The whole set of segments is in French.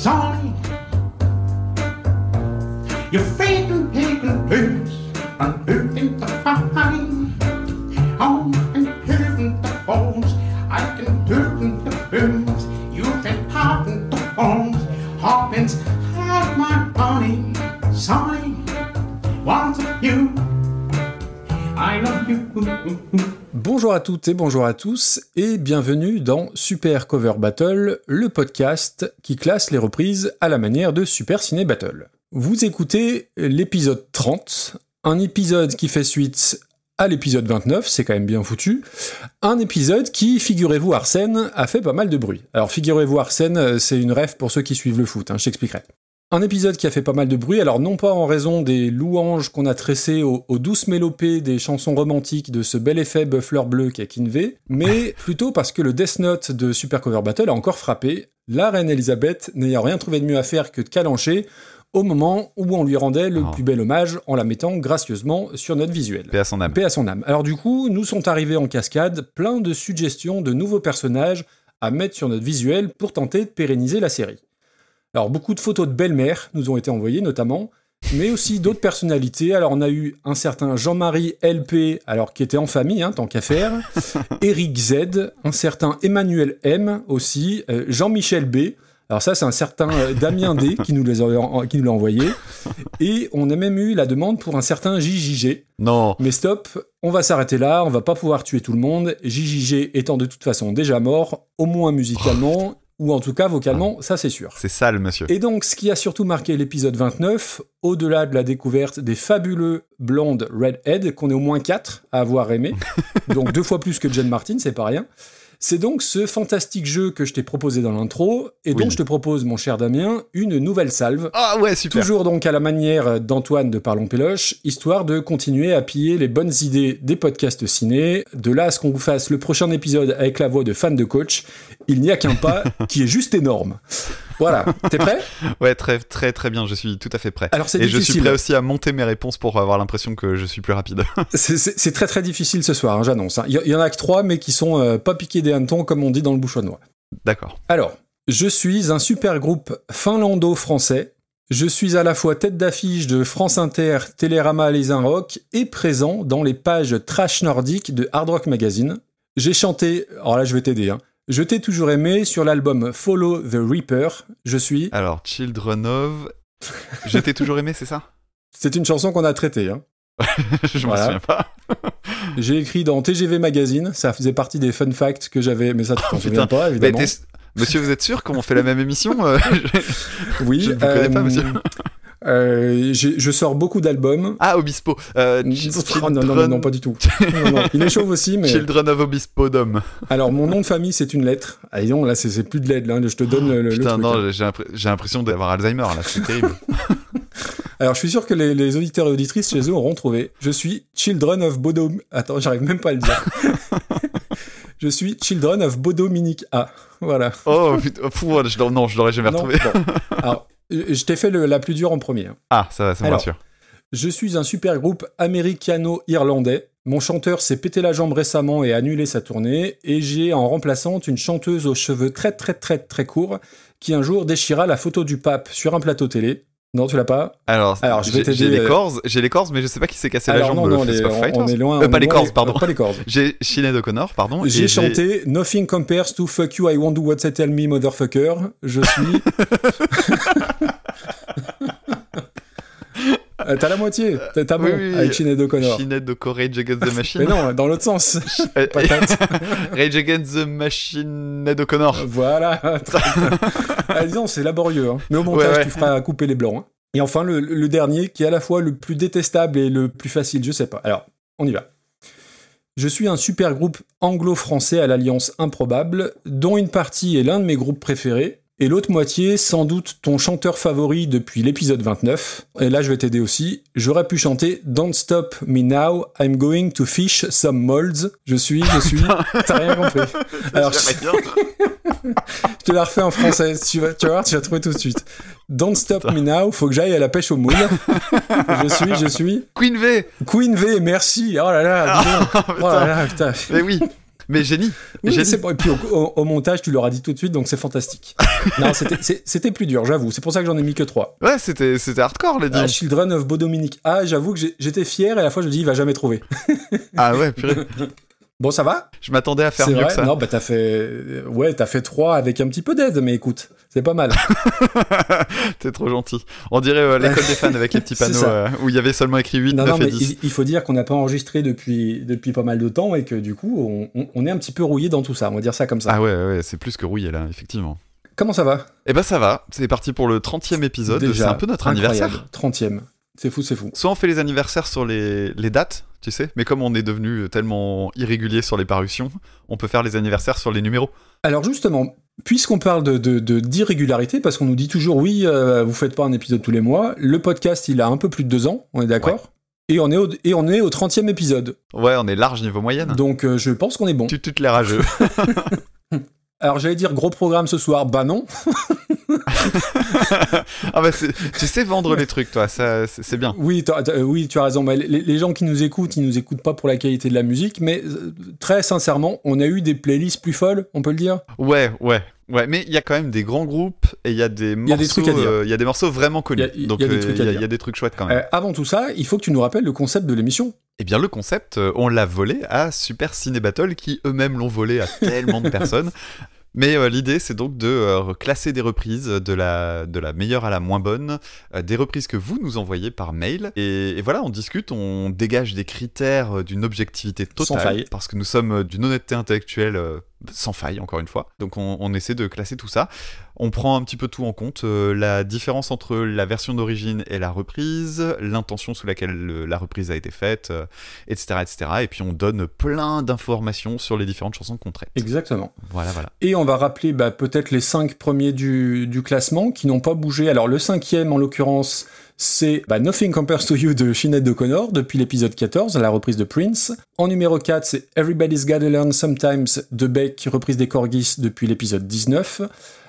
sunny. You're faking, taking blues, and moving the fine. On and hearing the bones, I can turn the blues. You've been popping the bones, Hawkins had my honey, sunny. Want you, I love you. Bonjour à toutes et bonjour à tous et bienvenue dans Super Cover Battle, le podcast qui classe les reprises à la manière de Super Ciné Battle. Vous écoutez l'épisode 30, un épisode qui fait suite à l'épisode 29, c'est quand même bien foutu, un épisode qui, figurez-vous Arsène, a fait pas mal de bruit. Alors figurez-vous Arsène, c'est une rêve pour ceux qui suivent le foot, hein, je t'expliquerai. Un épisode qui a fait pas mal de bruit, alors non pas en raison des louanges qu'on a tressées aux, aux, douces mélopées des chansons romantiques de ce bel effet Buffler bleu qu'est Kinvey, mais plutôt parce que le Death Note de Super Cover Battle a encore frappé, la reine Elisabeth n'ayant rien trouvé de mieux à faire que de calancher au moment où on lui rendait le Oh. plus bel hommage en la mettant gracieusement sur notre visuel. Paix à son âme. Paix à son âme. Alors du coup, nous sont arrivés en cascade plein de suggestions de nouveaux personnages à mettre sur notre visuel pour tenter de pérenniser la série. Alors beaucoup de photos de belles-mères nous ont été envoyées notamment, mais aussi d'autres personnalités. Alors on a eu un certain Jean-Marie LP, alors qui était en famille, hein, tant qu'à faire, Eric Z, un certain Emmanuel M aussi, euh, Jean-Michel B. Alors ça, c'est un certain euh, Damien D qui nous les a- qui nous l'a envoyé. Et on a même eu la demande pour un certain JJG. Non. Mais stop, on va s'arrêter là, on va pas pouvoir tuer tout le monde, JJG étant de toute façon déjà mort, au moins musicalement, ou en tout cas vocalement, ça c'est sûr. C'est sale, monsieur. Et donc, ce qui a surtout marqué l'épisode 29, au-delà de la découverte des fabuleux blondes Redhead, qu'on est au moins 4 à avoir aimé, donc deux fois plus que John Martin, c'est pas rien, c'est donc ce fantastique jeu que je t'ai proposé dans l'intro, et dont Oui. je te propose, mon cher Damien, une nouvelle salve, Ah ouais, super. Toujours donc à la manière d'Antoine de Parlons Péloche, histoire de continuer à piller les bonnes idées des podcasts ciné. De là à ce qu'on vous fasse le prochain épisode avec la voix de fan de coach, il n'y a qu'un pas qui est juste énorme. Voilà, t'es prêt? Ouais, très très très bien. Je suis tout à fait prêt. Alors c'est Et je suis difficile. prêt aussi à monter mes réponses pour avoir l'impression que je suis plus rapide. C'est- très très difficile ce soir, hein, j'annonce. hein. Il y, en a que trois, mais qui sont euh, pas piqués des hannetons comme on dit dans le bouchonnois. D'accord. Alors, je suis un super groupe finlando-français. Je suis à la fois tête d'affiche de France Inter, Télérama Les Rock et présent dans les pages trash nordiques de Hard Rock Magazine. J'ai chanté, alors là je vais t'aider, hein. Je t'ai toujours aimé sur l'album Follow the Reaper. Je suis. Alors, Children of. Je t'ai toujours aimé, c'est ça? C'est une chanson qu'on a traitée. Hein. Je m'en Voilà. souviens pas. J'ai écrit dans TGV Magazine. Ça faisait partie des fun facts que j'avais, mais ça tu t'en Oh, souviens pas évidemment. Monsieur, vous êtes sûr qu'on fait la même émission Euh, Oui. je ne vous connais pas, monsieur. Euh, je sors beaucoup d'albums. Ah, Obispo. Euh, Oh, non, non, non, Children- non, pas du tout. Non, non. Il est chauve aussi, mais. Children of Obispo Dom. Alors, mon nom de famille, c'est une lettre. Ah, donc, là, c'est plus de l'aide, là. Je te donne le, le Putain, truc, non, hein. j'ai l'impr- j'ai l'impression d'avoir Alzheimer là, c'est terrible. Alors, je suis sûr que les, les auditeurs et auditrices chez eux auront trouvé. Je suis Children of Bodo... Attends, j'arrive même pas à le dire. je suis Children of Bodominic A. Voilà. Oh, putain, fou, je l'aurais- non, je l'aurais jamais Non, retrouvé. bon. Alors, je je t'ai fait le- la plus dure en premier. hein. Ah, ça va, ça me rassure. Je suis un super groupe américano-irlandais. Mon chanteur s'est pété la jambe récemment et a annulé sa tournée. Et j'ai en remplaçante une chanteuse aux cheveux très très très très courts qui un jour déchira la photo du pape sur un plateau télé. Non, tu l'as pas Alors, Alors, je vais j'ai- t'aider, j'ai les euh, corses, j'ai les corses, mais je sais pas qui s'est cassé la jambe. non, non, les- on, est loin. Euh, pas les corses, pardon. Pas les corses. J'ai Sinead O'Connor, pardon. J'ai chanté Nothing compares to Fuck You, I won't do what they tell me, motherfucker. Je suis. Euh, T'as la moitié. T'as t'as bon Oui, oui, avec Sinead O'Connor. Sinead de Rage Against the Machine. Mais non, dans l'autre sens. Euh. Rage Against the Machine Ned O'Connor. Voilà. Ah, disons, c'est laborieux. hein. Mais au montage, Ouais, ouais. tu feras couper les blancs. hein. Et enfin, le, le dernier, qui est à la fois le plus détestable et le plus facile, je sais pas. Alors, on y va. Je suis un super groupe anglo-français à l'alliance improbable, dont une partie est l'un de mes groupes préférés, et l'autre moitié, sans doute ton chanteur favori depuis l'épisode 29. Et là, je vais t'aider aussi. J'aurais pu chanter Don't Stop Me Now, I'm Going to Fish Some Molds. Je suis, je suis. T'as rien compris. Alors, bien. je te la refais en français. Tu vas, tu vas voir, tu vas trouver tout de suite. Don't stop me now, faut que j'aille à la pêche au moule. je suis, je suis. Queen V Queen V, merci. Oh là là, donc. Oh là là, putain. Mais oui Mais génie. Oui, génie. c'est bon. Et puis au, au- au montage, tu l'auras dit tout de suite, donc c'est fantastique. non, c'était- plus dur, j'avoue. C'est pour ça que j'en ai mis que 3. Ouais, c'était hardcore les Ah, deux. Children of Bodominic. Ah, j'avoue que j'étais fier et à la fois je me dis, il va jamais trouver. Ah ouais, purée. Bon, ça va? Je m'attendais à faire mieux vrai? que ça. Non, bah t'as fait. Ouais, t'as fait 3 avec un petit peu d'aide, mais écoute, c'est pas mal. T'es trop gentil. On dirait euh, l'école des fans avec les petits panneaux euh, où il y avait seulement écrit 8, Non, 9 non, et mais 10. il, faut dire qu'on n'a pas enregistré depuis, depuis pas mal de temps et que du coup, on, on- est un petit peu rouillé dans tout ça. On va dire ça comme ça. Ah ouais, ouais, c'est plus que rouillé là, effectivement. Comment ça va? Eh ben ça va, c'est parti pour le 30e épisode, c'est un peu notre incroyable. anniversaire. 30e. C'est fou, c'est fou. Soit on fait les anniversaires sur les, les dates, tu sais, mais comme on est devenu tellement irrégulier sur les parutions, on peut faire les anniversaires sur les numéros. Alors justement, puisqu'on parle de, d'irrégularité, parce qu'on nous dit toujours oui, euh, vous faites pas un épisode tous les mois, le podcast il a un peu plus de deux ans, on est d'accord et, on est au, et on est au 30e épisode. Ouais, on est large niveau moyenne. Donc euh, je pense qu'on est bon. Tu toutes les rageux. Alors j'allais dire gros programme ce soir, bah non. ah bah c'est- tu sais vendre les trucs toi, ça c'est bien. Oui, oui, tu as raison. Mais les, les gens qui nous écoutent, ils nous écoutent pas pour la qualité de la musique, mais euh, très sincèrement, on a eu des playlists plus folles, on peut le dire? Ouais, ouais. Ouais, mais il y a quand même des grands groupes et il y a des morceaux, y a des trucs à dire. euh, il y a des morceaux vraiment connus. Il y a- il y a Donc des euh, trucs il y, a- des trucs chouettes quand même. Euh, avant tout ça, il faut que tu nous rappelles le concept de l'émission. Eh bien, le concept, on l'a volé à Super Ciné Battle, qui eux-mêmes l'ont volé à tellement de personnes. Mais euh, l'idée, c'est donc de euh, classer des reprises de la, de la meilleure à la moins bonne, euh, des reprises que vous nous envoyez par mail. Et, et voilà, on discute, on dégage des critères d'une objectivité totale. Sans faille. Parce que nous sommes d'une honnêteté intellectuelle sans faille, encore une fois. Donc on, on essaie de classer tout ça. On prend un petit peu tout en compte, euh, la différence entre la version d'origine et la reprise, l'intention sous laquelle le- la reprise a été faite, euh, etc., etc. Et puis on donne plein d'informations sur les différentes chansons qu'on traite. Exactement. Voilà, voilà. Et on va rappeler bah, peut-être les cinq premiers du, du classement qui n'ont pas bougé. Alors le cinquième en l'occurrence, c'est bah, Nothing Compares to You de Sinead O'Connor depuis l'épisode 14, la reprise de Prince. En numéro 4, c'est Everybody's Gotta Learn Sometimes de Beck, reprise des Corgis depuis l'épisode 19.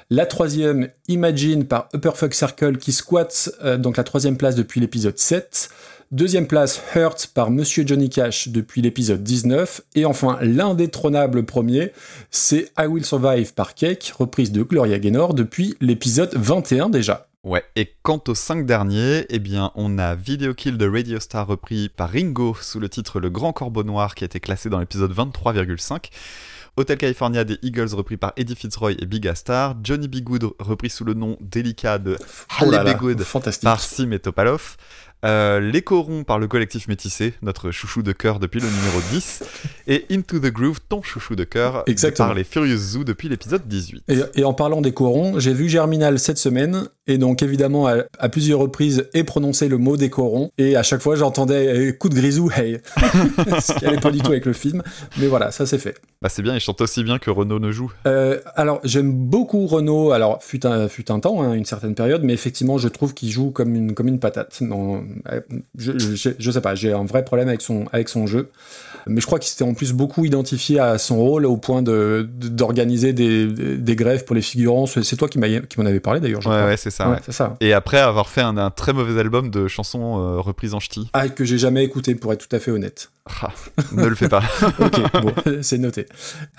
La troisième, Imagine par Upper Fuck Circle qui squatte euh, donc la troisième place depuis l'épisode 7. Deuxième place, Hurt par Monsieur Johnny Cash depuis l'épisode 19. Et enfin, l'indétrônable premier, c'est I Will Survive par Cake, reprise de Gloria Gaynor depuis l'épisode 21 déjà. Ouais, et quant aux cinq derniers, eh bien, on a Video Kill de Radio Star repris par Ringo sous le titre Le Grand Corbeau Noir qui a été classé dans l'épisode 23,5. Hotel California des Eagles repris par Eddie Fitzroy et Big Star. Johnny B. Good repris sous le nom Delica de Oh Halle B. Good par Sim et Topalov. Euh, les corons par le collectif métissé, notre chouchou de cœur depuis le numéro 10. Et Into the Groove, ton chouchou de cœur, Exactement. par les Furious Zoo depuis l'épisode 18. Et, et en parlant des corons, j'ai vu Germinal cette semaine, et donc évidemment à, à plusieurs reprises est prononcé le mot des corons, et à chaque fois j'entendais eh, coup de grisou, hey, ce qui allait pas du tout avec le film, mais voilà, ça c'est fait. Bah c'est bien, il chante aussi bien que Renault ne joue. Euh, alors j'aime beaucoup Renault, alors fut un, fut un temps, hein, une certaine période, mais effectivement je trouve qu'il joue comme une, comme une patate. Non, euh, je, je, je sais pas, j'ai un vrai problème avec son, avec son jeu. Mais je crois qu'il s'était en plus beaucoup identifié à son rôle au point de- de- d'organiser des, des, grèves pour les figurants. C'est toi qui m'en avais parlé d'ailleurs, Ouais, ouais, c'est ça. Ouais, ouais. c'est ça. Et après avoir fait un, un très mauvais album de chansons euh, reprises en ch'ti. Ah, que j'ai jamais écouté pour être tout à fait honnête. Ah, ne le fais pas. Ok, bon, c'est noté.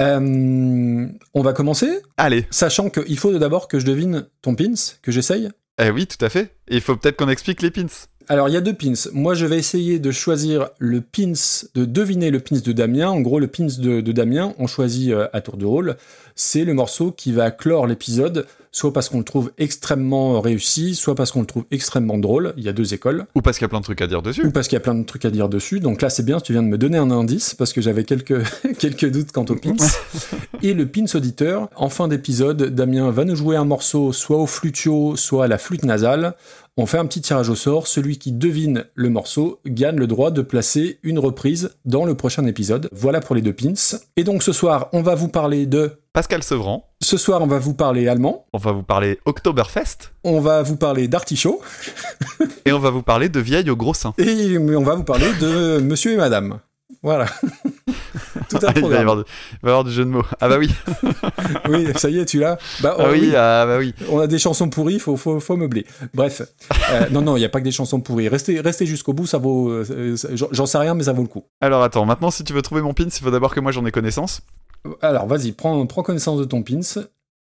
Euh, on va commencer, Allez, sachant qu'il faut d'abord que je devine ton pins, que j'essaye. eh oui, tout à fait. Et il faut peut-être qu'on explique les pins. Alors, il y a deux pins. Moi, je vais essayer de choisir le pins, de deviner le pins de Damien. En gros, le pins de, de Damien, on choisit euh, à tour de rôle. C'est le morceau qui va clore l'épisode, soit parce qu'on le trouve extrêmement réussi, soit parce qu'on le trouve extrêmement drôle. Il y a deux écoles. Ou parce qu'il y a plein de trucs à dire Ou dessus. parce qu'il y a plein de trucs à dire dessus. Donc là, c'est bien, tu viens de me donner un indice, parce que j'avais quelques, quelques doutes quant au pins. Et le pins auditeur, en fin d'épisode, Damien va nous jouer un morceau soit au flutio, soit à la flûte nasale. On fait un petit tirage au sort. Celui qui devine le morceau gagne le droit de placer une reprise dans le prochain épisode. Voilà pour les deux pins. Et donc ce soir, on va vous parler de... Pascal Sevran, Ce soir, on va vous parler allemand. on va vous parler Oktoberfest. On va vous parler d'artichaut. Et on va vous parler de vieille au gros sein. Et on va vous parler de monsieur et madame. Voilà. Tout un Ah, il, va y avoir du, il va y avoir du jeu de mots. Ah bah oui, Oui, ça y est, tu l'as. Bah, ah oh, oui, oui. ah bah oui. On a des chansons pourries, faut, faut, faut meubler. Bref. Euh, non, non, il n'y a pas que des chansons pourries. Restez, restez jusqu'au bout, ça vaut. euh, J'en sais rien, mais ça vaut le coup. Alors attends, maintenant si tu veux trouver mon pins, il faut d'abord que moi j'en ai connaissance. Alors, vas-y, prends, prends connaissance de ton pins,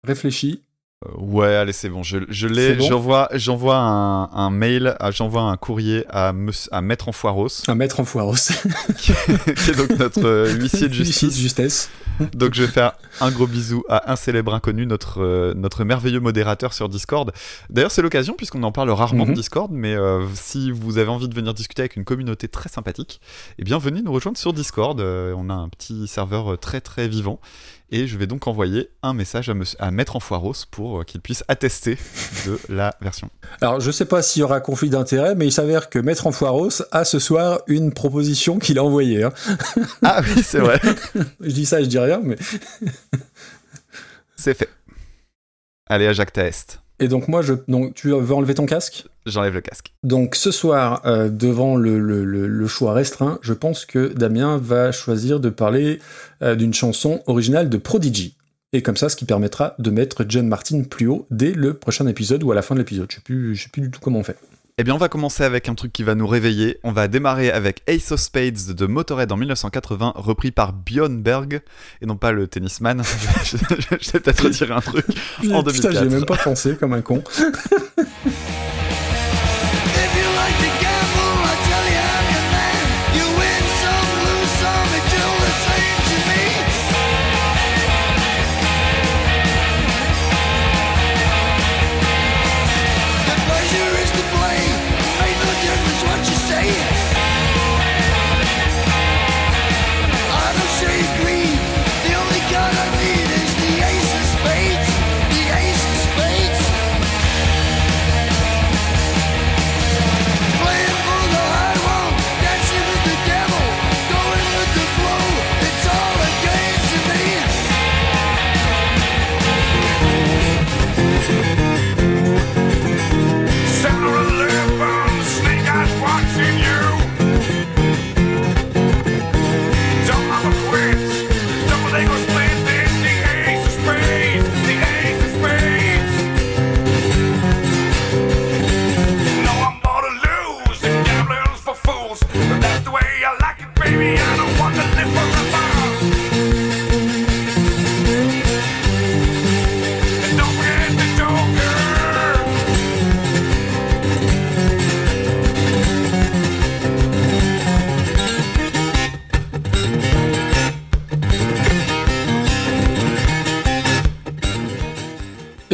réfléchis. Euh, ouais, allez, c'est bon, je, je l'ai. bon J'envoie, j'envoie un, un mail, à- j'envoie un courrier à, à Maître Enfoiros, Un maître en foiros. qui est donc notre euh, huissier de Huissier de justice. justesse. Donc je vais faire un gros bisou à un célèbre inconnu, notre, euh, notre merveilleux modérateur sur Discord. D'ailleurs c'est l'occasion puisqu'on en parle rarement de Discord, mais euh, si vous avez envie de venir discuter avec une communauté très sympathique, eh bien venez nous rejoindre sur Discord. Euh, on a un petit serveur très très vivant. Et je vais donc envoyer un message à, monsieur- à Maître Enfoiros pour euh, qu'il puisse attester de la version. Alors, je sais pas s'il y aura conflit d'intérêt, mais il s'avère que Maître en foiros a ce soir une proposition qu'il a envoyée. hein. Ah oui, c'est vrai, Je dis ça, je dis rien, mais. c'est fait. Allez, à Jacques Taest. Et donc, moi, je. Donc, tu veux enlever ton casque? J'enlève le casque. Donc ce soir, euh, devant le, le- le- le choix restreint, je pense que Damien va choisir de parler euh, d'une chanson originale de Prodigy. Et comme ça, ce qui permettra de mettre John Martin plus haut dès le prochain épisode ou à la fin de l'épisode. Je sais je sais plus du tout comment on fait. Eh bien, on va commencer avec un truc qui va nous réveiller. On va démarrer avec Ace of Spades de Motorhead en 1980, repris par Björn Berg, et non pas le tennisman. je, je- je vais peut-être retirer un truc. En Putain, j'y ai 2004. même pas pensé comme un con.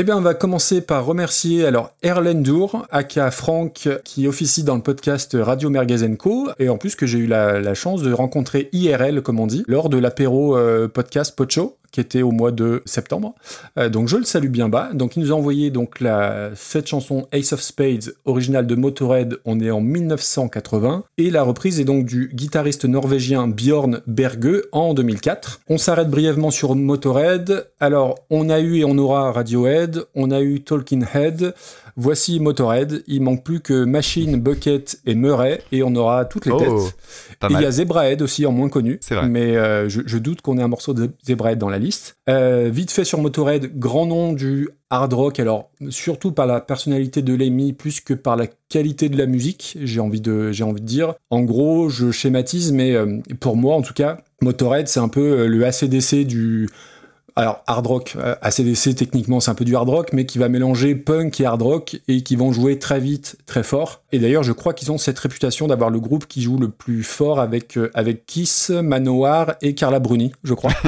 Eh bien, on va commencer par remercier alors Erlen Dour, aka Franck, qui officie dans le podcast Radio Merguez Co. Et en plus que j'ai eu la, la chance de rencontrer IRL, comme on dit, lors de l'apéro euh, podcast Pocho qui était au mois de septembre. Euh, donc je le salue bien bas. Donc il nous a envoyé donc la, cette chanson Ace of Spades, originale de Motorhead, on est en 1980. Et la reprise est donc du guitariste norvégien Björn Berge en 2004. On s'arrête brièvement sur Motorhead. Alors on a eu et on aura Radiohead, on a eu Talking Head. Voici Motorhead, il manque plus que Machine, Bucket et Murray, et on aura toutes les Oh, têtes. Et il y a Zebrahead aussi, en moins connu. Vrai. Mais euh, je, je doute qu'on ait un morceau de Zebrahead dans la liste. Euh, vite fait sur Motorhead, grand nom du hard rock, alors surtout par la personnalité de Lemmy plus que par la qualité de la musique, j'ai envie de, j'ai envie de dire. En gros, je schématise, mais euh, pour moi en tout cas, Motorhead c'est un peu le ACDC du... Alors, hard rock, euh, ACDC techniquement c'est un peu du hard rock, mais qui va mélanger punk et hard rock et qui vont jouer très vite, très fort. Et d'ailleurs, je crois qu'ils ont cette réputation d'avoir le groupe qui joue le plus fort avec, euh, avec Kiss, Manowar et Carla Bruni, je crois.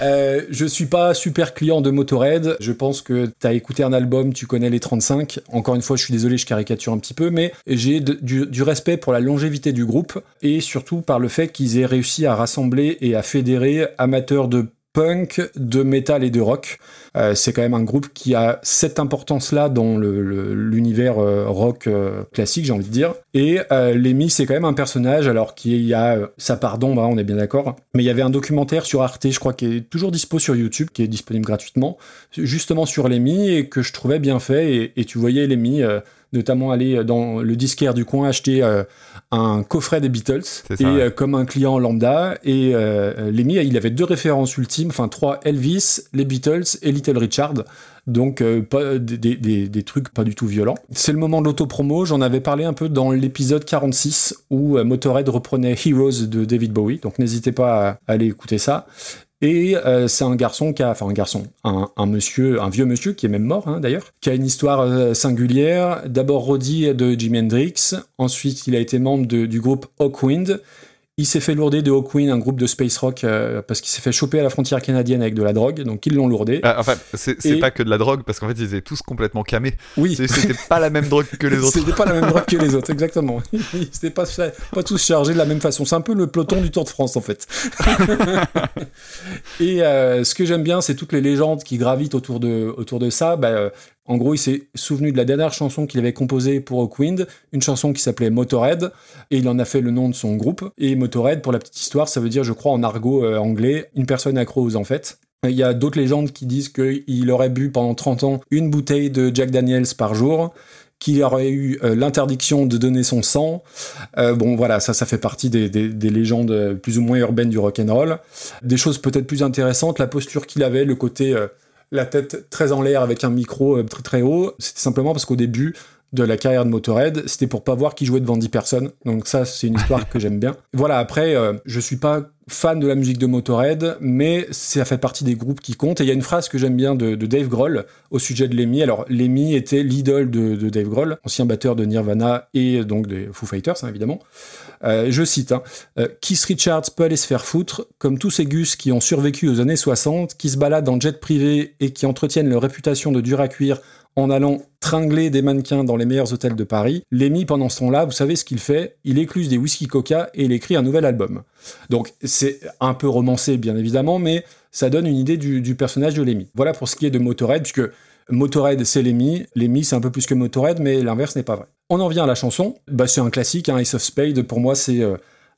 Euh, je suis pas super client de Motorhead. Je pense que t'as écouté un album, tu connais les 35. Encore une fois, je suis désolé, je caricature un petit peu, mais j'ai du, du respect pour la longévité du groupe et surtout par le fait qu'ils aient réussi à rassembler et à fédérer amateurs de punk, de métal et de rock. Euh, c'est quand même un groupe qui a cette importance-là dans l'univers euh, rock euh, classique, j'ai envie de dire. Et Lemmy, c'est quand même un personnage, alors qui a euh, sa part d'ombre, hein, on est bien d'accord. Mais il y avait un documentaire sur Arte, je crois, qui est toujours dispo sur YouTube, qui est disponible gratuitement, justement sur Lemmy, et que je trouvais bien fait. Et, et tu voyais Lemmy notamment aller dans le disquaire du coin acheter euh, un coffret des Beatles et ouais. euh, comme un client lambda et euh, Lemmy il avait deux références ultimes enfin trois Elvis les Beatles et Little Richard donc euh, pas, des, des- des trucs pas du tout violents. C'est le moment de l'autopromo, j'en avais parlé un peu dans l'épisode 46 où euh, Motorhead reprenait Heroes de David Bowie, donc n'hésitez pas à aller écouter ça. Et euh, c'est un garçon qui a, enfin un garçon, un, monsieur, un vieux monsieur qui est même mort hein, d'ailleurs, qui a une histoire euh, singulière. D'abord Roddy de Jimi Hendrix, ensuite il a été membre du groupe Hawkwind. Il s'est fait lourder de Hawkwind, un groupe de space rock, euh, parce qu'il s'est fait choper à la frontière canadienne avec de la drogue, donc ils l'ont lourdé. Ah, enfin, c'est Et- pas que de la drogue, parce qu'en fait, ils étaient tous complètement camés. oui, C'était pas la même drogue que les autres. C'était pas la même drogue que les autres, exactement. Ils n'étaient pas, pas tous chargés de la même façon. C'est un peu le peloton du Tour de France, en fait. Et euh, ce que j'aime bien, c'est toutes les légendes qui gravitent autour de, autour de ça. Bah, euh, en gros, il s'est souvenu de la dernière chanson qu'il avait composée pour Hawkwind, une chanson qui s'appelait Motorhead, et il en a fait le nom de son groupe. Et Motorhead, pour la petite histoire, ça veut dire, je crois, en argot euh, anglais, une personne accro aux en fait. Il y a d'autres légendes qui disent qu'il aurait bu pendant 30 ans une bouteille de Jack Daniels par jour, qu'il aurait eu euh, l'interdiction de donner son sang. Euh, bon, voilà, ça, ça fait partie des, des- des légendes plus ou moins urbaines du rock'n'roll. Des choses peut-être plus intéressantes, la posture qu'il avait, le côté la tête très en l'air avec un micro euh, très très haut, c'était simplement parce qu'au début de la carrière de Motorhead, c'était pour pas voir qu'il jouait devant 10 personnes. Donc ça, c'est une histoire que j'aime bien. Voilà, après, euh, je suis pas fan de la musique de Motorhead, mais ça fait partie des groupes qui comptent. Et il y a une phrase que j'aime bien de, de Dave Grohl au sujet de Lemmy. Alors, Lemmy était l'idole de, de Dave Grohl, ancien batteur de Nirvana et donc des Foo Fighters, hein, évidemment. Euh, je cite, hein, euh, Keith Richards peut aller se faire foutre, comme tous ces gus qui ont survécu aux années 60, qui se baladent en jet privé et qui entretiennent leur réputation de dur à cuire en allant tringler des mannequins dans les meilleurs hôtels de Paris. Lemmy, pendant ce temps-là, vous savez ce qu'il fait? Il écluse des whisky coca et il écrit un nouvel album. Donc c'est un peu romancé, bien évidemment, mais ça donne une idée du, personnage de Lemmy. Voilà pour ce qui est de Motorhead, puisque Motorhead, c'est Lemmy. Lemmy, c'est un peu plus que Motorhead, mais l'inverse n'est pas vrai. On en vient à la chanson. Bah, c'est un classique, hein, Ace of Spade. Pour moi, c'est euh,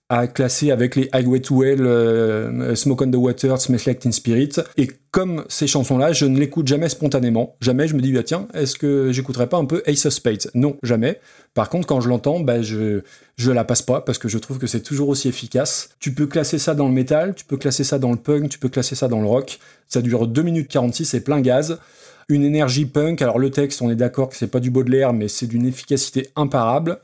à classer avec les Highway to Hell, euh, Smoke on the Water, Smells Like Teen Spirit. Et comme ces chansons-là, je ne l'écoute jamais spontanément. Jamais je me dis, ah, tiens, est-ce que j'écouterais pas un peu Ace of Spades? Non, jamais. Par contre, quand je l'entends, bah, je, je la passe pas parce que je trouve que c'est toujours aussi efficace. Tu peux classer ça dans le métal, tu peux classer ça dans le punk, tu peux classer ça dans le rock. Ça dure 2 minutes 46, c'est plein gaz. Une énergie punk, alors le texte, on est d'accord que c'est pas du Baudelaire, mais c'est d'une efficacité imparable.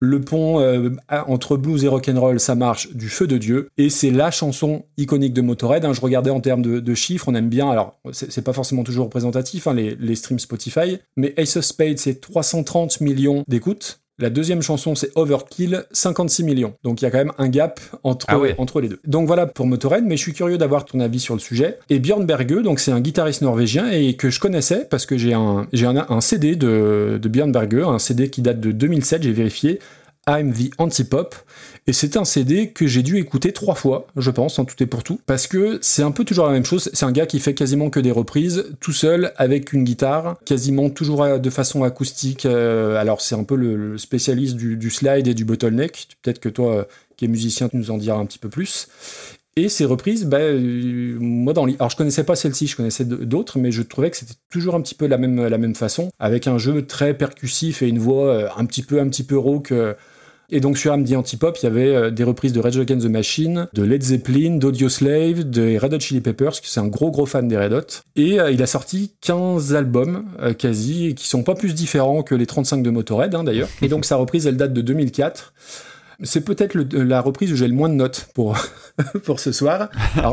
Le pont euh, entre blues et rock'n'roll, ça marche du feu de Dieu. Et c'est la chanson iconique de Motorhead. hein. Je regardais en termes de, chiffres, on aime bien. Alors, c'est c'est pas forcément toujours représentatif, hein, les, les streams Spotify. Mais Ace of Spades, c'est 330 millions d'écoutes. La deuxième chanson, c'est Overkill, 56 millions. Donc il y a quand même un gap entre, Ah ouais. entre les deux. Donc voilà pour Motorhead, mais je suis curieux d'avoir ton avis sur le sujet. Et Björn Berge, donc c'est un guitariste norvégien et que je connaissais parce que j'ai un, j'ai un, un CD de, de Björn Berge, un CD qui date de 2007, j'ai vérifié. I'm the Antipop. Et c'est un CD que j'ai dû écouter trois fois, je pense, en tout et pour tout, parce que c'est un peu toujours la même chose. C'est un gars qui fait quasiment que des reprises, tout seul, avec une guitare, quasiment toujours de façon acoustique. Euh, alors c'est un peu le, spécialiste du, slide et du bottleneck. Peut-être que toi, euh, qui es musicien, tu nous en diras un petit peu plus. Et ces reprises, bah, euh, moi dans l'i- alors je connaissais pas celle-ci, je connaissais d'autres, mais je trouvais que c'était toujours un petit peu la même la même façon, avec un jeu très percussif et une voix euh, un petit peu un petit peu rauque. Et donc sur Am the Antipop, il y avait euh, des reprises de Rage Against the Machine, de Led Zeppelin, d'Audio Slave, des Red Hot Chili Peppers, qui c'est un gros gros fan des Red Hot. Et euh, il a sorti 15 albums euh, quasi, qui sont pas plus différents que les 35 de Motorhead hein, d'ailleurs. Et donc sa reprise, elle date de 2004. C'est peut-être la reprise où j'ai le moins de notes pour, pour ce soir.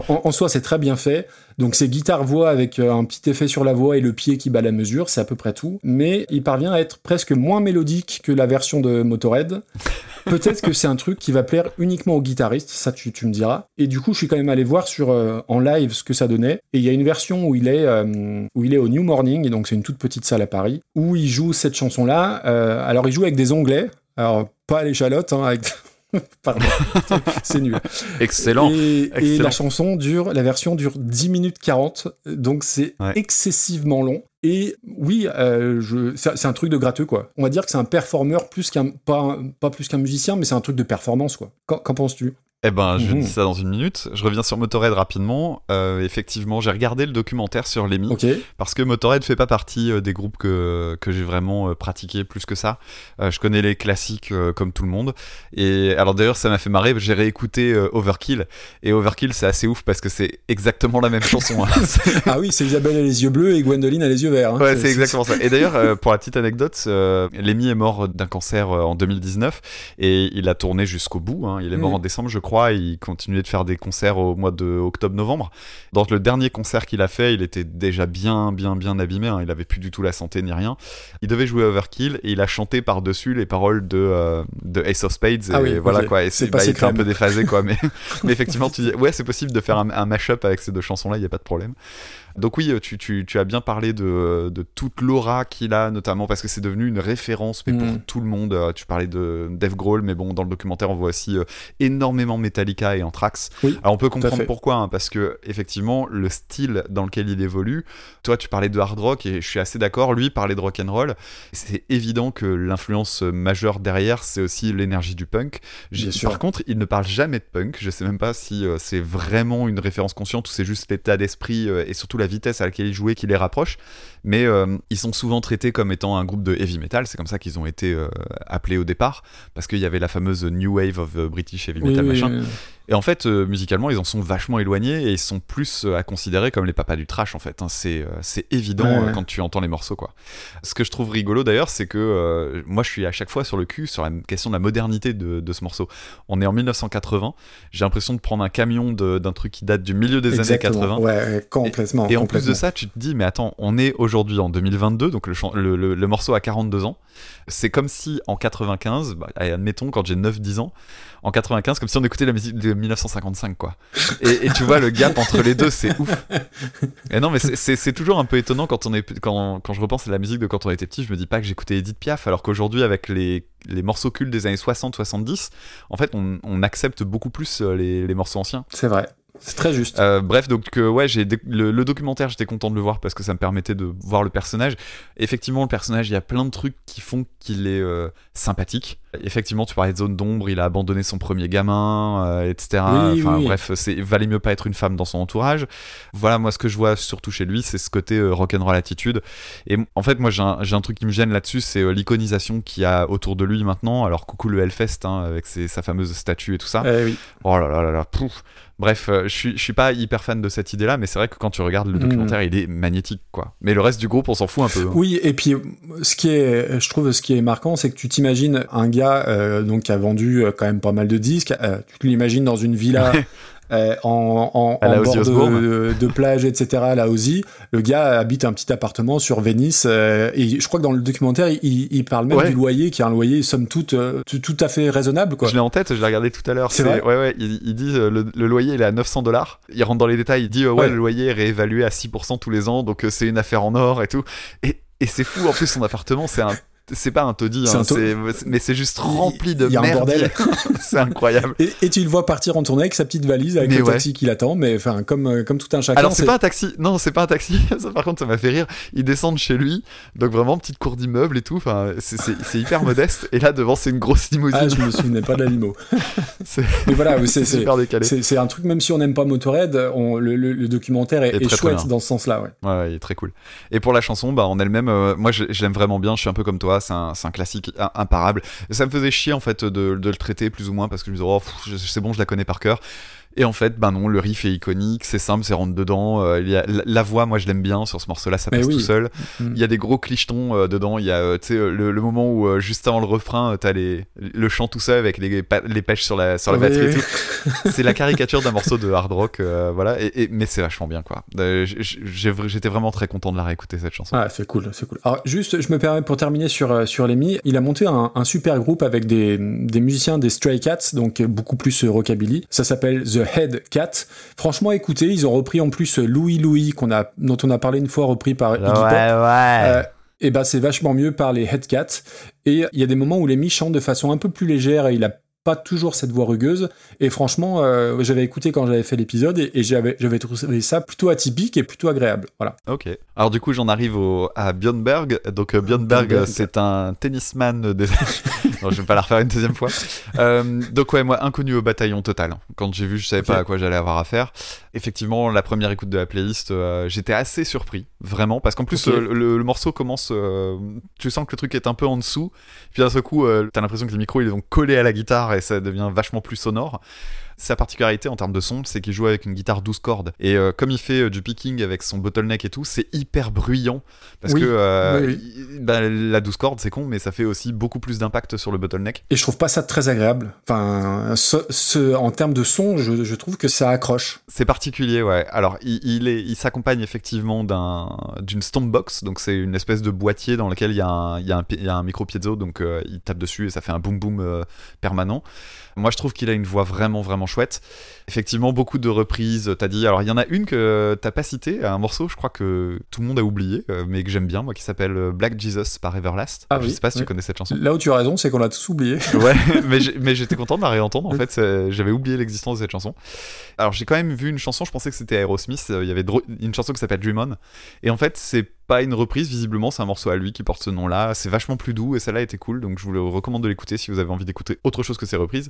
En soi, c'est très bien fait. Donc, c'est guitare-voix avec euh, un petit effet sur la voix et le pied qui bat la mesure, c'est à peu près tout. Mais il parvient à être presque moins mélodique que la version de Motorhead. Peut-être que c'est un truc qui va plaire uniquement aux guitaristes, ça tu, tu me diras. Et du coup, je suis quand même allé voir sur euh, en live ce que ça donnait. Et il y a une version où il est euh, où il est au New Morning, et donc c'est une toute petite salle à Paris, où il joue cette chanson-là. Euh, alors, il joue avec des onglets. Alors, pas à l'échalote, hein, avec. Pardon, c'est nul. Excellent. Et, la chanson dure, la version dure 10 minutes 40, donc c'est Ouais. excessivement long. Et oui, euh, c'est un truc de gratteux, quoi. On va dire que c'est un performeur plus qu'un, pas, pas plus qu'un musicien, mais c'est un truc de performance, quoi. Qu'en penses-tu? Eh ben, je Mhm. dis ça dans une minute. Je reviens sur Motorhead rapidement. Euh, effectivement, j'ai regardé le documentaire sur Lemmy Ok. parce que Motorhead fait pas partie euh, des groupes que, que j'ai vraiment euh, pratiqué plus que ça. Euh, je connais les classiques euh, comme tout le monde. Et alors d'ailleurs, ça m'a fait marrer. J'ai réécouté Overkill et Overkill, c'est assez ouf parce que c'est exactement la même chanson. hein. Ah oui, c'est Isabelle a les yeux bleus et Gwendoline a les yeux verts. hein. Ouais, c'est exactement ça. Et d'ailleurs, pour la petite anecdote, Lemmy est mort d'un cancer en 2019 et il a tourné jusqu'au bout. hein. Il est mort Mm. en décembre, je crois. Et il continuait de faire des concerts au mois de octobre-novembre. Dans le dernier concert qu'il a fait, il était déjà bien, bien, bien abîmé. hein. Il avait plus du tout la santé ni rien. Il devait jouer Overkill et il a chanté par-dessus les paroles de, euh, de Ace of Spades. Et Ah oui, voilà quoi. Et C'est bah, passé il était un peu déphasé quoi. Mais, mais effectivement, tu dis, ouais, c'est possible de faire un, un mash-up avec ces deux chansons-là. Il n'y a pas de problème. Donc oui, tu, tu, tu as bien parlé de, de toute l'aura qu'il a, notamment parce que c'est devenu une référence mais pour Mm. tout le monde. Euh, Tu parlais de Dave Grohl, mais bon, dans le documentaire, on voit aussi euh, énormément Metallica et Anthrax. Oui, Alors on peut comprendre pourquoi, hein, parce que effectivement, le style dans lequel il évolue, toi tu parlais de hard rock et je suis assez d'accord, lui parlait de rock and roll. C'est évident que l'influence majeure derrière, c'est aussi l'énergie du punk. J'ai- Bien sûr. Par contre, il ne parle jamais de punk. Je sais même pas si euh, c'est vraiment une référence consciente ou c'est juste l'état d'esprit euh, et surtout la vitesse à laquelle il jouait qui les rapproche. Mais euh, ils sont souvent traités comme étant un groupe de heavy metal. C'est comme ça qu'ils ont été euh, appelés au départ parce qu'il y avait la fameuse New Wave of euh, British Heavy Metal oui, machin. oui. Et en fait, euh, musicalement, ils en sont vachement éloignés et ils sont plus euh, à considérer comme les papas du trash, en fait. hein. C'est, euh, c'est évident Ouais, ouais. quand tu entends les morceaux, quoi. Ce que je trouve rigolo d'ailleurs, c'est que moi, je suis à chaque fois sur le cul sur la question de la modernité de, de ce morceau. On est en 1980. J'ai l'impression de prendre un camion de- d'un truc qui date du milieu des Exactement. années 80. Ouais, ouais, complètement. Et en plus de ça, tu te dis, mais attends, on est aujourd'hui en 2022, donc le, le, le- le morceau a 42 ans. C'est comme si en 95, bah, admettons quand j'ai 9-10 ans, en 95, comme si on écoutait la musique de 1955, quoi. Et, et tu vois, le gap entre les deux, c'est ouf. Et non, mais c'est toujours un peu étonnant quand, on est, quand, quand je repense à la musique de quand on était petit, je me dis pas que j'écoutais Edith Piaf, alors qu'aujourd'hui, avec les, les morceaux cultes des années 60-70, en fait, on, on accepte beaucoup plus euh, les, les morceaux anciens. C'est vrai. C'est très juste. Euh, bref, donc euh, ouais, j'ai le documentaire, j'étais content de le voir parce que ça me permettait de voir le personnage. Effectivement, le personnage, il y a plein de trucs qui font qu'il est euh, sympathique. Effectivement, tu parlais de zone d'ombre, il a abandonné son premier gamin, euh, etc. Oui, enfin oui, oui. bref, c'est valait mieux pas être une femme dans son entourage. Voilà, moi ce que je vois surtout chez lui, c'est ce côté euh, rock'n'roll attitude. Et en fait, moi j'ai un, truc qui me gêne là-dessus, c'est euh, l'iconisation qu'il y a autour de lui maintenant. Alors coucou le Hellfest hein, avec ses- sa fameuse statue et tout ça. Eh oui. Oh là là là là, pouf. Bref, euh, je suis, je suis pas hyper fan de cette idée-là, mais c'est vrai que quand tu regardes le Mm. documentaire, il est magnétique, quoi. Mais le reste du groupe, on s'en fout un peu. hein. Oui, et puis ce qui est, je trouve, ce qui est marquant, c'est que tu t'imagines un gars euh, donc qui a vendu euh, quand même pas mal de disques. euh, tu l'imagines dans une villa. Euh, en, bord de, de plage, etc. à La le gars habite un petit appartement sur Venise euh, et je crois que dans le documentaire, il, il parle même Ouais. du loyer, qui est un loyer somme toute euh, tout, tout à fait raisonnable, quoi. Je l'ai en tête, je l'ai regardé tout à l'heure. C'est Ouais, ouais, il, il dit le, le loyer il est à 900 dollars. Il rentre dans les détails, il dit ouais, Ouais. le loyer est réévalué à 6% tous les ans, donc c'est une affaire en or et tout. Et, et c'est fou, en plus, son appartement, c'est un. C'est pas un taudis, hein, mais c'est juste rempli de y a un merde. bordel. c'est incroyable. Et, et tu le vois partir en tournée avec sa petite valise, avec Mais le ouais. taxi qui l'attend, mais enfin comme euh, comme tout un chacun. Alors c'est pas un taxi, non c'est pas un taxi, ça par contre ça m'a fait rire. Ils descendent chez lui, donc vraiment petite cour d'immeuble et tout, enfin c'est- hyper modeste. Et là devant c'est une grosse limousine, Ah, je me souvenais pas de la limo. Mais voilà, c'est super décalé. c'est un truc, même si on n'aime pas Motorhead, on, le, le- le documentaire est, très, chouette dans ce sens-là. Ouais. Ouais, ouais, il est très cool. Et pour la chanson, bah, en elle-même, euh, moi je, je l'aime vraiment bien, je suis un peu comme toi, c'est un, classique imparable. Ça me faisait chier en fait de, de le traiter plus ou moins parce que je me disais, oh, c'est bon, je la connais par cœur. Et en fait, bah non, le riff est iconique, c'est simple, c'est rentre dedans. euh, il y a, la, la voix, moi je l'aime bien sur ce morceau-là, ça passe oui. tout seul. Mm. Il y a des gros clichetons euh, dedans. Il y a euh, le, le moment où juste avant le refrain, t'as les, le chant tout seul avec les, les pêches sur la, sur la Oui, batterie et tout. C'est la caricature d'un morceau de hard rock, euh, voilà. Et, et- mais c'est vachement bien, quoi. J'étais vraiment très content de la réécouter cette chanson. Ah, c'est cool, c'est cool. Alors, juste, je me permets pour terminer sur, sur Lemmy, il a monté un, un super groupe avec des, des musiciens des Stray Cats, donc beaucoup plus rockabilly. Ça s'appelle The Head Cat. Franchement, écoutez, ils ont repris en plus Louis Louis, qu'on a, dont on a parlé une fois, repris par Iggy Pop. Euh, et ben c'est vachement mieux par les Headcats. Et il y a des moments où Lemmy chante de façon un peu plus légère et il a pas toujours cette voix rugueuse. Et franchement, euh, j'avais écouté quand j'avais fait l'épisode et, et j'avais, j'avais trouvé ça plutôt atypique et plutôt agréable. Voilà. Ok. Alors du coup, j'en arrive au, à Björn Berg. Donc euh, Björn Berg, Björn euh, Berg. c'est un tennisman des... non, je vais pas la refaire une deuxième fois. Euh, donc ouais, moi, inconnu au bataillon total. Quand j'ai vu, je savais pas à quoi j'allais avoir affaire. Effectivement, la première écoute de la playlist, euh, j'étais assez surpris, vraiment, parce qu'en plus, euh, le, le morceau commence, euh, tu sens que le truc est un peu en dessous, puis d'un seul coup, t'as l'impression que les micros, ils vont coller à la guitare et ça devient vachement plus sonore. Sa particularité en termes de son, c'est qu'il joue avec une guitare 12 cordes. Et euh, comme il fait euh, du picking avec son bottleneck et tout, c'est hyper bruyant. Parce Oui, que euh, oui, il- bah, la 12 cordes, c'est con, mais ça fait aussi beaucoup plus d'impact sur le bottleneck. Et je trouve pas ça très agréable. Enfin, ce, ce- en termes de son, je, je trouve que ça accroche. C'est particulier, ouais. Alors, il, il est, il s'accompagne effectivement d'un, d'une stompbox, donc c'est une espèce de boîtier dans lequel il y a un, il y a un, pi- il y a un micro piezo, donc il tape dessus et ça fait un boom boom permanent. Moi, je trouve qu'il a une voix vraiment, vraiment chouette. Effectivement, beaucoup de reprises. T'as dit, alors il y en a une que t'as pas citée, un morceau, je crois que tout le monde a oublié, euh, mais que j'aime bien, moi, qui s'appelle euh, Black Jesus par Everlast. Ah je oui, sais pas si tu connais cette chanson. Là où tu as raison, c'est qu'on l'a tous oublié. Ouais, mais j'étais content de la réentendre. En fait, c'est- j'avais oublié l'existence de cette chanson. Alors, j'ai quand même vu une chanson. Je pensais que c'était Aerosmith. euh, Il y avait une chanson qui s'appelle Dream On. Et en fait, c'est pas une reprise. Visiblement, c'est un morceau à lui qui porte ce nom-là. C'est vachement plus doux et celle-là était cool. Donc, je vous le recommande de l'écouter si vous avez envie d'écouter autre chose que ces reprises.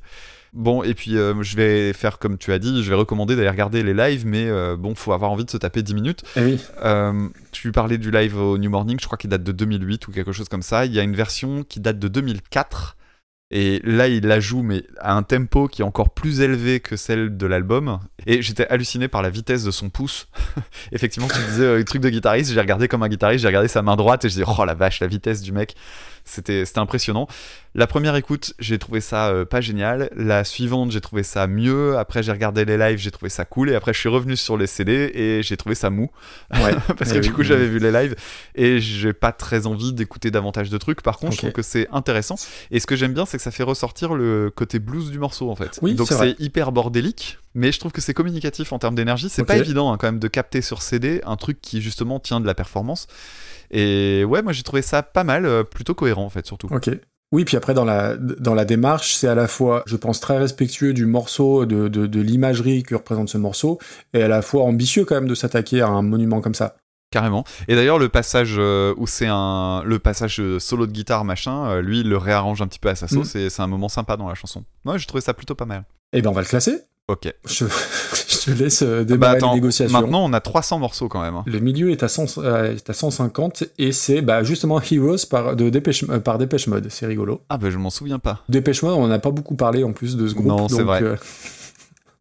Bon, et puis euh, je vais faire comme tu as dit. Je vais recommander d'aller regarder les lives, mais euh, bon, faut avoir envie de se taper 10 minutes. Eh oui. Euh, tu parlais du live au New Morning, je crois qu'il date de 2008 ou quelque chose comme ça. Il y a une version qui date de 2004. Et là, il la joue, mais à un tempo qui est encore plus élevé que celle de l'album. Et j'étais halluciné par la vitesse de son pouce. Effectivement, tu disais euh, truc de guitariste, j'ai regardé comme un guitariste, j'ai regardé sa main droite et je disais, oh la vache, la vitesse du mec. C'était impressionnant. La première écoute, j'ai trouvé ça euh, pas génial. La suivante, j'ai trouvé ça mieux. Après, j'ai regardé les lives, j'ai trouvé ça cool. Et après, je suis revenu sur les CD et j'ai trouvé ça mou. Ouais. Parce Eh que du coup, oui. j'avais vu les lives et j'ai pas très envie d'écouter davantage de trucs. Par contre, je trouve que c'est intéressant. Et ce que j'aime bien, c'est que ça fait ressortir le côté blues du morceau en fait. Oui, Donc c'est hyper bordélique, mais je trouve que c'est communicatif en termes d'énergie. C'est Ok. pas évident hein, quand même de capter sur CD un truc qui justement tient de la performance. Et ouais, moi j'ai trouvé ça pas mal, euh, plutôt cohérent en fait surtout. Ok. Oui, puis après, dans la, dans la démarche, c'est à la fois, je pense, très respectueux du morceau, de, de, de l'imagerie que représente ce morceau, et à la fois ambitieux quand même de s'attaquer à un monument comme ça. Carrément. Et d'ailleurs, le passage euh, où c'est un le passage euh, solo de guitare machin, lui il le réarrange un petit peu à sa Mm. sauce et c'est un moment sympa dans la chanson. Moi, j'ai trouvé ça plutôt pas mal. Eh ben, on va le classer. Ok. Je, je te laisse euh, Bah démarrer attends, les négociations. maintenant on a 300 morceaux quand même. hein. Le milieu est à, 100 euh, est à 150 et c'est bah, justement Heroes par, de Dépêche, euh, par Dépêche Mode. C'est rigolo. Ah bah je m'en souviens pas. Dépêche Mode, on n'a pas beaucoup parlé en plus de ce groupe. Non, c'est vrai. euh,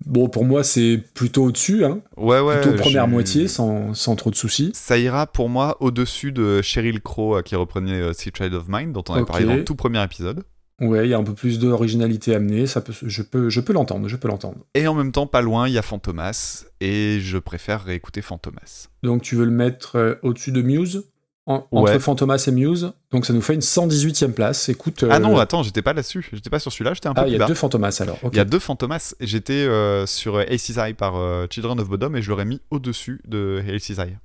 bon, pour moi, c'est plutôt au-dessus. Hein. Ouais ouais. plutôt première je- moitié, sans, sans trop de soucis. Ça ira pour moi au-dessus de Cheryl Crow qui reprenait Sea Child of Mine dont on avait Ok. parlé dans le tout premier épisode. Ouais, il y a un peu plus d'originalité amenée. Ça peut, je peux, je peux l'entendre. Je peux l'entendre. Et en même temps, pas loin, il y a Fantomas et je préfère réécouter Fantomas. Donc, tu veux le mettre euh, au-dessus de Muse? En- Entre. Fantomas et Muse? Donc, ça nous fait une 118e place. Écoute. Ah euh, non, attends, j'étais pas là-dessus. J'étais pas sur celui-là, j'étais un peu Ah, il y a deux Fantomas alors. Il y a deux Fantomas. et J'étais euh, sur euh, Aces Eye par euh, Children of Bodom et je l'aurais mis au-dessus de Aces Eye.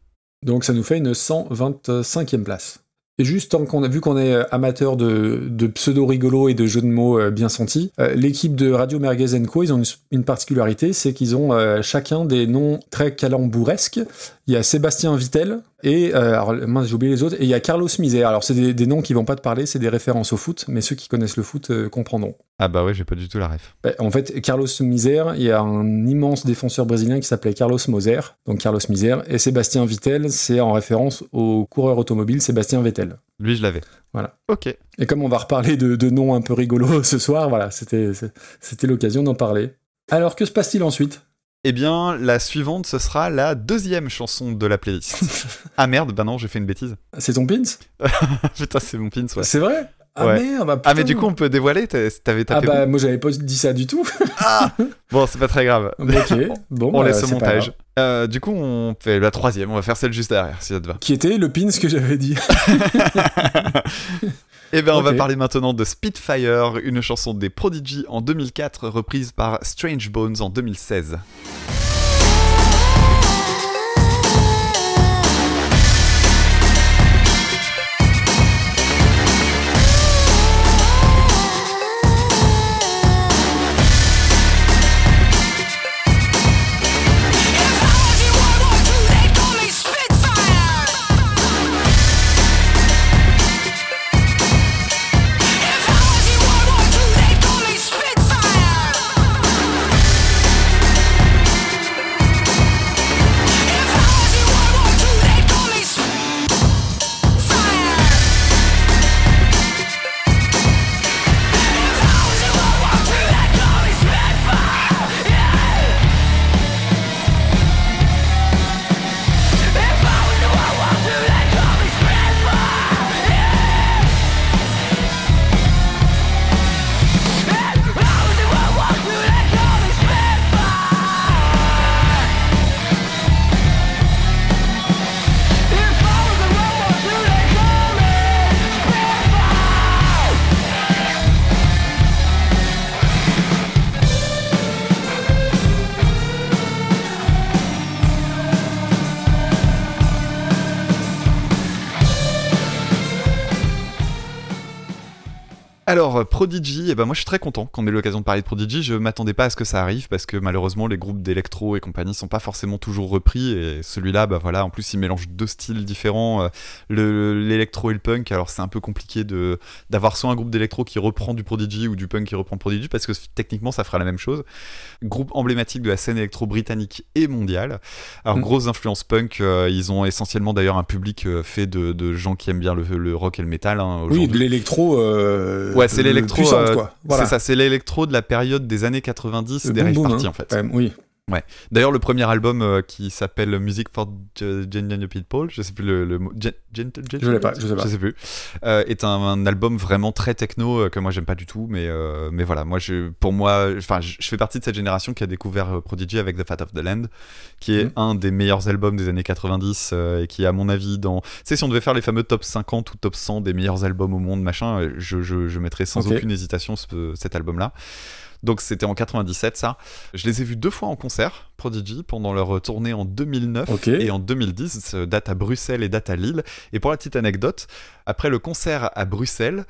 Donc ça nous fait une 125e place. Et juste tant qu'on vu qu'on est euh, amateur de, de pseudo rigolo et de jeux de mots euh, bien sentis, euh, l'équipe de Radio Merguez Co, ils ont une, particularité, c'est qu'ils ont chacun des noms très calambouresques. Il y a Sébastien Vittel et euh, alors mince, j'ai oublié les autres et il y a Carlos Misère. Alors c'est des, des noms qui vont pas te parler, c'est des références au foot, mais ceux qui connaissent le foot euh, comprendront. Ah bah ouais, j'ai pas du tout la ref. Bah, En fait, Carlos Misère, il y a un immense défenseur brésilien qui s'appelait Carlos Moser, donc Carlos Misère, et Sébastien Vittel, c'est en référence au coureur automobile Sébastien Vettel. Lui, je l'avais. Voilà. Ok. Et comme on va reparler de, de noms un peu rigolos ce soir, voilà, c'était l'occasion d'en parler. Alors, que se passe-t-il ensuite? Eh bien, la suivante, ce sera la deuxième chanson de la playlist. ah merde, bah non, j'ai fait une bêtise. C'est ton pins? Putain, c'est mon pins, ouais. C'est vrai? Ah Ouais. merde bah, Ah mais du coup, on peut dévoiler, t'avais Ah tapé bah moi j'avais pas dit ça du tout. où Bon, c'est pas très grave. ok, bon. On bah, laisse au montage. Euh, du coup, on fait la troisième, on va faire celle juste derrière, si ça te va. Qui était le pins que j'avais dit. Eh bien, on va parler maintenant de Spitfire, une chanson des Prodigy en 2004, reprise par Strange Bones en 2016. Alors, euh, Prodigy, eh ben moi je suis très content qu'on ait l'occasion de parler de Prodigy. Je m'attendais pas à ce que ça arrive parce que malheureusement les groupes d'électro et compagnie sont pas forcément toujours repris. Et celui-là, bah voilà, en plus il mélange deux styles différents, euh, le- l'électro et le punk. Alors c'est un peu compliqué de d'avoir soit un groupe d'électro qui reprend du Prodigy ou du punk qui reprend Prodigy parce que techniquement ça fera la même chose. Groupe emblématique de la scène électro britannique et mondiale. Alors Mm. grosse influence punk, euh, ils ont essentiellement d'ailleurs un public euh, fait de, de gens qui aiment bien le, le rock et le métal. hein, Oui, de l'électro. euh, Ouais, c'est euh, l'électro. euh. Voilà. C'est ça, c'est l'électro de la période des années 90 Le des boom rave parties hein, en fait. quand oui. D'ailleurs, le premier album euh, qui s'appelle Music for G- Gentlemen People, je sais plus le, le mot. Gen- Gentle- Je l'ai pas, je sais pas. plus. euh, est un, un album vraiment très techno euh, que moi j'aime pas du tout, mais mais voilà, moi je, pour moi, enfin, je, je fais partie de cette génération qui a découvert Prodigy avec The Fat of the Land, qui est Mhm. un des meilleurs albums des années 90 euh, et qui, à mon avis, dans, tu sais, si on devait faire les fameux top 50 ou top 100 des meilleurs albums au monde, machin, je, je, je mettrais sans aucune hésitation ce- cet album-là. Donc c'était en 97 ça. Je les ai vus deux fois en concert, Prodigy, pendant leur tournée en 2009 Ok. et en 2010, euh, date à Bruxelles et date à Lille. Et pour la petite anecdote, après le concert à Bruxelles,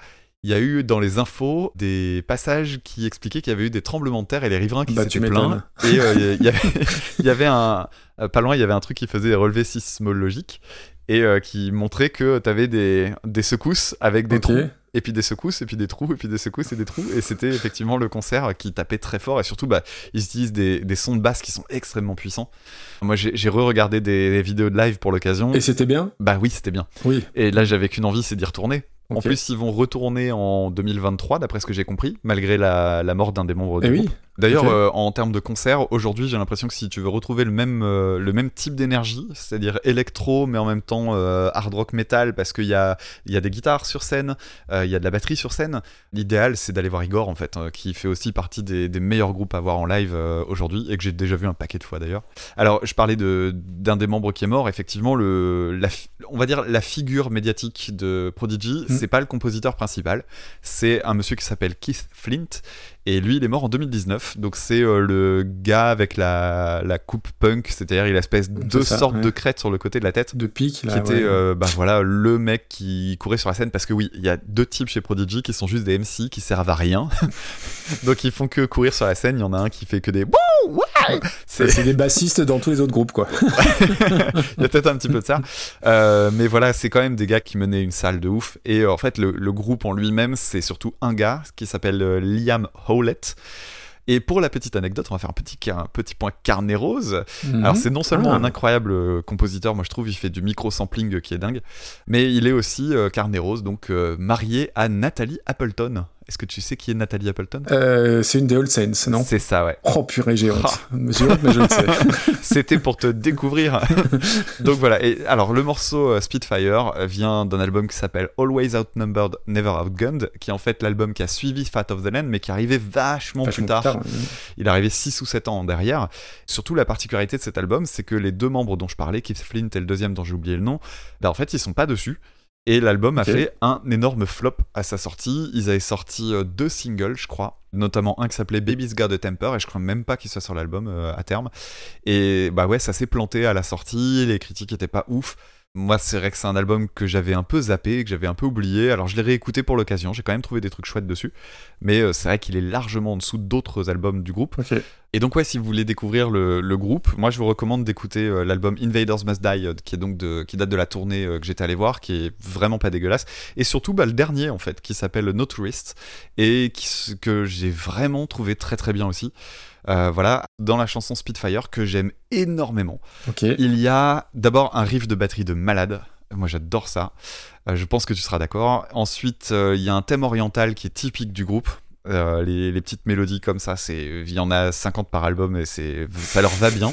il y a eu dans les infos des passages qui expliquaient qu'il y avait eu des tremblements de terre et les riverains qui Bah, s'étaient plaints. Et euh, il y avait, il y avait un, euh, pas loin, il y avait un truc qui faisait des relevés sismologiques et euh, qui montrait que tu avais des, des secousses avec des Ok. trous et puis des secousses, et puis des trous, et puis des secousses et des trous. Et c'était effectivement le concert qui tapait très fort. Et surtout, bah, ils utilisent des, des sons de basse qui sont extrêmement puissants. Moi, j'ai re-regardé des, des vidéos de live pour l'occasion. Et c'était bien? Bah oui, c'était bien. Oui. Et là, j'avais qu'une envie, c'est d'y retourner. En plus, ils vont retourner en 2023, d'après ce que j'ai compris, malgré la, la mort d'un des membres du Eh groupe. oui. D'ailleurs, euh, en termes de concert, aujourd'hui, j'ai l'impression que si tu veux retrouver le même, euh, le même type d'énergie, c'est-à-dire électro, mais en même temps euh, hard rock metal, parce qu'il y a, y a des guitares sur scène, il y a de la batterie sur scène, l'idéal, c'est d'aller voir Igor, en fait, euh, qui fait aussi partie des, des meilleurs groupes à voir en live aujourd'hui, et que j'ai déjà vu un paquet de fois d'ailleurs. Alors, je parlais de- d'un des membres qui est mort, effectivement, le, la, on va dire la figure médiatique de Prodigy. C'est pas le compositeur principal, c'est un monsieur qui s'appelle Keith Flint, et lui, il est mort en 2019. Donc, c'est euh, le gars avec la, la coupe punk, c'est-à-dire il a espèce de deux ça, sortes ouais. de crêtes sur le côté de la tête. De pique, là. Qui était ouais. euh, bah voilà le mec qui courait sur la scène parce que oui il y a deux types chez Prodigy qui sont juste des MC qui servent à rien donc ils font que courir sur la scène il y en a un qui fait que des C'est des bassistes dans tous les autres groupes, quoi. il y a peut-être un petit peu de ça. Euh, mais voilà, c'est quand même des gars qui menaient une salle de ouf. Et en fait, le, le groupe en lui-même, c'est surtout un gars qui s'appelle Liam Howlett. Et pour la petite anecdote, on va faire un petit, un petit point carnet rose. Alors c'est non seulement Ah. un incroyable euh, compositeur, moi je trouve, il fait du micro-sampling qui est dingue, mais il est aussi euh, carnet rose, donc euh, marié à Nathalie Appleton. Est-ce que tu sais qui est Nathalie Appleton? Euh, c'est une des All Saints, non? C'est ça, ouais. Oh purée, j'ai honte. J'ai honte, mais je le sais. C'était pour te découvrir. Donc voilà. Et alors le morceau euh, Spitfire euh, vient d'un album qui s'appelle Always Outnumbered, Never Outgunned, qui est en fait l'album qui a suivi Fat of the Land, mais qui arrivait vachement, Vachement plus tard. ouais. Il est arrivé 6 ou 7 ans derrière. Surtout la particularité de cet album, c'est que les deux membres dont je parlais, Keith Flint et le deuxième dont j'ai oublié le nom, bah en fait ils sont pas dessus. Et l'album a fait un énorme flop à sa sortie. Ils avaient sorti euh, deux singles, je crois, notamment un qui s'appelait Baby's Got a Temper, et je crois même pas qu'il soit sur l'album euh, à terme. Et bah ouais, ça s'est planté à la sortie, les critiques étaient pas ouf. Moi, c'est vrai que c'est un album que j'avais un peu zappé, que j'avais un peu oublié. Alors, je l'ai réécouté pour l'occasion. J'ai quand même trouvé des trucs chouettes dessus. Mais euh, c'est vrai qu'il est largement en dessous d'autres albums du groupe. Et donc, ouais, si vous voulez découvrir le, le groupe, moi, je vous recommande d'écouter euh, l'album Invaders Must Die, euh, qui, est donc de, qui date de la tournée que j'étais allé voir, qui est vraiment pas dégueulasse. Et surtout, bah, le dernier, en fait, qui s'appelle No Tourist, et qui, que j'ai vraiment trouvé très très bien aussi. Euh, voilà, dans la chanson Spitfire, que j'aime énormément. Il y a d'abord un riff de batterie de malade. Moi, j'adore ça. Euh, je pense que tu seras d'accord. Ensuite, euh, il y a un thème oriental qui est typique du groupe. Les, les petites mélodies comme ça, c'est il y en a 50 par album et c'est ça leur va bien.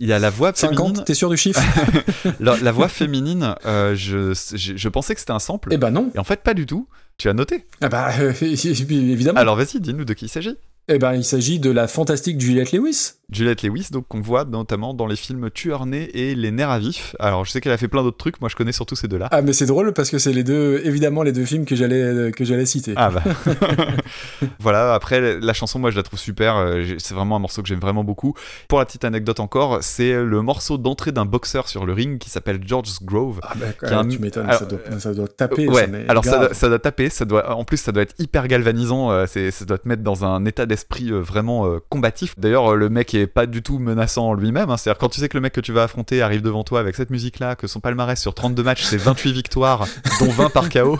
Il y a la voix féminine. 50, t'es sûr du chiffre? La, la voix féminine, je, je, je pensais que c'était un sample. Eh ben non. Et en fait, pas du tout. Tu as noté. Ah bah, évidemment. Alors vas-y, dis-nous de qui il s'agit. Eh ben, il s'agit de la fantastique Juliette Lewis. Juliette Lewis, donc qu'on voit notamment dans les films Tueur né et Les nerfs à vif. Alors je sais qu'elle a fait plein d'autres trucs, moi je connais surtout ces deux-là. Ah, mais c'est drôle parce que c'est les deux, évidemment, les deux films que j'allais que j'allais citer. Ah bah. voilà, après la chanson, moi je la trouve super. euh, C'est vraiment un morceau que j'aime vraiment beaucoup. Pour la petite anecdote encore, c'est le morceau d'entrée d'un boxeur sur le ring qui s'appelle George's Grove. Ah, bah, a un- tu m'étonnes, alors, ça, doit, ça doit taper. ouais, ça, alors ça doit, ça doit taper, ça doit, en plus ça doit être hyper galvanisant, euh, c'est, ça doit te mettre dans un état d'esprit euh, vraiment euh, combatif. D'ailleurs, euh, le mec est pas du tout menaçant en lui-même, hein. c'est-à-dire quand tu sais que le mec que tu vas affronter arrive devant toi avec cette musique-là, que son palmarès sur 32 matchs c'est 28 victoires, dont 20 par KO,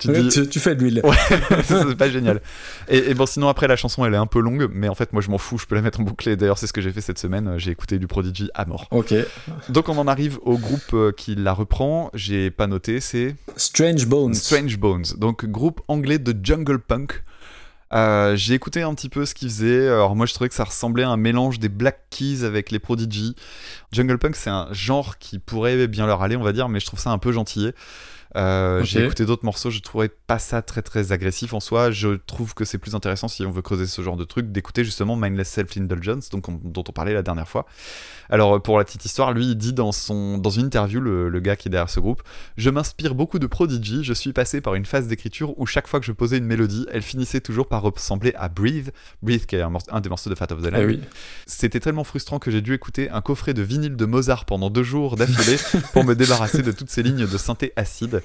tu te Ouais, dis, tu, tu fais de l'huile. Ouais, c'est pas génial. Et, et bon, sinon après la chanson elle est un peu longue, mais en fait moi je m'en fous, je peux la mettre en boucle. Et D'ailleurs c'est ce que j'ai fait cette semaine, j'ai écouté du Prodigy à mort. Ok. Donc on en arrive au groupe euh, qui la reprend. J'ai pas noté, c'est Strange Bones. Strange Bones, donc groupe anglais de jungle punk. Euh, j'ai écouté un petit peu ce qu'ils faisaient. Alors moi je trouvais que ça ressemblait à un mélange des Black Keys avec les Prodigy. Jungle punk c'est un genre qui pourrait bien leur aller on va dire, mais je trouve ça un peu gentillé. Euh. J'ai écouté d'autres morceaux, je trouvais pas ça très très agressif en soi. Je trouve que c'est plus intéressant si on veut creuser ce genre de truc d'écouter justement Mindless Self Indulgence, donc on- dont on parlait la dernière fois. Alors pour la petite histoire, lui il dit dans son dans une interview le, le gars qui est derrière ce groupe, je m'inspire beaucoup de Prodigy. Je suis passé par une phase d'écriture où chaque fois que je posais une mélodie, elle finissait toujours par ressembler à Breathe, Breathe qui est un, des morceaux de Fat of the Land. Ah oui. C'était tellement frustrant que j'ai dû écouter un coffret de vinyle de Mozart pendant deux jours d'affilée pour me débarrasser de toutes ces lignes de synthé acide.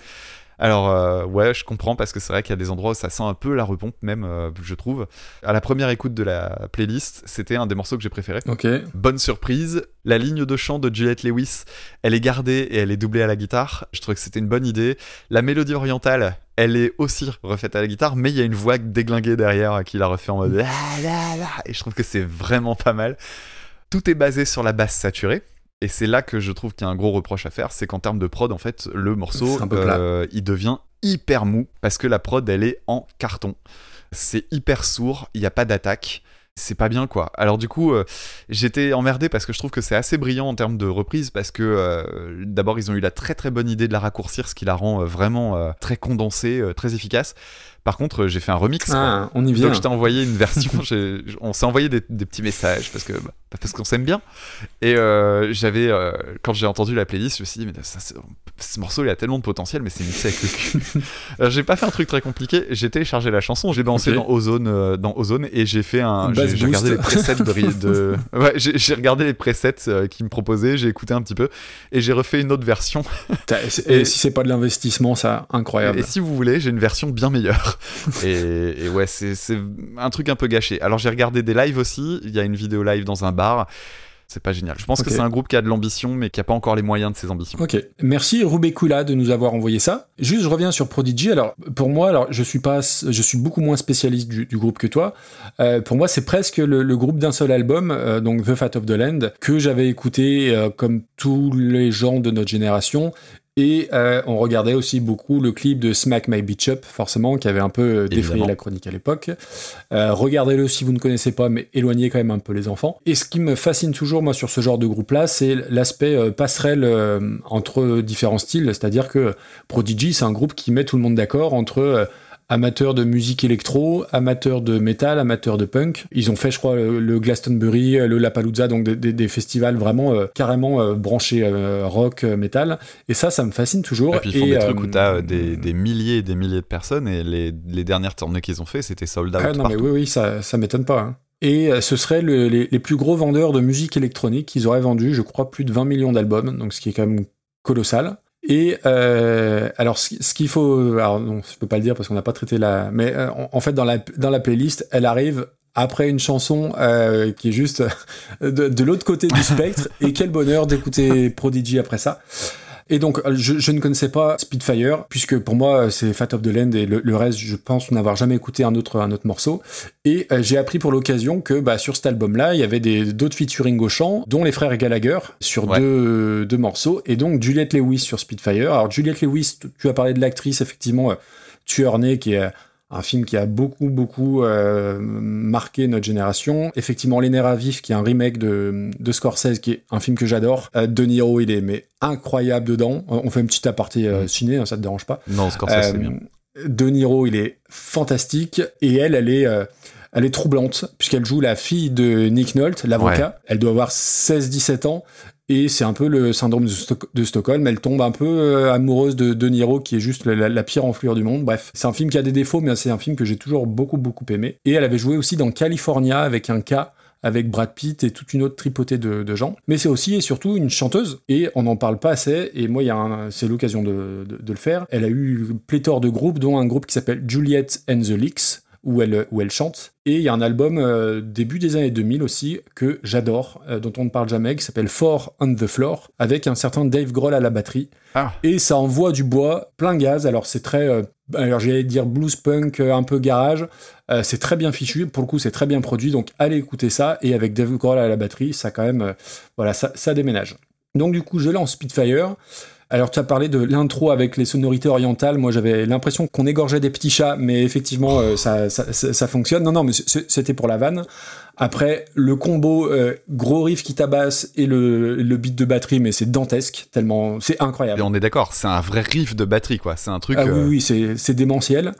Alors euh, ouais, je comprends parce que c'est vrai qu'il y a des endroits où ça sent un peu la repompe même, euh, je trouve. À la première écoute de la playlist, c'était un des morceaux que j'ai préféré. Ok. Bonne surprise, la ligne de chant de Juliette Lewis, elle est gardée et elle est doublée à la guitare. Je trouvais que c'était une bonne idée. La mélodie orientale, elle est aussi refaite à la guitare, mais il y a une voix déglinguée derrière qui la refait en mode et je trouve que c'est vraiment pas mal. Tout est basé sur la basse saturée. Et c'est là que je trouve qu'il y a un gros reproche à faire, c'est qu'en termes de prod, en fait, le morceau, euh, il devient hyper mou parce que la prod, elle est en carton. C'est hyper sourd, il n'y a pas d'attaque. C'est pas bien quoi. Alors du coup, euh, j'étais emmerdé parce que je trouve que c'est assez brillant en termes de reprise parce que euh, d'abord ils ont eu la très très bonne idée de la raccourcir, ce qui la rend euh, vraiment très condensée, très efficace. Par contre, euh, j'ai fait un remix. Ah, on y vient. Donc je t'ai envoyé une version, on s'est envoyé des, des petits messages parce que bah, parce qu'on s'aime bien. Et euh, j'avais euh, quand j'ai entendu la playlist, je me suis dit mais ça, ce morceau il a tellement de potentiel, mais c'est mixé avec le cul. J'ai pas fait un truc très compliqué, j'ai téléchargé la chanson, j'ai balancé Ok. dans Ozone, euh, dans Ozone et j'ai fait un, j'ai regardé les presets de, ouais, j'ai regardé les presets qu'ils me proposaient, j'ai écouté un petit peu et j'ai refait une autre version. Et, Et- si c'est pas de l'investissement, ça, incroyable. Et si vous voulez, j'ai une version bien meilleure. Et, et ouais, c'est un truc un peu gâché. Alors j'ai regardé des lives aussi. Il y a une vidéo live dans un bar. C'est pas génial. Je pense que c'est un groupe qui a de l'ambition, mais qui a pas encore les moyens de ses ambitions. Ok, merci Rubekula de nous avoir envoyé ça. Juste, je reviens sur Prodigy. Alors, pour moi, alors je suis pas, je suis beaucoup moins spécialiste du, du groupe que toi. Euh, pour moi, c'est presque le, le groupe d'un seul album, euh, donc The Fat of the Land, que j'avais écouté euh, comme tous les gens de notre génération. Et euh, on regardait aussi beaucoup le clip de Smack My Bitch Up, forcément, qui avait un peu euh, défrayé Évidemment. la chronique à l'époque. Euh, Regardez-le si vous ne connaissez pas, mais éloignez quand même un peu les enfants. Et ce qui me fascine toujours, moi, sur ce genre de groupe-là, c'est l'aspect euh, passerelle entre différents styles. C'est-à-dire que Prodigy, c'est un groupe qui met tout le monde d'accord entre amateurs de musique électro, amateurs de métal, amateurs de punk. Ils ont fait, je crois, le, le Glastonbury, le Lapalooza, donc des, des- des festivals vraiment euh, carrément euh, branchés euh, rock, métal. Et ça, ça me fascine toujours. Et puis ils font des trucs où t'as des, des milliers et des milliers de personnes, et les, les dernières tournées qu'ils ont fait, c'était sold out Ah non, mais oui, oui, ça, ça m'étonne pas. hein. Et ce seraient le- les, les plus gros vendeurs de musique électronique. Ils auraient vendu, je crois, plus de 20 millions d'albums, donc ce qui est quand même colossal. Et euh, alors, ce, qu'il faut, alors non, je peux pas le dire parce qu'on n'a pas traité la, mais euh, en, en fait, dans la dans la playlist, elle arrive après une chanson euh, qui est juste de, de l'autre côté du spectre. et quel bonheur d'écouter Prodigy après ça. Et donc, euh, je, je ne connaissais pas Spitfire, puisque pour moi, c'est Fat of the Land et le, le reste, je pense n'avoir jamais écouté un autre, un autre morceau. Et euh, j'ai appris pour l'occasion que bah, sur cet album-là, il y avait d'autres featuring au chant, dont les frères Gallagher, sur Ouais. deux, deux morceaux, et donc Juliette Lewis sur Spitfire. Alors, Juliette Lewis, tu- tu as parlé de l'actrice, effectivement, euh, Tueur Né, qui est un film qui a beaucoup, beaucoup euh, marqué notre génération. Effectivement, Les Nerfs à Vif, qui est un remake de, de Scorsese, qui est un film que j'adore. Euh, De Niro, il est mais incroyable dedans. On fait une petite aparté euh, Mm. ciné, hein, ça te dérange pas. Non, Scorsese, c'est Euh, bien. De Niro, il est fantastique. Et elle, elle est. euh, Elle est troublante, puisqu'elle joue la fille de Nick Nolte, l'avocat. Elle doit avoir 16-17 ans. Et c'est un peu le syndrome de, Stock- de Stockholm. Elle tombe un peu euh, amoureuse de De Niro, qui est juste la, pire enflure du monde. Bref, c'est un film qui a des défauts, mais c'est un film que j'ai toujours beaucoup, beaucoup aimé. Et elle avait joué aussi dans California avec un K avec Brad Pitt et toute une autre tripotée de, gens. Mais c'est aussi et surtout une chanteuse, et on n'en parle pas assez, et moi, c'est l'occasion de le faire. Elle a eu pléthore de groupes, dont un groupe qui s'appelle Juliet and the Leaks, où elle, où elle chante. Et il y a un album euh, début des années 2000 aussi, que j'adore, euh, dont on ne parle jamais, qui s'appelle Four on the Floor, avec un certain Dave Grohl à la batterie. Ah. Et ça envoie du bois, plein gaz, alors c'est très... euh, alors j'allais dire blues punk, un peu garage, c'est très bien fichu, pour le coup c'est très bien produit, donc allez écouter ça, et avec Dave Grohl à la batterie, ça quand même, voilà, ça, ça déménage. Donc du coup je lance Spitfire, alors tu as parlé de l'intro avec les sonorités orientales, moi j'avais l'impression qu'on égorgeait des petits chats, mais effectivement euh, ça, ça, fonctionne, non non mais c'était pour la vanne. Après, le combo euh, gros riff qui tabasse et le, le beat de batterie, mais c'est dantesque, tellement c'est incroyable. Et on est d'accord, c'est un vrai riff de batterie, quoi. C'est un truc. Ah euh, oui, oui, c'est, démentiel.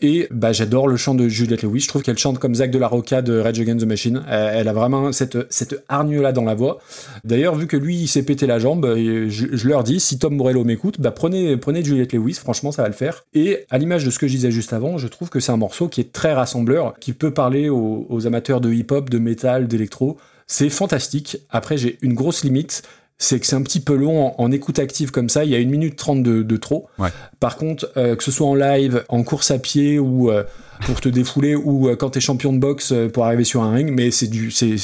Et bah, j'adore le chant de Juliette Lewis. Je trouve qu'elle chante comme Zach de la Rocca de Rage Against the Machine. Elle, elle a vraiment cette, cette hargne-là dans la voix. D'ailleurs, vu que lui, il s'est pété la jambe, je, je leur dis, si Tom Morello m'écoute, bah, prenez, prenez Juliette Lewis. Franchement, ça va le faire. Et à l'image de ce que je disais juste avant, je trouve que c'est un morceau qui est très rassembleur, qui peut parler aux, aux amateurs de hip-hop, de métal, d'électro. C'est fantastique. Après, j'ai une grosse limite c'est que c'est un petit peu long en, en écoute active comme ça. Il y a une minute trente de, de trop. Ouais. Par contre, euh, que ce soit en live, en course à pied ou euh, pour te défouler ou euh, quand t'es champion de boxe pour arriver sur un ring, mais c'est du, c'est,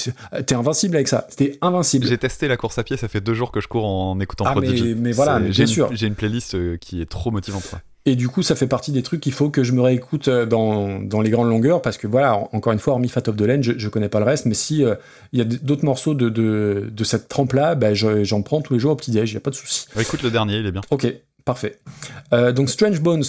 t'es invincible avec ça. T'es invincible. J'ai testé la course à pied, ça fait deux jours que je cours en écoutant Ah, Prodigy. mais- mais voilà, mais j'ai bien une- sûr. J'ai une playlist qui est trop motivante. quoi. Et du coup, ça fait partie des trucs qu'il faut que je me réécoute euh, dans, dans les grandes longueurs parce que voilà, en- encore une fois, hormis Fat of the Land, je, je connais pas le reste, mais si euh, il y a d'autres morceaux de, de, de cette trempe-là, bah, je- j'en prends tous les jours au petit-déj, y a pas de souci. Ouais, écoute le dernier, il est bien. Ok, parfait. Euh, donc Strange Bones,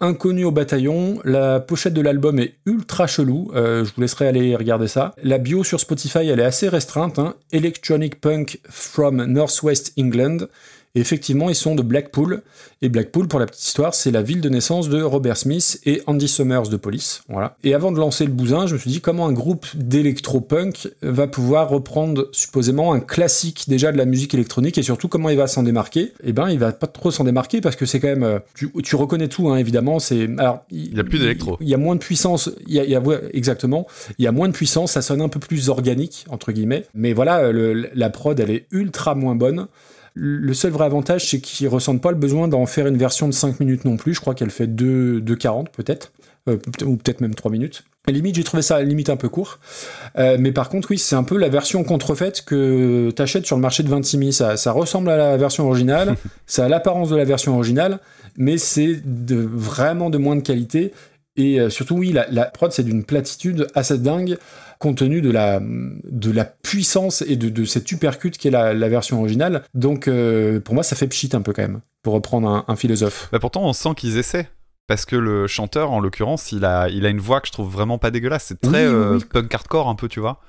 inconnu au bataillon. La pochette de l'album est ultra chelou. euh, je vous laisserai aller regarder ça. La bio sur Spotify, elle est assez restreinte. hein. Electronic Punk from Northwest England. Et effectivement, ils sont de Blackpool. Et Blackpool, pour la petite histoire, c'est la ville de naissance de Robert Smith et Andy Summers de Police. Voilà. Et avant de lancer le bousin, je me suis dit comment un groupe d'électro-punk va pouvoir reprendre supposément un classique déjà de la musique électronique et surtout comment il va s'en démarquer. Eh ben, il va pas trop s'en démarquer parce que c'est quand même, euh, tu, tu reconnais tout, hein, évidemment. C'est alors Il y a plus d'électro. Il y a moins de puissance. Il y a, il y a- ouais, exactement. Il y a moins de puissance. Ça sonne un peu plus organique entre guillemets. Mais voilà, le- la prod, elle est ultra moins bonne. Le seul vrai avantage, c'est qu'ils ressentent pas le besoin d'en faire une version de 5 minutes non plus. Je crois qu'elle fait 2, 2,40 peut-être. Euh, ou peut-être même 3 minutes. À la limite, j'ai trouvé ça à la limite un peu court. Euh, mais par contre, oui, c'est un peu la version contrefaite que t'achètes sur le marché de 26 Ça, ça ressemble à la version originale, ça a l'apparence de la version originale, mais c'est de, vraiment de moins de qualité. Et euh, surtout, oui, la, la prod, c'est d'une platitude assez dingue, compte tenu de la, de la puissance et de, de cette uppercut qui est la, la version originale. Donc, euh, pour moi, ça fait pchit un peu quand même, pour reprendre un, un philosophe. Bah pourtant, on sent qu'ils essaient. Parce que le chanteur, en l'occurrence, il a, il a une voix que je trouve vraiment pas dégueulasse. C'est très Oui, oui, euh, oui. punk hardcore un peu, tu vois.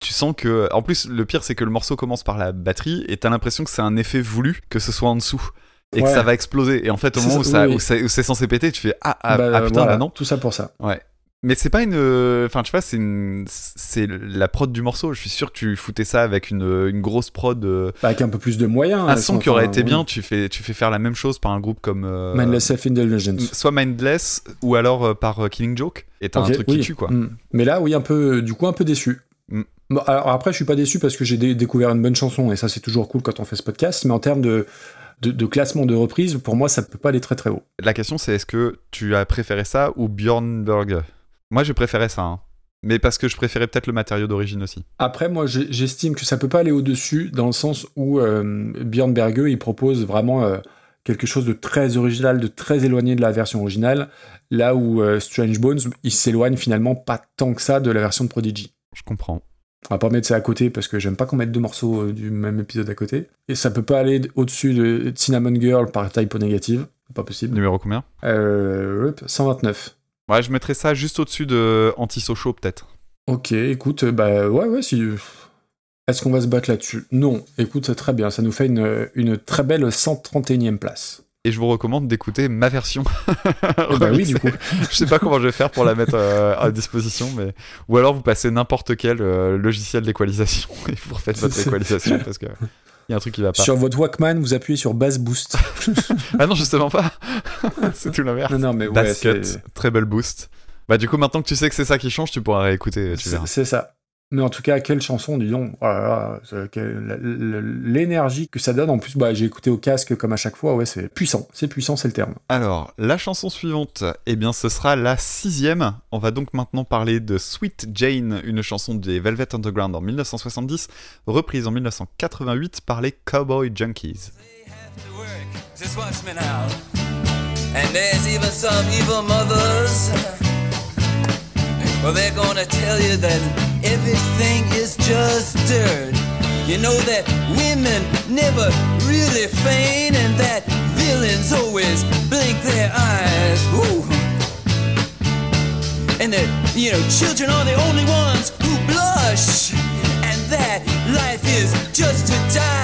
Tu sens que. En plus, le pire, c'est que le morceau commence par la batterie et t'as l'impression que c'est un effet voulu que ce soit en dessous. Et que ça va exploser. Et en fait, au moment où, ça, ça- oui. où ça- où c'est censé péter, tu fais Ah, ah, Bah, ah, putain, voilà, bah non. Tout ça pour ça. Ouais. Mais c'est pas une. euh, Enfin, tu vois, c'est une. C'est la prod du morceau. Je suis sûr que tu foutais ça avec une, une grosse prod. euh, Bah, avec un peu plus de moyens. un elles son qui aurait été oui. bien, tu fais, tu fais faire la même chose par un groupe comme. euh, Mindless Self-Indulgence. soit Mindless ou alors euh, par Killing Joke. Et t'as un truc oui. qui tue, quoi. Mm. Mais là, oui, un peu, du coup, un peu déçu. Mm. Bon, alors après, je suis pas déçu parce que j'ai dé- découvert une bonne chanson et ça, c'est toujours cool quand on fait ce podcast. Mais en termes de, de, de classement de reprise, pour moi, ça peut pas aller très très haut. La question, c'est est-ce que tu as préféré ça ou Björnberg? Moi, j'ai préféré ça. hein. Mais parce que je préférais peut-être le matériau d'origine aussi. Après, moi, j'estime que ça peut pas aller au-dessus dans le sens où euh, Björn Berge, il propose vraiment euh, quelque chose de très original, de très éloigné de la version originale, là où euh, Strange Bones, il s'éloigne finalement pas tant que ça de la version de Prodigy. Je comprends. On va pas mettre ça à côté parce que j'aime pas qu'on mette deux morceaux euh, du même épisode à côté. Et ça peut pas aller au-dessus de Cinnamon Girl par typo négative. Pas possible. Numéro combien? Euh, hop, 129. Ouais, je mettrais ça juste au-dessus de Anti-Socho, peut-être. Ok, écoute, euh, bah ouais, ouais, si. Est-ce qu'on va se battre là-dessus? Non, écoute, très bien. Ça nous fait une, une très belle 131e place. et je vous recommande d'écouter ma version. Bah oui, du coup. je sais pas comment je vais faire pour la mettre euh, à disposition, mais ou alors vous passez n'importe quel euh, logiciel d'équalisation et vous refaites votre équalisation parce que il y a un truc qui va pas. Sur votre Walkman, vous appuyez sur Bass Boost. Ah non, justement pas. c'est tout l'inverse. non, non, mais ouais, Bass cut, belle boost. Bah du coup maintenant que tu sais que c'est ça qui change, tu pourras réécouter, c'est ça. Mais en tout cas, quelle chanson, dis donc. Oh L'énergie que ça donne. En plus, bah, j'ai écouté au casque comme à chaque fois. Ouais, c'est puissant. C'est puissant, c'est le terme. Alors, la chanson suivante, eh bien, ce sera la sixième. On va donc maintenant parler de Sweet Jane, une chanson des Velvet Underground en 1970, reprise en 1988 par les Cowboy Junkies. to work. Just watch me now. And there's even some evil mothers. Well, they're gonna tell you that everything is just dirt. You know that women never really feign and that villains always blink their eyes. Ooh. And that, you know, children are the only ones who blush. And that life is just to die.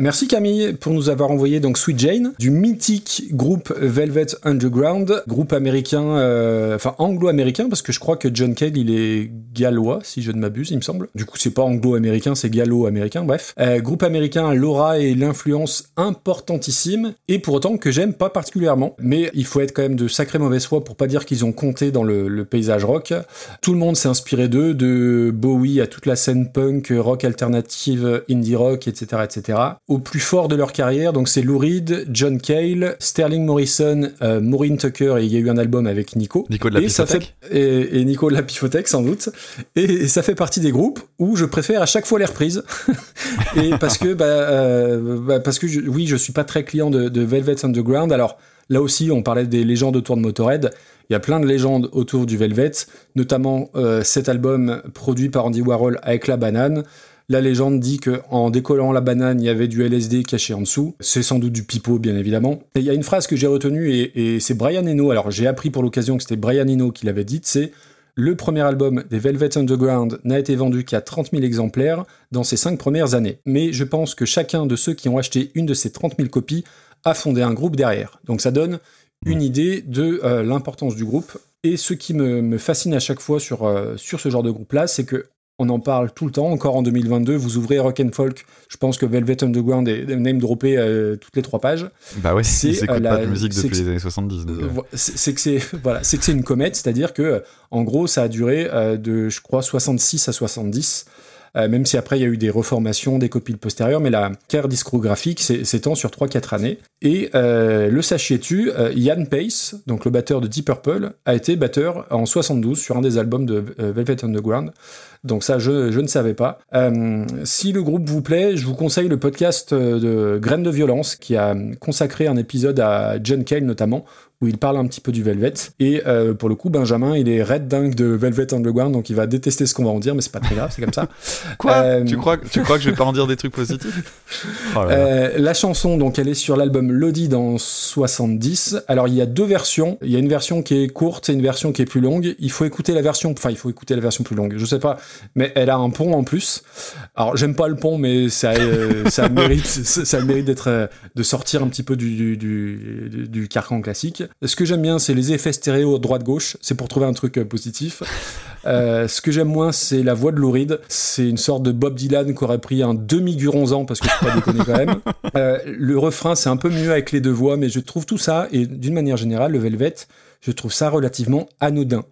Merci Camille pour nous avoir envoyé donc Sweet Jane du mythique groupe Velvet Underground, groupe américain, euh, enfin anglo-américain parce que je crois que John Cale il est gallois si je ne m'abuse il me semble. Du coup c'est pas anglo-américain c'est gallo-américain bref. Euh, groupe américain l'aura et l'influence importantissime et pour autant que j'aime pas particulièrement. Mais il faut être quand même de sacrée mauvaise foi pour pas dire qu'ils ont compté dans le, le paysage rock. Tout le monde s'est inspiré d'eux, de Bowie à toute la scène punk, rock alternative, indie rock, etc., etc. Au plus fort de leur carrière, donc c'est Lou Reed, John Cale, Sterling Morrison, euh, Maureen Tucker, et il y a eu un album avec Nico. Nico de la et ça Pifothèque fait et, et Nico de la Pifothèque sans doute. Et, et ça fait partie des groupes où je préfère à chaque fois les reprises. et parce que bah, euh, bah, parce que je, oui, je suis pas très client de, de Velvet Underground. Alors là aussi, on parlait des légendes autour de Motorhead. Il y a plein de légendes autour du Velvet, notamment euh, cet album produit par Andy Warhol avec la banane. La légende dit que en décollant la banane, il y avait du LSD caché en dessous. C'est sans doute du pipeau, bien évidemment. Il y a une phrase que j'ai retenue et, c'est Brian Eno. Alors j'ai appris pour l'occasion que c'était Brian Eno qui l'avait dite. C'est le premier album des Velvet Underground n'a été vendu qu'à 30 000 exemplaires dans ses cinq premières années. Mais je pense que chacun de ceux qui ont acheté une de ces 30 000 copies a fondé un groupe derrière. Donc ça donne une idée de euh, l'importance du groupe. Et ce qui me, fascine à chaque fois sur, euh, sur ce genre de groupe-là, c'est que on en parle tout le temps, encore en 2022. Vous ouvrez Rock and Folk, je pense que Velvet Underground est name droppé euh, toutes les trois pages. Bah ouais, C'est, ils euh, pas la- de musique depuis les années 70. donc, Euh, C'est que c'est voilà, c'est que c'est une comète, c'est-à-dire que euh, en gros ça a duré euh, de je crois 66 à 70. euh, même si après il y a eu des reformations, des copies postérieures, mais la carrière discographique s'é- s'étend sur 3-4 années. Et le sachiez-tu, euh, Ian Pace, donc le batteur de Deep Purple, a été batteur en 72 sur un des albums de Velvet Underground. Donc ça, je, je ne savais pas. Euh, si le groupe vous plaît, je vous conseille le podcast euh, de Graines de Violence, qui a consacré un épisode à John Cale notamment, où il parle un petit peu du Velvet. Et euh, pour le coup, Benjamin, il est red dingue de Velvet Underground, donc il va détester ce qu'on va en dire, mais c'est pas très grave, c'est comme ça. Quoi? Euh, tu, crois, tu crois que je vais pas en dire des trucs positifs? Oh là là. Euh, la chanson, donc, elle est sur l'album Lodi dans 70. Alors, il y a deux versions. Il y a une version qui est courte et une version qui est plus longue. Il faut écouter la version, enfin, il faut écouter la version plus longue. Je sais pas, mais elle a un pont en plus. Alors, j'aime pas le pont, mais ça, euh, ça mérite, ça ça mérite d'être, de sortir un petit peu du, du, du, du carcan classique. Ce que j'aime bien, c'est les effets stéréo droite-gauche. C'est pour trouver un truc euh, positif. Euh, ce que j'aime moins, c'est la voix de Lou Reed. C'est une sorte de Bob Dylan qui aurait pris un demi-guronzan, parce que je peux pas déconner quand même. Euh, le refrain, c'est un peu mieux avec les deux voix, mais je trouve tout ça, et d'une manière générale, le Velvet, je trouve ça relativement anodin.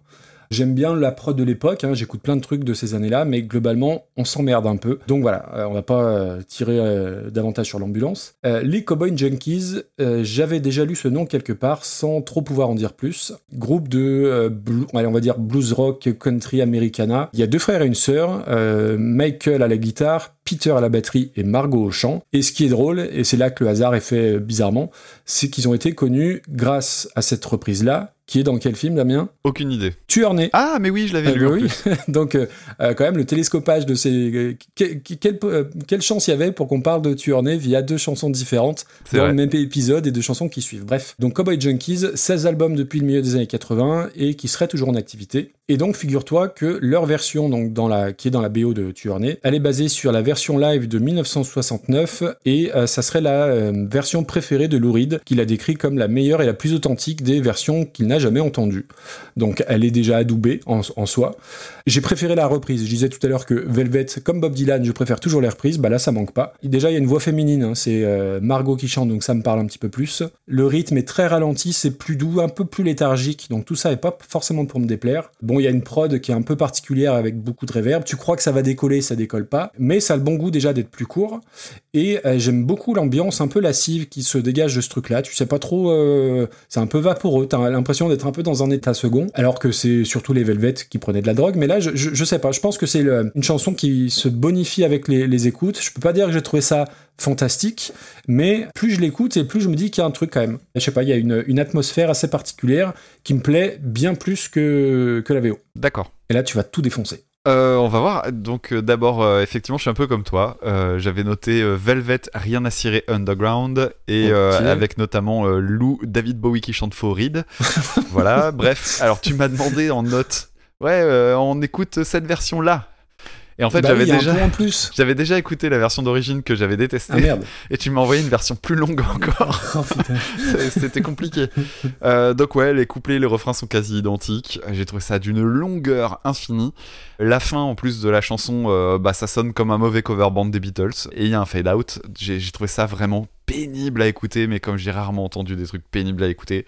J'aime bien la prod de l'époque, hein, j'écoute plein de trucs de ces années-là, mais globalement, on s'emmerde un peu. Donc voilà, euh, on va pas euh, tirer euh, davantage sur l'ambulance. Les Cowboy Junkies, j'avais déjà lu ce nom quelque part sans trop pouvoir en dire plus. Groupe de, blue- allez, on va dire blues rock country americana. Il y a deux frères et une sœur, Michael à la guitare, Peter à la batterie et Margot au chant. Et ce qui est drôle, et c'est là que le hasard est fait euh, bizarrement, c'est qu'ils ont été connus grâce à cette reprise-là, qui est dans quel film, Damien? Aucune idée. Tueur né. Ah, mais oui, je l'avais Euh, lu en oui. plus. Donc, euh, euh, quand même, le télescopage de ces. euh, que- que- quelle, euh, quelle chance il y avait pour qu'on parle de Tueur né via deux chansons différentes dans vrai. le même épisode et deux chansons qui suivent. Bref. Donc, Cowboy Junkies, 16 albums depuis le milieu des années 80 et qui seraient toujours en activité. Et donc, figure-toi que leur version, donc, dans la, qui est dans la BO de Tueur né, elle est basée sur la version live de 1969 et euh, ça serait la euh, version préférée de Lou Reed, qu'il a décrit comme la meilleure et la plus authentique des versions qu'il n'a jamais entendues. Donc elle est déjà adoubée en, soi. J'ai préféré la reprise. Je disais tout à l'heure que Velvet, comme Bob Dylan, je préfère toujours les reprises. Bah là, ça manque pas. Déjà, il y a une voix féminine. hein. C'est euh, Margot qui chante, donc ça me parle un petit peu plus. Le rythme est très ralenti, c'est plus doux, un peu plus léthargique. Donc tout ça est pas forcément pour me déplaire. Bon, il y a une prod qui est un peu particulière avec beaucoup de réverb. Tu crois que ça va décoller, ça décolle pas. Mais ça le bon goût déjà d'être plus court. Et euh, j'aime beaucoup l'ambiance un peu lascive qui se dégage de ce truc-là. Tu sais pas trop, euh, c'est un peu vaporeux. T'as l'impression d'être un peu dans un état second, alors que c'est surtout les Velvet qui prenaient de la drogue. Mais là, je, je, je sais pas. Je pense que c'est une chanson qui se bonifie avec les, les écoutes. Je peux pas dire que j'ai trouvé ça fantastique, mais plus je l'écoute et plus je me dis qu'il y a un truc quand même. Je sais pas, il y a une, une atmosphère assez particulière qui me plaît bien plus que, que la VO. D'accord. Et là, tu vas tout défoncer. Euh, on va voir. Donc euh, d'abord, euh, effectivement, je suis un peu comme toi. J'avais noté Velvet, rien à cirer Underground, et avec notamment Lou, David Bowie qui chante Faux Reed. voilà. Bref. Alors tu m'as demandé en note. Ouais, on écoute cette version-là. Et en fait, Bah j'avais oui, déjà. J'avais écouté la version d'origine que j'avais détestée Ah merde. et tu m'as envoyé une version plus longue encore. Oh C'était compliqué. Euh, donc ouais, les couplets et les refrains sont quasi identiques. J'ai trouvé ça d'une longueur infinie. La fin, en plus de la chanson, euh, bah ça sonne comme un mauvais cover band des Beatles. Et il y a un fade out. J'ai trouvé ça vraiment pénible à écouter, mais comme j'ai rarement entendu des trucs pénibles à écouter.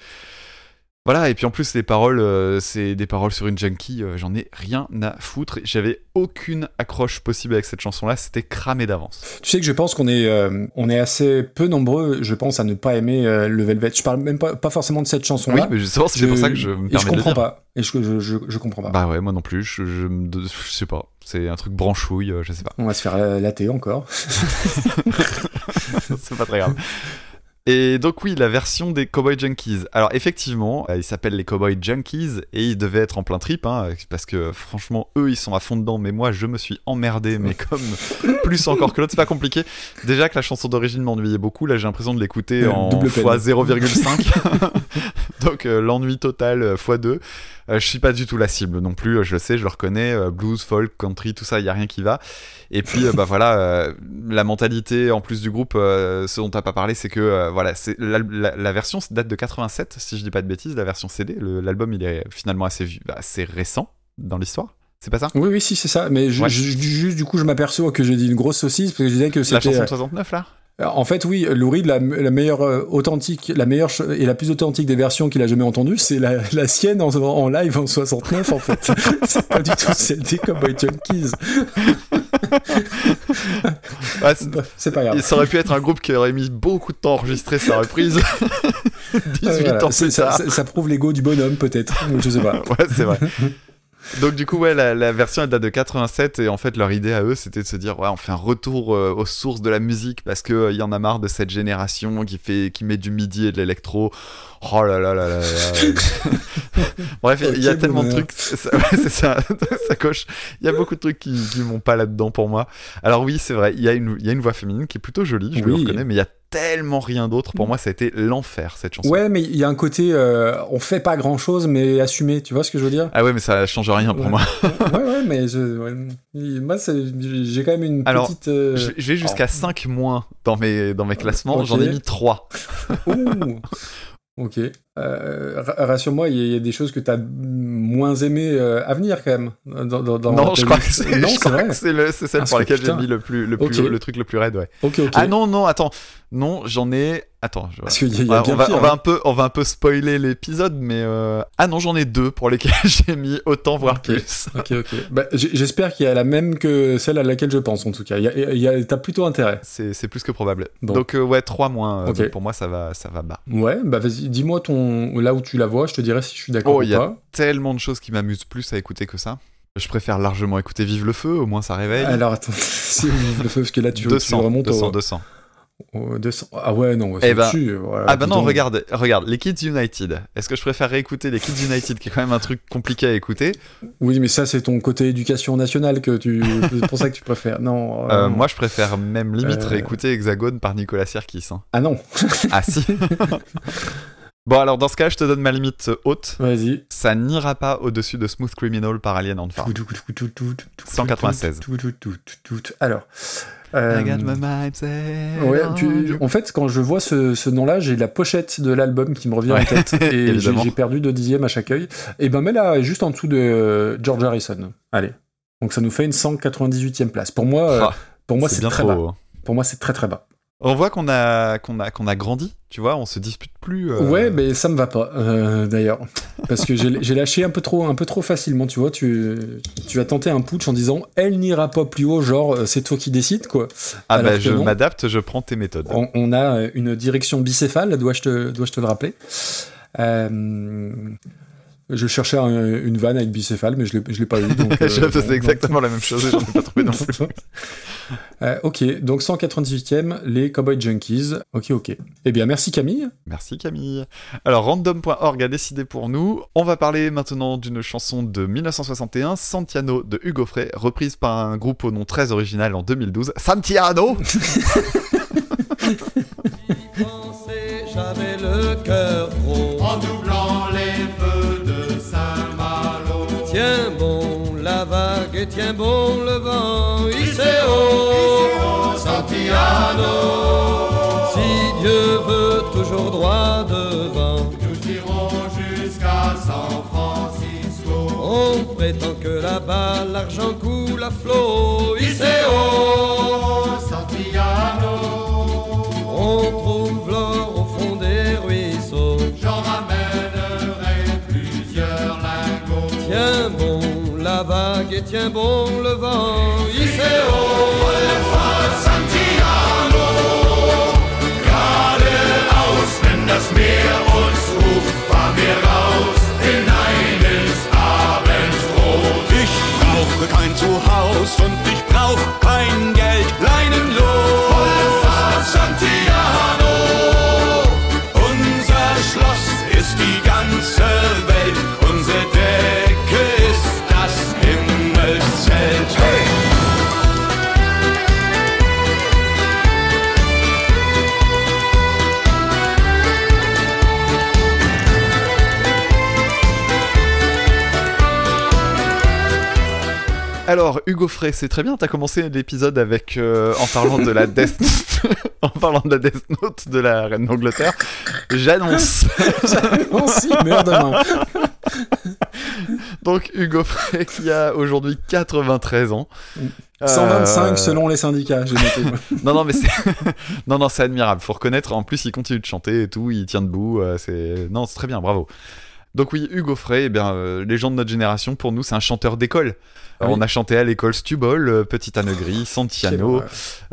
Voilà, et puis en plus les paroles, euh, c'est des paroles sur une junkie, euh, j'en ai rien à foutre. J'avais aucune accroche possible avec cette chanson-là, c'était cramé d'avance. Tu sais que je pense qu'on est, euh, on est assez peu nombreux, je pense, à ne pas aimer le Velvet. Je parle même pas, pas forcément de cette Oui, chanson-là. mais justement, c'est pour ça que je me et je permets de le comprends dire. pas. Et je, je, je, je comprends pas. Bah ouais, moi non plus, je, je, je sais pas. C'est un truc branchouille, je sais pas. On va se faire latter encore. c'est pas très grave. Et donc oui, la version des Cowboy Junkies. Alors effectivement, euh, ils s'appellent les Cowboy Junkies et ils devaient être en plein trip, hein, parce que franchement, eux, ils sont à fond dedans, mais moi, je me suis emmerdé, mais comme plus encore que l'autre, c'est pas compliqué. Déjà que la chanson d'origine m'ennuyait beaucoup, là j'ai l'impression de l'écouter Euh, en double peine. fois 0,5. donc euh, l'ennui total euh, fois 2. Euh, je suis pas du tout la cible non plus, je le sais, je le reconnais, euh, blues, folk, country, tout ça, il y a rien qui va. Et puis bah voilà, la mentalité en plus du groupe, ce dont t'as pas parlé, c'est que voilà, la, la- la version date de 87, si je dis pas de bêtises, la version CD. L'album il est finalement assez bah, assez récent dans l'histoire. C'est pas ça? Oui, oui, si, c'est ça. Mais je- Ouais. je- juste, du coup, je m'aperçois que j'ai dit une grosse saucisse parce que je disais que La c'était. chanson euh, de 69 là? En fait, oui, Lou Reed, la, la meilleure euh, authentique, la meilleure et la plus authentique des versions qu'il a jamais entendues, c'est la, la sienne en, en live en 69, en fait. c'est pas du tout celle des Cowboy Junkies. Ouais, c'est- Bref, C'est pas grave. Ça aurait pu être un groupe qui aurait mis beaucoup de temps à enregistrer sa reprise. 18 Euh, voilà. ans plus ça, tard. ça- ça prouve l'ego du bonhomme, peut-être. Je sais pas. Ouais, c'est vrai. Donc du coup, ouais, la, la version elle date de 87 et en fait leur idée à eux c'était de se dire ouais, on fait un retour euh, aux sources de la musique parce que euh, il y en a marre de cette génération qui fait qui met du midi et de l'électro. Oh là là là là. là. Bref, il y a tellement de trucs, c'est ça, ouais, c'est ça, ça coche. Il y a beaucoup de trucs qui qui vont pas là-dedans pour moi. Alors oui, c'est vrai, il y a une il y a une voix féminine qui est plutôt jolie, je le Oui. reconnais, mais il y a tellement rien d'autre. Pour moi, ça a été l'enfer cette chanson. Ouais, mais il y a un côté, euh, on fait pas grand chose, mais assumé, tu vois ce que je veux dire? Ah ouais, mais ça change rien pour Ouais. moi. Ouais, ouais, mais je, ouais. moi, j'ai quand même une Alors, petite. euh, vais jusqu'à 5 moins dans mes, dans mes classements, Ok. j'en ai mis 3. ouh. Ok. Euh, ra- rassure-moi, il y, a- il y a des choses que tu as moins aimées euh, à venir quand même. Dans, dans, dans non, je crois que c'est Non, je c'est crois vrai. que c'est le- c'est celle Ah, pour laquelle j'ai mis le, plus, le, plus, le truc le plus raide, ouais. Ok, ok. Ah non, non, attends. Non, j'en ai. Attends, je... Parce qu'il y a, il y on a va, bien on va- pire, on va hein. un peu, on va un peu spoiler l'épisode, mais euh, ah non, j'en ai deux pour lesquels j'ai mis autant voire plus. Ok, ok. Bah, J'espère qu'il y a la même que celle à laquelle je pense, en tout cas. T'as plutôt intérêt. C'est c'est plus que probable. Bon. Donc ouais, 3 moins. donc pour moi, ça va, ça va bas. Ouais, bah vas-y, dis-moi ton là où tu la vois, je te dirai si je suis d'accord Oh, ou il y a pas. Tellement de choses qui m'amusent plus à écouter que ça. Je préfère largement écouter Vive le feu, au moins ça réveille. Alors attends, c'est le feu parce que là tu, tu 200, remontes 200, au, 200. au 200. Ah ouais, non, Eh c'est ben, dessus, voilà, Ah bah non, regarde, regarde, les Kids United. Est-ce que je préfère réécouter les Kids United, qui est quand même un truc compliqué à écouter? Oui, mais ça c'est ton côté éducation nationale que tu. c'est pour ça que tu préfères. Non. Euh, euh, Moi, je préfère même limite Euh. réécouter Hexagone par Nicolas Sirkis. hein. Ah non. Ah si Bon, alors dans ce cas, je te donne ma limite euh, haute. Vas-y. Ça n'ira pas au-dessus de Smooth Criminal par Alien Farm. 196. Alors. euh, I got my mind set Ouais, on tu- you. en fait, quand je vois ce, ce nom-là, j'ai la pochette de l'album qui me revient Ouais, en tête. Et j'ai perdu de dixième à chaque œil. Et ben, mais là, juste en dessous de euh, George Harrison. Allez. Donc ça nous fait une 198e place. Pour moi, euh, Ah, pour moi c'est très trop. bas. haut. Pour moi, c'est très très bas. On voit qu'on a, qu'on a, qu'on a grandi, tu vois, on se dispute plus. euh, Ouais, mais ça me va pas, euh, d'ailleurs. Parce que j'ai lâché un peu trop, un peu trop facilement, tu vois. Tu, tu as tenté un putsch en disant elle n'ira pas plus haut, genre euh, c'est toi qui décides, quoi. Ah alors bah je m'adapte, je prends tes méthodes. On, on a une direction bicéphale, dois-je te, dois-je te le rappeler Euh, Je cherchais un- une vanne avec bicéphale, mais je l'ai- je l'ai pas eu. Donc, euh, je faisais bon, exactement la même chose et j'en ai pas trouvé non plus. Euh, ok, donc 198e, les Cowboy Junkies. Ok, ok. Eh bien, merci Camille. Merci Camille. Alors random.org a décidé pour nous. On va parler maintenant d'une chanson de 1961, Santiano de Hugo Frey, reprise par un groupe au nom très original en 2012, Santiano. J'avais le cœur tiens bon le vent. Iseo, Santiano. Si Dieu veut toujours droit devant. Nous irons jusqu'à San Francisco. On prétend que là-bas l'argent coule à flot. Iseo, Santiano. on trouve l'or au fond des ruisseaux. J'en ramènerai plusieurs lingots. Tiens la vague et tiens bon le vent. Iseo, Wenn das Meer uns ruft, fahren wir raus in eines Abendrot. Ich brauche kein Zuhaus und ich Alors Hugo Frey, c'est très bien. T'as commencé l'épisode avec euh, en parlant de la Death, en parlant de la Death Note de la reine d'Angleterre. J'annonce. Si, meurt demain. Donc Hugo Frey qui a aujourd'hui 93 ans. 125 Euh, selon les syndicats, j'ai noté. Non, non, mais c'est. non, non, c'est admirable. Faut reconnaître. En plus, il continue de chanter et tout. Il tient debout. euh, c'est. Non, c'est très bien. Bravo. Donc, oui, Hugo Frey, eh bien, euh, les gens de notre génération, pour nous, c'est un chanteur d'école. Ah oui. On a chanté à l'école Stubol, euh, Petite Anne Gris, Santiano,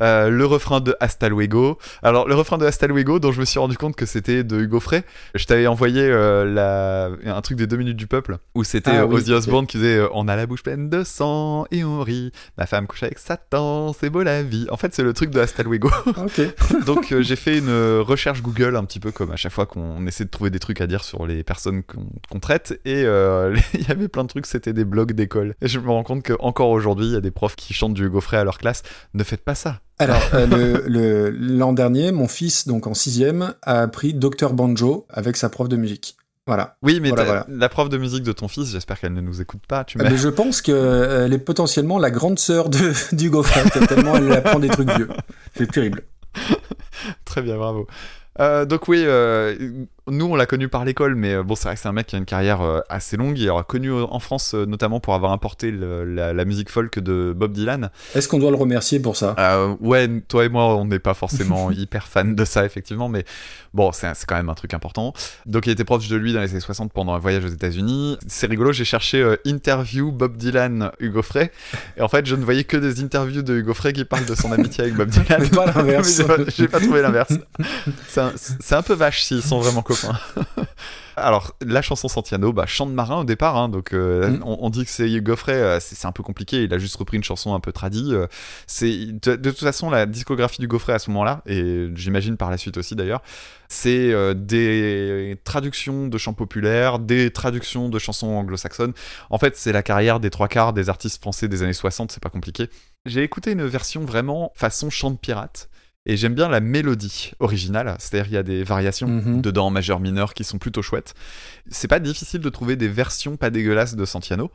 euh, le refrain de Hasta Luego. Alors, le refrain de Hasta Luego, dont je me suis rendu compte que c'était de Hugo Frey. Je t'avais envoyé euh, la... un truc des deux minutes du peuple, où c'était Ah euh, oui, Ozzy. Osbourne qui disait euh, On a la bouche pleine de sang et on rit. Ma femme couche avec Satan, c'est beau la vie. En fait, c'est le truc de Hasta Luego. Donc, euh, j'ai fait une euh, recherche Google, un petit peu comme à chaque fois qu'on essaie de trouver des trucs à dire sur les personnes qu'on traite. Et euh, il y avait plein de trucs, c'était des blogs d'école. Et je me rends compte qu'encore aujourd'hui, il y a des profs qui chantent du Hugo Frey à leur classe. Ne faites pas ça. Alors, euh, l'an dernier, mon fils, donc en sixième, a appris Dr Banjo avec sa prof de musique. Voilà. Oui, mais Voilà, la prof de musique de ton fils, j'espère qu'elle ne nous écoute pas. Tu Euh, m'as- Mais je pense qu'elle est potentiellement la grande sœur de, du Gaufret, tellement elle apprend des trucs vieux. C'est terrible. Très bien, bravo. Euh, donc oui, euh, nous, on l'a connu par l'école, mais euh, bon, c'est vrai que c'est un mec qui a une carrière euh, assez longue. Il aura connu euh, en France, notamment pour avoir importé le- la, la musique folk de Bob Dylan. Est-ce qu'on doit le remercier pour ça? Euh, ouais, toi et moi, on n'est pas forcément hyper fan de ça, effectivement, mais bon, c'est quand même un truc important. Donc, il était proche de lui dans les années 60 pendant un voyage aux États-Unis. C'est rigolo, j'ai cherché euh, interview Bob Dylan, Hugo Frey, et en fait, je ne voyais que des interviews de Hugo Frey qui parlent de son amitié avec Bob Dylan. Mais pas l'inverse. J'ai pas- pas trouvé l'inverse. C'est un, un peu vache s'ils sont vraiment copains. Alors, la chanson Santiano, bah, chant de marin au départ, hein, donc euh, Mm. on, on dit que c'est Hugo Frey, euh, c'est un peu compliqué, il a juste repris une chanson un peu tradie. euh, c'est de, de toute façon, la discographie du Frey à ce moment-là, et j'imagine par la suite aussi d'ailleurs, c'est des traductions de chants populaires, des traductions de chansons anglo-saxonnes. En fait, c'est la carrière des trois quarts des artistes français des années 60, c'est pas compliqué. J'ai écouté une version vraiment façon chant de pirate. Et j'aime bien la mélodie originale, c'est-à-dire il y a des variations Mhm. dedans en majeur mineur qui sont plutôt chouettes. C'est pas difficile de trouver des versions pas dégueulasses de Santiano.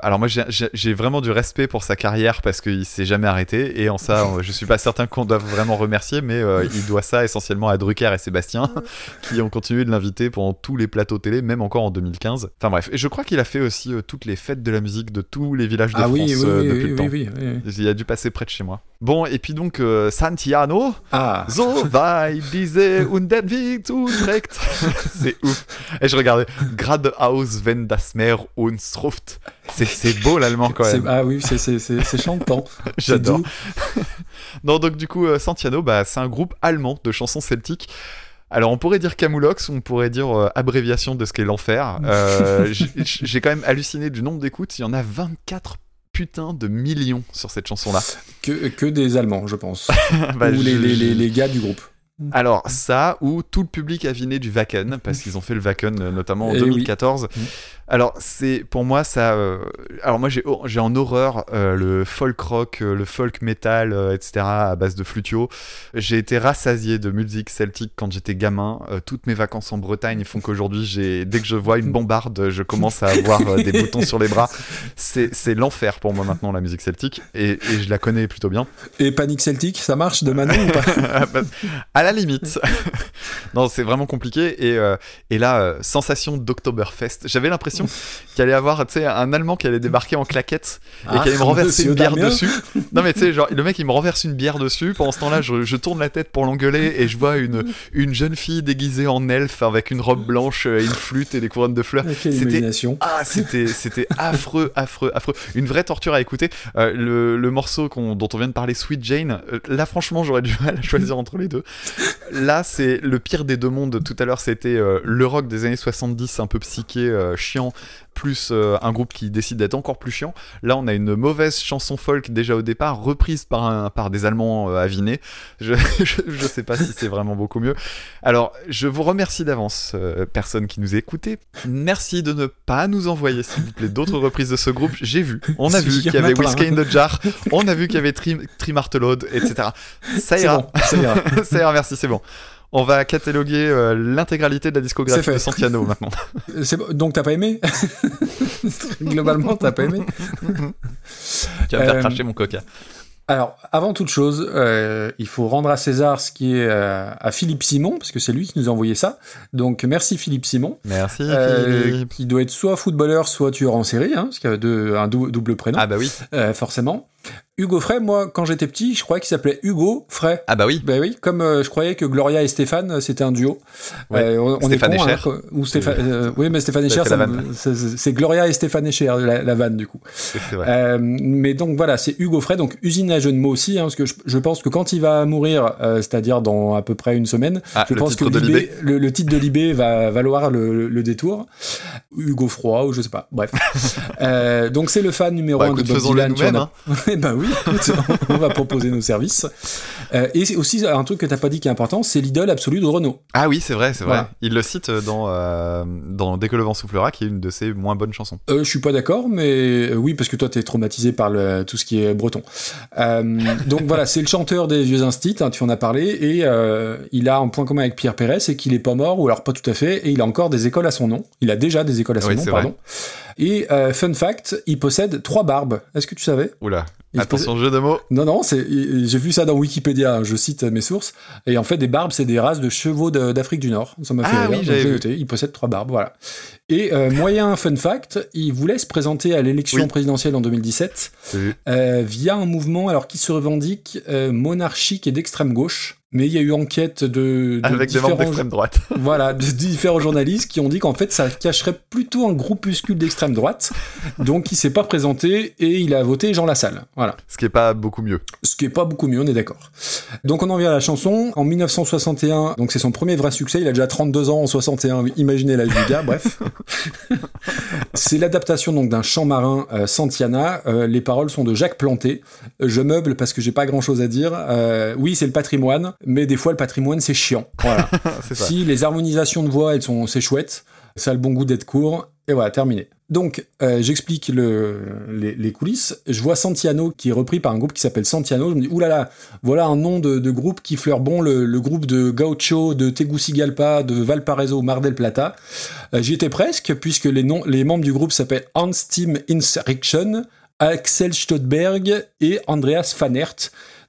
Alors moi j'ai- vraiment du respect pour sa carrière parce qu'il s'est jamais arrêté et en ça je suis pas certain qu'on doive vraiment remercier mais euh, il doit ça essentiellement à Drucker et Sébastien qui ont continué de l'inviter pendant tous les plateaux télé même encore en 2015. Enfin bref, et je crois qu'il a fait aussi euh, toutes les fêtes de la musique de tous les villages de Ah France oui, oui, euh, oui, depuis le temps. oui, oui, oui. Il a dû passer près de chez moi. Bon, et puis donc, euh, Santiano, Ah, so weit diese und der Weg zuträgt. C'est ouf. Et je regardais, geradeaus, wenn das Meer uns ruft. C'est- C'est beau l'allemand quand c'est- même. ah oui, c'est- c'est c'est- c'est chantant. J'adore. Non, donc du coup, euh, Santiano, bah, c'est un groupe allemand de chansons celtiques. Alors, on pourrait dire Camoulox, on pourrait dire euh, abréviation de ce qu'est l'enfer. Euh, J'ai quand même halluciné du nombre d'écoutes. Il y en a 24 putains de millions sur cette chanson-là. Que, que des Allemands, je pense. Bah, Ou les, je- les, les, les gars du groupe. Alors ça, ou tout le public aviné du Wacken, parce qu'ils ont fait le Wacken euh, notamment en Eh oui. 2014. Alors c'est pour moi ça. euh, Alors moi j'ai j'ai en horreur euh, le folk rock, euh, le folk metal, etc. à base de flutio. J'ai été rassasié de musique celtique quand j'étais gamin. Toutes mes vacances en Bretagne font qu'aujourd'hui j'ai dès que je vois une bombarde, je commence à avoir des boutons sur les bras. C'est l'enfer pour moi maintenant la musique celtique et, et je la connais plutôt bien. Et Panic Celtic, ça marche de Manon ou pas? Ah, bah, à la limite. non, c'est vraiment compliqué. Et, et là, sensation d'Oktoberfest. J'avais l'impression qu'il allait avoir un Allemand qui allait débarquer en claquette et Ah, qui allait me renverser une bière Damien. dessus. Non, mais tu sais, genre, le mec, il me renverse une bière dessus. Pendant ce temps-là, je, je tourne la tête pour l'engueuler et je vois une, une jeune fille déguisée en elfe avec une robe blanche, euh, une flûte et des couronnes de fleurs. C'était ah, c'était, affreux, affreux, affreux. Une vraie torture à écouter. Euh, le, le morceau dont on vient de parler, Sweet Jane, euh, là, franchement, j'aurais du mal à choisir entre les deux. Là, c'est le pire des deux mondes. Tout à l'heure, c'était euh, le rock des années 70, un peu psyché, euh, chiant, plus euh, un groupe qui décide d'être encore plus chiant. Là, on a une mauvaise chanson folk déjà au départ, reprise par, un, par des Allemands euh, avinés. Je, je, je sais pas si c'est vraiment beaucoup mieux. Alors, je vous remercie d'avance, euh, personne qui nous écoutait. Merci de ne pas nous envoyer, s'il vous plaît, d'autres reprises de ce groupe. J'ai vu, on a vu qu'il y avait. Whiskey in the Jar, on a vu qu'il y avait Trim, Trimartelode, etc. Ça ira, bon, ça ira. ça ira, merci, c'est bon. On va cataloguer euh, l'intégralité de la discographie de Santiano maintenant. Donc t'as pas aimé Globalement, t'as pas aimé tu vas me faire Euh, cracher mon coca. Alors, avant toute chose, euh, il faut rendre à César ce qui est euh, à Philippe Simon, parce que c'est lui qui nous a envoyé ça. Donc, merci Philippe Simon, Merci, euh, Philippe. qui doit être soit footballeur, soit tueur en série, hein, parce qu'il a deux- un dou- double prénom, Ah bah oui, forcément. Hugo Frey, moi, quand j'étais petit, je croyais qu'il s'appelait Hugo Frey. ah bah oui. Ben oui, comme euh, je croyais que Gloria et Stéphane, euh, c'était un duo. Ouais. Euh, on, Stéphane est con, Escher. hein, ou Stéphane, euh, oui, mais Stéphane Escher, c'est Gloria et Stéphane Escher, la, la vanne, du coup. Vrai. Mais donc voilà, c'est Hugo Frey, donc usine à jeu de mots aussi, hein, parce que je, je pense que quand il va mourir, c'est-à-dire dans à peu près une semaine, Ah, je pense que Libé- le, le titre de Libé va valoir le, détour. Hugo Froid, ou je sais pas, bref. Donc c'est le fan numéro Bah, un écoute, de Bob Dylan. Eh ben oui, écoute, on va proposer nos services. Euh, et aussi un truc que t'as pas dit qui est important, c'est l'idole absolue de Renault. Ah oui, c'est vrai, c'est vrai. Voilà. Il le cite dans, euh, dans Dès que le vent soufflera, qui est une de ses moins bonnes chansons. Euh, je suis pas d'accord, mais euh, oui, parce que toi, t'es traumatisé par le, tout ce qui est breton. Donc voilà, c'est le chanteur des vieux instits, hein, tu en as parlé, et il a un point commun avec Pierre Perret, c'est qu'il est pas mort, ou alors pas tout à fait, et il a encore des écoles à son nom. Il a déjà des écoles à son Oui, nom, pardon. Et euh, fun fact, il possède trois barbes. Est-ce que tu savais Oula. Il Attention, jeu de mots. Non, non, c'est, j'ai vu ça dans Wikipédia, je cite mes sources. Et en fait, des barbes, c'est des races de chevaux de- d'Afrique du Nord. Ça m'a fait Ah rire, oui, j'ai noté. Il possède trois barbes, voilà. Et euh, moyen fun fact, il voulait se présenter à l'élection Oui. présidentielle en 2017 J'ai vu. euh, via un mouvement alors qui se revendique monarchique et d'extrême gauche. Mais il y a eu enquête de, de Avec des membres d'extrême droite. voilà, de différents journalistes qui ont dit qu'en fait ça cacherait plutôt un groupuscule d'extrême droite. Donc il s'est pas présenté et il a voté Jean Lassalle. Voilà. Ce qui est pas beaucoup mieux. Ce qui est pas beaucoup mieux, on est d'accord. Donc on en vient à la chanson. En 1961, donc c'est son premier vrai succès. Il a déjà 32 ans en 61. Imaginez l'âge du gars. Bref, c'est l'adaptation donc d'un chant marin euh, Santiana. Euh, les paroles sont de Jacques Planté. Je meuble parce que j'ai pas grand chose à dire. Euh, oui, c'est le patrimoine, mais des fois le patrimoine c'est chiant. Voilà. Si les harmonisations de voix, elles sont, c'est chouette. Ça a le bon goût d'être court. Et voilà, terminé. Donc, euh, j'explique le, les, les coulisses. Je vois Santiano qui est repris par un groupe qui s'appelle Santiano. Je me dis, oulala, voilà un nom de, de groupe qui fleure bon le, le groupe de Gaucho, de Tegucigalpa, de Valparaiso, Mar del Plata. Euh, J'y étais presque, puisque les, noms, les membres du groupe s'appellent Hans Team Insurrection, Axel Stotberg et Andreas Fanert.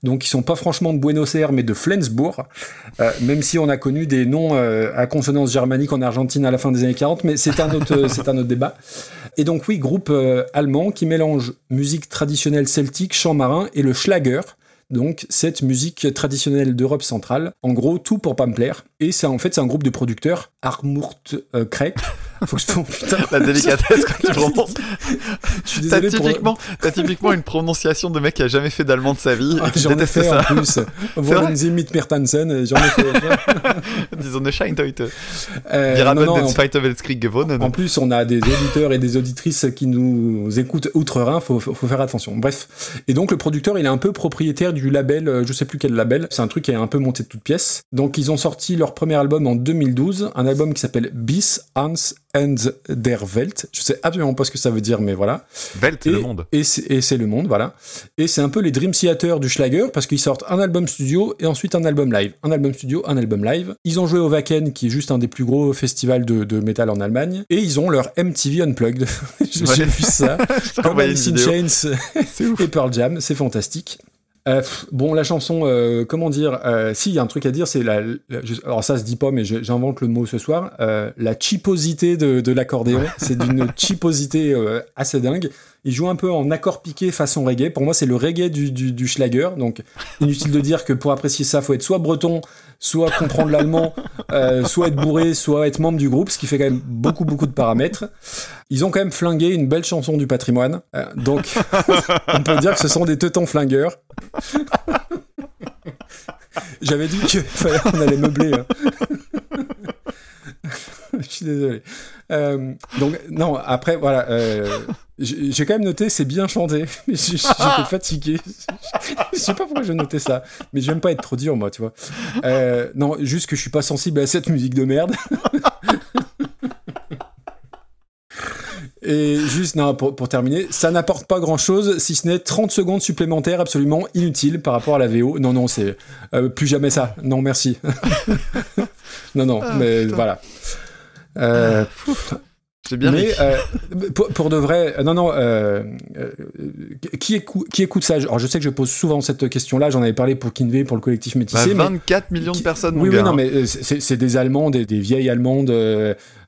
Donc ils sont pas franchement de Buenos Aires, mais de Flensburg. Euh, même si on a connu des noms euh, à consonance germanique en Argentine à la fin des années 40, mais c'est un autre, c'est un autre débat. Et donc oui, groupe euh, allemand qui mélange musique traditionnelle celtique, chant marin et le Schlager. Donc cette musique traditionnelle d'Europe centrale, en gros tout pour pas me plaire. Et c'est en fait c'est un groupe de producteurs, Armurt euh, Krek. Faut que je oh, putain, La délicatesse quand tu prononces. je suis T'as désolé pour. typiquement, t'as typiquement une prononciation de mec qui a jamais fait d'allemand de sa vie Ah, qui J'en ai fait en ça. plus. Wollen Sie mit mir tanzen J'en ai fait. Disons ne scheint heute. Euh, en. En plus, on a des auditeurs et des auditrices qui nous écoutent outre-Rhin, faut, faut, faut faire attention. Bref. Et donc, le producteur, il est un peu propriétaire du label, euh, je sais plus quel label, c'est un truc qui est un peu monté de toutes pièces. Donc, ils ont sorti leur premier album en 2012, un album qui s'appelle Bis, Hans and der Welt. Je sais absolument pas ce que ça veut dire, mais voilà. Welt, Et, le monde. et c'est le monde, voilà. Et c'est un peu les Dream Theater du Schlager, parce qu'ils sortent un album studio et ensuite un album live. Un album studio, un album live. Ils ont joué au Wacken, qui est juste un des plus gros festivals de, de métal en Allemagne. Et ils ont leur MTV Unplugged. J'ai Ouais. vu ça. Comme Alice in. Chains et Pearl Jam, c'est fantastique. Euh, bon, la chanson, euh, comment dire euh, Si, il y a un truc à dire, c'est la, Alors ça se dit pas, mais j'invente le mot ce soir. la cheaposité de, de l'accordéon, c'est d'une cheaposité assez dingue. Il joue un peu en accord piqué façon reggae. Pour moi, c'est le reggae du, du, Schlager. Donc, inutile de dire que pour apprécier ça, faut être soit breton, soit comprendre l'allemand, euh, soit être bourré, soit être membre du groupe, ce qui fait quand même beaucoup, beaucoup de paramètres. Ils ont quand même flingué une belle chanson du patrimoine. Euh, donc, on peut dire que ce sont des teutons flingueurs. J'avais dit qu'on allait meubler. hein. Je suis désolé. Euh, donc, non, après, voilà. J'ai quand même noté, c'est bien chanté. Mais j'étais fatigué. Je sais pas pourquoi j'ai noté ça. Mais j'aime pas être trop dur, moi, tu vois. Euh, non, juste que je suis pas sensible à cette musique de merde. Et juste, non, pour, pour terminer, ça n'apporte pas grand chose si ce n'est 30 secondes supplémentaires absolument inutiles par rapport à la VO. Non, non, c'est euh, plus jamais ça. Non, merci. non, non, Ah, mais putain. voilà. Euh, J'ai bien mais euh, pour, pour de vrai, euh, non, non, euh, euh, qui, écoute, qui écoute ça? Alors, je sais que je pose souvent cette question-là. J'en avais parlé pour Kinvey, pour le collectif Bah, métissé. mais 24 millions de personnes, oui, oui, non, hein. mais c'est c'est des Allemands, des, des vieilles Allemandes.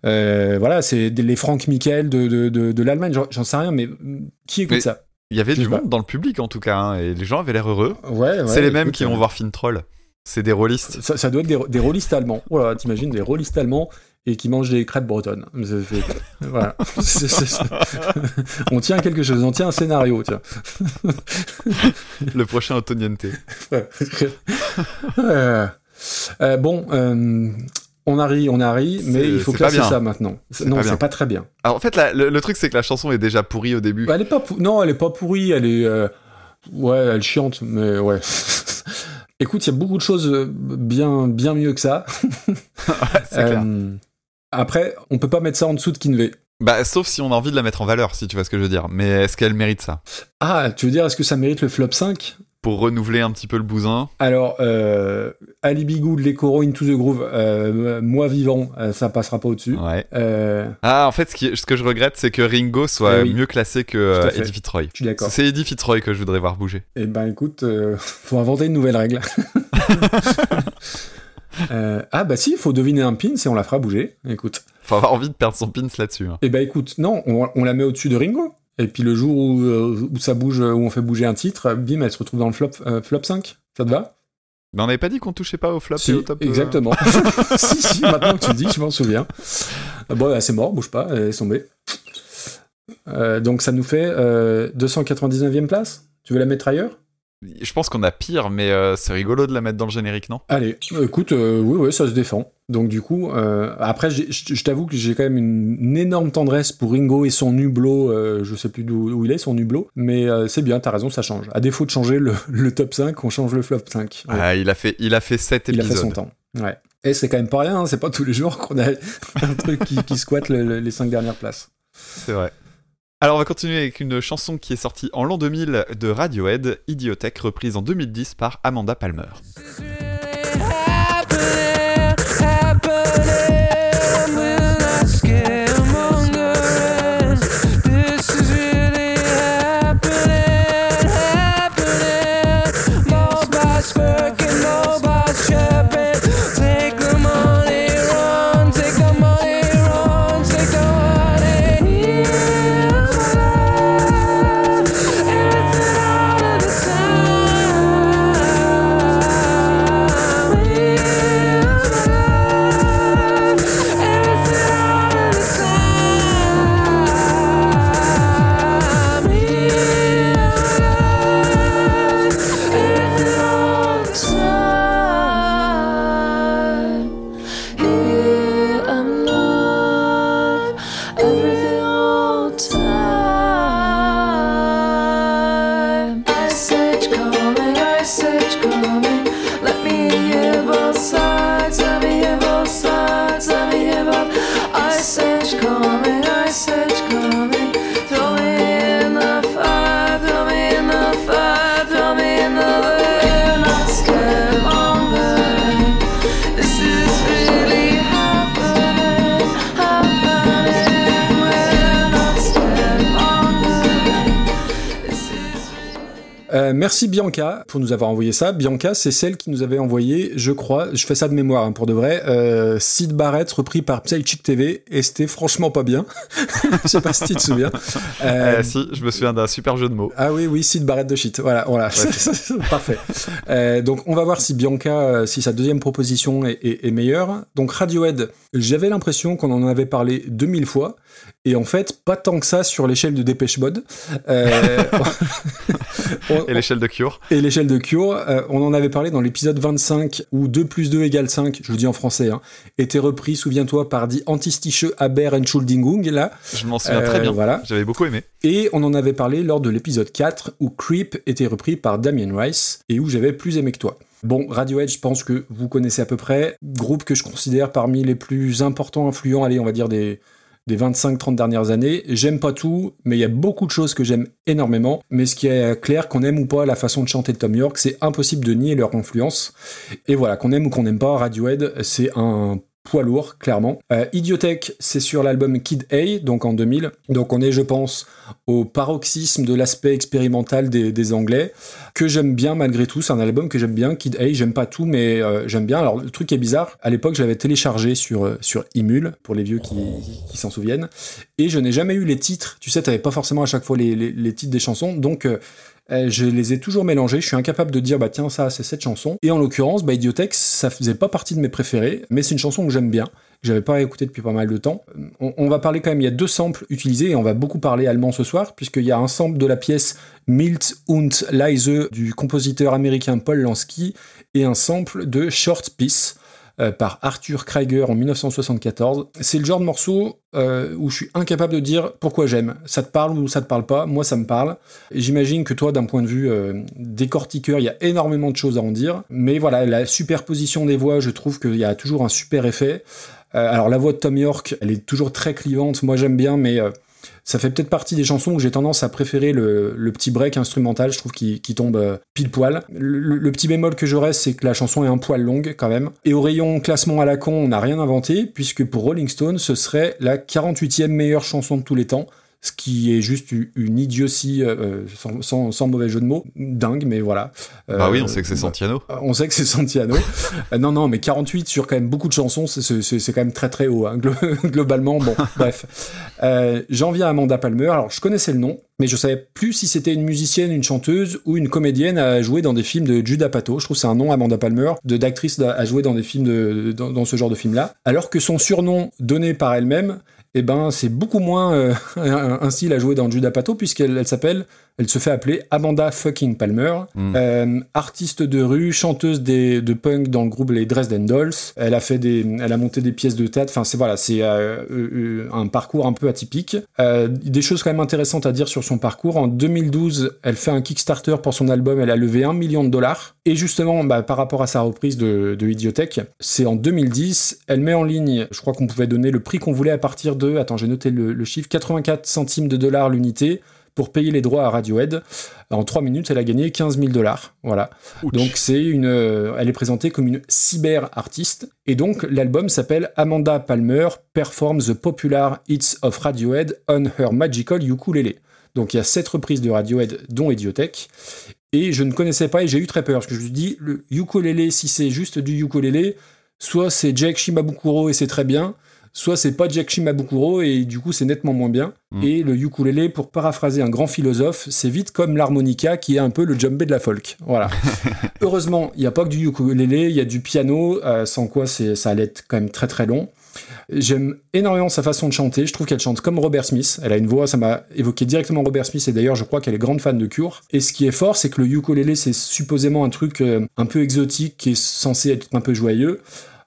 voilà, c'est les Frank Michael de, de, de, de l'Allemagne. J'en- sais rien, mais mm, qui écoute Mais- ça? Il y avait du monde dans le public, en tout cas, hein, et les gens avaient l'air heureux. Ouais, ouais. c'est les mêmes écoute, qui vont voir Fin Troll. C'est des rôlistes. Ça, ça doit être des, des rôlistes allemands. Oh là, t'imagines, des rôlistes allemands et qui mangent des crêpes bretonnes. Voilà. On tient quelque chose, on tient un scénario, tiens. le prochain Otoniente. Ouais. Euh, euh, bon, euh, on a ri, on a ri, mais il faut classer ça maintenant. Non, c'est pas très bien. Alors, en fait, la- le, le truc, c'est que la chanson est déjà pourrie au début. Elle est pas non, elle est pas pourrie, elle est euh, ouais, elle chiante, mais ouais. Écoute, il y a beaucoup de choses euh, bien bien mieux que ça. c'est clair. Après, on peut pas mettre ça en dessous de Kinvey. Bah, sauf si on a envie de la mettre en valeur, si tu vois ce que je veux dire. Mais est-ce qu'elle mérite ça? Ah, tu veux dire, est-ce que ça mérite le flop 5 pour renouveler un petit peu le bousin. Alors, euh, Alibi Good, Les Coraux, Into the Groove, euh, moi vivant, euh, ça passera pas au-dessus. Ouais. Euh, Ah, en fait, ce, qui- ce que je regrette, c'est que Ringo soit Eh oui. mieux classé que. Eddie Fitzroy. je suis d'accord. C'est Eddie Fitzroy que je voudrais voir bouger. Eh ben écoute, faut inventer une nouvelle règle. Euh, ah bah si, il faut deviner un pin et on la fera bouger. Écoute. Faut avoir envie de perdre son pins là-dessus. hein. Ben écoute, non, on, on la met au-dessus de Ringo. Et puis le jour où, euh, où ça bouge, où on fait bouger un titre, bim, elle se retrouve dans le flop, euh, flop 5. Ça te va? Mais on n'avait pas dit qu'on touchait pas au flop Si, et au top euh, exactement. si, si, maintenant que tu le dis, je m'en souviens. Ah Bon, bah, c'est mort, bouge pas, elle est tombée. Euh, donc ça nous fait euh, 299e place. Tu veux la mettre ailleurs? Je pense qu'on a pire, mais euh, c'est rigolo de la mettre dans le générique, non? Allez, écoute, euh, oui, oui, ça se défend. Donc du coup, euh, après, je t'avoue que j'ai quand même une, une énorme tendresse pour Ringo et son hublot. euh, je sais plus d'où où il est, son hublot. Mais euh, c'est bien, t'as raison, ça change. À défaut de changer le, le top 5, on change le flop 5. Ouais, Ah, il, a fait, il a fait 7 il a fait épisodes. son temps. Ouais. Et c'est quand même pas rien, hein, c'est pas tous les jours qu'on a un truc qui, qui squatte le- le- les 5 dernières places. C'est vrai. Alors on va continuer avec une chanson qui est sortie en l'an 2000 de Radiohead, Idiotech, reprise en 2010 par Amanda Palmer. Pour nous avoir envoyé ça. Bianca, c'est celle qui nous avait envoyé, je crois, je fais ça de mémoire hein, pour de vrai, euh, Sid Barrett repris par Psychic TV et c'était franchement pas bien. je sais pas si tu te souviens. Euh, Euh, si, je me souviens d'un super jeu de mots. Ah oui, oui, Sid Barrett de shit. Voilà, voilà. Parfait. Euh, donc, on va voir si Bianca, si sa deuxième proposition est, est- est meilleure. Donc, Radiohead, j'avais l'impression qu'on en avait parlé 2000 fois. Et en fait, pas tant que ça sur l'échelle de Dépêche Mode. On- Et l'échelle de Cure. et l'échelle de Cure, on en avait parlé dans l'épisode 25 où 2 plus 2 égale 5, je le dis en français, hein, était repris, souviens-toi, par Die Antistiche Aber Entschuldigung, là. Je m'en souviens Euh, très bien. Voilà. J'avais beaucoup aimé. Et on en avait parlé lors de l'épisode 4 où Creep était repris par Damien Rice et où j'avais plus aimé que toi. Bon, Radiohead, je pense que vous connaissez à peu près. Groupe que je considère parmi les plus importants, influents, allez, on va dire des, des 25-30 dernières années. J'aime pas tout, mais il y a beaucoup de choses que j'aime énormément. Mais ce qui est clair, qu'on aime ou pas la façon de chanter de Tom York, c'est impossible de nier leur influence. Et voilà, qu'on aime ou qu'on n'aime pas, Radiohead, c'est un poids lourd, clairement. Euh, Idiotech, c'est sur l'album Kid A, donc en 2000. Donc on est, je pense, au paroxysme de l'aspect expérimental des, Anglais, que j'aime bien malgré tout. C'est un album que j'aime bien. Kid A, j'aime pas tout, mais euh, j'aime bien. Alors le truc est bizarre, à l'époque, je l'avais téléchargé sur, euh, sur Emule, pour les vieux qui, s'en souviennent, et je n'ai jamais eu les titres. Tu sais, t'avais pas forcément à chaque fois les, les- les titres des chansons, donc... euh, euh, je les ai toujours mélangés, je suis incapable de dire bah tiens ça c'est cette chanson. Et en l'occurrence, bah Idiotex, ça faisait pas partie de mes préférés, mais c'est une chanson que j'aime bien, que j'avais pas écouté depuis pas mal de temps. On, on va parler quand même, il y a deux samples utilisés et on va beaucoup parler allemand ce soir, puisqu'il y a un sample de la pièce Milt und Leise du compositeur américain Paul Lansky et un sample de Short Piece euh, par Arthur Krieger en 1974. C'est le genre de morceau euh, où je suis incapable de dire pourquoi j'aime. Ça te parle ou ça te parle pas Moi, ça me parle. J'imagine que toi, d'un point de vue euh, décortiqueur, il y a énormément de choses à en dire. Mais voilà, la superposition des voix, je trouve qu'il y a toujours un super effet. Alors la voix de Tom York, elle est toujours très clivante. Moi, j'aime bien, mais Ça fait peut-être partie des chansons où j'ai tendance à préférer le, petit break instrumental, je trouve qu'il qui tombe euh, pile poil. Le, le petit bémol que j'aurais, c'est que la chanson est un poil longue quand même. Et au rayon classement à la con, on n'a rien inventé, puisque pour Rolling Stone, ce serait la 48e meilleure chanson de tous les temps. Ce qui est juste une idiotie, euh, sans, sans- sans mauvais jeu de mots, dingue, mais voilà. Bah Euh, oui, on sait que c'est bah, Santiano. on sait que c'est Santiano. Euh, non, non, mais 48 sur quand même beaucoup de chansons, c'est- quand même très très haut. hein, glo- globalement, bon, bref. Euh, J'en viens à Amanda Palmer. Alors, je connaissais le nom, mais je savais plus si c'était une musicienne, une chanteuse ou une comédienne à jouer dans des films de Judah Pato. Je trouve que c'est un nom, Amanda Palmer, de d'actrice à jouer dans des films de, dans, dans ce genre de film-là. Alors que son surnom donné par elle-même, eh ben, c'est beaucoup moins euh, un, style à jouer dans Judah Pato, puisqu'elle elle s'appelle, elle se fait appeler Amanda fucking Palmer. Mm. Euh, artiste de rue, chanteuse des, de punk dans le groupe les Dresden Dolls. Elle a fait des, elle a monté des pièces de théâtre. Enfin, c'est voilà, c'est euh, euh, un parcours un peu atypique. Euh, des choses quand même intéressantes à dire sur son parcours. En 2012, elle fait un Kickstarter pour son album. Elle a levé un million de dollars. Et justement, bah, par rapport à sa reprise de, de Idiotech, c'est en 2010. Elle met en ligne, je crois qu'on pouvait donner le prix qu'on voulait à partir de, attends, j'ai noté le, le chiffre, 84 centimes de dollars l'unité pour payer les droits à Radiohead. En 3 minutes, elle a gagné 15 000 dollars. Voilà. Ouch. Donc c'est une, euh, elle est présentée comme une cyber artiste. Et donc l'album s'appelle Amanda Palmer performs the popular hits of Radiohead on her magical ukulele. Donc il y a sept reprises de Radiohead, dont Idiotech. Et je ne connaissais pas et j'ai eu très peur parce que je me suis dit le ukulélé, si c'est juste du ukulélé, soit c'est Jake Shimabukuro et c'est très bien, soit c'est pas Jake Shimabukuro et du coup c'est nettement moins bien. Mm. Et le ukulélé, pour paraphraser un grand philosophe, c'est vite comme l'harmonica qui est un peu le djembé de la folk. Voilà. Heureusement, il n'y a pas que du ukulélé, il y a du piano, euh, sans quoi c'est, ça allait être quand même très très long. J'aime énormément sa façon de chanter. Je trouve qu'elle chante comme Robert Smith. Elle a une voix, ça m'a évoqué directement Robert Smith. Et d'ailleurs, je crois qu'elle est grande fan de Cure. Et ce qui est fort, c'est que le ukulélé, c'est supposément un truc euh, un peu exotique qui est censé être un peu joyeux.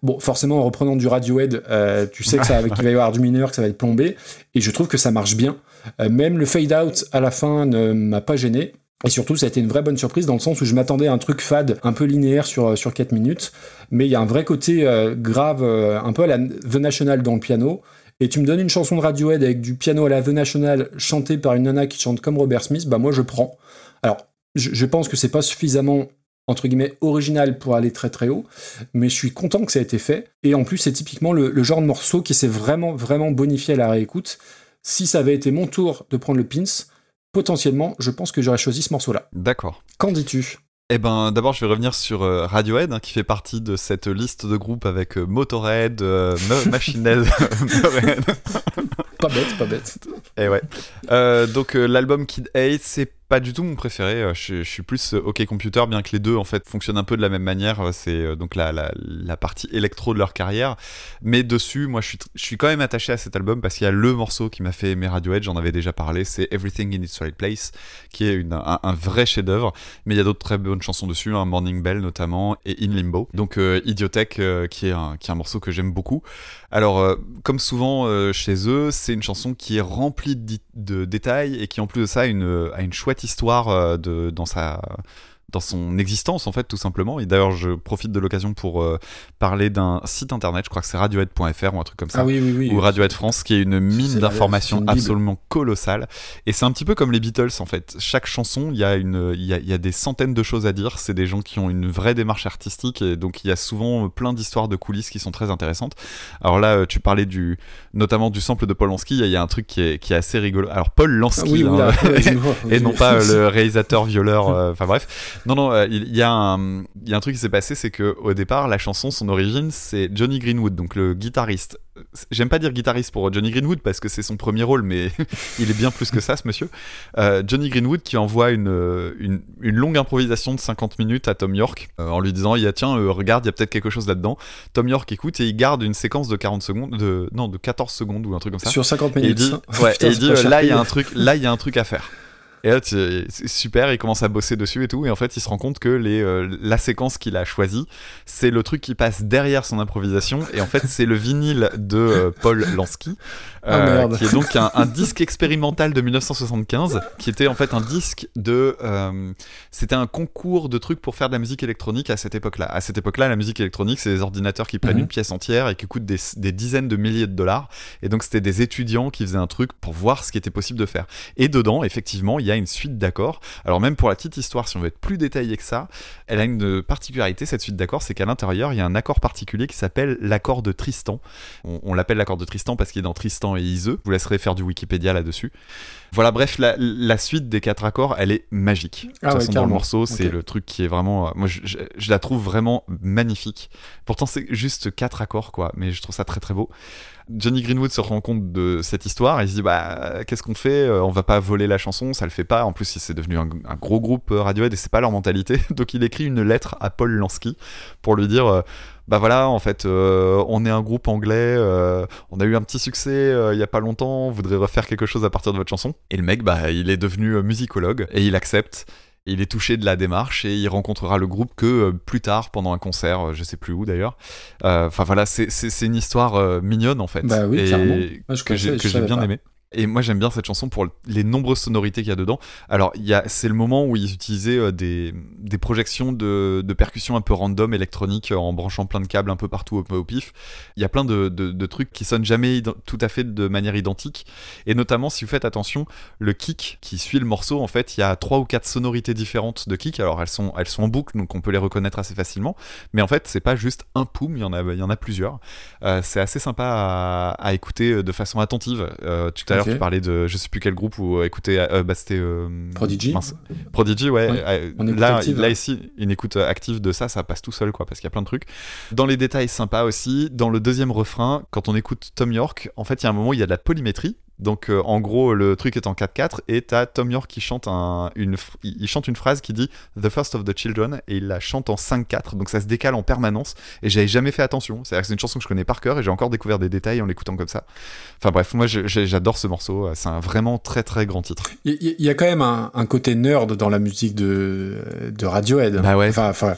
Bon, forcément, en reprenant du Radiohead, euh, tu sais que ça, qu'il va y avoir du mineur, que ça va être plombé. Et je trouve que ça marche bien. Euh, même le fade out à la fin ne m'a pas gêné. Et surtout, ça a été une vraie bonne surprise dans le sens où je m'attendais à un truc fade, un peu linéaire sur, sur 4 minutes. Mais il y a un vrai côté euh, grave, euh, un peu à la The National dans le piano. Et tu me donnes une chanson de Radiohead avec du piano à la The National chantée par une nana qui chante comme Robert Smith, bah moi je prends. Alors, je, je pense que c'est pas suffisamment entre guillemets original pour aller très très haut, mais je suis content que ça ait été fait. Et en plus, c'est typiquement le, le genre de morceau qui s'est vraiment vraiment bonifié à la réécoute. Si ça avait été mon tour de prendre le pins, potentiellement, je pense que j'aurais choisi ce morceau-là. D'accord. Qu'en dis-tu? Eh ben, d'abord, je vais revenir sur euh, Radiohead, hein, qui fait partie de cette liste de groupes avec euh, Motorhead, euh, Ma- Machine Head. Pas bête, pas bête. Et ouais. Euh, donc l'album Kid A, c'est pas du tout mon préféré. Euh, Je, suis plus euh, OK Computer, bien que les deux en fait fonctionnent un peu de la même manière. Euh, C'est donc la, partie électro de leur carrière. Mais dessus, moi, je suis, quand même attaché à cet album parce qu'il y a le morceau qui m'a fait aimer Radiohead. J'en avais déjà parlé. C'est Everything in its Right Place, qui est un, vrai chef-d'œuvre. Mais il y a d'autres très bonnes chansons dessus, hein, Morning Bell notamment et In Limbo. Donc Idiotech, qui est un morceau que j'aime beaucoup. Alors, euh, comme souvent euh, chez eux, c'est une chanson qui est remplie de, détails et qui, en plus de ça, a une, chouette histoire euh, dans sa dans son existence en fait tout simplement et d'ailleurs je profite de l'occasion pour euh, parler d'un site internet je crois que c'est radiohead.fr ou un truc comme ça Ah oui, oui, oui. ou Radiohead France, qui est une mine d'informations absolument colossale. Et c'est un petit peu comme les Beatles en fait. Chaque chanson, il y, a une, il y, a, il y a des centaines de choses à dire. C'est des gens qui ont une vraie démarche artistique et donc il y a souvent plein d'histoires de coulisses qui sont très intéressantes. Alors là, euh, tu parlais du, notamment du sample de Paul Lansky. Il y a- un truc qui est, qui est assez rigolo. Alors Paul Ah Lansky, oui, hein, et non pas le réalisateur violeur. euh, Enfin bref. Non, non, euh, il il y, a un- il y a un truc qui s'est passé, c'est que au départ, la chanson, son origine, c'est Johnny Greenwood, donc le guitariste. J'aime pas dire guitariste pour Johnny Greenwood parce que c'est son premier rôle, mais il est bien plus que ça, ce monsieur. Euh, Johnny Greenwood qui envoie une, euh, une, une longue improvisation de 50 minutes à Tom York euh, en lui disant il y a tiens regarde il y a peut-être quelque chose là-dedans. Tom York écoute et il garde une séquence de 40 secondes, de non de 14 secondes ou un truc comme ça. Sur 50 Et il minutes. dit, ouais, putain, et il dit là il y a un truc à faire. Et là, c'est super, il commence à bosser dessus et tout. Et en fait, il se rend compte que les, euh, la séquence qu'il a choisie, c'est le truc qui passe derrière son improvisation. Et en fait, c'est le vinyle de euh, Paul Lansky, Ah, merde. qui est donc un, un disque expérimental de 1975, qui était en fait un disque de. euh, c'était un concours de trucs pour faire de la musique électronique à cette époque-là. À cette époque-là, la musique électronique, c'est des ordinateurs qui prennent Mhm. une pièce entière et qui coûtent des, des dizaines de milliers de dollars. Et donc, c'était des étudiants qui faisaient un truc pour voir ce qui était possible de faire. Et dedans, effectivement, il y a une suite d'accords. Alors, même pour la petite histoire, si on veut être plus détaillé que ça, elle a une particularité, cette suite d'accords, c'est qu'à l'intérieur, il y a un accord particulier qui s'appelle l'accord de Tristan. On, on l'appelle l'accord de Tristan parce qu'il est dans Tristan et Iseux. Vous laisserai faire du Wikipédia là-dessus. Voilà, bref, la, la suite des quatre accords, elle est magique. Ah de toute ouais, façon, dans le carrément. morceau, c'est le truc qui est vraiment. euh, Moi, je, je- je la trouve vraiment magnifique. Pourtant, c'est juste quatre accords, quoi, mais je trouve ça très très beau. Johnny Greenwood se rend compte de cette histoire et il se dit bah qu'est-ce qu'on fait? Euh, On va pas voler la chanson, ça le fait pas. En plus, c'est devenu un, gros groupe euh, Radiohead et c'est pas leur mentalité. Donc il écrit une lettre à Paul Lansky pour lui dire euh, bah voilà, en fait, on est un groupe anglais, on a eu un petit succès il y a pas longtemps, on voudrait refaire quelque chose à partir de votre chanson. Et le mec, bah il est devenu musicologue et il accepte. Il est touché de la démarche et il rencontrera le groupe que euh, plus tard pendant un concert, euh, je sais plus où d'ailleurs. Euh, Enfin voilà, c'est- une histoire mignonne en fait. Bah oui, et carrément. Moi, je que j'ai bien pas. aimé. Et moi j'aime bien cette chanson pour les nombreuses sonorités qu'il y a dedans. Alors c'est le moment où ils utilisaient euh, des, projections de, de percussions un peu random électroniques en branchant plein de câbles un peu partout au, pif. Il y a plein de, trucs qui sonnent jamais tout à fait de manière identique. Et notamment si vous faites attention, le kick qui suit le morceau, en fait il y a trois ou quatre sonorités différentes de kick. Alors elles sont, elles sont en boucle donc on peut les reconnaître assez facilement. Mais en fait c'est pas juste un poum, il y en a, plusieurs. Euh, c'est assez sympa à, écouter euh, de façon attentive. Tout à l'heure, Ok. tu parlais de je sais plus quel groupe ou écouter. euh, bah, c'était. euh, Prodigy mince. Prodigy, ouais. Euh, là, active, là hein. ici, une écoute euh, active de ça, ça passe tout seul, quoi, parce qu'il y a plein de trucs. Dans les détails sympas aussi, dans le deuxième refrain, quand on écoute Tom York, en fait, il y a un moment où il y a de la polymétrie. Donc, euh, en gros, le truc est en 4-4 et t'as Tom York qui chante un, une, il chante une phrase qui dit The First of the Children et il la chante en 5-4. Donc, ça se décale en permanence et j'avais jamais fait attention. C'est-à-dire que c'est une chanson que je connais par cœur et j'ai encore découvert des détails en l'écoutant comme ça. Enfin, bref, moi, j'adore ce morceau. C'est un vraiment très très grand titre. Il y, a quand même un, un côté nerd dans la musique de, de Radiohead. Bah ouais. Enfin, enfin,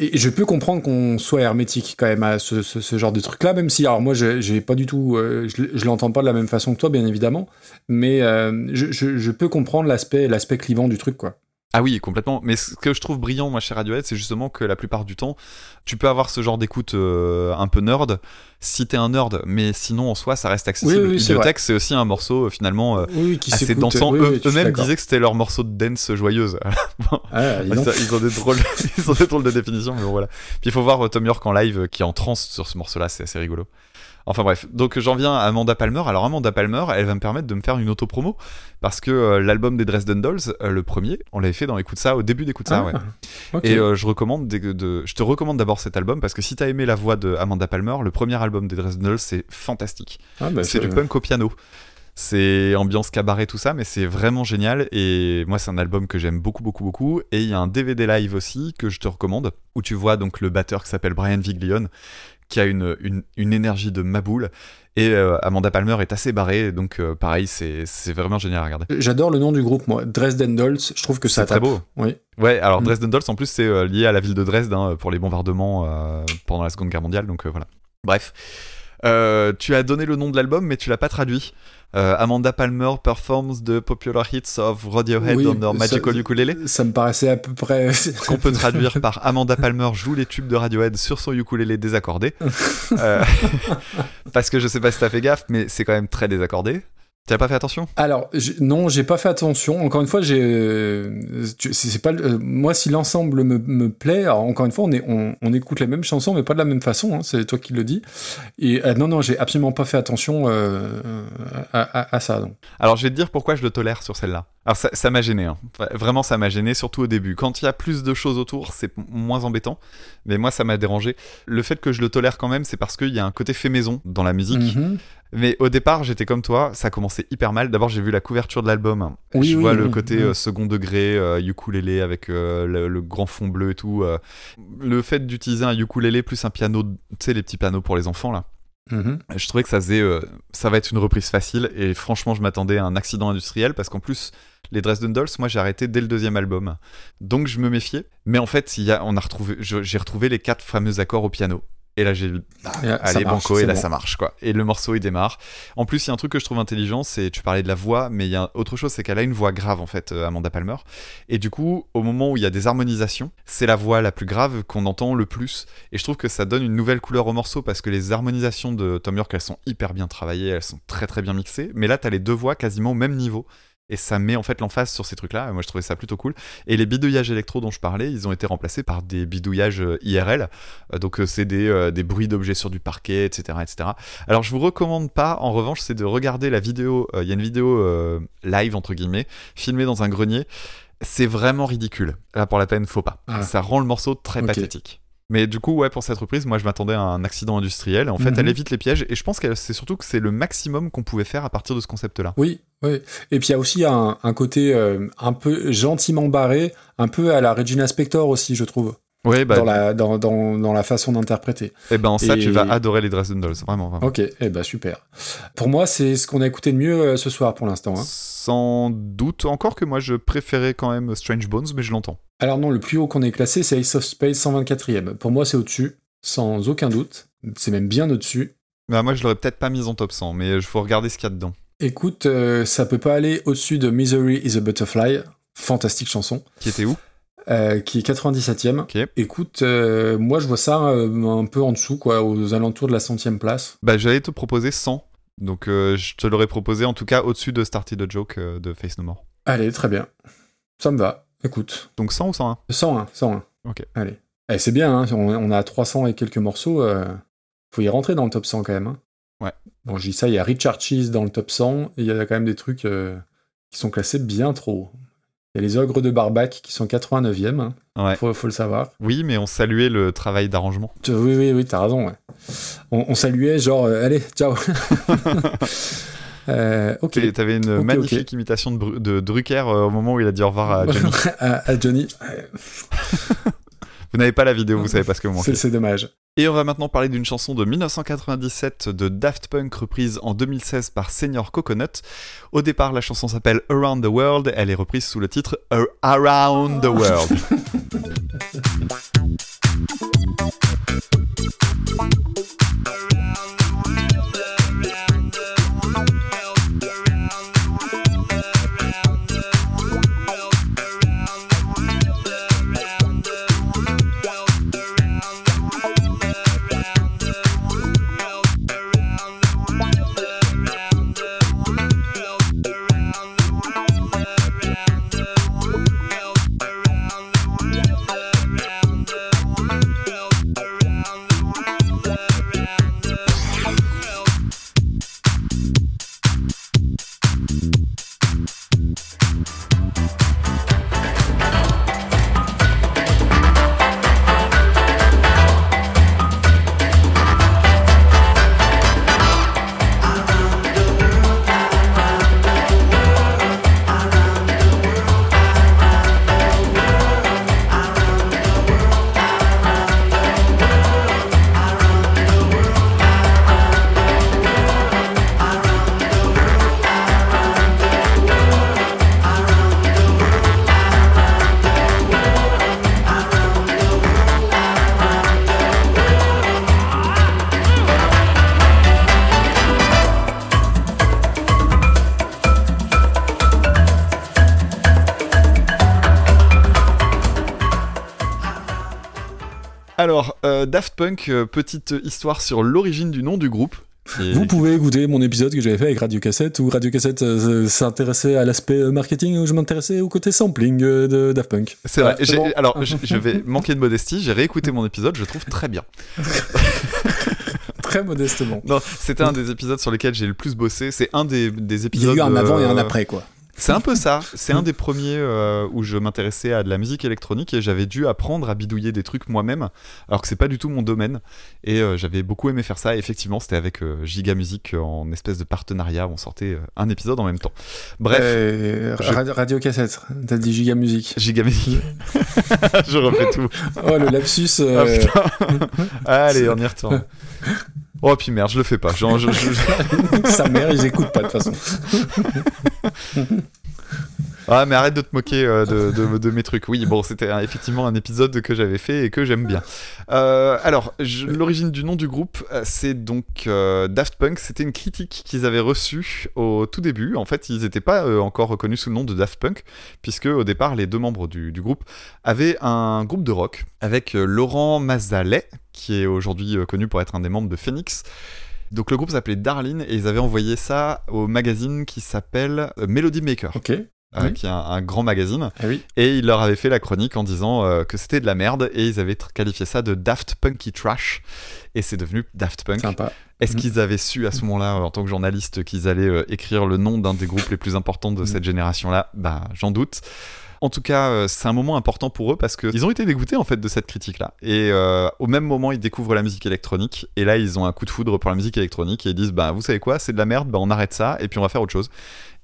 et je peux comprendre qu'on soit hermétique quand même à ce, genre de truc-là, même si, alors moi, je- pas du tout, euh, je, je l'entends pas de la même façon que toi, bien évidemment, mais euh, je peux comprendre l'aspect, l'aspect clivant du truc, quoi. Ah oui, complètement. Mais ce que je trouve brillant, moi, chez Radiohead, c'est justement que la plupart du temps, tu peux avoir ce genre d'écoute euh, un peu nerd, si t'es un nerd, mais sinon, en soi, ça reste accessible. Oui, oui, c'est Bibliothèque, c'est aussi un morceau, euh, finalement, euh, Oui, qui assez dansant. Eux- Eux-mêmes disaient que c'était leur morceau de dance joyeuse. Ah, donc. Ça, ils, ont des drôles, ils ont des drôles de définition, mais bon, voilà. Puis il faut voir euh, Tom York en live euh, qui est en transe sur ce morceau-là, c'est assez rigolo. Enfin bref, donc j'en viens à Amanda Palmer. Alors Amanda Palmer, elle va me permettre de me faire une auto-promo parce que euh, l'album des Dresden Dolls, euh, le premier, on l'avait fait dans Écoute ça, au début d'Écoute ça, Ah, ouais. Et euh, je recommande de, de- je te recommande d'abord cet album parce que si t'as aimé la voix de Amanda Palmer, le premier album des Dresden Dolls, c'est fantastique. Ah, bah, c'est du punk au piano. C'est ambiance cabaret, tout ça, mais c'est vraiment génial. Et moi, c'est un album que j'aime beaucoup, beaucoup, beaucoup. Et il y a un DVD live aussi que je te recommande, où tu vois donc le batteur qui s'appelle Brian Viglione, qui a une, une, une énergie de maboule. Et euh, Amanda Palmer est assez barrée, donc euh, pareil, c'est c'est vraiment génial à regarder. J'adore le nom du groupe, moi. Dresden Dolls. Je trouve que ça C'est très beau. Oui. Ouais, alors Mm. Dresden Dolls, en plus, c'est euh, lié à la ville de Dresde hein, pour les bombardements pendant la Seconde Guerre mondiale, donc voilà. Bref. Tu as donné le nom de l'album, mais tu l'as pas traduit. Euh, Amanda Palmer performs the popular hits of Radiohead Oui, on ça- magical ukulele. Ça me paraissait à peu près. Qu'on peut traduire par Amanda Palmer joue les tubes de Radiohead sur son ukulélé désaccordé. Euh, parce que je sais pas si t'as fait gaffe, mais c'est quand même très désaccordé. T'as pas fait attention? Alors, non, j'ai pas fait attention. Encore une fois, j'ai. euh, C'est pas. euh, moi, si l'ensemble me, me plaît, alors encore une fois, on, est, on, on écoute les mêmes chansons, mais pas de la même façon. hein, c'est toi qui le dis. Et euh, non, non, j'ai absolument pas fait attention euh, à, à- à ça. donc. Alors je vais te dire pourquoi je le tolère sur celle-là. Alors ça ça m'a gêné, hein. Vra- vraiment ça m'a gêné, surtout au début. Quand il y a plus de choses autour, c'est moins embêtant, mais moi ça m'a dérangé. Le fait que je le tolère quand même, c'est parce qu'il y a un côté fait maison dans la musique. Mhm. Mais au départ, j'étais comme toi, ça commençait hyper mal. D'abord, j'ai vu la couverture de l'album. Oui, je oui, vois oui, le côté Oui. euh, second degré, euh, ukulélé avec euh, le, le grand fond bleu et tout. euh. Le fait d'utiliser un ukulélé plus un piano, tu sais, les petits pianos pour les enfants là. Mhm. Je trouvais que ça faisait, euh, ça va être une reprise facile et franchement, je m'attendais à un accident industriel parce qu'en plus, les Dresden Dolls, moi, j'ai arrêté dès le deuxième album, donc je me méfiais. Mais en fait, il y a, on a retrouvé, je- j'ai retrouvé les quatre fameux accords au piano. Et là, j'ai bah, ça allez, marche, banco, et là, bon. ça marche, quoi. Et le morceau, il démarre. En plus, il y a un truc que je trouve intelligent, c'est, tu parlais de la voix, mais il y a autre chose, c'est qu'elle a une voix grave, en fait, euh, Amanda Palmer. Et du coup, au moment où il y a des harmonisations, c'est la voix la plus grave qu'on entend le plus. Et je trouve que ça donne une nouvelle couleur au morceau parce que les harmonisations de Tom York, elles sont hyper bien travaillées, elles sont très très bien mixées. Mais là, t'as les deux voix quasiment au même niveau. Et ça met en fait l'emphase sur ces trucs-là. Moi, je trouvais ça plutôt cool. Et les bidouillages électro dont je parlais, ils ont été remplacés par des bidouillages euh, IRL. Euh, donc, euh, c'est des, des bruits d'objets sur du parquet, etc., etc. Alors, je vous recommande pas, en revanche, c'est de regarder la vidéo. Il y a une vidéo euh, live, entre guillemets, filmée dans un grenier. C'est vraiment ridicule. Là, pour la peine, faut pas. Ah. Ça rend le morceau très pathétique. Mais du coup, ouais, pour cette reprise, moi je m'attendais à un accident industriel. En fait, Mhm. elle évite les pièges et je pense que c'est surtout que c'est le maximum qu'on pouvait faire à partir de ce concept-là. Oui, oui. Et puis il y a aussi un, un côté euh, un peu gentiment barré, un peu à la Regina Spector aussi, je trouve, Ouais, bah, dans, la, dans, dans, dans la façon d'interpréter. et ben ça, Et- tu vas adorer les Dresden Dolls, vraiment, vraiment. Ok, eh ben super. Pour moi, c'est ce qu'on a écouté de mieux euh, ce soir pour l'instant. hein. Sans doute, encore que moi je préférais quand même Strange Bones, mais je l'entends. Alors non, le plus haut qu'on ait classé, c'est Ace of Space 124e. Pour moi, c'est au-dessus, sans aucun doute. C'est même bien au-dessus. Bah, moi je l'aurais peut-être pas mis en top 100, mais il faut regarder ce qu'il y a dedans. Écoute, euh, ça peut pas aller au-dessus de Misery is a Butterfly, fantastique chanson, Qui était où? Euh, qui est 97e. Ok. Écoute, euh, moi je vois ça euh, un peu en dessous, quoi, aux alentours de la centième place. Bah j'allais te proposer 100, donc je te l'aurais proposé en tout cas au-dessus de Started a Joke de Face No More. Allez, très bien. Ça me va. Écoute, Donc 100 ou 101 101, 101. Ok. Allez. Eh, c'est bien, hein, on, on a 300 et quelques morceaux. faut y rentrer dans le top 100 quand même. hein. Ouais. Bon, je dis ça, il y a Richard Cheese dans le top 100, et il y a quand même des trucs euh, qui sont classés bien trop haut. Il y a les ogres de Barbac qui sont 89e, hein. Ouais. faut, faut le savoir. Oui, mais on saluait le travail d'arrangement. Oui, oui, oui, t'as raison. ouais. On, on saluait, genre, euh, allez, ciao. Euh, ok. T'avais une magnifique imitation de, Drucker au moment où il a dit au revoir à Johnny. à, à Johnny. Vous n'avez pas la vidéo, vous savez pas ce que vous manquez. C'est c'est dommage. Et on va maintenant parler d'une chanson de 1997 de Daft Punk reprise en 2016 par Senior Coconut. Au départ, la chanson s'appelle Around the World. Elle est reprise sous le titre Around the World. Alors, euh, Daft Punk, euh, petite histoire sur l'origine du nom du groupe. Et- Vous pouvez écouter mon épisode que j'avais fait avec Radio Cassette, où Radio Cassette euh, s'intéressait à l'aspect marketing, où je m'intéressais au côté sampling euh, de Daft Punk. C'est vrai. Bon. Alors, je, vais manquer de modestie. J'ai réécouté mon épisode. Je le trouve très bien. Très modestement. Non, c'était un des épisodes sur lesquels j'ai le plus bossé. C'est un des, des Il y épisodes. a eu un avant et un après, quoi. C'est un peu ça. C'est un des premiers euh, où je m'intéressais à de la musique électronique et j'avais dû apprendre à bidouiller des trucs moi-même, alors que c'est pas du tout mon domaine. Et euh, j'avais beaucoup aimé faire ça. Et effectivement, c'était avec euh, Giga Music euh, en espèce de partenariat. où On sortait un épisode en même temps. Bref, je- Radio, Cassette, t'as dit Giga Music. Giga Music. je refais tout. Oh, le lapsus. Ah. Allez, on y retourne. Oh, puis merde, je le fais pas. Genre, je- je- je- Sa mère, ils écoutent pas de toute façon. Ah, mais arrête de te moquer euh, de, mes trucs. Oui, bon, c'était effectivement un épisode que j'avais fait et que j'aime bien. Euh, alors, l'origine du nom du groupe, euh, c'est donc Daft Punk. C'était une critique qu'ils avaient reçue au tout début. En fait, ils n'étaient pas encore reconnus sous le nom de Daft Punk, puisque au départ, les deux membres du, du groupe avaient un groupe de rock avec Laurent Mazalet, qui est aujourd'hui connu pour être un des membres de Phoenix. Donc le groupe s'appelait Darlene et ils avaient envoyé ça au magazine qui s'appelle Melody Maker Ok. Euh, Oui. qui est un, un grand magazine, oui. et il leur avait fait la chronique en disant euh, que c'était de la merde, et ils avaient qualifié ça de Daft Punky Trash, et c'est devenu Daft Punk. Sympa. Est-ce Mhm. qu'ils avaient su à ce moment-là, euh, en tant que journaliste, qu'ils allaient euh, écrire le nom d'un des groupes les plus importants de Mhm. cette génération-là? Bah, j'en doute. En tout cas, c'est un moment important pour eux parce qu'ils ont été dégoûtés en fait de cette critique-là. Et euh, au même moment, ils découvrent la musique électronique. Et là, ils ont un coup de foudre pour la musique électronique et ils disent Bah, vous savez quoi, c'est de la merde, bah, on arrête ça et puis on va faire autre chose.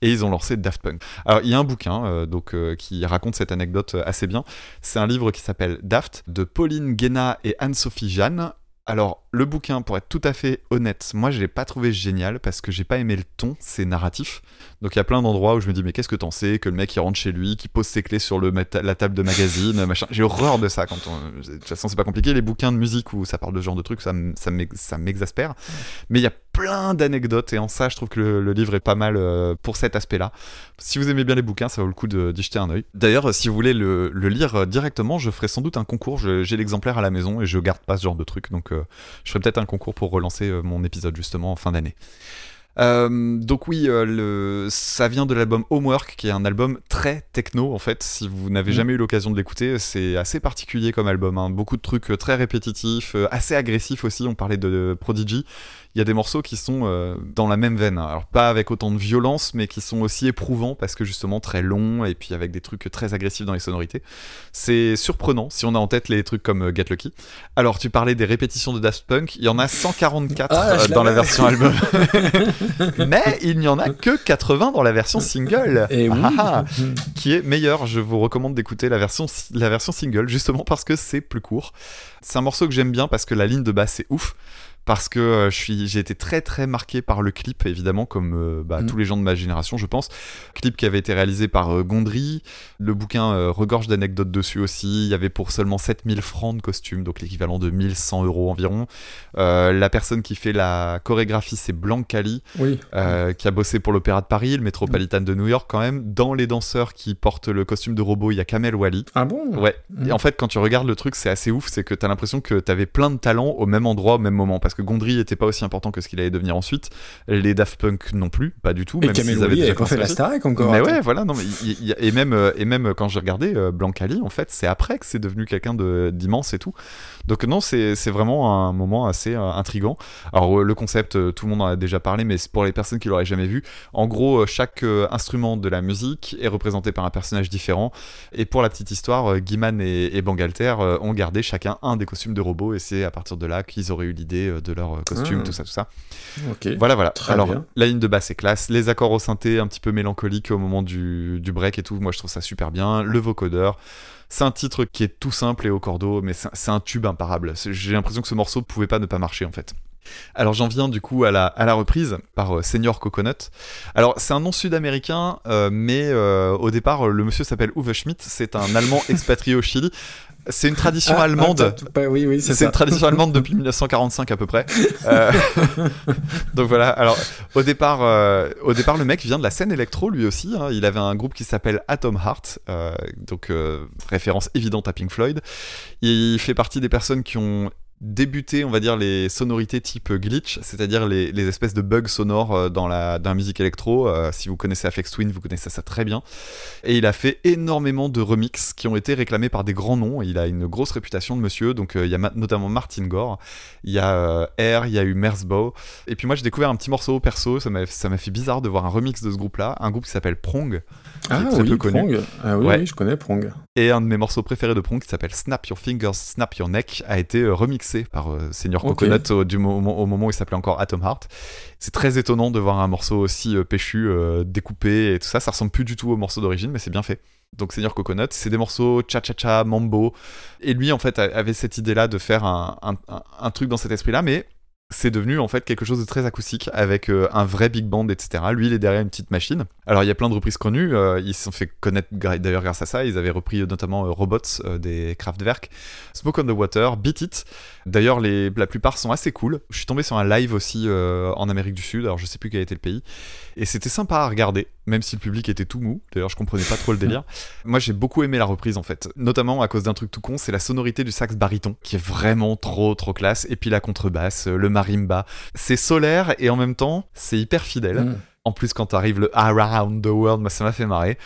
Et ils ont lancé Daft Punk. Alors, il y a un bouquin euh, donc, euh, qui raconte cette anecdote euh, assez bien. C'est un livre qui s'appelle Daft de Pauline Guéna et Anne-Sophie Jeanne. Alors, le bouquin, pour être tout à fait honnête, moi je l'ai pas trouvé génial parce que j'ai pas aimé le ton, c'est narratif. Donc il y a plein d'endroits où je me dis, mais qu'est-ce que t'en sais Que le mec il rentre chez lui, qui pose ses clés sur le la table de magazine, machin. J'ai horreur de ça quand on. De toute façon, c'est pas compliqué. Les bouquins de musique où ça parle de ce genre de trucs, ça, m'exaspère. Mais il y a plein d'anecdotes et en ça, je trouve que le, le livre est pas mal euh, pour cet aspect-là. Si vous aimez bien les bouquins, ça vaut le coup d'y jeter un œil. D'ailleurs, si vous voulez le, le lire euh, directement, je ferai sans doute un concours. J'ai l'exemplaire à la maison et je garde pas ce genre de truc, donc euh, je ferai peut-être un concours pour relancer euh, mon épisode justement en fin d'année. Euh, donc oui, euh, le... ça vient de l'album Homework, qui est un album très techno en fait. Si vous n'avez Mhm. jamais eu l'occasion de l'écouter, c'est assez particulier comme album. hein. Beaucoup de trucs très répétitifs, assez agressifs aussi. On parlait de Prodigy. Il y a des morceaux qui sont euh, dans la même veine. Alors pas avec autant de violence, mais qui sont aussi éprouvants parce que justement très longs et puis avec des trucs très agressifs dans les sonorités. C'est surprenant si on a en tête les trucs comme euh, Get Lucky. Alors tu parlais des répétitions de Daft Punk. Il y en a 144 Ah, euh, dans la version album. Mais il n'y en a que 80 dans la version single. Et oui. Ah, qui est meilleure. Je vous recommande d'écouter la version, la version single, justement parce que c'est plus court. C'est un morceau que j'aime bien parce que la ligne de basse est ouf. Parce que euh, je suis, j'ai été très très marqué par le clip, évidemment, comme euh, bah, Mm. tous les gens de ma génération, je pense. Clip qui avait été réalisé par euh, Gondry. Le bouquin regorge d'anecdotes dessus aussi. Il y avait pour seulement 7000 francs de costume, donc l'équivalent de 1100 euros environ. La personne qui fait la chorégraphie, c'est Blanc Cali Oui. qui a bossé pour l'Opéra de Paris, le Metropolitan de New York quand même. Dans les danseurs qui portent le costume de robot, il y a Kamel Wally. Ah bon? Ouais. Mhm. Et en fait, quand tu regardes le truc, c'est assez ouf, c'est que t'as l'impression que t'avais plein de talents au même endroit, au même moment. Parce que Gondry était pas aussi important que ce qu'il allait devenir ensuite. Les Daft Punk non plus, pas du tout. Et même Kamel s'ils avaient déjà pas fait la. Starac encore. Mais ouais, voilà, non, mais y et même euh, et même quand j'ai regardé euh, Blancali, en fait, c'est après que c'est devenu quelqu'un d'immense et tout. Donc non, c'est vraiment un moment assez euh, intrigant. Alors euh, le concept, euh, tout le monde en a déjà parlé, mais pour les personnes qui l'auraient jamais vu, en gros, chaque instrument de la musique est représenté par un personnage différent. Et pour la petite histoire, Guiman et, et Bangalter ont gardé chacun un des costumes de robots, et c'est à partir de là qu'ils auraient eu l'idée de leur costume, Ah. tout ça, tout ça. Voilà, voilà. Très Alors, bien. la ligne de basse est classe. Les accords au synthé un petit peu mélancoliques au moment du, du break et tout. Moi, je trouve ça super bien. Le vocodeur. C'est un titre qui est tout simple et au cordeau, mais c'est un tube imparable. J'ai l'impression que ce morceau pouvait pas ne pas marcher, en fait. Alors j'en viens du coup à la, à la reprise par euh, Senior Coconut. Alors c'est un nom sud-américain, euh, mais euh, au départ le monsieur s'appelle Uwe Schmidt, c'est un Allemand expatrié au Chili. C'est une tradition Ah, allemande. attends, pas- oui, oui, c'est une tradition allemande depuis 1945 à peu près. Euh, donc voilà. Alors au départ, au départ, le mec vient de la scène électro lui aussi. hein. Il avait un groupe qui s'appelle Atom Heart, donc référence évidente à Pink Floyd. Il fait partie des personnes qui ont débuté, on va dire, les sonorités type glitch, c'est-à-dire les, les espèces de bugs sonores euh, dans la, dans la musique électro. Euh, si vous connaissez Afex Twin, vous connaissez ça très bien. Et il a fait énormément de remixes qui ont été réclamés par des grands noms. Il a une grosse réputation de monsieur, donc euh, il y a ma- notamment Martin Gore, il y a euh, Air, il y a eu Merzbow. Et puis moi j'ai découvert un petit morceau perso, ça m'a fait bizarre de voir un remix de ce groupe-là, un groupe qui s'appelle Prong, Ah très oui, peu connu. Prong. Ah oui, Ouais. oui, je connais Prong. et un de mes morceaux préférés de Prong qui s'appelle Snap Your Fingers, Snap Your Neck a été euh, par euh, Senior. Coconut au, du au moment où il s'appelait encore Atom Heart. C'est très étonnant de voir un morceau aussi euh, péchu, euh, découpé et tout ça. Ça ressemble plus du tout au morceau d'origine, mais c'est bien fait. Donc Senior Coconut, c'est des morceaux cha-cha-cha, mambo. Et lui, en fait, avait cette idée-là de faire un, un- un- un truc dans cet esprit-là, mais c'est devenu en fait quelque chose de très acoustique avec euh, un vrai big band, etc. Lui, il est derrière une petite machine. Alors, il y a plein de reprises connues. euh, ils se sont fait connaître d'ailleurs grâce à ça. Ils avaient repris notamment euh, Robots des Kraftwerk, Smoke on the Water, Beat It. D'ailleurs, les, la plupart sont assez cool. Je suis tombé sur un live aussi euh, en Amérique du Sud. Alors, je sais plus quel était le pays. Et c'était sympa à regarder, même si le public était tout mou. D'ailleurs, je comprenais pas trop le délire. Moi, j'ai beaucoup aimé la reprise en fait, notamment à cause d'un truc tout con, c'est la sonorité du sax baryton qui est vraiment trop trop classe. Et puis la contrebasse, euh, le marimba, c'est solaire et en même temps, c'est hyper fidèle. Mm. En plus, quand t'arrives le Around the World, ça m'a fait marrer.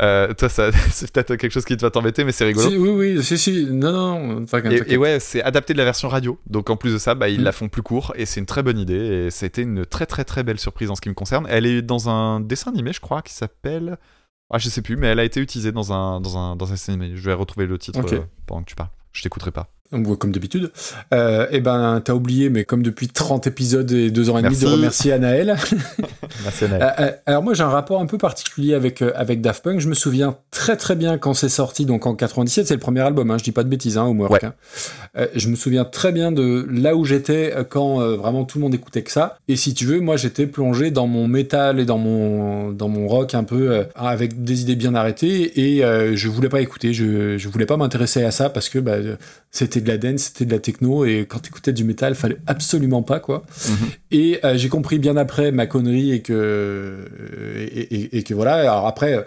Euh, toi, ça, c'est peut-être quelque chose qui va t'embêter, mais c'est rigolo. Si, oui, oui, si, si. Non, non, Et, et ouais, c'est adapté de la version radio. Donc en plus de ça, bah, ils Mm. la font plus court et c'est une très bonne idée. Et été une très très très belle surprise en ce qui me concerne. Elle est dans un dessin animé, je crois, qui s'appelle. Ah, je sais plus, mais elle a été utilisée dans un, dans un, dans un dessin animé. Je vais retrouver le titre Ok. euh, pendant que tu parles. Je t'écouterai pas. Comme d'habitude. Euh, eh ben, t'as oublié, mais comme depuis 30 épisodes et 2 heures et demie, Merci. de remercier Anaël. Merci Euh, euh, alors moi j'ai un rapport un peu particulier avec euh, avec Daft Punk. Je me souviens très très bien quand c'est sorti, donc en 97, c'est le premier album. Hein, je dis pas de bêtises, hein, Homework. Ouais. hein. Euh, je me souviens très bien de là où j'étais quand euh, vraiment tout le monde écoutait que ça. Et si tu veux, moi j'étais plongé dans mon métal et dans mon dans mon rock un peu avec des idées bien arrêtées et je voulais pas écouter. Je je voulais pas m'intéresser à ça parce que bah, euh, c'était de la dance, c'était de la techno et quand t'écoutais du métal, fallait absolument pas quoi. Mhm. Et euh, j'ai compris bien après ma connerie et que et, et- et que voilà. Alors après, euh,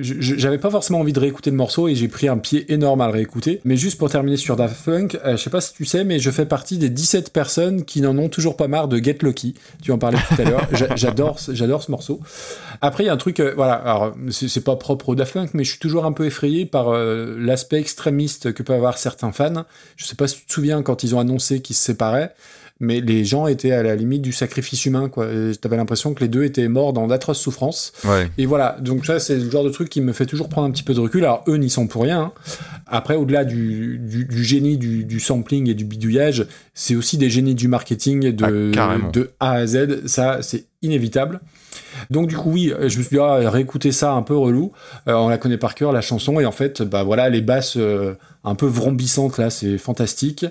j'avais pas forcément envie de réécouter le morceau et j'ai pris un pied énorme à le réécouter. Mais juste pour terminer sur Daft Punk, euh, je sais pas si tu sais, mais je fais partie des 17 personnes qui n'en ont toujours pas marre de Get Lucky. Tu en parlais tout à l'heure. J'a- J'adore, ce- j'adore ce morceau. Après, il y a un truc, euh, voilà. Alors c'est pas propre au Daft Punk, mais je suis toujours un peu effrayé par euh, l'aspect extrémiste que peuvent avoir certains fans. Je sais pas si tu te souviens quand ils ont annoncé qu'ils se séparaient mais les gens étaient à la limite du sacrifice humain, quoi. T'avais l'impression que les deux étaient morts dans d'atroces souffrances. Ouais. Et voilà, donc ça, c'est le genre de truc qui me fait toujours prendre un petit peu de recul. Alors, eux n'y sont pour rien. hein. Après, au-delà du, du, du génie du, du sampling et du bidouillage, c'est aussi des génies du marketing de, Ah, de A à Z. Ça, c'est inévitable. Donc du coup oui, je me suis dit ah, réécouter ça un peu relou. Euh, on la connaît par cœur la chanson et en fait bah voilà les basses euh, un peu vrombissantes là, c'est fantastique.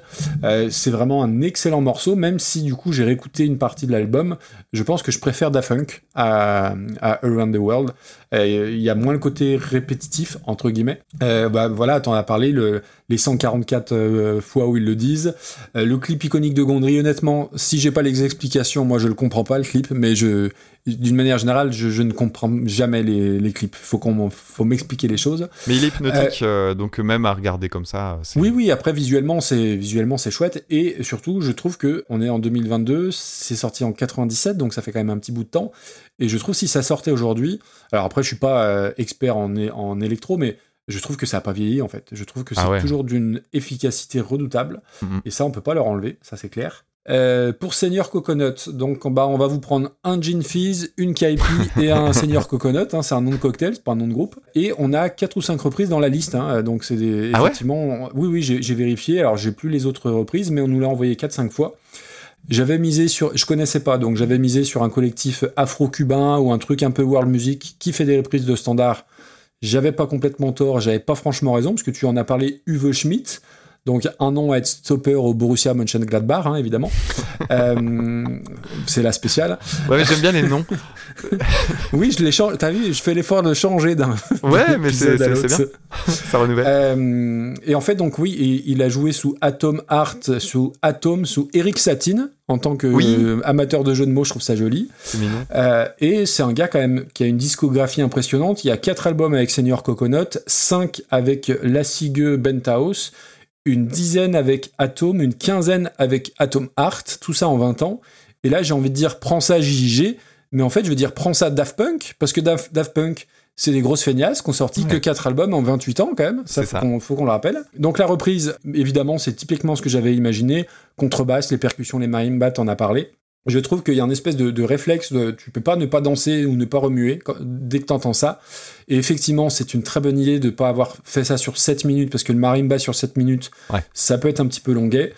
Euh, c'est vraiment un excellent morceau, même si du coup j'ai réécouté une partie de l'album. Je pense que je préfère Da Funk à Around the World. Euh, Il y a moins le côté répétitif entre guillemets. Euh, bah voilà, t'en as parlé le, les 144 euh, fois où ils le disent. Le clip iconique de Gondry, honnêtement, si j'ai pas les explications, moi je le comprends pas le clip, mais je d'une manière générale, je, je ne comprends jamais les, les clips. Faut qu'on faut m'expliquer les choses. Mais il est hypnotique, euh, donc même à regarder comme ça. Oui, oui. Après, visuellement, c'est visuellement c'est chouette et surtout, je trouve que on est en 2022. C'est sorti en 97, donc ça fait quand même un petit bout de temps. Et je trouve si ça sortait aujourd'hui. Alors après, je suis pas euh, expert en électro, mais je trouve que ça a pas vieilli en fait. Je trouve que c'est Ah ouais. toujours d'une efficacité redoutable. Et ça, on peut pas leur enlever, ça c'est clair. Euh, pour Senior Coconut, donc bah, on va vous prendre un Gin Fizz, une KIP et un Senior Coconut. hein, c'est un nom de cocktail, c'est pas un nom de groupe. Et on a quatre ou cinq reprises dans la liste. hein, donc c'est des, Ah ouais? effectivement, oui oui, j'ai vérifié. Alors j'ai plus les autres reprises, mais on nous l'a envoyé 4-5 fois. J'avais misé sur, je connaissais pas, donc j'avais misé sur un collectif afro-cubain ou un truc un peu world music qui fait des reprises de standards. J'avais pas complètement tort, j'avais pas franchement raison, parce que tu en as parlé Uwe Schmidt, donc un nom à être stopper au Borussia Mönchengladbach, hein, évidemment. Euh, c'est la spéciale. Ouais, mais j'aime bien les noms. Oui, je l'ai changé, t'as vu, je fais l'effort de changer d'un Ouais, mais c'est bien. Ça renouvelle. Euh, et en fait, donc oui, il a joué sous Atom Art, sous Atom, sous Eric Satin, en tant que Oui. euh, amateur de jeux de mots, je trouve ça joli. C'est mignon. Euh, et c'est un gars quand même qui a une discographie impressionnante. Il y a quatre albums avec Senior Coconut, cinq avec Lassigue Benthouse, une dizaine avec Atom, une quinzaine avec Atom Art, tout ça en 20 ans. Et là, j'ai envie de dire, prends ça JJG, mais en fait, je veux dire, prends ça Daft Punk, parce que Daft, Daft Punk, c'est des grosses feignasses qui ont sorti que Ouais. quatre albums en 28 ans quand même. Ça, faut qu'on faut qu'on le rappelle. Donc la reprise, évidemment, c'est typiquement ce que j'avais imaginé. Contrebasse, les percussions, les marimbas, t'en as parlé. Je trouve qu'il y a un espèce de, de réflexe, de, tu peux pas ne pas danser ou ne pas remuer quand- dès que t'entends ça. Et effectivement, c'est une très bonne idée de pas avoir fait ça sur 7 minutes, parce que le marimba sur 7 minutes, Ouais. ça peut être un petit peu longuet.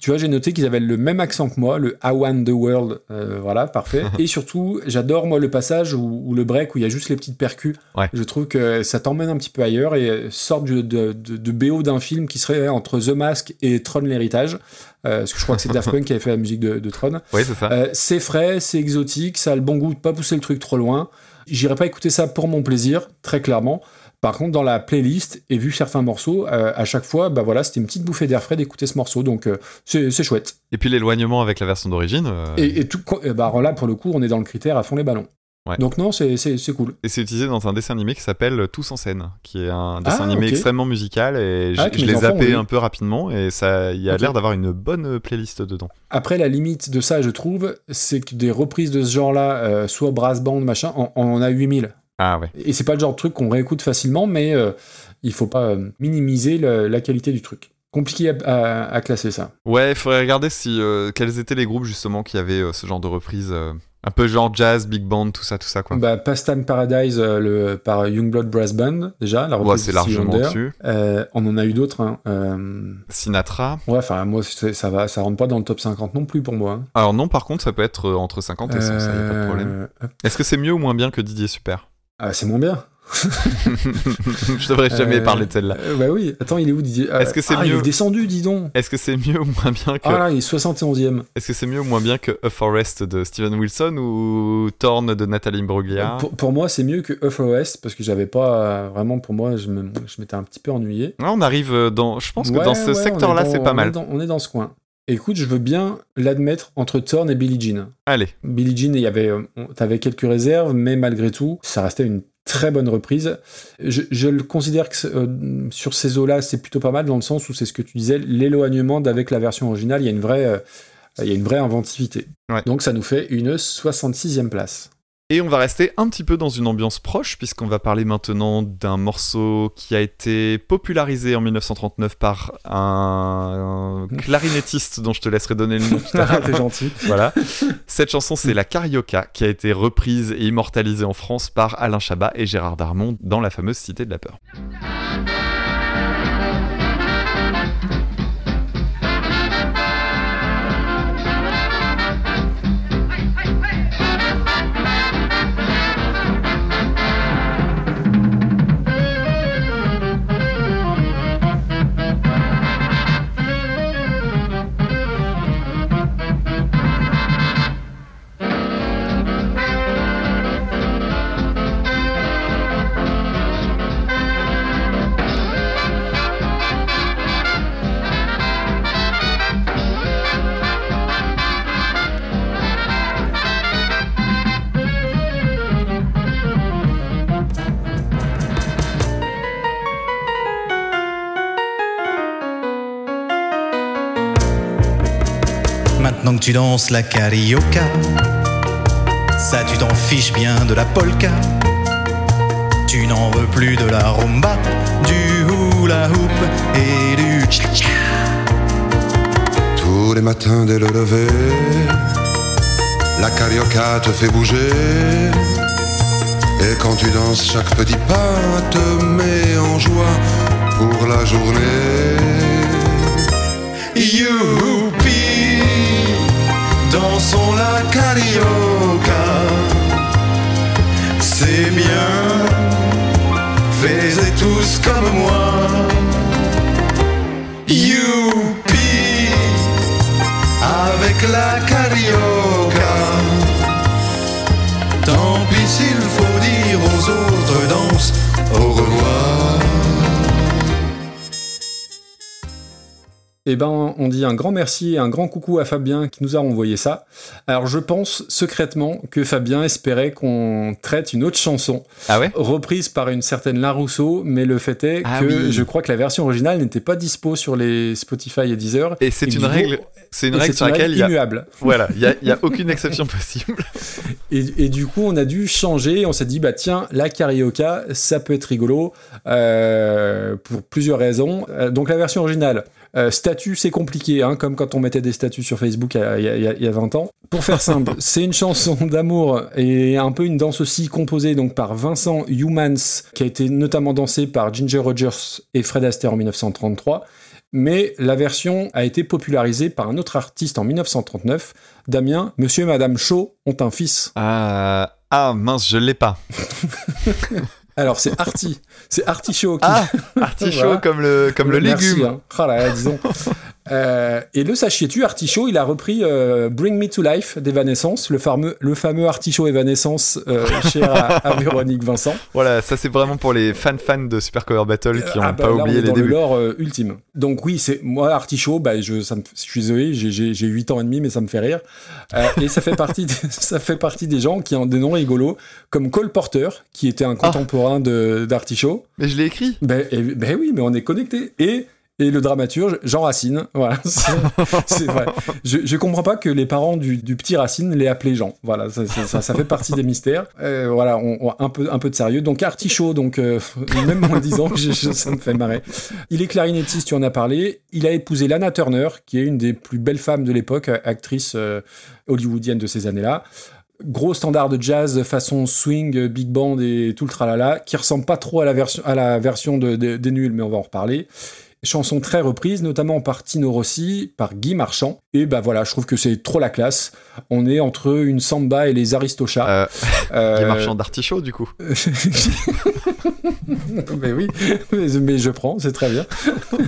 Tu vois, j'ai noté qu'ils avaient le même accent que moi, le I want the world, euh, voilà, parfait. Et surtout, j'adore moi le passage où, où le break, où il y a juste les petites percus. Ouais. Je trouve que ça t'emmène un petit peu ailleurs et euh, sort de, de BO d'un film qui serait entre The Mask et Tron l'héritage. Euh, parce que je crois que c'est Daft Punk qui avait fait la musique de, de Tron. Oui, c'est ça. Euh, c'est frais, c'est exotique, ça a le bon goût de pas pousser le truc trop loin. J'irai pas écouter ça pour mon plaisir, très clairement. Par contre, dans la playlist, et vu certains morceaux, euh, à chaque fois, bah voilà, c'était une petite bouffée d'air frais d'écouter ce morceau, donc euh, c'est chouette. Et puis l'éloignement avec la version d'origine. euh, Et, et tout, bah alors là, pour le coup, on est dans le critère à fond les ballons. Ouais. Donc non, c'est cool. Et c'est utilisé dans un dessin animé qui s'appelle Tous en scène, qui est un dessin Ah, animé ok. extrêmement musical et je, Ah, je l'ai zappé un peu rapidement et ça, il y a l'air d'avoir une bonne playlist dedans. Après, la limite de ça, je trouve, c'est que des reprises de ce genre-là, euh, soit brass band, machin, on, on en a 8000. Ah ouais. Et c'est pas le genre de truc qu'on réécoute facilement, mais euh, il faut pas euh, minimiser le- la qualité du truc. Compliqué à, à- à classer ça. Ouais, il faudrait regarder si euh, quels étaient les groupes justement qui avaient euh, ce genre de reprise, euh, un peu genre jazz, big band, tout ça, tout ça quoi. Bah, Pastime Paradise euh, le, par Youngblood Brass Band, déjà, la reprise Ouais, c'est de largement dessus. Euh, on en a eu d'autres. hein. Euh, Sinatra. ouais, enfin, moi, c'est- ça va, ça rentre pas dans le top 50 non plus pour moi. hein. Alors non, par contre, ça peut être euh, entre 50 et 100, ça y a pas de problème. Euh, hop. Est-ce que c'est mieux ou moins bien que Didier Super? Ah, c'est moins bien. Je devrais jamais Euh, parler de celle-là. euh, bah oui, attends, il est où Didier Est-ce que c'est ah, Il mieux est descendu, dis donc. Est-ce que c'est mieux ou moins bien que Ah là, il est 71ème. Est-ce que c'est mieux ou moins bien que A Forest de Steven Wilson ou Thorn de Nathalie Imbruglia Pour, pour moi, c'est mieux que Earth West parce que j'avais pas euh, vraiment, pour moi, je m'étais un petit peu ennuyé. Ouais, on arrive euh, dans. Je pense que Ouais, dans ce ouais, secteur-là, dans- c'est pas on mal. est dans- on est dans ce coin. Écoute, je veux bien l'admettre entre Thorn et Billie Jean. Allez. Billie Jean, il y avait, euh, t'avais quelques réserves, mais malgré tout, ça restait une très bonne reprise. Je, je le considère que euh, sur ces eaux-là, c'est plutôt pas mal dans le sens où c'est ce que tu disais, l'éloignement d'avec la version originale, il y a une vraie, euh, il y a une vraie inventivité. Ouais. Donc ça nous fait une 66e place. Et on va rester un petit peu dans une ambiance proche, puisqu'on va parler maintenant d'un morceau qui a été popularisé en 1939 par un, un clarinettiste dont je te laisserai donner le nom tout à l'heure. T'es gentil. Voilà. Cette chanson, c'est la Carioca, qui a été reprise et immortalisée en France par Alain Chabat et Gérard Darmon dans la fameuse Cité de la Peur. Maintenant que tu danses la carioca, ça tu t'en fiches bien de la polka. Tu n'en veux plus de la rumba, du hula hoop et du cha-cha. Tous les matins dès le lever, la carioca te fait bouger. Et quand tu danses, chaque petit pas te met en joie pour la journée. Youpi, dansons la carioca. C'est bien, faites tous comme moi. Youpi, avec la carioca. Tant pis s'il faut dire aux autres danses au revoir. Eh ben, on dit un grand merci et un grand coucou à Fabien qui nous a renvoyé ça. Alors, je pense secrètement que Fabien espérait qu'on traite une autre chanson, Ah ouais? reprise par une certaine La Rousseau, mais le fait est Ah que oui. je crois que la version originale n'était pas dispo sur les Spotify et Deezer. Et c'est une règle, c'est une règle sur laquelle il y a, immuable. voilà, il y a, aucune exception possible. Et, et du coup, on a dû changer. On s'est dit, bah tiens, la carioca, ça peut être rigolo euh, pour plusieurs raisons. Euh, donc la version originale, euh, Statue statuts, c'est compliqué, hein, comme quand on mettait des statuts sur Facebook y y il y a 20 ans. Pour faire simple, c'est une chanson d'amour et un peu une danse aussi composée donc par Vincent Humans, qui a été notamment dansée par Ginger Rogers et Fred Astaire en 1933. Mais la version a été popularisée par un autre artiste en 1939. Damien, Monsieur et Madame Shaw ont un fils. Ah, ah mince, je l'ai pas. Alors c'est Artie, c'est Artie Shaw qui, Ah, artichaut Voilà. comme le, comme le Merci, légume. hein. Ah là là, disons. Euh, et le sachiez-tu, Artichaut, il a repris euh, Bring Me to Life d'Evanescence, le fameux, le fameux Artichaut Evanescence euh, cher à, à Véronique Vincent. Voilà, ça c'est vraiment pour les fans-fans de Super Cover Battle qui n'ont Ah bah, pas là, on oublié est les dans débuts. le lore ultime. Donc oui, c'est moi Artichaut, bah, je, ça me- je suis désolé, j'ai- j'ai j'ai 8 ans et demi, mais ça me fait rire. Et ça fait partie, des, ça fait partie des gens qui ont des noms rigolos, comme Cole Porter, qui était un Ah. contemporain de d'Artichaut. Mais je l'ai écrit. Ben, ben oui, mais on est connecté. Et, et le dramaturge, Jean Racine. Voilà. C'est vrai. Je, je comprends pas que les parents du, petit Racine l'aient appelé Jean. Voilà, ça, fait partie des mystères. Euh, voilà, un, peu, un peu de sérieux. Donc Artichaut, donc, euh, même moins 10 ans, je- je- ça me fait marrer. Il est clarinettiste, tu en as parlé. Il a épousé Lana Turner, qui est une des plus belles femmes de l'époque, actrice euh, hollywoodienne de ces années-là gros standard de jazz façon swing, big band et tout le tralala, qui ressemble pas trop à la version, à la version de, de- des nuls, mais on va en reparler. Chanson très reprise, notamment par Tino Rossi, par Guy Marchand. Et bah voilà, je trouve que c'est trop la classe. On est entre une samba et les Aristochats. Euh, Euh, est marchand d'artichaut du coup. mais oui, mais, mais je prends, c'est très bien.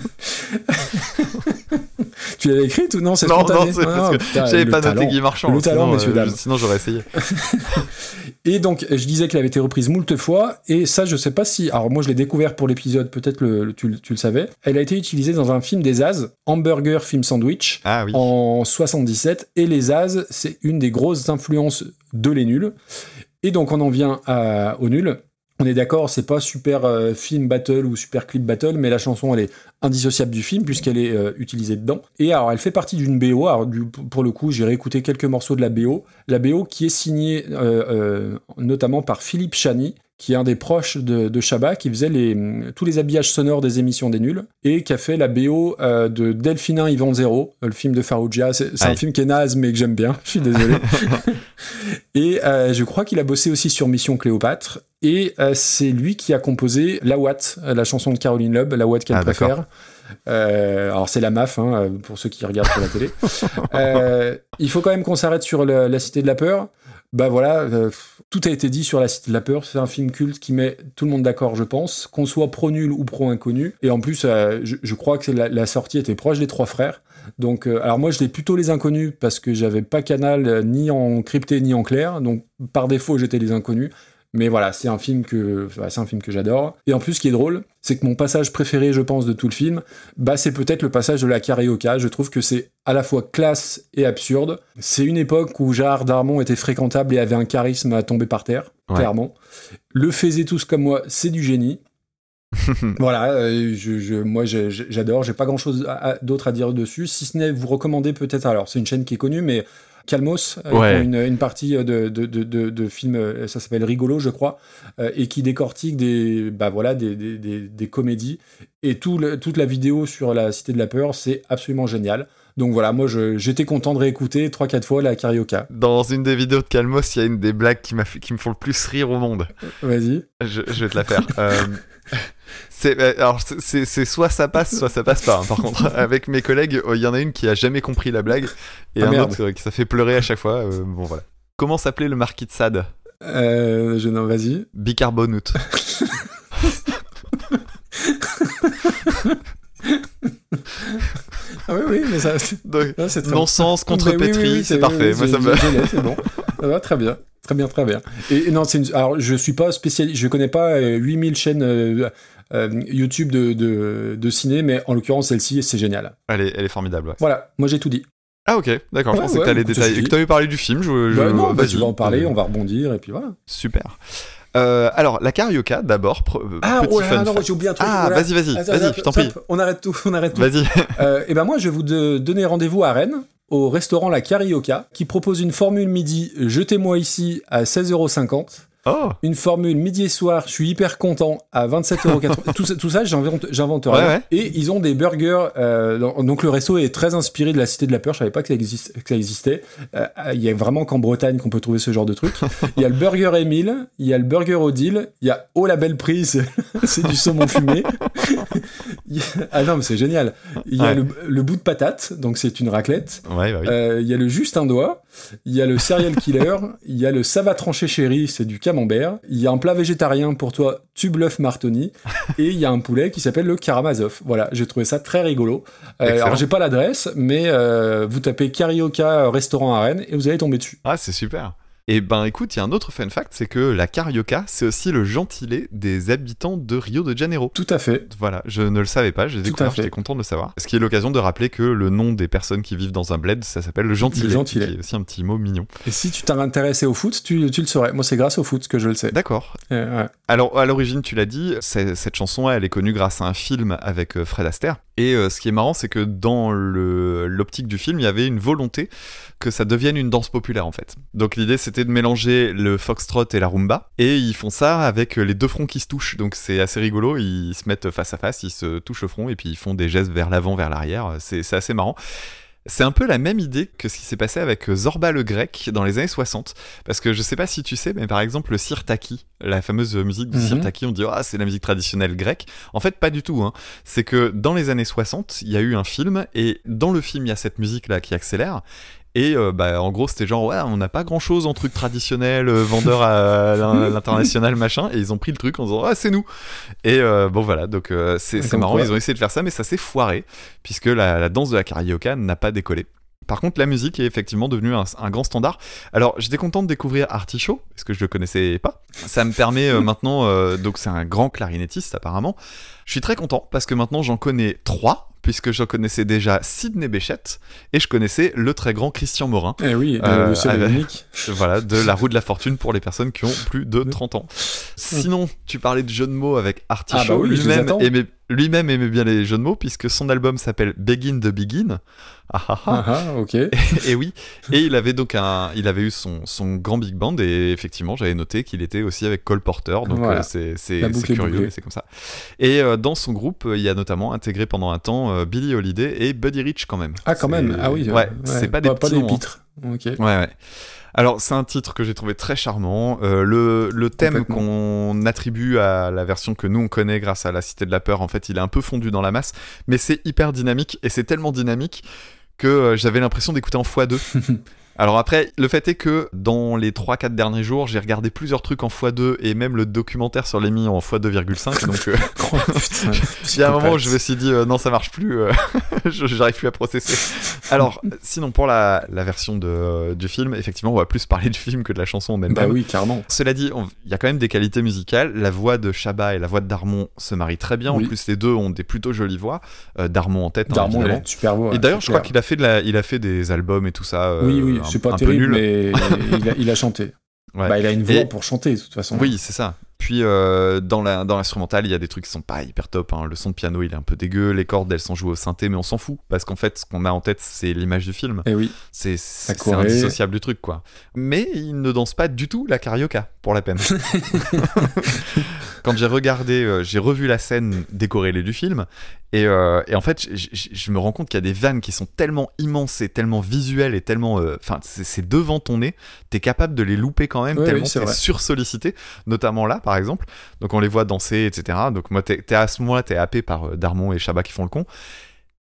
tu l'avais écrit ou non C'est Non, spontané non, c'est parce Ah, que putain, J'avais pas noté. Guy Marchand. Le talent, sinon, messieurs, euh, dames. Sinon j'aurais essayé. Et donc, je disais qu'elle avait été reprise moult fois, et ça, je sais pas si. Alors, moi, je l'ai découvert pour l'épisode, peut-être le, le- tu, le- tu le savais. Elle a été utilisée dans un film des As, Hamburger Film Sandwich, Ah oui. en 77. Et les As, c'est une des grosses influences de Les Nuls. Et donc, on en vient à, aux Nuls. On est d'accord, c'est pas super euh, film battle ou super clip battle, mais la chanson elle est indissociable du film puisqu'elle est euh, utilisée dedans. Et alors elle fait partie d'une BO. Alors du, pour le coup, j'ai réécouté quelques morceaux de la BO. La BO qui est signée euh, euh, notamment par Philippe Chani, qui est un des proches de, de Chabat, qui faisait les, tous les habillages sonores des émissions des nuls, et qui a fait la BO euh, de Delphinin Yvan Zéro, le film de Farouja. C'est un film qui est naze, mais que j'aime bien. Je suis désolé. et euh, je crois qu'il a bossé aussi sur Mission Cléopâtre. Et euh, c'est lui qui a composé La Watt, la chanson de Caroline Loeb, La Watt qu'elle Ah, préfère. Euh, alors c'est la MAF, hein, pour ceux qui regardent sur la télé. Euh, il faut quand même qu'on s'arrête sur le- la Cité de la Peur. Bah voilà, euh, tout a été dit sur la Cité de la Peur. C'est un film culte qui met tout le monde d'accord, je pense, qu'on soit pro nul ou pro inconnu. Et en plus, je, je crois que la, la sortie était proche des trois frères. Donc, alors moi, je l'ai plutôt les inconnus parce que j'avais pas canal ni en crypté ni en clair. Donc, par défaut, j'étais les inconnus. Mais voilà, c'est un film que c'est un film que j'adore. Et en plus, ce qui est drôle, c'est que mon passage préféré, je pense, de tout le film, bah c'est peut-être le passage de la carioca. Je trouve que c'est à la fois classe et absurde. C'est une époque où Gérard Darmon était fréquentable et avait un charisme à tomber par terre, Ouais. clairement. Le faisait tous comme moi, c'est du génie. voilà, euh, je, je- moi j'adore, j'ai pas grand chose d'autre à dire dessus, si ce n'est vous recommander peut-être, alors c'est une chaîne qui est connue, mais Calmos, euh, Ouais. une, une partie de, de, de, de, de films, euh, ça s'appelle Rigolo, je crois, euh, et qui décortique des, bah voilà, des, des, des, des comédies. Et tout le- toute la vidéo sur la Cité de la Peur, c'est absolument génial. Donc voilà, moi j'étais content de réécouter 3-4 fois la carioca. Dans une des vidéos de Calmos, il y a une des blagues qui, m'a fait- qui me font le plus rire au monde. Vas-y. Je, je vais te la faire. Euh, c'est, euh, alors, c'est- soit ça passe, soit ça passe pas. hein. Par contre, avec mes collègues, euh, il y en a une qui a jamais compris la blague et Ah, un merde. autre euh, qui ça fait pleurer à chaque fois. euh, bon, voilà. Comment s'appelait le marquis de Sade? Euh, je non, vas-y. Bicarbonate. Ah oui, oui, mais ça. Donc, c'est très non-sens, contre-pétri, oui, oui, c'est parfait. oui, Moi, ça me C'est bon. Ça va, très bien. Très bien, très bien. Et, et non, c'est une... alors je suis pas spécialiste, je connais pas euh, 8000 chaînes euh, YouTube de, de, de ciné, mais en l'occurrence celle-ci, c'est génial. Elle est, elle est formidable. ouais. Voilà, moi j'ai tout dit. Ah, ok, d'accord. je Ouais, pensais ouais, que t'allais écoute, détailler. je. Que t'avais parlé du film. Je, je... Bah non, bah, vas-y. tu vas en parler, Euh, on va rebondir, et puis voilà. Super. Euh, alors, la carioca, d'abord. euh, Ah, petit oh là fun là, non, j'ai oublié un truc. Ah, voilà. vas-y, vas-y, Attends, vas-y, je t'en prie. On arrête tout, on arrête tout. Vas-y. Euh, et ben moi, je vais vous de- donner rendez-vous à Rennes, au restaurant La Carioca, qui propose une formule midi Jetez-moi ici à 16,50€. Oh une formule midi et soir, je suis hyper content, à 27,80€. tout, ça- tout ça, j'invente, j'invente rien. Ouais, ouais. Et ils ont des burgers. euh, donc le resto est très inspiré de la Cité de la Peur. Je savais pas que ça, existe, que ça existait. Euh, Il y a vraiment qu'en Bretagne qu'on peut trouver ce genre de truc. Il y a le burger Émile, il y a le burger Odile, il y a Oh la belle prise, c'est du saumon fumé. A- Ah non, mais c'est génial. Il y a Ouais. le, le bout de patate, donc c'est une raclette. Bah oui. Euh, Il y a le juste un doigt, il y a le serial killer, il y a le ça va trancher chéri, c'est du camembert, il y a un plat végétarien pour toi, tu bluff martoni, et il y a un poulet qui s'appelle le karamazov. Voilà, j'ai trouvé ça très rigolo. Euh, alors j'ai pas l'adresse, mais euh, vous tapez Carioca euh, restaurant à Rennes et vous allez tomber dessus. Ah, c'est super. Et ben écoute, il y a un autre fun fact, c'est que la Carioca, c'est aussi le gentilé des habitants de Rio de Janeiro. Tout à fait. Voilà, je ne le savais pas, j'ai découvert, j'étais content de le savoir. Ce qui est l'occasion de rappeler que le nom des personnes qui vivent dans un bled, ça s'appelle le gentilé. Le gentilé. Qui est aussi un petit mot mignon. Et si tu t'es intéressé au foot, tu, tu le saurais. Moi, c'est grâce au foot que je le sais. D'accord. Euh, ouais. Alors, à l'origine, tu l'as dit, cette chanson, elle est connue grâce à un film avec euh, Fred Astaire. Et euh, ce qui est marrant, c'est que dans l'optique du film, il y avait une volonté que ça devienne une danse populaire, en fait. Donc, l'idée, c'était de mélanger le foxtrot et la rumba. Et ils font ça avec euh, les deux fronts qui se touchent. Donc, c'est assez rigolo. Ils se mettent face à face, ils se touchent le front, et puis ils font des gestes vers l'avant, vers l'arrière. C'est assez marrant. C'est un peu la même idée que ce qui s'est passé avec Zorba le grec dans les années 60. Parce que je sais pas si tu sais, mais par exemple, le sirtaki, la fameuse musique du Mhm. sirtaki, on dit ah, c'est la musique traditionnelle grecque. En fait, pas du tout. Hein. C'est que dans les années 60, il y a eu un film, et dans le film, il y a cette musique-là qui accélère. Et euh, bah, en gros, c'était genre, ouais, on n'a pas grand chose en truc traditionnel, euh, vendeur à l'in- l'international, machin. Et ils ont pris le truc en disant, ah, c'est nous. Et euh, bon, voilà, donc euh, c'est marrant, quoi. ils ont essayé de faire ça, mais ça s'est foiré, puisque la, la danse de la carioca n'a pas décollé. Par contre, la musique est effectivement devenue un, un grand standard. Alors, j'étais content de découvrir Artichaut, parce que je le connaissais pas. Ça me permet euh, maintenant, euh, donc c'est un grand clarinettiste apparemment. Je suis très content parce que maintenant j'en connais trois, puisque je connaissais déjà Sidney Béchette et je connaissais le très grand Christian Morin. Eh oui, Euh, le, avec-. Voilà, de la roue de la fortune pour les personnes qui ont plus de 30 ans. Sinon, tu parlais de jeux de mots avec Artichaut. Ah bah oui, lui-même aimait, lui-même aimait bien les jeux de mots puisque son album s'appelle Begin the Begin. Ah ah ah. Ah, ah, ok. et oui, et il avait donc un, il avait eu son, son grand big band et effectivement j'avais noté qu'il était aussi avec Cole Porter, donc Voilà. euh, c'est c'est curieux, mais c'est comme ça. Et euh, dans son groupe, euh, il y a notamment intégré pendant un temps euh, Billy Holiday et Buddy Rich quand même. Ah, quand même. Ah oui. euh, Ouais, c'est pas des pas, petits des noms, hein. pitres. Ouais, ouais. Alors, c'est un titre que j'ai trouvé très charmant. Euh, le, le thème qu'on attribue à la version que nous on connaît grâce à la Cité de la Peur, en fait, il est un peu fondu dans la masse, mais c'est hyper dynamique et c'est tellement dynamique que euh, j'avais l'impression d'écouter en x2. Alors après, le fait est que dans les 3-4 derniers jours, j'ai regardé plusieurs trucs en x2 et même le documentaire sur les mis en x2,5. Donc euh, Oh, il y a un moment où je me suis dit euh, non, ça marche plus, euh, j'arrive plus à processer. Alors, sinon, pour la, la version de, du film, effectivement, on va plus parler du film que de la chanson en elle Bah oui, carrément. Cela dit, il y a quand même des qualités musicales. La voix de Chabat et la voix de Darmon se marient très bien. Oui. En plus, les deux ont des plutôt jolies voix. Euh, Darmon en tête, hein, Darmon, une super voix. Et d'ailleurs, je crois qu'il a fait de la, il a fait des albums et tout ça. euh, Oui, oui, c'est pas un terrible, nul. mais il a, il a chanté. Ouais. Bah, il a une voix Et- pour chanter, de toute façon. Oui, c'est ça. Puis euh, dans l'instrumental, il y a des trucs qui sont pas hyper top. hein. Le son de piano, il est un peu dégueu. Les cordes, elles sont jouées au synthé, mais on s'en fout parce qu'en fait, ce qu'on a en tête, c'est l'image du film. Et oui. C'est indissociable du truc, quoi. Mais il ne danse pas du tout la carioca, pour la peine. Quand j'ai regardé, euh, j'ai revu la scène décorrélée du film, et, euh, et en fait, je me rends compte qu'il y a des vannes qui sont tellement immenses et tellement visuelles et tellement. euh, Enfin, c'est c'est devant ton nez, t'es capable de les louper quand même, Oui, tellement oui, t'es sursollicité, notamment là, par exemple. Donc on les voit danser, etc. Donc moi, t'es à ce moment-là, t'es happé par euh, Darmon et Chabat qui font le con.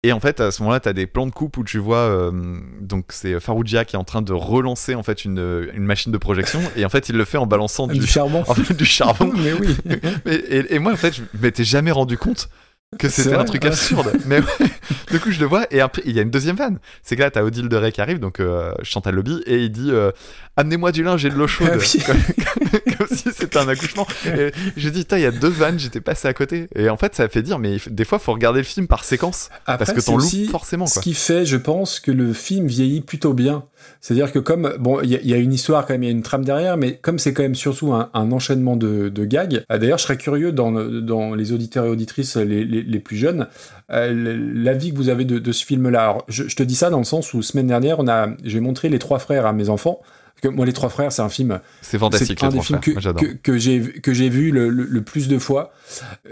Et en fait, à ce moment-là, t'as des plans de coupe où tu vois, euh, donc c'est Farougia qui est en train de relancer en fait une, une machine de projection, et en fait, il le fait en balançant du, Du charbon. en fait, du charbon. mais oui. Et, et moi, en fait, je m'étais jamais rendu compte que c'était un truc absurde. Mais ouais, du coup, je le vois, et après, il y a une deuxième vanne. C'est que là, t'as Odile de Rey qui arrive, donc euh, Chantal Lobby, et il dit euh, Amenez-moi du linge et de l'eau chaude. Ah oui. comme, comme si c'était un accouchement. Et j'ai dit, il y a deux vannes, j'étais passé à côté. Et en fait, ça fait dire, mais des fois, faut regarder le film par séquence. Après, parce que t'en loupes forcément, Ce qui fait, je pense, que le film vieillit plutôt bien. C'est-à-dire que comme, bon, il y, a- il y a une histoire quand même, il y a une trame derrière, mais comme c'est quand même surtout un, un enchaînement de, de gags, euh, d'ailleurs, je serais curieux dans, le- dans les auditeurs et auditrices les, les- les plus jeunes, euh, l'avis que vous avez de, ce film-là. Je, je te dis ça dans le sens où, semaine dernière, on a, j'ai montré Les Trois Frères à mes enfants, Que moi, Les Trois Frères, c'est un film C'est fantastique, c'est un des films frères. que, que, que j'ai vu- le, le- le plus de fois.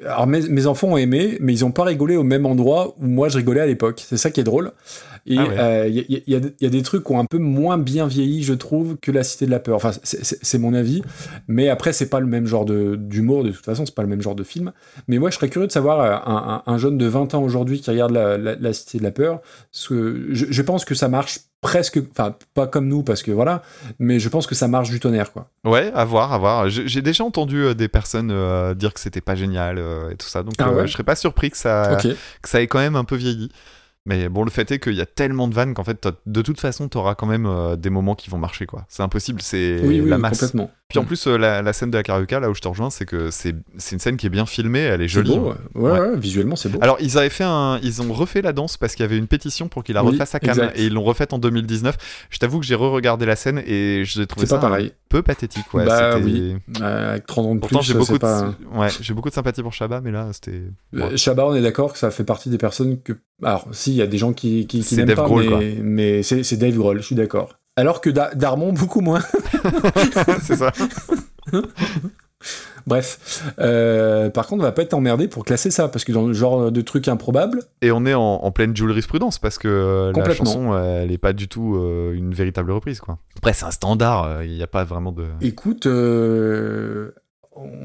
Alors mes, mes enfants ont aimé, mais ils ont pas rigolé au même endroit où moi je rigolais à l'époque. C'est ça qui est drôle. Et il Ah y, a- y a- y a des trucs qui ont un peu moins bien vieilli, je trouve, que La Cité de la Peur. Enfin, c'est- mon avis. Mais après, c'est pas le même genre de- d'humour. De, toute façon, c'est pas le même genre de film. Mais moi, je serais curieux de savoir euh, un, un- un jeune de 20 ans aujourd'hui qui regarde la, la- la Cité de la Peur. Je, je pense que ça marche presque, enfin pas comme nous parce que voilà, mais je pense que ça marche du tonnerre quoi. Ouais, à voir, à voir. J'ai déjà entendu euh, des personnes euh, dire que c'était pas génial euh, et tout ça, donc Ah euh, je serais pas surpris que ça, Ok. que ça ait quand même un peu vieilli. Mais bon, le fait est qu'il y a tellement de vannes qu'en fait, de toute façon, t'auras quand même des moments qui vont marcher, quoi. C'est impossible, c'est Oui, oui, la oui, masse. complètement. Puis en plus, euh, la, la scène de la carioca, là où je te rejoins, c'est que c'est une scène qui est bien filmée, elle est jolie. beau, ouais. Ouais, Ouais. ouais, visuellement c'est beau. Alors, ils avaient fait un. Ils ont refait la danse parce qu'il y avait une pétition pour qu'il la Oui, refasse à Cannes et ils l'ont refaite en 2019. Je t'avoue que j'ai re-regardé la scène et j'ai trouvé C'est ça pas pareil. un peu pathétique. Ouais, Bah oui. Euh, avec 30 ans de Pourtant, plus, j'ai beaucoup, de... ouais, beaucoup de sympathie pour Chabat, mais là, c'était. Euh, Chabat, on est d'accord que ça fait partie des personnes que. Alors, si, il y a des gens qui, qui, qui C'est n'aiment Dave pas, Grohl, mais, quoi. mais c'est c'est Dave Grohl, je suis d'accord. Alors que Da- Darmon, beaucoup moins. c'est ça. Bref. Euh, par contre, on va pas être emmerdé pour classer ça, parce que dans le genre de truc improbable, Et on est en, en pleine jurisprudence parce que euh, la chanson, elle est pas du tout euh, une véritable reprise, quoi. Après, c'est un standard, il n'y a pas vraiment de. écoute, euh,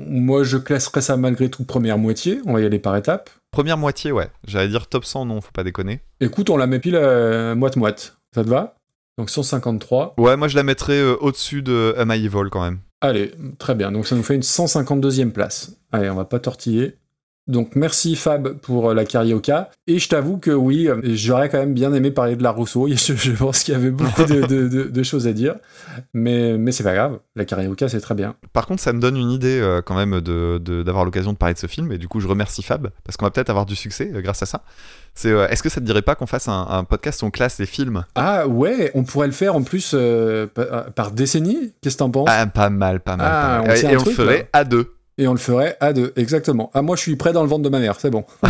moi je classerais ça malgré tout première moitié, on va y aller par étapes. Première moitié, ouais. J'allais dire top 100, non, faut pas déconner. Écoute, on la met pile euh, moite-moite. Ça te va? Donc 153. Ouais, moi je la mettrais euh, au-dessus de Am I Evil quand même. Allez, très bien. Donc ça nous fait une 152e place. Allez, on va pas tortiller. Donc merci Fab pour euh, la carioca. Et je t'avoue que oui, euh, j'aurais quand même bien aimé parler de la Rousseau. Je, je pense qu'il y avait beaucoup de, de- de- de choses à dire. Mais, mais c'est pas grave. La carioca, c'est très bien. Par contre, ça me donne une idée euh, quand même d'avoir l'occasion de parler de ce film, et du coup, je remercie Fab, parce qu'on va peut-être avoir du succès euh, grâce à ça. C'est, euh, est-ce que ça te dirait pas qu'on fasse un, un podcast où on classe les films? Ah ouais, on pourrait le faire en plus par, par décennie. Qu'est-ce que t'en penses? Ah, pas mal, pas mal. Ah, pas on mal. Et, on ferait à deux. Et on le ferait à deux, exactement. Ah, moi, je suis prêt dans le ventre de ma mère, c'est bon.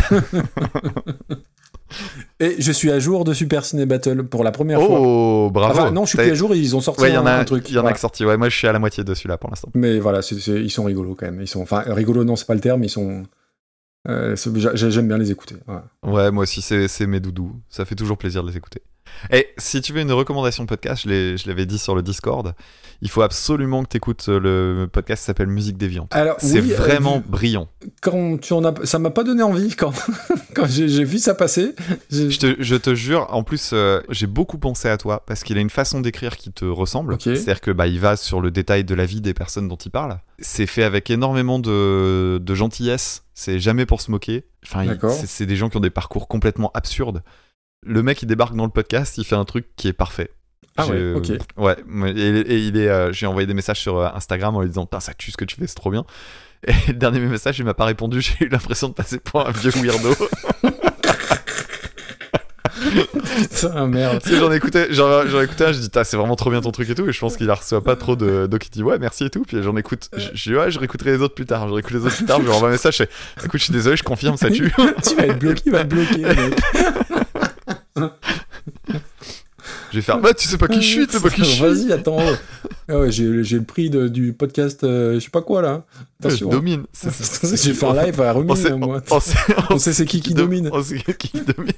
Et je suis à jour de Super Ciné Battle pour la première fois. Oh, bravo. Enfin, non, je suis plus à jour, ils ont sorti Ouais, y en un, a un truc. Il y en a Voilà. qui sorti. Ouais, moi, je suis à la moitié dessus là pour l'instant. Mais voilà, ils sont rigolos quand même. Ils sont, enfin, rigolos, non, c'est pas le terme, ils sont. euh, J'aime bien les écouter. voilà. Ouais, moi aussi, c'est, c'est mes doudous. Ça fait toujours plaisir de les écouter. Et si tu veux une recommandation de podcast, je, l'avais dit sur le Discord, il faut absolument que tu écoutes le podcast qui s'appelle Musique Déviante. Alors, C'est oui, euh, vraiment brillant. quand tu en as, ça m'a pas donné envie quand, quand j'ai vu ça passer. Je te, je te jure, en plus, euh, j'ai beaucoup pensé à toi parce qu'il a une façon d'écrire qui te ressemble. C'est-à-dire que bah, il va sur le détail de la vie des personnes dont il parle. C'est fait avec énormément de, de gentillesse. C'est jamais pour se moquer. Enfin, c'est des gens qui ont des parcours complètement absurdes. Le mec, il débarque dans le podcast, il fait un truc qui est parfait. Ah ouais, ok. Ouais, et, et il est, euh, j'ai envoyé des messages sur euh, Instagram en lui disant Putain, ça tue ce que tu fais, c'est trop bien. Et le dernier message, il m'a pas répondu, j'ai eu l'impression de passer pour un vieux weirdo. Putain, merde. Tu sais, j'en écoutais, j'en, écoutais un, je dis, c'est vraiment trop bien ton truc et tout, et je pense qu'il la reçoit pas trop de, donc il dit, ouais, merci et tout, puis j'en écoute, je, je dis, ouais, je réécouterai les autres plus tard, je réécoute les autres plus tard, je lui envoie un message, je fais, écoute, je suis désolé, je confirme, ça tue. tu vas être bloqué, il va te bloquer. mec. Je vais faire, bah, tu sais pas qui je suis, tu sais pas qui je suis. Vas-y, attends. Ah ouais, j'ai j'ai le prix de- du podcast, euh, je sais pas quoi là. Je Attention. hein. domine. C'est- c'est- c'est- J'ai fait un live à On Rumine, sait, moi. on, on sait, On sait c'est qui qui do- domine. On sait qui domine.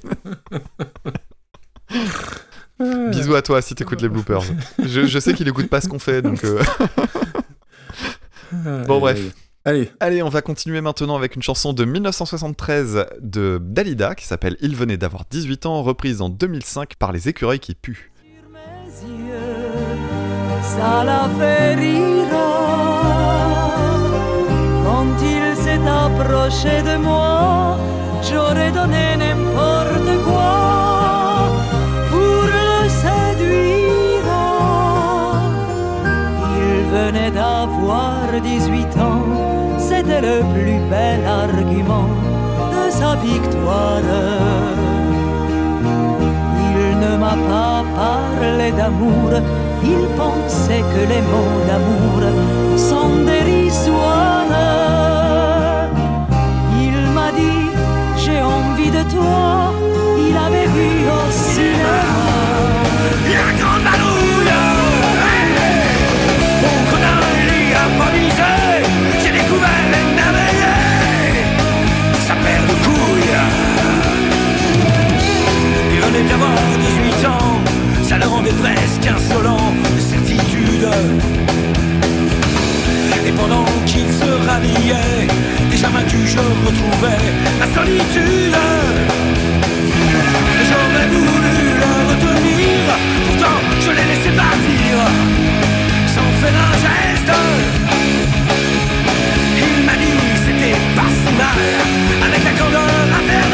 Bisous à toi si t'écoutes les bloopers. Je, je sais qu'il écoute pas ce qu'on fait, donc. euh, Bon, bref. Allez, Allez, on va continuer maintenant avec une chanson de 1973 de Dalida qui s'appelle Il venait d'avoir 18 ans, reprise en 2005 par les écureuils qui puent. sur mes yeux, ça la fait rire. Quand il s'est approché de moi, j'aurais donné n'importe quoi venait d'avoir 18 ans, c'était le plus bel argument de sa victoire. Il ne m'a pas parlé d'amour, il pensait que les mots d'amour sont dérisoires. Il m'a dit, j'ai envie de toi, il avait vu au d'avoir 18 ans, ça le rendait presque insolent, de certitude. Et pendant qu'il se ralliait, déjà vaincu, je retrouvais ma solitude. J'aurais voulu le retenir, pourtant je l'ai laissé partir, sans faire un geste. Il m'a dit c'était pas si mal, avec la candeur à terre.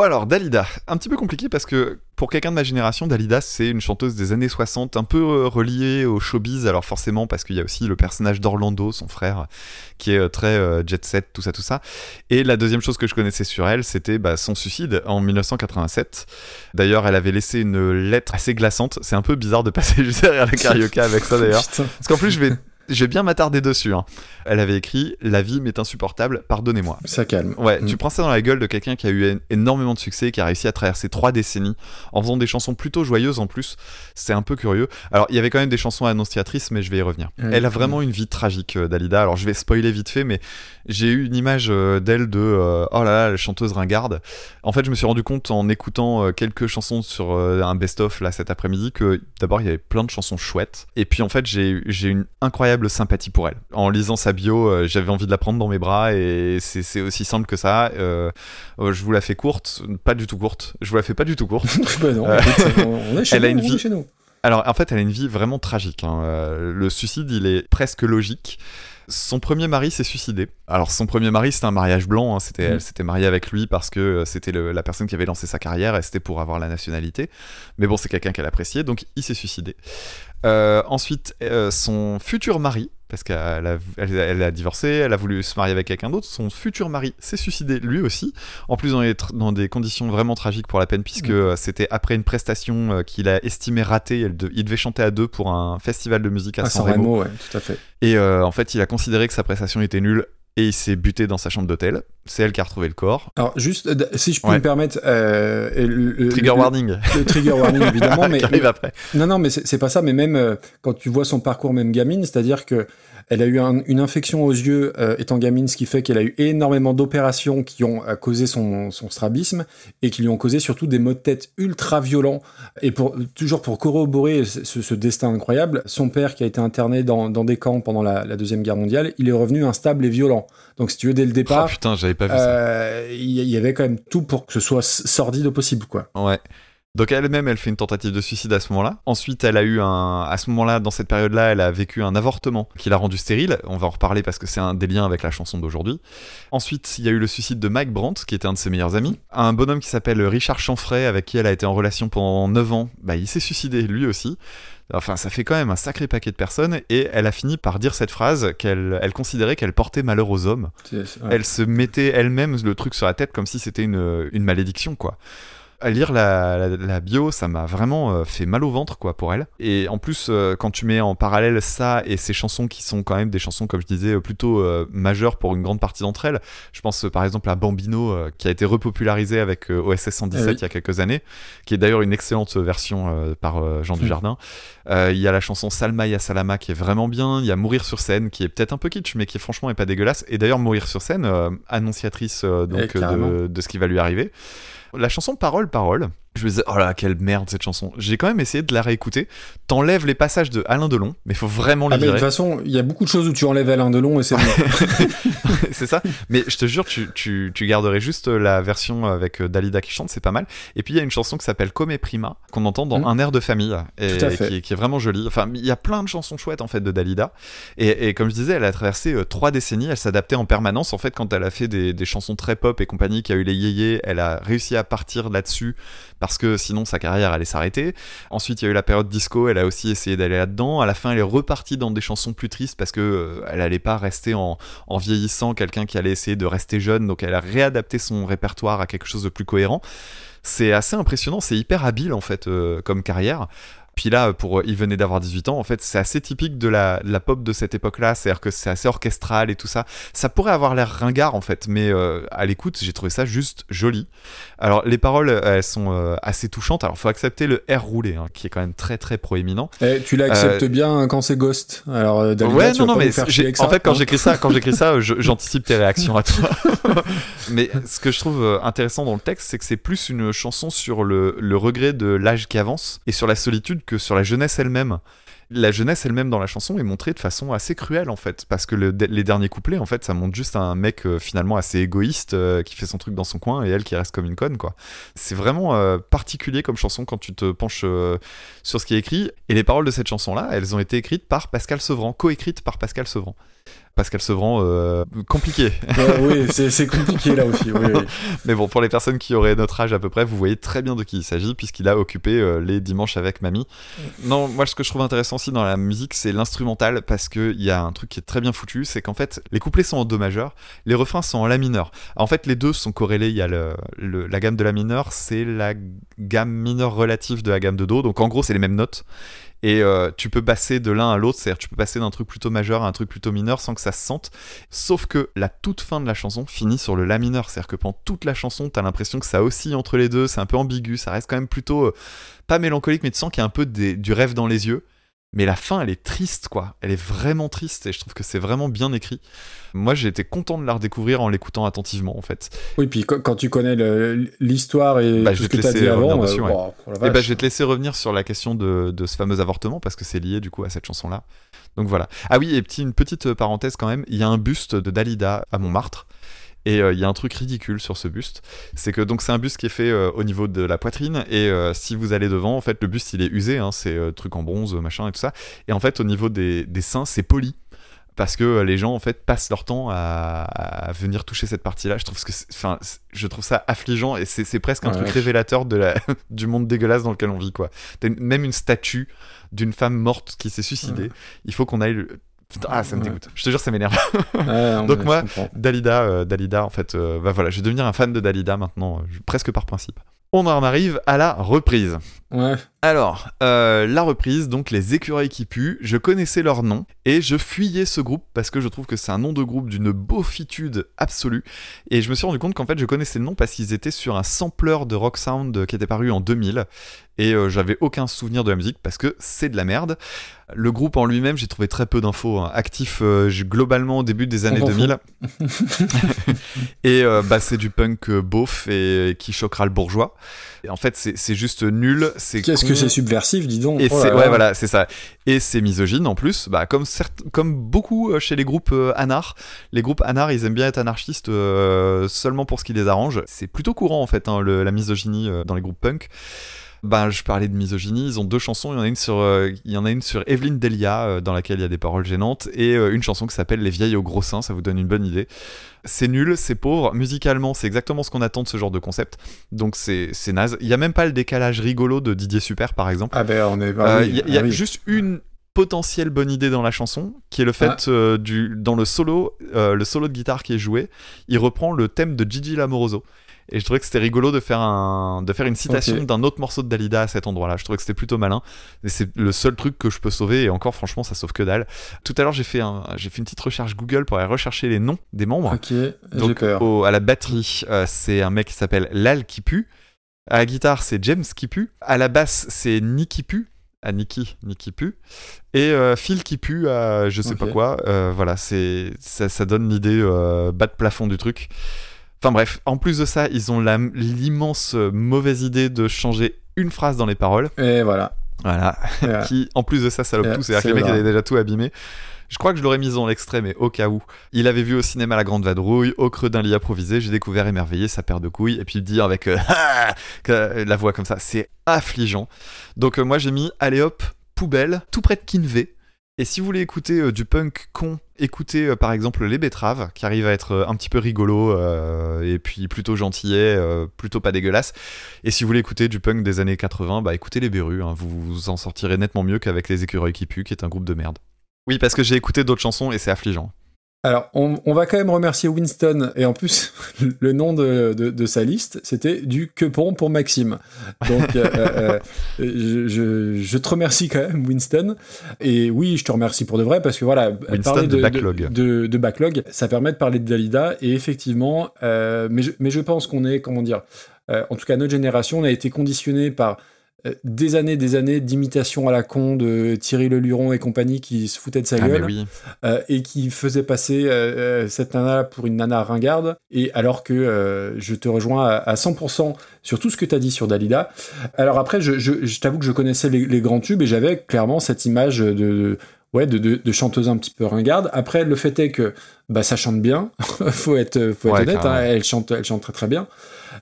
Bon alors, Dalida, un petit peu compliqué parce que pour quelqu'un de ma génération, Dalida c'est une chanteuse des années 60, un peu euh, reliée au showbiz, alors forcément parce qu'il y a aussi le personnage d'Orlando, son frère, qui est euh, très euh, jet set, tout ça, tout ça. Et la deuxième chose que je connaissais sur elle, c'était bah, son suicide en 1987. D'ailleurs, elle avait laissé une lettre assez glaçante, c'est un peu bizarre de passer juste derrière la carioca avec ça d'ailleurs. Parce qu'en plus, je vais, je vais bien m'attarder dessus. hein. Elle avait écrit La vie m'est insupportable, pardonnez-moi. Ça calme. Ouais, Mm. tu prends ça dans la gueule de quelqu'un qui a eu énormément de succès, qui a réussi à traverser trois décennies en faisant des chansons plutôt joyeuses en plus. C'est un peu curieux. Alors, il y avait quand même des chansons annonciatrices, mais je vais y revenir. Elle a vraiment une vie tragique, euh, Dalida. Alors, je vais spoiler vite fait, mais j'ai eu une image euh, d'elle de euh, oh là là, la chanteuse ringarde. En fait, je me suis rendu compte en écoutant euh, quelques chansons sur un best-of là cet après-midi que d'abord il y avait plein de chansons chouettes. Et puis en fait, j'ai j'ai une incroyable sympathie pour elle. En lisant sa bio, j'avais envie de la prendre dans mes bras et c'est c'est aussi simple que ça. Euh, je vous la fais courte, pas du tout courte. Je vous la fais pas du tout courte. bah non, on, est chez elle nous, a une vie- chez nous. Alors en fait, elle a une vie vraiment tragique. hein. Le suicide, il est presque logique. Son premier mari s'est suicidé. Alors son premier mari, c'était un mariage blanc. hein. C'était, Mhm. Elle s'était mariée avec lui parce que euh, c'était la personne qui avait lancé sa carrière et c'était pour avoir la nationalité. Mais bon, c'est quelqu'un qu'elle appréciait, donc il s'est suicidé. Euh, ensuite, euh, son futur mari, parce qu'elle a, elle, elle a divorcé, elle a voulu se marier avec quelqu'un d'autre, son futur mari s'est suicidé lui aussi, en plus dans, les dans des conditions vraiment tragiques pour la peine, puisque euh, c'était après une prestation qu'il a estimée ratée, elle de- il devait chanter à deux pour un festival de musique à À San San Remo, Remo, ouais, tout à fait. et euh, en fait il a considéré que sa prestation était nulle, et il s'est buté dans sa chambre d'hôtel, c'est elle qui a retrouvé le corps. Alors, juste, euh, si je peux Ouais. me permettre. euh, le- Trigger le- warning, Le trigger warning, évidemment, mais. qui arrive après. Non, non, mais c'est c'est pas ça. Mais même euh, quand tu vois son parcours, même gamine, c'est-à-dire que elle a eu un- une infection aux yeux euh, étant gamine, ce qui fait qu'elle a eu énormément d'opérations qui ont euh, causé son, son strabisme et qui lui ont causé surtout des maux de tête ultra violents. Et pour toujours pour corroborer ce, destin incroyable, son père qui a été interné dans, dans des camps pendant la, la deuxième guerre mondiale, il est revenu instable et violent. Donc si tu veux dès le Oh départ. putain, j'avais pas vu ça. euh, Il y, y avait quand même tout pour que ce soit sordide au possible, quoi. Ouais. Donc elle-même, elle fait une tentative de suicide à ce moment-là. Ensuite, elle a eu un, à ce moment-là, dans cette période-là, elle a vécu un avortement qui l'a rendu stérile. On va en reparler parce que c'est un des liens avec la chanson d'aujourd'hui. Ensuite, il y a eu le suicide de Mike Brandt, qui était un de ses meilleurs amis. Un bonhomme qui s'appelle Richard Chanfray, avec qui elle a été en relation pendant 9 ans. Bah, il s'est suicidé lui aussi. Enfin, ça fait quand même un sacré paquet de personnes. Et elle a fini par dire cette phrase qu'elle elle considérait qu'elle portait malheur aux hommes. Ouais. Elle se mettait elle-même le truc sur la tête comme si c'était une, une malédiction, quoi. À lire la, la- la bio, ça m'a vraiment euh, fait mal au ventre, quoi, pour elle. Et en plus, euh, quand tu mets en parallèle ça et ces chansons qui sont quand même des chansons, comme je disais, euh, plutôt euh, majeures pour une grande partie d'entre elles, je pense par exemple à Bambino, euh, qui a été repopularisé avec euh, OSS 117 Eh oui. il y a quelques années, qui est d'ailleurs une excellente version euh, par euh, Jean Mm. Dujardin. Euh, Il y a la chanson Salma Ya Salama qui est vraiment bien. Il y a Mourir sur scène qui est peut-être un peu kitsch, mais qui franchement est pas dégueulasse. Et d'ailleurs, Mourir sur scène, euh, annonciatrice euh, Eh, donc carrément. de, de ce qui va lui arriver. La chanson Parole, Parole, je me disais, oh là, quelle merde cette chanson. J'ai quand même essayé de la réécouter. T'enlèves les passages de Alain Delon, mais il faut vraiment les Ah, mais de toute façon, il y a beaucoup de choses où tu enlèves Alain Delon et c'est c'est ça. Mais je te jure, tu, tu, tu garderais juste la version avec euh, Dalida qui chante, c'est pas mal. Et puis il y a une chanson qui s'appelle Come Prima, qu'on entend dans Mm. Un air de famille, et Tout à fait. qui, est, qui est vraiment jolie. Enfin, il y a plein de chansons chouettes en fait de Dalida. Et, et comme je disais, elle a traversé euh, trois décennies, elle s'adaptait en permanence. En fait, quand elle a fait des, des chansons très pop et compagnie, qui a eu les yéyés, elle a réussi à partir là-dessus parce que sinon sa carrière allait s'arrêter. Ensuite, il y a eu la période disco, elle a aussi essayé d'aller là-dedans. À la fin, elle est repartie dans des chansons plus tristes parce que euh, elle allait pas rester en, en vieillissant quelqu'un qui allait essayer de rester jeune, donc elle a réadapté son répertoire à quelque chose de plus cohérent. C'est assez impressionnant, c'est hyper habile en fait euh, comme carrière. Puis là, pour il venait d'avoir 18 ans, en fait, c'est assez typique de la, de la pop de cette époque-là, c'est-à-dire que c'est assez orchestral et tout ça. Ça pourrait avoir l'air ringard en fait, mais euh, à l'écoute, j'ai trouvé ça juste joli. Alors les paroles, elles sont euh, assez touchantes. Alors faut accepter le R roulé, hein, qui est quand même très très proéminent. Eh, tu l'acceptes bien quand c'est Ghost? Alors, euh, ouais, non, non, mais j'ai- en fait, quand hein. j'écris ça, quand j'écris ça, j'anticipe tes réactions à toi. mais ce que je trouve euh, intéressant dans le texte, c'est que c'est plus une chanson sur le, le regret de l'âge qui avance et sur la solitude que sur la jeunesse elle-même. La jeunesse elle-même dans la chanson est montrée de façon assez cruelle en fait, parce que le- les derniers couplets en fait, ça montre juste un mec euh, finalement assez égoïste euh, qui fait son truc dans son coin et elle qui reste comme une conne quoi. C'est vraiment euh, particulier comme chanson quand tu te penches sur ce qui est écrit. Et les paroles de cette chanson-là, elles ont été écrites par Pascal Sevran, coécrites par Pascal Sevran. Pascal Sevran, euh, compliqué. Ouais, oui, c'est compliqué là aussi. Oui, oui. Mais bon, pour les personnes qui auraient notre âge à peu près, vous voyez très bien de qui il s'agit, puisqu'il a occupé euh, les dimanches avec mamie. Non, moi, ce que je trouve intéressant aussi dans la musique, c'est l'instrumental, parce qu'il y a un truc qui est très bien foutu, c'est qu'en fait, les couplets sont en do majeur, les refrains sont en la mineur. En fait, les deux sont corrélés. Il y a le, le- la gamme de la mineur, c'est la gamme mineure relative de la gamme de do, donc en gros, c'est les mêmes notes. Et euh, tu peux passer de l'un à l'autre, c'est-à-dire tu peux passer d'un truc plutôt majeur à un truc plutôt mineur sans que ça se sente. Sauf que la toute fin de la chanson finit sur le la mineur, c'est-à-dire que pendant toute la chanson, t'as l'impression que ça oscille entre les deux, c'est un peu ambigu, ça reste quand même plutôt euh, pas mélancolique, mais tu sens qu'il y a un peu du rêve dans les yeux. Mais la fin, elle est triste, quoi. Elle est vraiment triste et je trouve que c'est vraiment bien écrit. Moi, j'ai été content de la redécouvrir en l'écoutant attentivement, en fait. Oui, puis quand, tu connais l'histoire et Bah, tout je ce vais que te tu as dit revenir avant, dessus, euh, ouais. Et bah, je vais te laisser revenir sur la question de, de ce fameux avortement parce que c'est lié du coup à cette chanson-là. Donc voilà. Ah oui, et petit, une petite parenthèse quand même. Il y a un buste de Dalida à Montmartre. Et euh, il y a un truc ridicule sur ce buste, c'est que donc c'est un buste qui est fait euh, au niveau de la poitrine et euh, si vous allez devant, en fait le buste il est usé, hein, c'est euh, truc en bronze, machin et tout ça. Et en fait au niveau des, des seins c'est poli parce que euh, les gens en fait passent leur temps à, à venir toucher cette partie-là. Je trouve que, enfin, je trouve ça affligeant et c'est presque un Ouais. truc révélateur de la du monde dégueulasse dans lequel on vit quoi. Une- même une statue d'une femme morte qui s'est suicidée. Il faut qu'on aille. Putain, ah, ça me Ouais. dégoûte. Je te jure, ça m'énerve. Ouais, Donc moi. Dalida, euh, Dalida, en fait, euh, bah voilà, je vais devenir un fan de Dalida maintenant, euh, je- presque par principe. On en arrive à la reprise. Ouais. Alors, euh, la reprise, donc les écureuils qui puent, je connaissais leur nom et je fuyais ce groupe parce que je trouve que c'est un nom de groupe d'une beaufitude absolue. Et je me suis rendu compte qu'en fait, je connaissais le nom parce qu'ils étaient sur un sampler de rock sound qui était paru en 2000 et euh, j'avais aucun souvenir de la musique parce que c'est de la merde. Le groupe en lui-même, j'ai trouvé très peu d'infos. hein. Actif euh, globalement au début des années s'en 2000. et euh, bah, c'est du punk euh, beauf et qui choquera le bourgeois. Et en fait, c'est juste nul. Qu'est-ce que c'est subversif, dis donc. Et Oh là c'est là. ouais voilà c'est ça et c'est misogyne en plus bah comme certes comme beaucoup chez les groupes anards les groupes anards ils aiment bien être anarchistes euh, seulement pour ce qui les arrange c'est plutôt courant en fait hein, le- la misogynie dans les groupes punk ben, je parlais de misogynie, ils ont deux chansons, il y en a une sur, euh, il y en a une sur Evelyn Delia, euh, dans laquelle il y a des paroles gênantes, et euh, une chanson qui s'appelle Les vieilles au gros seins, ça vous donne une bonne idée. C'est nul, c'est pauvre, musicalement c'est exactement ce qu'on attend de ce genre de concept, donc c'est naze. Il y a même pas le décalage rigolo de Didier Super par exemple. Ah ben on est. Ah Il oui, y a, il y a ah oui. juste une potentielle bonne idée dans la chanson, qui est le fait Ah. euh, du dans le solo, euh, le solo de guitare qui est joué, il reprend le thème de Gigi Lamoroso. Et je trouvais que c'était rigolo de faire un de faire une citation d'un autre morceau de Dalida à cet endroit-là. Je trouvais que c'était plutôt malin. Et c'est le seul truc que je peux sauver. Et encore, franchement, ça sauve que dalle. Tout à l'heure, j'ai fait un j'ai fait une petite recherche Google pour aller rechercher les noms des membres. Ok, Donc peur. au- à la batterie, euh, c'est un mec qui s'appelle Lal qui pue. À la guitare, c'est James qui pue. À la basse, c'est Nicky pue. À Nicky, Nicky pue. Et euh, Phil qui pue à je sais pas quoi. Euh, voilà, c'est ça, ça donne l'idée euh, bas de plafond du truc. Enfin bref, en plus de ça, ils ont l'immense euh, mauvaise idée de changer une phrase dans les paroles. Et voilà. Voilà. Qui, en plus de ça, salope tout. C'est-à-dire que le mec, avait déjà tout abîmé. Je crois que je l'aurais mis dans l'extrait, mais au cas où. Il avait vu au cinéma La Grande Vadrouille, au creux d'un lit improvisé, j'ai découvert émerveillé sa paire de couilles, et puis il dit avec euh, que- la voix comme ça, c'est affligeant. Donc euh, moi j'ai mis, allez hop, poubelle, tout près de Kinvey. Et si vous voulez écouter euh, du punk con, écoutez euh, par exemple Les Betraves, qui arrive à être euh, un petit peu rigolo, et puis plutôt gentillet, plutôt pas dégueulasse. Et si vous voulez écouter du punk des années 80, bah écoutez Les Berus, hein, vous vous en sortirez nettement mieux qu'avec Les Écureuils qui puent, qui est un groupe de merde. Oui, parce que j'ai écouté d'autres chansons et c'est affligeant. Alors, on, on va quand même remercier Winston, et en plus, le nom de, de, de sa liste, c'était du quepon pour Maxime. Donc, euh, euh, je, je, je te remercie quand même, Winston. Et oui, je te remercie pour de vrai, parce que voilà, Winston parler de de, backlog. de, backlog, ça permet de parler de Dalida, et effectivement, euh, mais, je, mais je pense qu'on est, comment dire, euh, en tout cas, notre génération, on a été conditionné par euh, des années, des années d'imitation à la con de Thierry Leluron et compagnie qui se foutaient de sa Ah, gueule oui. euh, et qui faisait passer euh, euh, cette nana pour une nana ringarde. Et alors que euh, je te rejoins à, à 100% sur tout ce que tu as dit sur Dalida. Alors après, je, je, je t'avoue que je connaissais les, les grands tubes et j'avais clairement cette image de, de- ouais, de, de, de chanteuse un petit peu ringarde. Après, le fait est que bah, ça chante bien, faut être, faut être Ouais, honnête, hein, elle, chante, elle chante très très bien.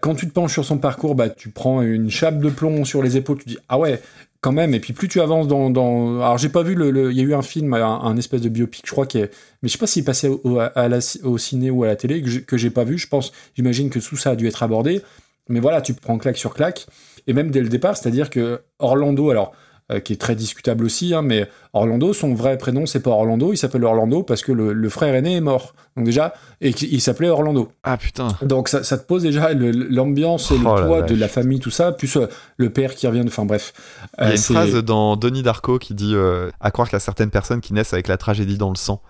Quand tu te penches sur son parcours, bah, tu prends une chape de plomb sur les épaules, tu dis ah ouais, quand même. Et puis plus tu avances dans, dans... alors j'ai pas vu le, le- il y a eu un film, un, un espèce de biopic, je crois qui est, mais je sais pas s'il passait au, à la- au ciné ou à la télé que j'ai- que j'ai pas vu. Je pense, j'imagine que tout ça a dû être abordé. Mais voilà, tu prends claque sur claque. Et même dès le départ, c'est-à-dire que Orlando, alors, euh, qui est très discutable aussi, hein, mais Orlando, son vrai prénom, c'est pas Orlando, il s'appelle Orlando parce que le, le frère aîné est mort. Donc déjà, et il s'appelait Orlando. Ah putain. Donc ça, ça te pose déjà l'ambiance et le Oh la poids de la famille, tout ça, plus euh, le père qui revient. Enfin bref. Il y a Euh, une phrase dans Denis Darko qui dit à croire qu'il y a certaines personnes qui naissent avec la tragédie dans le sang.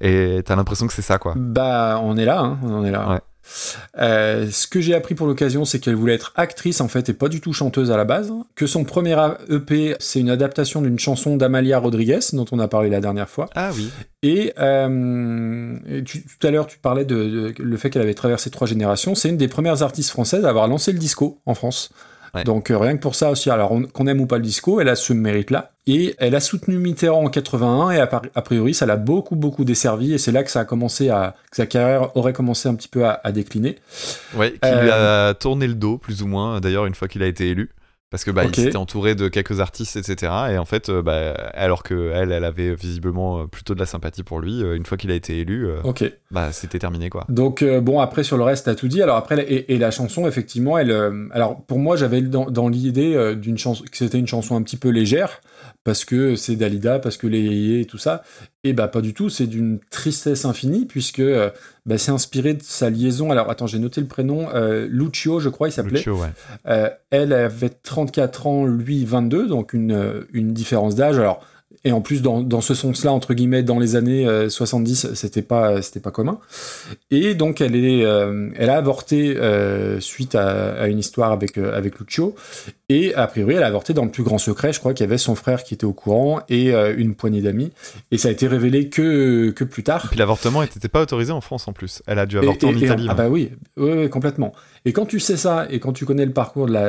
Et t'as l'impression que c'est ça, quoi. Bah, on est là, hein, on est là. Ouais. Euh, ce que j'ai appris pour l'occasion, c'est qu'elle voulait être actrice en fait et pas du tout chanteuse à la base. Que son premier EP, c'est une adaptation d'une chanson d'Amalia Rodriguez dont on a parlé la dernière fois. Ah oui. Et, euh, et tu- tout à l'heure, tu parlais de, de- le fait qu'elle avait traversé trois générations. C'est une des premières artistes françaises à avoir lancé le disco en France. Ouais. Donc euh, rien que pour ça aussi, alors on- qu'on aime ou pas le disco, elle a ce mérite-là. Et elle a soutenu Mitterrand en 81 et a, priori ça l'a beaucoup beaucoup desservi et c'est là que ça a commencé à que sa carrière aurait commencé un petit peu à, à décliner. Ouais, qui Euh, lui a tourné le dos, plus ou moins, d'ailleurs, une fois qu'il a été élu. Parce que bah, il s'était entouré de quelques artistes, etc. Et en fait, euh, bah, alors que elle, elle avait visiblement euh, plutôt de la sympathie pour lui, euh, une fois qu'il a été élu, bah, c'était terminé, quoi. Donc euh, bon après sur le reste t'as tout dit. Alors après et, et la chanson effectivement elle. euh, alors pour moi j'avais dans, dans l'idée d'une chanson que c'était une chanson un petit peu légère parce que c'est Dalida parce que les et tout ça. Et bah pas du tout. C'est d'une tristesse infinie puisque euh, bah, c'est inspiré de sa liaison. Alors attends j'ai noté le prénom euh, Lucio je crois il s'appelait. Ouais. Euh, elle avait 34 ans, lui 22, donc une, euh, une différence d'âge. Alors, et en plus, dans, dans ce sens-là, entre guillemets, dans les années euh, 70, c'était pas, c'était pas commun. Et donc, elle, est, elle a avorté suite à, à une histoire avec, avec Lucio. Et a priori, elle a avorté dans le plus grand secret. Je crois qu'il y avait son frère qui était au courant et euh, une poignée d'amis. Et ça a été révélé que, que plus tard. Puis l'avortement n'était pas autorisé en France en plus. Elle a dû Et- avorter et- en et- Italie. ah hein. bah oui, oui, oui, complètement. Et quand tu sais ça, et quand tu connais le parcours de la,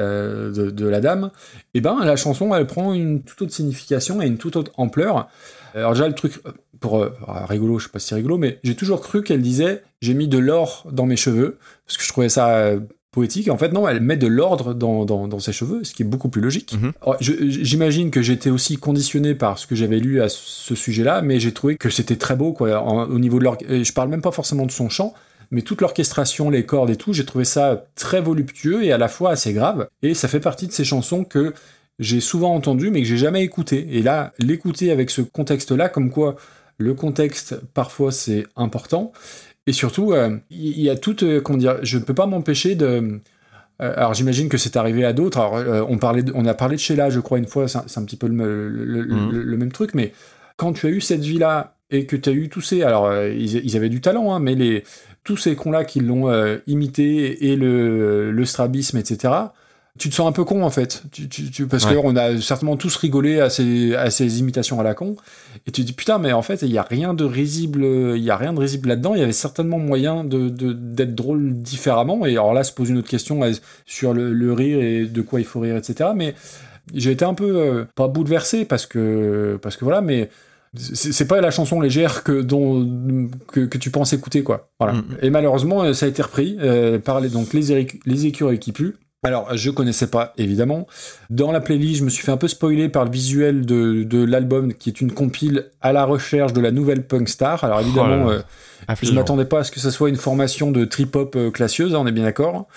de, de la dame, eh ben la chanson, elle prend une toute autre signification et une toute autre ampleur. Alors déjà, le truc, pour euh, ah, rigolo, je sais pas si c'est rigolo, mais j'ai toujours cru qu'elle disait « j'ai mis de l'or dans mes cheveux », parce que je trouvais ça euh, poétique. En fait, non, elle met de l'ordre dans, dans, dans ses cheveux, ce qui est beaucoup plus logique. Mhm. Je- J'imagine que j'étais aussi conditionné par ce que j'avais lu à ce sujet-là, mais j'ai trouvé que c'était très beau, quoi. En- au niveau de l'orgue, je parle même pas forcément de son chant, mais toute l'orchestration, les cordes et tout, j'ai trouvé ça très voluptueux et à la fois assez grave. Et ça fait partie de ces chansons que j'ai souvent entendues, mais que j'ai jamais écoutées. Et là, l'écouter avec ce contexte-là, comme quoi le contexte, parfois, c'est important. Et surtout, euh, il y a tout, euh, comment dire, je ne peux pas m'empêcher de... euh, alors j'imagine que c'est arrivé à d'autres. Alors euh, on parlait, de- on a parlé de Sheila, je crois une fois. C'est un, petit peu le, le- Mhm. le- le même truc, mais quand tu as eu cette vie-là et que tu as eu tous ces, alors euh, ils, ils avaient du talent, hein, mais les tous ces cons-là qui l'ont euh, imité et le strabisme, etc. Tu te sens un peu con en fait, tu, tu- tu- parce Ouais. qu'on a certainement tous rigolé à ces, à ces imitations à la con, et tu te dis putain mais en fait il y a rien de risible, il y a rien de risible là-dedans. Il y avait certainement moyen de de- d'être drôle différemment. Et alors là se pose une autre question euh, sur le, le rire et de quoi il faut rire, etc. Mais j'ai été un peu euh, pas bouleversé parce que parce que voilà, mais c'est pas la chanson légère que dont que, que tu penses écouter quoi. Voilà. Mhm. Et malheureusement euh, ça a été repris euh, par les donc les écureuils qui puent. Alors, je connaissais pas, évidemment. Dans la playlist, je me suis fait un peu spoiler par le visuel de, de l'album, qui est une compile à la recherche de la nouvelle punk star. Alors, évidemment, Oh là là. euh, je m'attendais pas à ce que ça soit une formation de trip-hop euh, classieuse, hein, on est bien d'accord.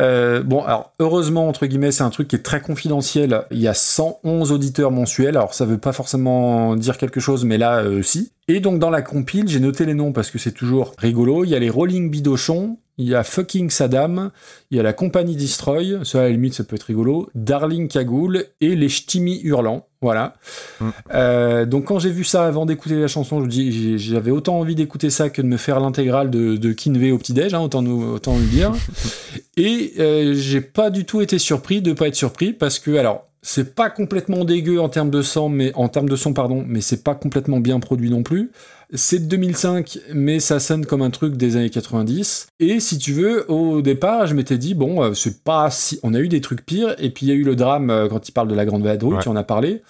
Euh, bon, alors, heureusement, entre guillemets, c'est un truc qui est très confidentiel. Il y a 111 auditeurs mensuels, alors ça veut pas forcément dire quelque chose, mais là, euh, si. Et donc, dans la compile, j'ai noté les noms parce que c'est toujours rigolo. Il y a les Rolling Bidochon, il y a Fucking Saddam, il y a la compagnie Destroy, ça à la limite ça peut être rigolo, Darling Cagoule et les Ch'timi Hurlants, voilà. Mm. Euh, donc quand j'ai vu ça avant d'écouter la chanson, je me dis j'avais autant envie d'écouter ça que de me faire l'intégrale de, de Kinvey au petit-déj, hein, autant, nous, autant le dire. et euh, j'ai pas du tout été surpris de pas être surpris parce que alors c'est pas complètement dégueu en termes de son, mais en termes de son pardon, mais c'est pas complètement bien produit non plus. C'est de 2005, mais ça sonne comme un truc des années 90. Et si tu veux, au départ, je m'étais dit bon, euh, c'est pas si, on a eu des trucs pires. Et puis il y a eu le drame euh, quand il parle de la grande vadrouille, Ouais. tu en as parlé.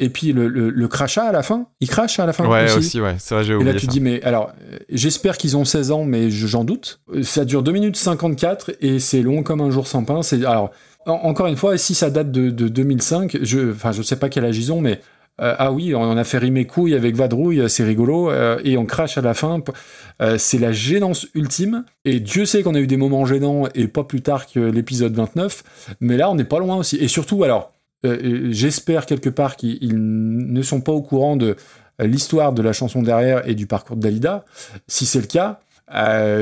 Et puis le, le, le crachat à la fin, il crache à la fin Ouais, aussi. aussi, ouais. C'est vrai, j'ai Et oublié là, tu ça. dis, mais alors, j'espère qu'ils ont 16 ans, mais je- j'en doute. Euh, Ça dure 2 minutes 54 et c'est long comme un jour sans pain. C'est alors, en- encore une fois, si ça date de, de 2005, je, enfin, je sais pas quel âge ils ont, mais euh, ah oui, on a fait rimer couille avec vadrouille, euh, c'est rigolo, euh, et on crache à la fin. c'est la gênance ultime. Et Dieu sait qu'on a eu des moments gênants et pas plus tard que l'épisode 29, mais là, on n'est pas loin aussi. Et surtout, alors, j'espère quelque part qu'ils ils ne sont pas au courant de l'histoire de la chanson derrière et du parcours de Dalida. Si c'est le cas,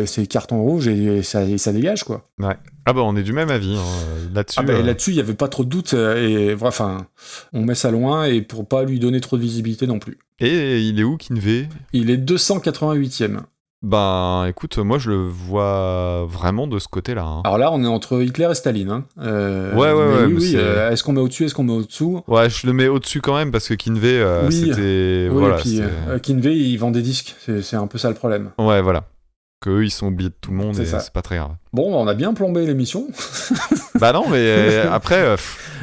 c'est carton rouge et, ça, et ça dégage quoi. Ah bah, on est du même avis hein, là-dessus. Ah bah, euh, Là-dessus, il n'y avait pas trop de doute euh, et enfin, on met ça loin et pour pas lui donner trop de visibilité non plus. Et il est où, Kinvey? Il est 288e. Ben, écoute, moi, je le vois vraiment de ce côté-là. hein. Alors là, on est entre Hitler et Staline. hein. Euh, Ouais, ouais, ouais, Oui, oui. Est-ce qu'on met au-dessus Est-ce qu'on met au-dessous? Ouais, je le mets au-dessus quand même parce que Kinvey, euh, Oui. c'était. Oui, voilà, et puis c'est- Kinvey, il vend des disques. C'est un peu ça le problème. Ouais, voilà. Que eux, ils sont oubliés de tout le monde et c'est pas très grave. Bon, on a bien plombé l'émission. bah non, mais euh, après, euh,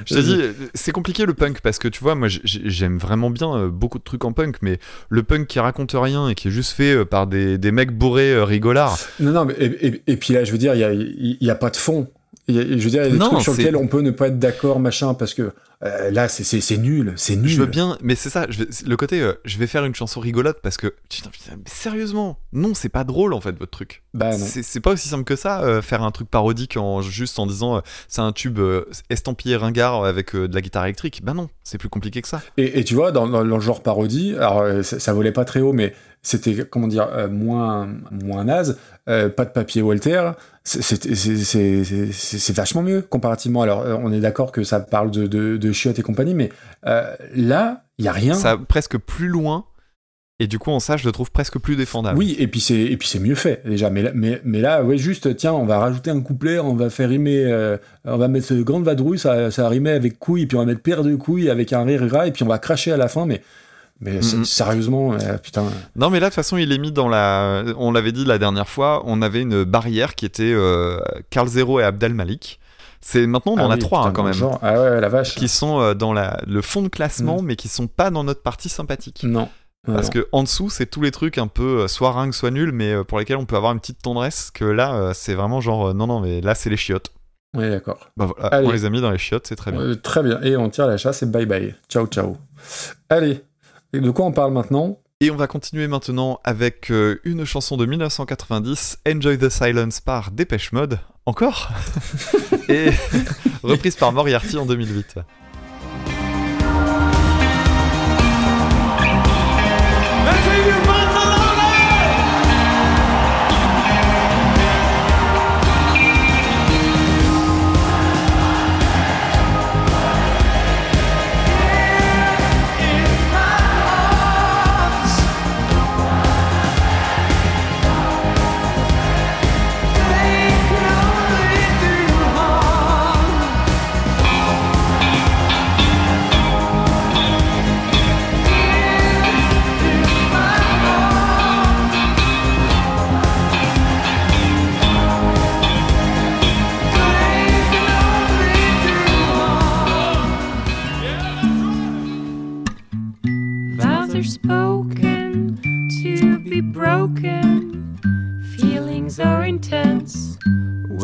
je te dis, c'est compliqué le punk parce que tu vois, moi j'aime vraiment bien euh, beaucoup de trucs en punk, mais le punk qui raconte rien et qui est juste fait par des, des mecs bourrés rigolards. Non, non, mais et, et- et puis là, je veux dire, il y a, il y a pas de fond. Je veux dire, il y a des Non, trucs sur lesquels on peut ne pas être d'accord, machin, parce que euh, là, c'est- nul, c'est nul. Je veux bien, mais c'est ça, je vais- le côté, euh, je vais faire une chanson rigolote parce que, putain, putain, mais sérieusement, non, c'est pas drôle en fait votre truc. Bah non. C'est pas aussi simple que ça, euh, faire un truc parodique en juste en disant c'est un tube estampillé ringard avec de la guitare électrique. Bah non, c'est plus compliqué que ça. Et, et tu vois, dans, dans le genre parodie, alors ça, ça volait pas très haut, mais c'était, comment dire, euh, moins, moins naze. euh, pas de papier Walter, c'est- vachement mieux comparativement. Alors, euh, on est d'accord que ça parle de, de, de chiottes et compagnie, mais euh, là, il y a rien. Ça presque plus loin, et du coup en ça je le trouve presque plus défendable. Oui, et puis c'est et puis c'est mieux fait déjà. Mais là, mais, mais là, ouais, juste tiens, on va rajouter un couplet, on va faire rimer, euh, on va mettre grande vadrouille, ça, ça rimer avec couille, puis on va mettre paire de couilles avec un rire gras, et puis on va cracher à la fin. Mais mais Mhm. sérieusement, euh, putain. Non mais là de toute façon il est mis dans la... On l'avait dit la dernière fois, on avait une barrière qui était euh, Carl Zero et Abdel Malik. C'est maintenant on en Ah a oui, trois putain, hein, quand même. genre. Ah ouais, la vache. Qui sont euh, dans la... le fond de Mm. classement mais qui sont pas dans notre partie sympathique. Non. Parce que en dessous, c'est tous les trucs un peu euh, soit ringue, soit nul, mais pour lesquels on peut avoir une petite tendresse. Que là, c'est vraiment genre, non, non, mais là, c'est les chiottes. Ouais, d'accord. Bah voilà, on les a mis dans les chiottes, c'est très bien. Très bien. Et on tire la chasse et bye bye. Ciao, ciao. Allez. Et de quoi on parle maintenant Et on va continuer maintenant avec euh, une chanson de 1990, Enjoy the Silence par Dépêche Mode. Encore? Et reprise par Moriarty en 2008.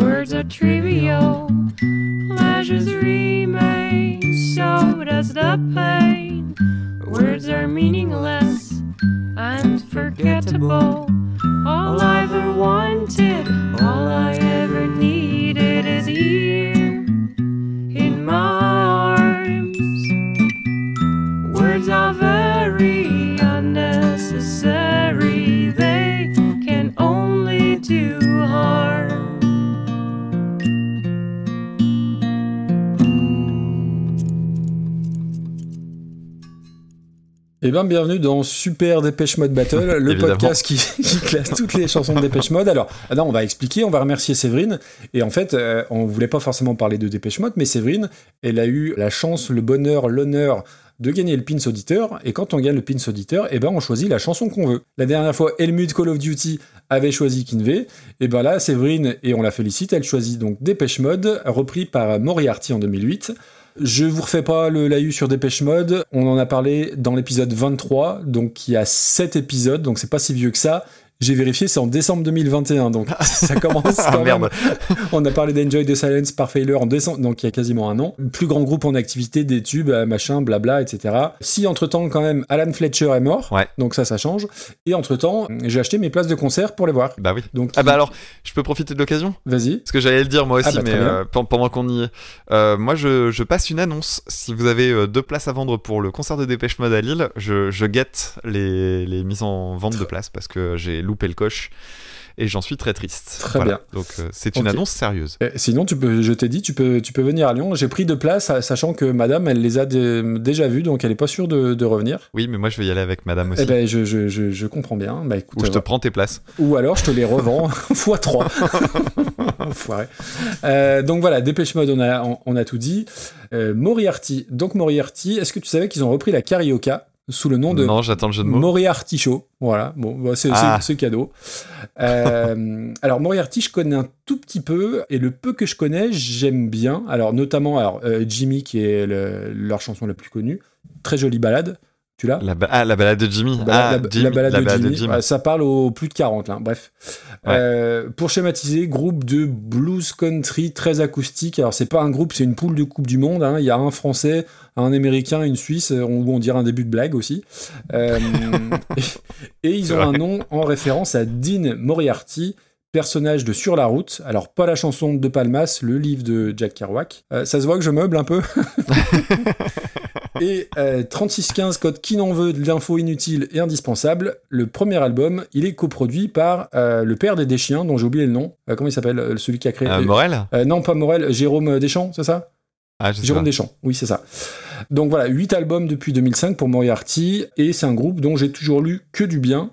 Words are trivial. Pleasures remain. So does the pain. Words are meaningless and forgettable. All I ever wanted, all I ever needed is here in my arms. Words are very unnecessary, Eh bien, bienvenue dans Super Dépêche Mode Battle, le podcast qui, qui classe toutes les chansons de Dépêche Mode. Alors, ah non, on va expliquer, on va remercier Séverine. Et en fait, euh, on voulait pas forcément parler de Dépêche Mode, mais Séverine, elle a eu la chance, le bonheur, l'honneur de gagner le pins auditeur. Et quand on gagne le pins auditeur, eh ben, on choisit la chanson qu'on veut. La dernière fois, Helmut Call of Duty avait choisi Kinvey. Et ben là, Séverine, et on la félicite, elle choisit donc Dépêche Mode, repris par Moriarty en 2008. Je vous refais pas le laïus sur Dépêche Mode. On en a parlé dans l'épisode 23, donc il y a 7 épisodes, donc c'est pas si vieux que ça. J'ai vérifié, c'est en décembre 2021, donc ça commence Ah, quand même. merde. On a parlé d'Enjoy the Silence par Failure en décembre, donc il y a quasiment un an. Plus grand groupe en activité, des tubes, euh, machin, blabla, etc. Si entre-temps, quand même, Alan Fletcher est mort, Ouais. donc ça, ça change. Et entre-temps, j'ai acheté mes places de concert pour les voir. Bah oui. Donc, Ah bah alors, je peux profiter de l'occasion? Vas-y. Parce que j'allais le dire moi aussi, Ah bah, mais euh, pen- pendant qu'on y est. Euh, moi, je, je passe une annonce. Si vous avez deux places à vendre pour le concert de Dépêche Mode à Lille, je, je guette les, les mises en vente de places parce que j'ai loupé le coche et j'en suis très triste. Très bien. Donc euh, c'est une annonce sérieuse. Euh, Sinon, tu peux, je t'ai dit, tu peux, tu peux venir à Lyon. J'ai pris deux places, sachant que madame, elle les a dé- déjà vues, donc elle est pas sûre de, de revenir. Oui, mais moi je vais y aller avec madame aussi. Eh ben, je, je, je, je comprends bien. Bah, écoute, Ou je te euh, prends tes places. ou alors je te les revends x 3 Enfoiré. Euh, donc voilà, Dépêche Mode, on a, on, on a tout dit. Moriarty. Donc Moriarty, est-ce que tu savais qu'ils ont repris la carioca sous le nom de Non, j'attends le jeu de mots. Moriarty Show. Voilà, bon, bah, c'est Ah. cadeau. Euh, alors Moriarty, je connais un tout petit peu, et le peu que je connais, j'aime bien. Alors notamment alors, euh, Jimmy, qui est le- leur chanson la plus connue. Très jolie balade. Tu l'as La ah, la balade de Jimmy. la, ah, la- Jimmy, la balade la de balade Jimmy, de Jimmy. ouais, ça parle aux plus de 40 là. Bref. Ouais. Euh, pour schématiser, groupe de blues country très acoustique. Alors c'est pas un groupe, c'est une poule de Coupe du Monde. hein. Il y a un Français, un Américain, une Suisse. euh, On, on dirait un début de blague aussi. Euh, et, et ils ont un nom en référence à Dean Moriarty. Personnage de Sur la route, alors pas la chanson de Palmas, le livre de Jack Kerouac. Euh, ça se voit que je meuble un peu. Et euh, 3615 code qui n'en veut de l'info inutile et indispensable. Le premier album, il est coproduit par euh, le père des Deschiens, dont j'ai oublié le nom. Euh, comment il s'appelle euh, Celui qui a créé. Morel non, pas Morel, Jérôme Deschamps, c'est ça? Ah, Jérôme. Deschamps, oui, c'est ça. Donc voilà, 8 albums depuis 2005 pour Moriarty, et c'est un groupe dont j'ai toujours lu que du bien.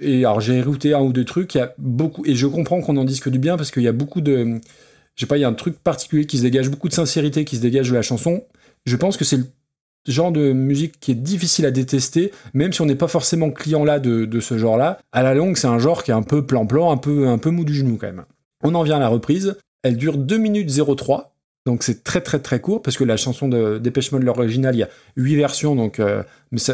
Et alors j'ai écouté un ou deux trucs, il y a beaucoup, et je comprends qu'on en dise que du bien parce qu'il y a beaucoup de. Je sais pas, il y a un truc particulier qui se dégage, beaucoup de sincérité qui se dégage de la chanson. Je pense que c'est le genre de musique qui est difficile à détester, même si on n'est pas forcément client là de, ce genre-là. À la longue, c'est un genre qui est un peu plan-plan, un peu, un peu mou du genou quand même. On en vient à la reprise. Elle dure 2 minutes 03. Donc c'est très très très court parce que la chanson de Dépêche Mode, l'original, il y a 8 versions, donc euh,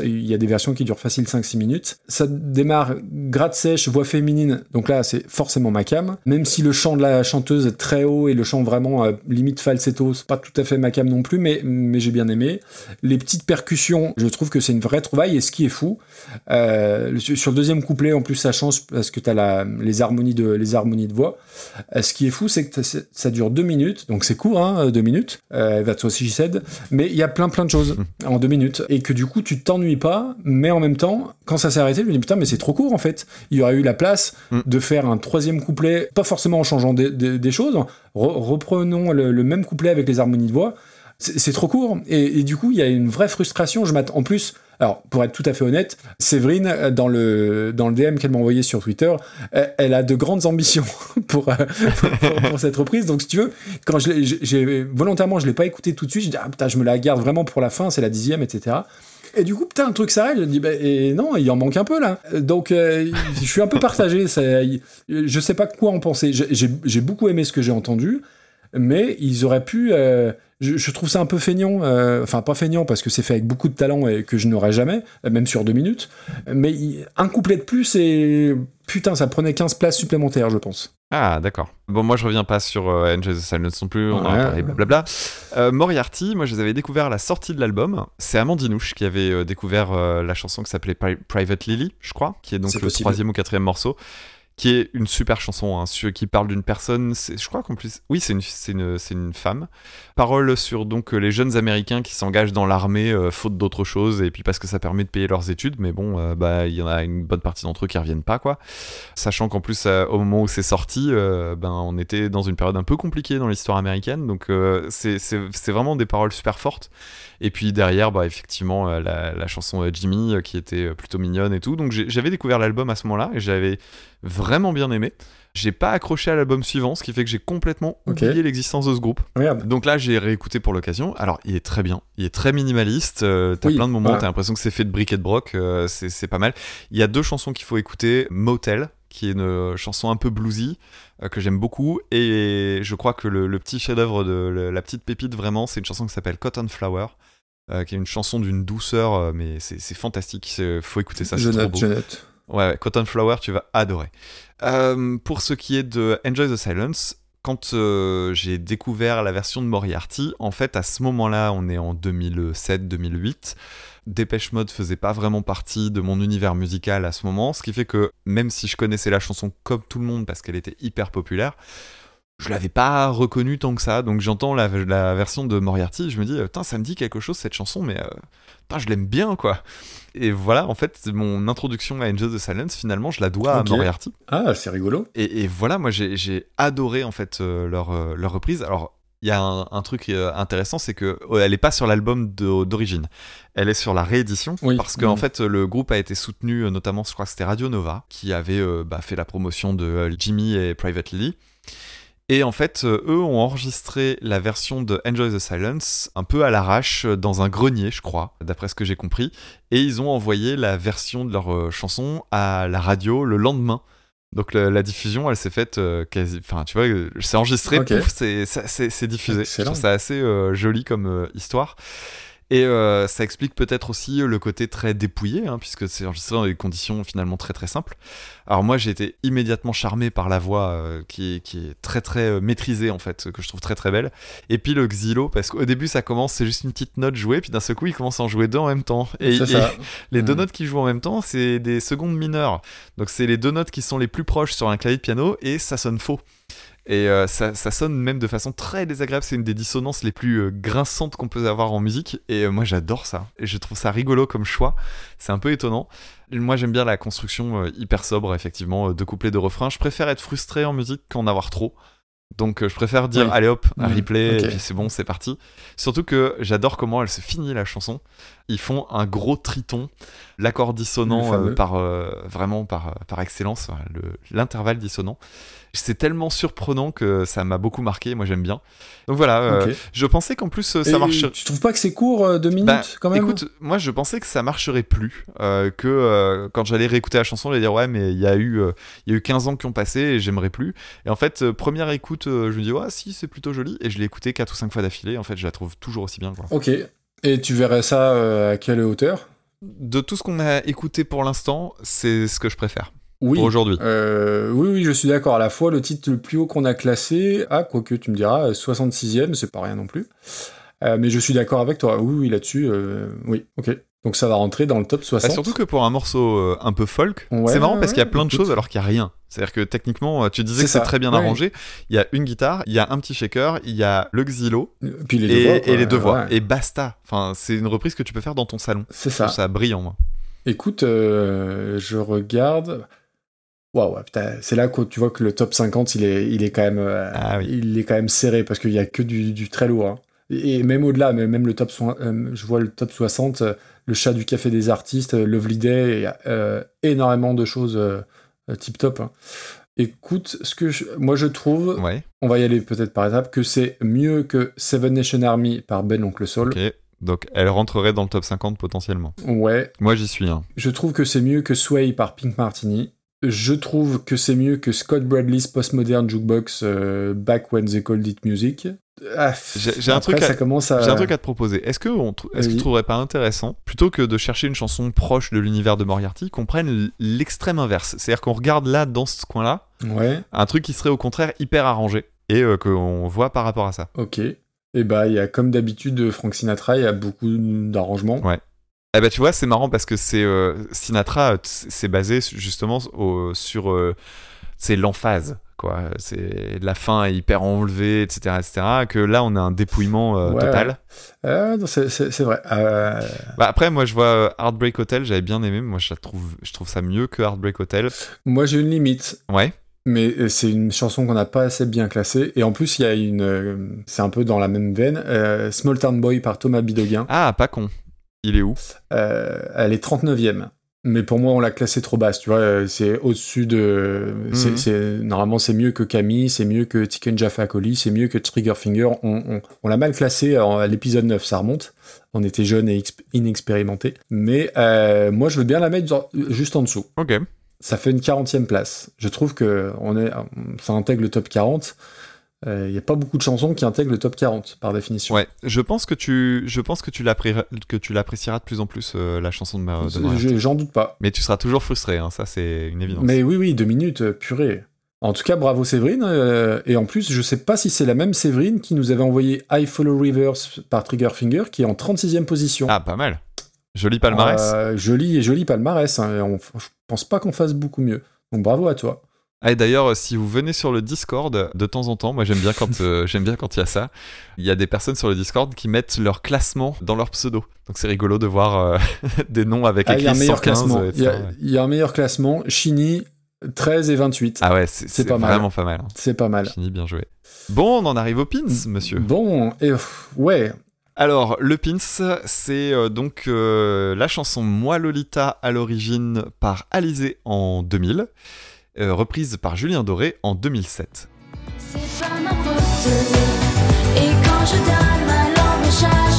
il y a des versions qui durent facile 5-6 minutes. Ça démarre gratte sèche, voix féminine, donc là c'est forcément ma cam. Même si le chant de la chanteuse est très haut et le chant vraiment euh, limite falsetto, c'est pas tout à fait ma cam non plus, mais, mais j'ai bien aimé. Les petites percussions, je trouve que c'est une vraie trouvaille et ce qui est fou, euh, sur le deuxième couplet en plus ça change parce que t'as la, les, harmonies de, les harmonies de voix. Euh, ce qui est fou, c'est que ça dure deux minutes, donc c'est court, hein, deux minutes. Euh, that's what she said. Mais il y a plein plein de choses en deux minutes et que du coup tu t'ennuies pas, mais en même temps, quand ça s'est arrêté, je me dis putain, mais c'est trop court en fait. Il y aurait eu la place Mm. de faire un troisième couplet, pas forcément en changeant des, des- des choses. Re- reprenons le, le même couplet avec les harmonies de voix. C'est trop court et, et du coup il y a une vraie frustration. Je m'attends. En plus, alors pour être tout à fait honnête, Séverine euh, dans le dans le DM qu'elle m'a envoyé sur Twitter, euh, elle a de grandes ambitions pour, euh, pour, pour cette reprise. Donc si tu veux, quand je j'ai- volontairement je l'ai pas écouté tout de suite, je dis ah putain je me la garde vraiment pour la fin, c'est la dixième, etc. Et du coup, putain, le truc s'arrête. Je dis, bah, et non, il en manque un peu là. Donc, je suis un peu partagé. Je sais pas quoi en penser. J'ai- j'ai beaucoup aimé ce que j'ai entendu, mais ils auraient pu. Je, je trouve ça un peu feignant. euh, enfin, pas feignant parce que c'est fait avec beaucoup de talent et que je n'aurais jamais, euh, même sur deux minutes. Mais un couplet de plus et putain, ça prenait 15 places supplémentaires, je pense. Ah, d'accord. Bon, moi, je reviens pas sur euh, Enjoy the Silence non plus, on en a Ouais. parlé, blablabla. Euh, Moriarty, moi, je les avais découverts à la sortie de l'album. C'est Amandinouche qui avait euh, découvert la chanson qui s'appelait Pri- Private Lily, je crois, qui est donc le possible. troisième ou quatrième morceau, qui est une super chanson, hein, qui parle d'une personne, je crois qu'en plus, oui, c'est une, une, une femme. Parole sur donc euh, les jeunes Américains qui s'engagent dans l'armée euh, faute d'autre chose, et puis parce que ça permet de payer leurs études, mais bon, euh, bah, il y en a une bonne partie d'entre eux qui reviennent pas, quoi. Sachant qu'en plus, au moment où c'est sorti, ben, on était dans une période un peu compliquée dans l'histoire américaine, donc c'est vraiment des paroles super fortes. Et puis derrière, bah, effectivement, la, la chanson Jimmy, qui était plutôt mignonne et tout. Donc j'avais découvert l'album à ce moment-là, et j'avais vraiment bien aimé. J'ai pas accroché à l'album suivant, ce qui fait que j'ai complètement oublié l'existence de ce groupe. Donc là, j'ai réécouté pour l'occasion. Alors, il est très bien. Il est très minimaliste. euh, t'as Oui, plein de moments, voilà. t'as l'impression que c'est fait de briques et de broc. euh, c'est c'est pas mal. Il y a deux chansons qu'il faut écouter. Motel, qui est une chanson un peu bluesy euh, que j'aime beaucoup. Et je crois que le, le petit chef-d'œuvre de le- la petite pépite, vraiment, c'est une chanson qui s'appelle Cotton Flower, euh, qui est une chanson d'une douceur, mais c'est c'est fantastique. C'est- Faut écouter ça, je c'est trop beau. je note. Ouais, Cotton Flower, tu vas adorer. Euh, pour ce qui est de Enjoy the Silence, quand euh, j'ai découvert la version de Moriarty, en fait, à ce moment-là, on est en 2007-2008. Dépêche Mode faisait pas vraiment partie de mon univers musical à ce moment, ce qui fait que même si je connaissais la chanson comme tout le monde parce qu'elle était hyper populaire, je l'avais pas reconnue tant que ça. Donc j'entends la, version de Moriarty, je me dis, putain, ça me dit quelque chose cette chanson, mais euh, je l'aime bien quoi. Et voilà, en fait, mon introduction à Enjoy the Silence, finalement, je la dois Ok. à Moriarty. Ah, c'est rigolo. Et, et voilà, moi j'ai adoré en fait euh, leur, euh, leur reprise. Alors, il y a un, un truc euh, intéressant, c'est que euh, elle est pas sur l'album d'origine. Elle est sur la réédition Oui. parce qu'en Mm. fait le groupe a été soutenu, notamment, je crois que c'était Radio Nova, qui avait euh, bah, fait la promotion de Jimmy et Private Lily. Et en fait, euh, eux ont enregistré la version de Enjoy the Silence un peu à l'arrache euh, dans un grenier, je crois, d'après ce que j'ai compris. Et ils ont envoyé la version de leur euh, chanson à la radio le lendemain. Donc la diffusion, elle s'est faite euh, quasi. Enfin, tu vois, c'est enregistré, Ok. pouf, c'est diffusé. Excellent. Je trouve ça assez euh, joli comme euh, histoire. Et euh, ça explique peut-être aussi le côté très dépouillé, hein, puisque c'est enregistré dans des conditions finalement très très simples. Alors moi j'ai été immédiatement charmé par la voix euh, qui, est, qui est très très euh, maîtrisée en fait, que je trouve très très belle. Et puis le xylo, parce qu'au début ça commence, c'est juste une petite note jouée, puis d'un seul coup il commence à en jouer deux en même temps. Et, les deux Mm. notes qui jouent en même temps, c'est des secondes mineures. Donc c'est les deux notes qui sont les plus proches sur un clavier de piano, et ça sonne faux. Et euh, ça, ça sonne même de façon très désagréable. C'est une des dissonances les plus euh, grinçantes qu'on peut avoir en musique. Et euh, moi, j'adore ça. Et je trouve ça rigolo comme choix. C'est un peu étonnant. Moi, j'aime bien la construction hyper sobre, effectivement, de couplets, de refrains. Je préfère être frustré en musique qu'en avoir trop. Donc, je préfère dire, Oui. allez hop, un Mhm. replay, et puis c'est bon, c'est parti. Surtout que j'adore comment elle se finit, la chanson. Ils font un gros triton, l'accord dissonant par, vraiment par, par excellence, l'intervalle dissonant. C'est tellement surprenant que ça m'a beaucoup marqué, moi j'aime bien. Donc voilà, euh, je pensais qu'en plus euh, ça marcherait. Tu trouves pas que c'est court, euh, deux minutes, Bah, quand même écoute, moi je pensais que ça marcherait plus, euh, que quand j'allais réécouter la chanson, j'allais dire ouais mais il y a eu il y a eu 15 ans qui ont passé et j'aimerais plus. Et en fait, première écoute, je me dis ouais si c'est plutôt joli et je l'ai écouté 4 ou 5 fois d'affilée. En fait, je la trouve toujours aussi bien. Quoi. Ok. Et tu verrais ça à quelle hauteur? De tout ce qu'on a écouté pour l'instant, c'est ce que je préfère Oui. pour aujourd'hui. Euh, oui, oui, je suis d'accord. À la fois, le titre le plus haut qu'on a classé, ah, quoique tu me diras, euh, 66e, c'est pas rien non plus. Euh, mais je suis d'accord avec toi. Oui, oui, là-dessus, euh, oui, ok. Donc ça va rentrer dans le top 60. Bah, surtout que pour un morceau euh, un peu folk, Ouais, c'est marrant parce qu'il y a plein de écoute. choses alors qu'il n'y a rien. C'est-à-dire que techniquement, euh, tu disais C'est que c'est ça, très bien ouais. arrangé. Il y a une guitare, il y a un petit shaker, il y a le xylo Puis les deux et, les deux voix. Ouais. Et basta. Enfin, c'est une reprise que tu peux faire dans ton salon. C'est Je trouve ça. ça brillant, moi. Écoute, euh, je regarde. Waouh, c'est là que tu vois que le top 50, il est, il est quand même, euh, Ah oui. il est quand même serré parce qu'il y a que du, du très lourd. hein. Et, même au-delà, même le top, euh, je vois le top 60, euh, le chat du café des artistes, Lovely Day, il y a euh, énormément de choses euh, tip top. hein. Écoute, ce que je- moi je trouve, Ouais, on va y aller peut-être par étapes, que c'est mieux que Seven Nation Army par Ben Oncle Soul. ok. Donc elle rentrerait dans le top 50 potentiellement. Ouais, Moi j'y suis. Hein. Je trouve que c'est mieux que Sway par Pink Martini. Je trouve que c'est mieux que Scott Bradley's Postmodern Jukebox euh, Back When They Called It Music. Ah, J'ai- un truc à- ça commence à... J'ai un truc à te proposer. Est-ce que, on que tu trouverais pas intéressant, plutôt que de chercher une chanson proche de l'univers de Moriarty, qu'on prenne l'extrême inverse? C'est-à-dire qu'on regarde là, dans ce coin-là, Ouais, un truc qui serait au contraire hyper arrangé et euh, qu'on voit par rapport à ça. ok. Et bah, il y a comme d'habitude Frank Sinatra, il y a beaucoup d'arrangements. Ouais. Eh ben tu vois, c'est marrant parce que c'est euh, Sinatra, euh, c'est basé justement au- sur euh, c'est l'emphase quoi. C'est la fin est hyper enlevée, etc., etc. Que là, on a un dépouillement euh, Ouais, total. Ah, c'est- vrai. Euh, Bah, après, moi, je vois Heartbreak Hotel, j'avais bien aimé. Moi, je la trouve, je trouve ça mieux que Heartbreak Hotel. moi, j'ai une limite. Ouais. Mais c'est une chanson qu'on n'a pas assez bien classée. Et en plus, il y a une... c'est un peu dans la même veine. euh, Small Town Boy par Thomas Bidoguin. Ah, pas con. Il est où? Euh, elle est 39e. Mais pour moi, on l'a classée trop basse, tu vois. euh, C'est au-dessus de. Mhm. c'est- Normalement, c'est mieux que Camille, c'est mieux que Chicken Jaffa Coli, c'est mieux que Triggerfinger. On, on, on l'a mal classé en- à l'épisode 9, ça remonte. On était jeunes et exp- inexpérimentés. Mais euh, moi, je veux bien la mettre juste en dessous. Ok. ça fait une 40e place. Je trouve que on est, ça intègre le top 40. Il n'y a pas beaucoup de chansons qui intègrent le top 40 par définition. Ouais, je pense que tu, je pense que tu l'appré- que tu l'apprécieras de plus en plus euh, la chanson de, Ma- de. J'en doute pas. Mais tu seras toujours frustré, hein, ça c'est une évidence. Mais oui, oui, deux minutes, euh, purée. En tout cas, bravo Séverine. euh, et en plus, je sais pas si c'est la même Séverine qui nous avait envoyé I Follow Rivers par Triggerfinger, qui est en 36e position. Ah, pas mal. Joli palmarès. Euh, joli et joli palmarès. hein, et on- je pense pas qu'on fasse beaucoup mieux. Donc bravo à toi. Ah, et d'ailleurs, euh, si vous venez sur le Discord, de temps en temps, moi j'aime bien quand euh, j'aime bien quand il y a ça. Il y a des personnes sur le Discord qui mettent leur classement dans leur pseudo. Donc c'est rigolo de voir euh, des noms avec Ah, un écrit meilleur 115. classement. euh, Il y, a, etc. il y a un meilleur classement. Chini, 13 et 28. Ah ouais, c'est pas mal. vraiment pas mal. hein. C'est pas mal. Fini, bien joué. Bon, on en arrive aux pins, monsieur. Bon, et ouais. Alors, le pins, c'est euh, donc euh, la chanson Moi Lolita à l'origine par Alizé en 2000, euh, reprise par Julien Doré en 2007. C'est pas ma faute. Et quand je donne ma langue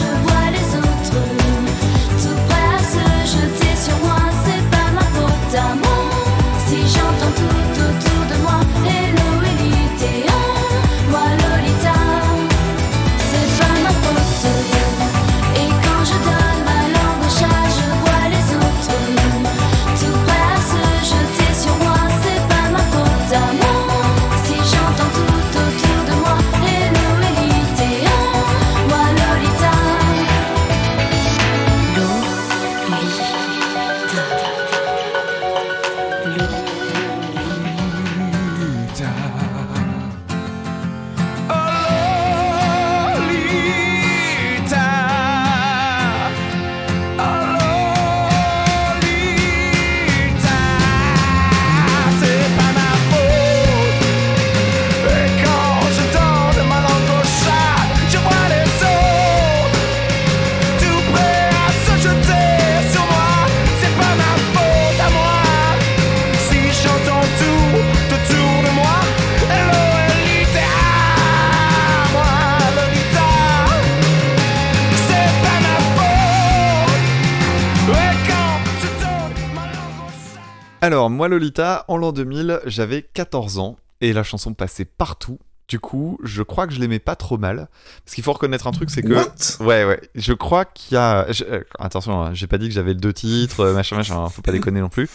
Alors, moi Lolita, en l'an 2000, j'avais 14 ans et la chanson passait partout. Du coup, je crois que je l'aimais pas trop mal. Parce qu'il faut reconnaître un truc, c'est que. What? Ouais, ouais. Je crois qu'il y a. je- euh, Attention, hein, j'ai pas dit que j'avais deux titres, euh, machin, machin, hein, faut pas déconner non plus.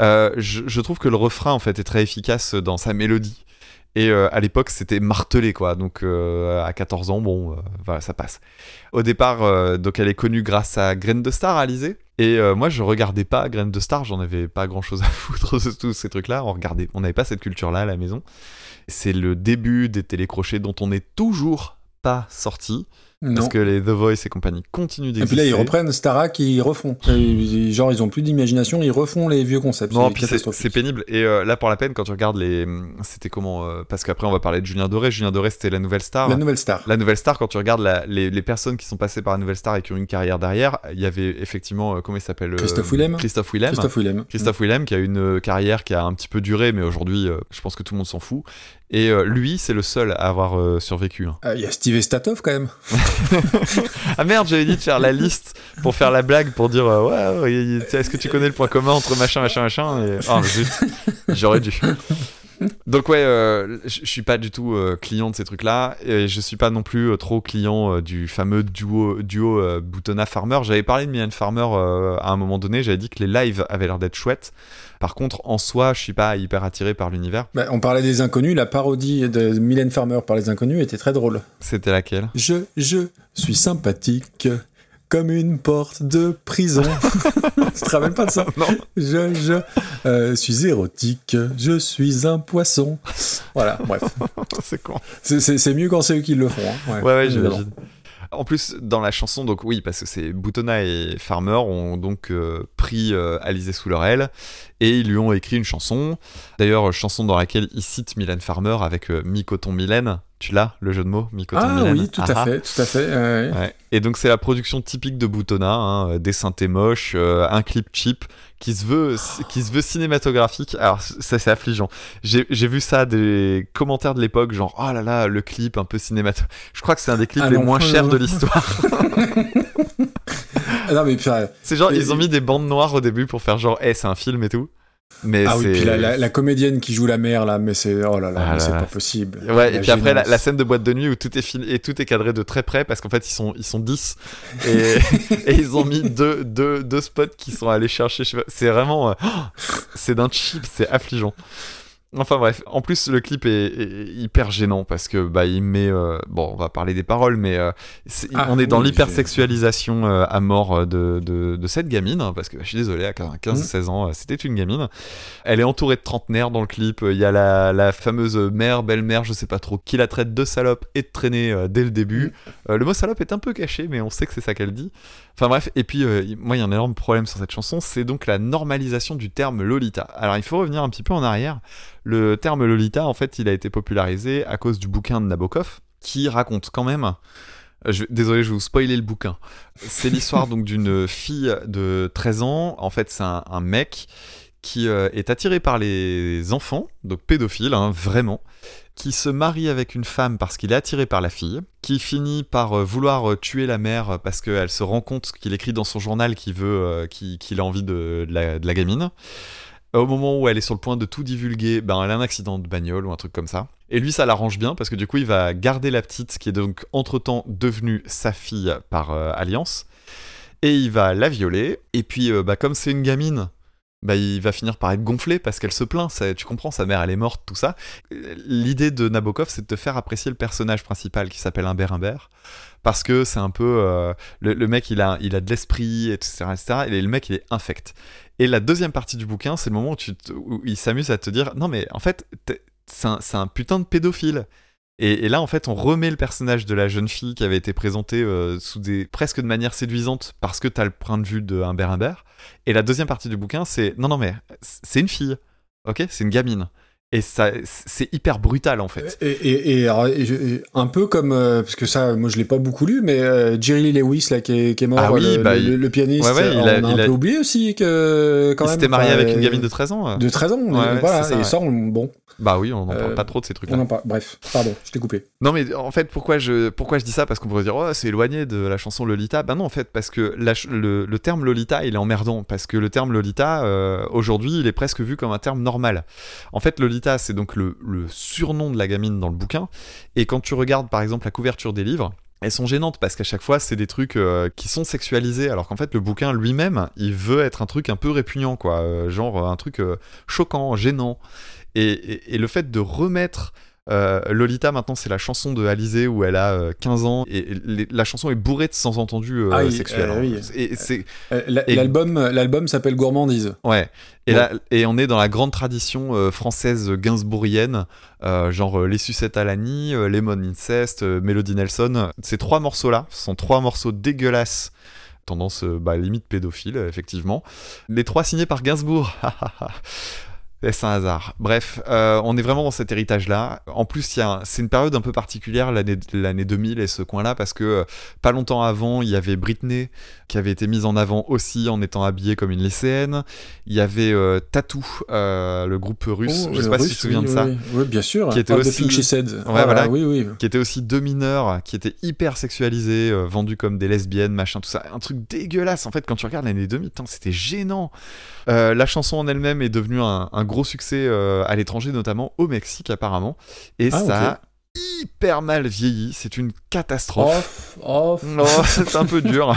Euh, je, je trouve que le refrain, en fait, est très efficace dans sa mélodie. Et euh, à l'époque, c'était martelé, quoi. Donc, euh, à 14 ans, bon, voilà, ça passe. Au départ, donc, elle est connue grâce à Graine de Star, Alizé. Et euh, moi, je regardais pas Graine de Star, j'en avais pas grand chose à foutre de tous ces trucs-là. On regardait, on n'avait pas cette culture-là à la maison. C'est le début des télécrochets dont on n'est toujours pas sorti. Non. Parce que les The Voice et compagnie continuent Et d'exister. puis là, ils reprennent Starak et ils refont. Et ils- genre, ils ont plus d'imagination, ils refont les vieux concepts. Non, puis c'est- pénible. Et euh, là, pour la peine, quand tu regardes les. C'était comment euh, Parce qu'après, on va parler de Julien Doré. Julien Doré, c'était la nouvelle star. La nouvelle star. La nouvelle star, quand tu regardes la- les, les personnes qui sont passées par la nouvelle star et qui ont une carrière derrière, il y avait effectivement, euh, comment il s'appelle euh, Christophe Willem. Christophe Willem. Christophe Willem. Christophe Willem, qui a une euh, carrière qui a un petit peu duré, mais aujourd'hui, euh, je pense que tout le monde s'en fout. Et euh, lui, c'est le seul à avoir euh, survécu. hein. Ah, Il y a Steve Estatov quand même. Ah merde, j'avais dit de faire la liste pour faire la blague, pour dire euh, ouais, est-ce que tu connais le point commun entre machin, machin, machin et... Oh zut, j'aurais dû. Donc ouais, euh, je suis pas du tout euh, client de ces trucs-là, et je suis pas non plus euh, trop client euh, du fameux duo, duo euh, Boutonna Farmer. J'avais parlé de Mylène Farmer euh, à un moment donné, j'avais dit que les lives avaient l'air d'être chouettes. Par contre, en soi, je suis pas hyper attiré par l'univers. Bah, on parlait des inconnus, la parodie de Mylène Farmer par les inconnus était très drôle. C'était laquelle? Je, je suis sympathique comme une porte de prison. tu te rappelles pas de ça? Non. Je, je euh, suis érotique, je suis un poisson. Voilà, bref. C'est con. Mieux quand c'est eux qui le font. hein. Ouais, ouais, évidemment. j'imagine. En plus, dans la chanson, donc oui, parce que c'est Boutonna et Farmer ont donc euh, pris euh, Alizé sous leur aile et ils lui ont écrit une chanson. D'ailleurs, chanson dans laquelle ils citent Mylène Farmer avec euh, Mi-Coton Mylène. Tu l'as, le jeu de mots Mi-Coton Ah Mylène oui, tout Ah à ah. fait, tout à fait. ouais, ouais. Ouais. Et donc c'est la production typique de Boutonna, hein, des synthés moches, euh, un clip cheap qui se veut qui se veut cinématographique. Alors ça c'est affligeant. J'ai vu ça des commentaires de l'époque genre oh là là le clip un peu cinématographique. Je crois que c'est un des clips Ah les non. moins chers de l'histoire. Ah non, mais puis, euh, c'est genre Et- ils ont mis des bandes noires au début pour faire genre eh c'est un film et tout. Mais Ah oui, puis la, la- la comédienne qui joue la mère là, mais c'est oh là là, Ah là c'est pas possible. Ouais, et puis après la, scène de boîte de nuit où tout est et tout est cadré de très près parce qu'en fait ils sont ils sont 10 et, et ils ont mis deux, deux, deux spots qui sont allés chercher. C'est vraiment euh, c'est d'un cheap, c'est affligeant. Enfin bref, en plus le clip est, est hyper gênant parce que bah il met euh, bon on va parler des paroles mais euh, Ah, on est dans oui, l'hypersexualisation euh, à mort de, de, de cette gamine hein, parce que je suis désolé à 15-16 ans euh, c'était une gamine elle est entourée de trentenaires dans le clip. Il y a la, la fameuse mère, belle-mère, je sais pas trop, qui la traite de salope et de traîner euh, dès le début. Euh, le mot salope est un peu caché, mais on sait que c'est ça qu'elle dit. Enfin bref, et puis euh, moi il y a un énorme problème sur cette chanson, c'est donc la normalisation du terme Lolita. Alors il faut revenir un petit peu en arrière. Le terme Lolita, en fait, il a été popularisé à cause du bouquin de Nabokov, qui raconte quand même euh, désolé, je vais vous spoiler le bouquin. C'est l'histoire donc d'une fille de 13 ans. En fait, c'est un, un mec qui euh, est attiré par les enfants, donc pédophile, hein, vraiment, qui se marie avec une femme parce qu'il est attiré par la fille, qui finit par euh, vouloir euh, tuer la mère parce qu'elle se rend compte qu'il écrit dans son journal qu'il veut, euh, qu'il a envie de, la, gamine. Au moment où elle est sur le point de tout divulguer, ben elle a un accident de bagnole ou un truc comme ça. Et lui, ça l'arrange bien parce que du coup, il va garder la petite qui est donc entre-temps devenue sa fille par alliance. Et il va la violer. Et puis, bah, comme c'est une gamine, bah, il va finir par être gonflé parce qu'elle se plaint. Ça, tu comprends, sa mère, elle est morte, tout ça. L'idée de Nabokov, c'est de te faire apprécier le personnage principal qui s'appelle Humbert Humbert. Parce que c'est un peu. euh, le, mec, il a, il a de l'esprit, etc., etc. Et le mec, il est infect. Et la deuxième partie du bouquin, c'est le moment où, tu où il s'amuse à te dire Non, mais en fait, c'est un, un putain de pédophile. Et, et là, en fait, on remet le personnage de la jeune fille qui avait été présentée euh, sous des presque de manière séduisante parce que t'as le point de vue de Humbert Humbert. Et la deuxième partie du bouquin, c'est non, non, mais c'est une fille, ok? C'est une gamine. Et ça, c'est hyper brutal en fait. Et, un peu comme euh, parce que ça, moi je l'ai pas beaucoup lu, mais euh, Jerry Lewis là qui est, qui est mort, Ah oui, le, bah, le- pianiste, Ouais, ouais, il on a- il un a- peu oublié aussi que quand Il s'était marié avec une euh, gamine de 13 ans. euh. de 13 ans, Ouais, voilà, ça, et ça, on- bon, Bah oui, on n'en parle Euh, pas trop de ces trucs-là. on en parle. Bref, pardon, je t'ai coupé. Non mais en fait pourquoi je pourquoi je dis ça? Parce qu'on pourrait dire oh c'est éloigné de la chanson Lolita bah non en fait parce que la le, le terme Lolita il est emmerdant parce que le terme Lolita aujourd'hui il est presque vu comme un terme normal en fait Lolita c'est donc le, surnom de la gamine dans le bouquin. Et quand tu regardes par exemple la couverture des livres elles sont gênantes parce qu'à chaque fois c'est des trucs euh, qui sont sexualisés alors qu'en fait le bouquin lui-même il veut être un truc un peu répugnant quoi. Euh, genre un truc euh, choquant gênant. Et- et le fait de remettre euh, Lolita maintenant c'est la chanson de Alizé où elle a euh, 15 ans et les- la chanson est bourrée de sens-entendus euh, Ah sexuels. euh, hein. oui. Et c'est L'album, l'album s'appelle Gourmandise. ouais. Et Bon. là et on est dans la grande tradition française gainsbourgienne, genre les sucettes à l'Annie, Lemon Incest, Melody Nelson. Ces trois morceaux là sont trois morceaux dégueulasses. Tendance bah, limite pédophile, effectivement. Les trois signés par Gainsbourg. C'est un hasard. Bref, euh, on est vraiment dans cet héritage-là. En plus, un- c'est une période un peu particulière, l'année l'année 2000 et ce coin-là, parce que euh, pas longtemps avant, il y avait Britney qui avait été mise en avant aussi en étant habillée comme une lycéenne. Il y avait euh, Tattoo, euh, le groupe russe. Oh, je sais pas si tu te souviens oui, de ça. Oui, oui, bien sûr. Qui était the aussi- Said. Ouais, voilà. Oui. Qui étaient aussi deux mineurs, qui étaient hyper sexualisés, vendus comme des lesbiennes, machin, tout ça. Un truc dégueulasse. En fait, quand tu regardes l'année 2000, putain, c'était gênant. La chanson en elle-même est devenue un, un gros succès euh, à l'étranger, notamment au Mexique apparemment. Et Ah, ça a hyper mal vieilli. C'est une catastrophe. Off, off. Non, c'est un peu dur.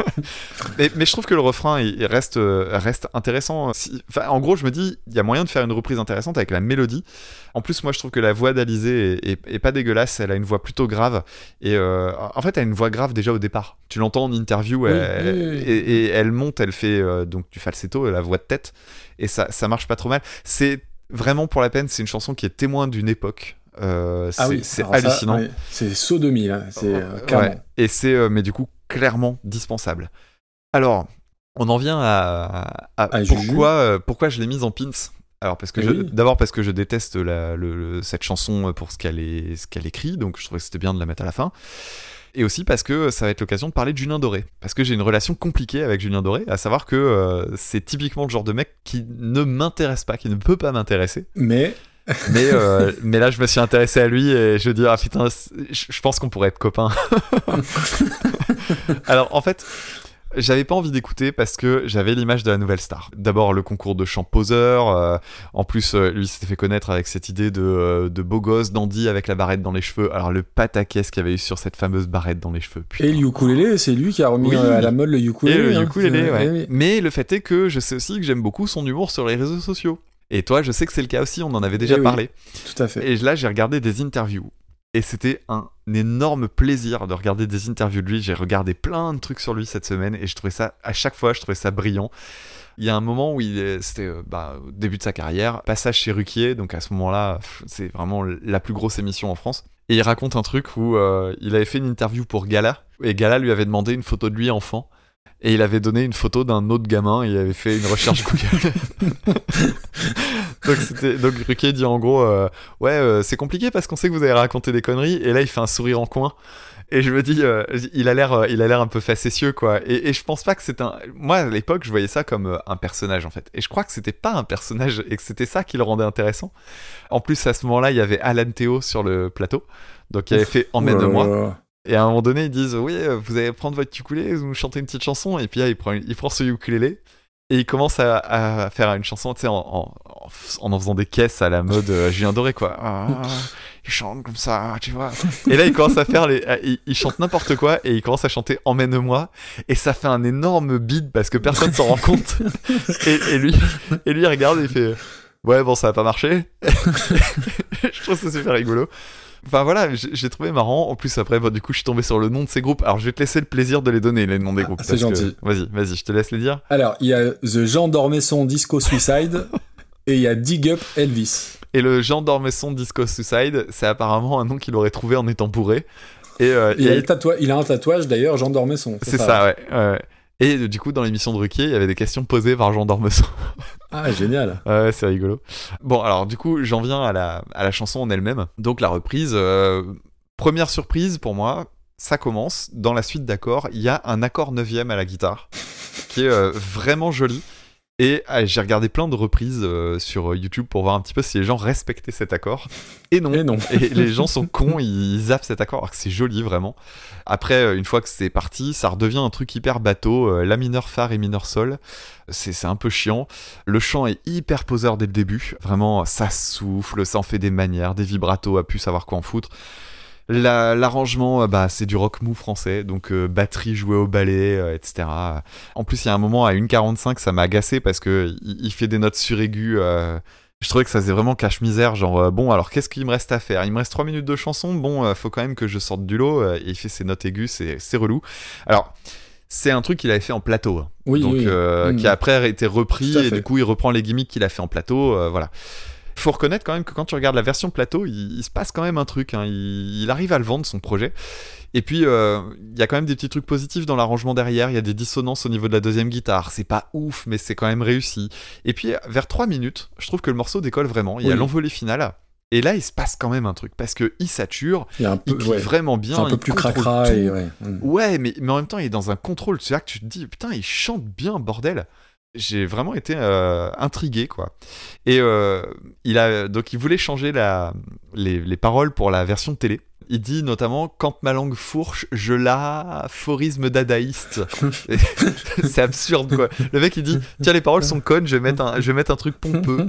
mais, mais je trouve que le refrain il, il reste, euh, reste intéressant. Si- en gros, je me dis, il y a moyen de faire une reprise intéressante avec la mélodie. En plus, moi, je trouve que la voix d'Alizé est, est- est pas dégueulasse. Elle a une voix plutôt grave. Et euh, en fait, elle a une voix grave déjà au départ. Tu l'entends en interview Oui, elle- oui, oui. Et, et elle monte, elle fait euh, donc du falsetto, la voix de tête. Et ça, ça marche pas trop mal. C'est vraiment pour la peine, c'est une chanson qui est témoin d'une époque. Euh, Ah c'est oui, hallucinant. C'est 2000, hein, c'est euh, Ouais. Et c'est, euh, mais du coup, clairement dispensable. Alors, on en vient à, à- À Juju. pourquoi, euh, pourquoi je l'ai mise en pins? Alors parce que Eh oui. d'abord parce que je déteste la- le- le- cette chanson pour ce qu'elle est, ce qu'elle écrit, donc je trouvais que c'était bien de la mettre à la fin. Et aussi parce que ça va être l'occasion de parler de Julien Doré. Parce que j'ai une relation compliquée avec Julien Doré, à savoir que euh, c'est typiquement le genre de mec qui ne m'intéresse pas, qui ne peut pas m'intéresser. Mais Mais, euh, mais là, je me suis intéressé à lui et je dis, ah putain, je pense qu'on pourrait être copains. Alors, en fait, j'avais pas envie d'écouter parce que j'avais l'image de la nouvelle star. D'abord le concours de chant poseur, euh, en plus euh, lui s'était fait connaître avec cette idée de, euh, de beau gosse, dandy avec la barrette dans les cheveux. Alors le pataquès qu'il y avait eu sur cette fameuse barrette dans les cheveux. Putain. Et le ukulélé, c'est lui qui a remis Oui. à la mode le ukulélé. Et le hein. ukulélé, ouais. eh oui. Mais le fait est que je sais aussi que j'aime beaucoup son humour sur les réseaux sociaux. Et toi, je sais que c'est le cas aussi, on en avait déjà Eh oui. parlé. Tout à fait. Et là, j'ai regardé des interviews. Et c'était un énorme plaisir de regarder des interviews de lui. J'ai regardé plein de trucs sur lui cette semaine et je trouvais ça, à chaque fois, je trouvais ça brillant. Il y a un moment où c'était euh, bah, au début de sa carrière, passage chez Ruquier, donc à ce moment-là, c'est vraiment la plus grosse émission en France. Et il raconte un truc où euh, il avait fait une interview pour Gala, et Gala lui avait demandé une photo de lui enfant, et il avait donné une photo d'un autre gamin, et il avait fait une recherche Google. donc, donc Ruquier dit en gros, euh, ouais, euh, c'est compliqué parce qu'on sait que vous avez raconté des conneries, et là il fait un sourire en coin. Et je me dis, euh, il a l'air, il a l'air un peu facétieux, quoi. Et, et je pense pas que c'est un. Moi, à l'époque, je voyais ça comme un personnage, en fait. Et je crois que c'était pas un personnage et que c'était ça qui le rendait intéressant. En plus, à ce moment-là, il y avait Alan Théo sur le plateau, donc il avait fait Emmène-moi. Oh là là. Et à un moment donné, ils disent, oui, euh, vous allez prendre votre ukulélé, vous nous chantez une petite chanson. Et puis là, il prend, il prend ce ukulélé. Et il commence à, à faire une chanson, tu sais, en, en, en en faisant des caisses à la mode euh, Julien Doré, quoi. Ah, il chante comme ça, tu vois. Et là, il commence à faire les. Il, il chante n'importe quoi et il commence à chanter Emmène-moi. Et ça fait un énorme beat parce que personne s'en rend compte. Et, et lui, et lui, il regarde et il fait Ouais, bon, ça va pas marcher. je trouve ça super rigolo. Enfin voilà, j'ai trouvé marrant. En plus, après, bah, du coup, je suis tombé sur le nom de ces groupes. Alors, je vais te laisser le plaisir de les donner, les noms des groupes. Ah, c'est parce que- gentil. Vas-y, vas-y, je te laisse les dire. Alors, il y a The Jean Dormesson Disco Suicide et il y a Dig Up Elvis. Et le Jean Dormesson Disco Suicide, c'est apparemment un nom qu'il aurait trouvé en étant bourré. Et, euh, Il, et- a, le tatou- il a un tatouage d'ailleurs, Jean Dormesson. c'est ça, ouais, ouais. Et du coup, dans l'émission de Ruquier, il y avait des questions posées par Jean Dormesson. Ah, génial. Ouais, c'est rigolo. Bon, alors du coup, j'en viens à la, à la chanson en elle-même. Donc la reprise, euh, première surprise pour moi, ça commence. Dans la suite d'accords, il y a un accord neuvième à la guitare qui est euh, vraiment joli. Et ah, j'ai regardé plein de reprises euh, sur YouTube pour voir un petit peu si les gens respectaient cet accord. Et non. Et non. Et les gens sont cons, ils zappent cet accord alors que c'est joli vraiment. Après, euh, une fois que c'est parti, ça redevient un truc hyper bateau. euh, La mineur phare et mineur sol, c'est c'est un peu chiant. Le chant est hyper poseur dès le début. Vraiment, ça souffle, ça en fait des manières, des vibratos, à pu savoir quoi en foutre. La- L'arrangement, euh, bah, c'est du rock mou français, donc euh, batterie jouée au ballet, euh, etc. En plus, il y a un moment à 1,45, ça m'a agacé parce que il, il fait des notes suraiguës. euh, je trouvais que ça faisait vraiment cache-misère, genre euh, bon, alors qu'est-ce qu'il me reste à faire? Il me reste 3 minutes de chanson, bon, euh, faut quand même que je sorte du lot, et il fait ses notes aiguës, c'est c'est relou. Alors, c'est un truc qu'il avait fait en plateau, hein. Oui, donc oui. euh, Mm. qui a après a été repris, et du coup, il reprend les gimmicks qu'il a fait en plateau, euh, voilà. Faut reconnaître quand même que quand tu regardes la version plateau, il, il se passe quand même un truc, hein. il, il arrive à le vendre son projet. Et puis, euh, il y a quand même des petits trucs positifs dans l'arrangement derrière. Il y a des dissonances au niveau de la deuxième guitare. C'est pas ouf, mais c'est quand même réussi. Et puis, vers 3 minutes, je trouve que le morceau décolle vraiment. Il y a Oui. l'envolée finale. Et là, il se passe quand même un truc. Parce que il sature, Il un peu, il ouais. vraiment bien. Un peu il plus cracra tout. et ouais. Mm. Ouais, mais, mais en même temps, il est dans un contrôle. C'est là que tu te dis, putain, il chante bien, bordel. J'ai vraiment été euh, intrigué, quoi. Et euh, il a donc il voulait changer la, les, les paroles pour la version télé. Il dit notamment quand ma langue fourche, je l'aphorisme dadaïste. Et C'est absurde quoi. Le mec il dit tiens les paroles sont connes, je vais mettre un, je vais mettre un truc pompeux.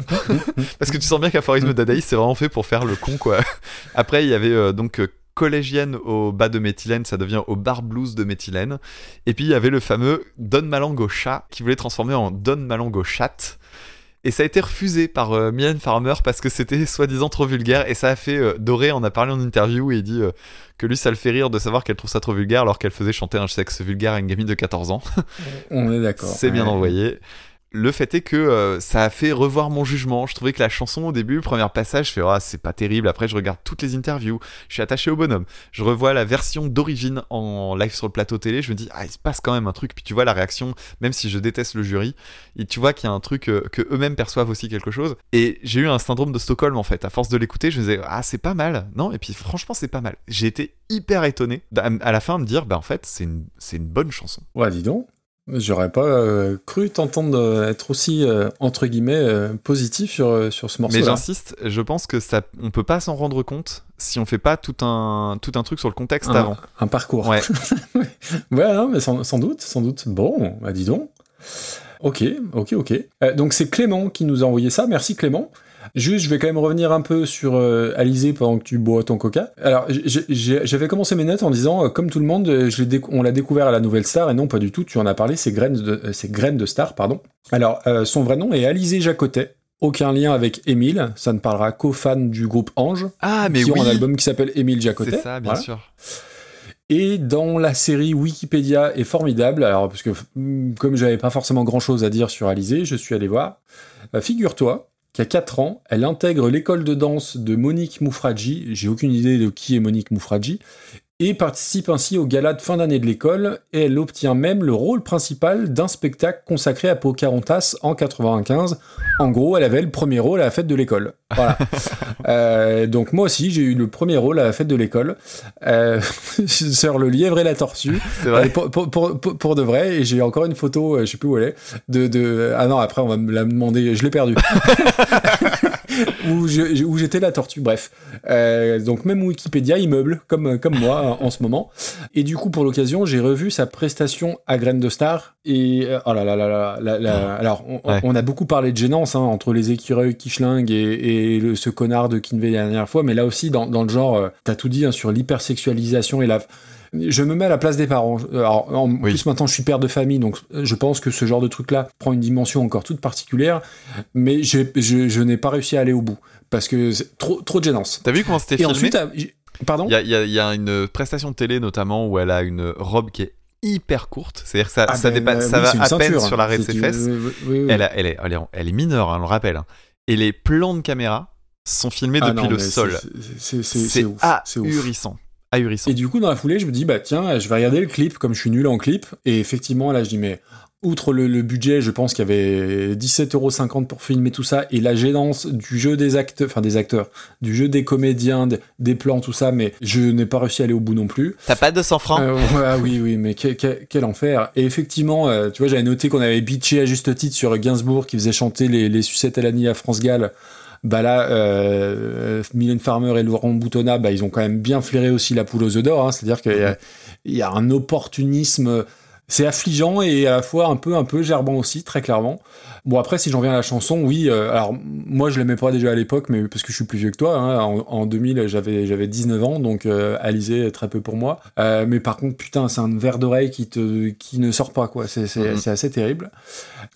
Parce que tu sens bien qu'aphorisme dadaïste c'est vraiment fait pour faire le con quoi. Après il y avait euh, donc collégienne au bas de méthylène, ça devient au bar blues de méthylène. Et puis il y avait le fameux Donne ma langue au chat qui voulait transformer en Donne ma langue au chat. Et ça a été refusé par euh, Mylène Farmer parce que c'était soi-disant trop vulgaire. Et ça a fait. euh, Doré en a parlé en interview et il dit euh, que lui ça le fait rire de savoir qu'elle trouve ça trop vulgaire alors qu'elle faisait chanter un sexe vulgaire à une gamine de 14 ans. On est d'accord. C'est bien Ouais. envoyé. Le fait est que euh, ça a fait revoir mon jugement. Je trouvais que la chanson au début, premier passage, je fais ah c'est pas terrible. Après je regarde toutes les interviews, je suis attaché au bonhomme. Je revois la version d'origine en live sur le plateau télé, je me dis ah il se passe quand même un truc. Puis tu vois la réaction, même si je déteste le jury, tu vois qu'il y a un truc euh, que eux-mêmes perçoivent aussi quelque chose. Et j'ai eu un syndrome de Stockholm en fait. À force de l'écouter, je me disais ah c'est pas mal, non Et puis franchement c'est pas mal. J'ai été hyper étonné à la fin de me dire bah en fait c'est une bonne chanson. Ouais, dis donc. J'aurais pas euh, cru t'entendre euh, être aussi, euh, entre guillemets, euh, positif sur, sur ce morceau. Mais j'insiste, je pense que ça, on peut pas s'en rendre compte si on fait pas tout un, tout un truc sur le contexte un, avant. un parcours. Ouais. Ouais, non, mais sans, sans doute, sans doute. Bon, bah dis donc. Ok, ok, ok. Donc c'est Clément qui nous a envoyé ça. Merci Clément. Juste, je vais quand même revenir un peu sur euh, Alizé pendant que tu bois ton coca. Alors, j'avais commencé mes notes en disant, euh, comme tout le monde, euh, je on l'a découvert à la Nouvelle Star, et non, pas du tout, tu en as parlé, c'est Graines de, euh, Graines de Star, pardon. Alors, euh, son vrai nom est Alizé Jacotet. Aucun lien avec Émile, ça ne parlera qu'aux fans du groupe Ange, Ah, mais qui oui, ont un album qui s'appelle Émile Jacotet. c'est ça, bien Voilà. sûr. Et dans la série Wikipédia est formidable, alors parce que mm, comme j'avais pas forcément grand chose à dire sur Alizé, je suis allé voir. Euh, Figure-toi qu'à 4 ans, elle intègre l'école de danse de Monique Moufradji, j'ai aucune idée de qui est Monique Moufradji, et participe ainsi au gala de fin d'année de l'école, et elle obtient même le rôle principal d'un spectacle consacré à Pocahontas en 95. En gros, elle avait le premier rôle à la fête de l'école. Voilà. Euh, donc moi aussi, j'ai eu le premier rôle à la fête de l'école, euh, sur le lièvre et la tortue. Vrai. Euh, pour, pour, pour, de vrai, et j'ai encore une photo, euh, je sais plus où elle est, de, de... Ah non, après on va me la demander, je l'ai perdue. où j'étais la tortue, bref. Euh, donc même Wikipédia, immeuble, comme, comme moi en ce moment. Et du coup, pour l'occasion, j'ai revu sa prestation à Graines de Star. Et euh, oh là là là là, là, là. alors on, Ouais. on a beaucoup parlé de gênance hein, entre les écureuils qui schlinguent et, et le- ce connard de Kinvey la dernière fois, mais là aussi dans, dans le genre, euh, t'as tout dit hein, sur l'hypersexualisation et la je me mets à la place des parents. Alors, en Oui. plus, maintenant, je suis père de famille, donc euh, je pense que ce genre de truc-là prend une dimension encore toute particulière, mais je, je n'ai pas réussi à aller au bout, parce que c'est trop, trop de gênance. T'as vu comment c'était filmé ensuite, euh, pardon? Il y a, y y une prestation de télé notamment où elle a une robe qui est hyper courte. C'est-à-dire que ça, Ah ça, ben, dépasse- euh, ça va à peine ceinture, sur l'arrêt de ses fesses. oui. Elle, a- elle, est, elle, est, elle est mineure, hein, on le rappelle. hein. Et les plans de caméra sont filmés Ah depuis non, le sol. c'est- ahurissant. Ahurissant. Et du coup, dans la foulée, je me dis, bah tiens, je vais regarder le clip, comme je suis nul en clip. Et effectivement, là, je dis, mais outre le, le budget, je pense qu'il y avait 17,50€ pour filmer tout ça, et la gênance du jeu des acteurs, enfin des acteurs, du jeu des comédiens, des, des plans, tout ça, mais je n'ai pas réussi à aller au bout non plus. T'as pas 200 francs? Euh, ouais, ah oui, oui, mais quel, quel- quel enfer. Et effectivement, euh, tu vois, j'avais noté qu'on avait bitché à juste titre sur Gainsbourg qui faisait chanter les, les sucettes à l'année à France Gall. Bah là, euh, Mylène Farmer et Laurent Boutonnat, bah, ils ont quand même bien flairé aussi la poule aux œufs d'or. hein. C'est-à-dire qu'il y, y a un opportunisme. C'est affligeant et à la fois un peu, un peu gerbant aussi, très clairement. Bon, après, si j'en viens à la chanson, oui, euh, alors moi je l'aimais pas déjà à l'époque, mais parce que je suis plus vieux que toi. hein. en, en 2000, j'avais j'avais 19 ans, donc euh, Alizé, très peu pour moi. Euh, mais par contre, putain, c'est un verre d'oreille qui, te, qui ne sort pas, quoi. C'est c'est assez terrible.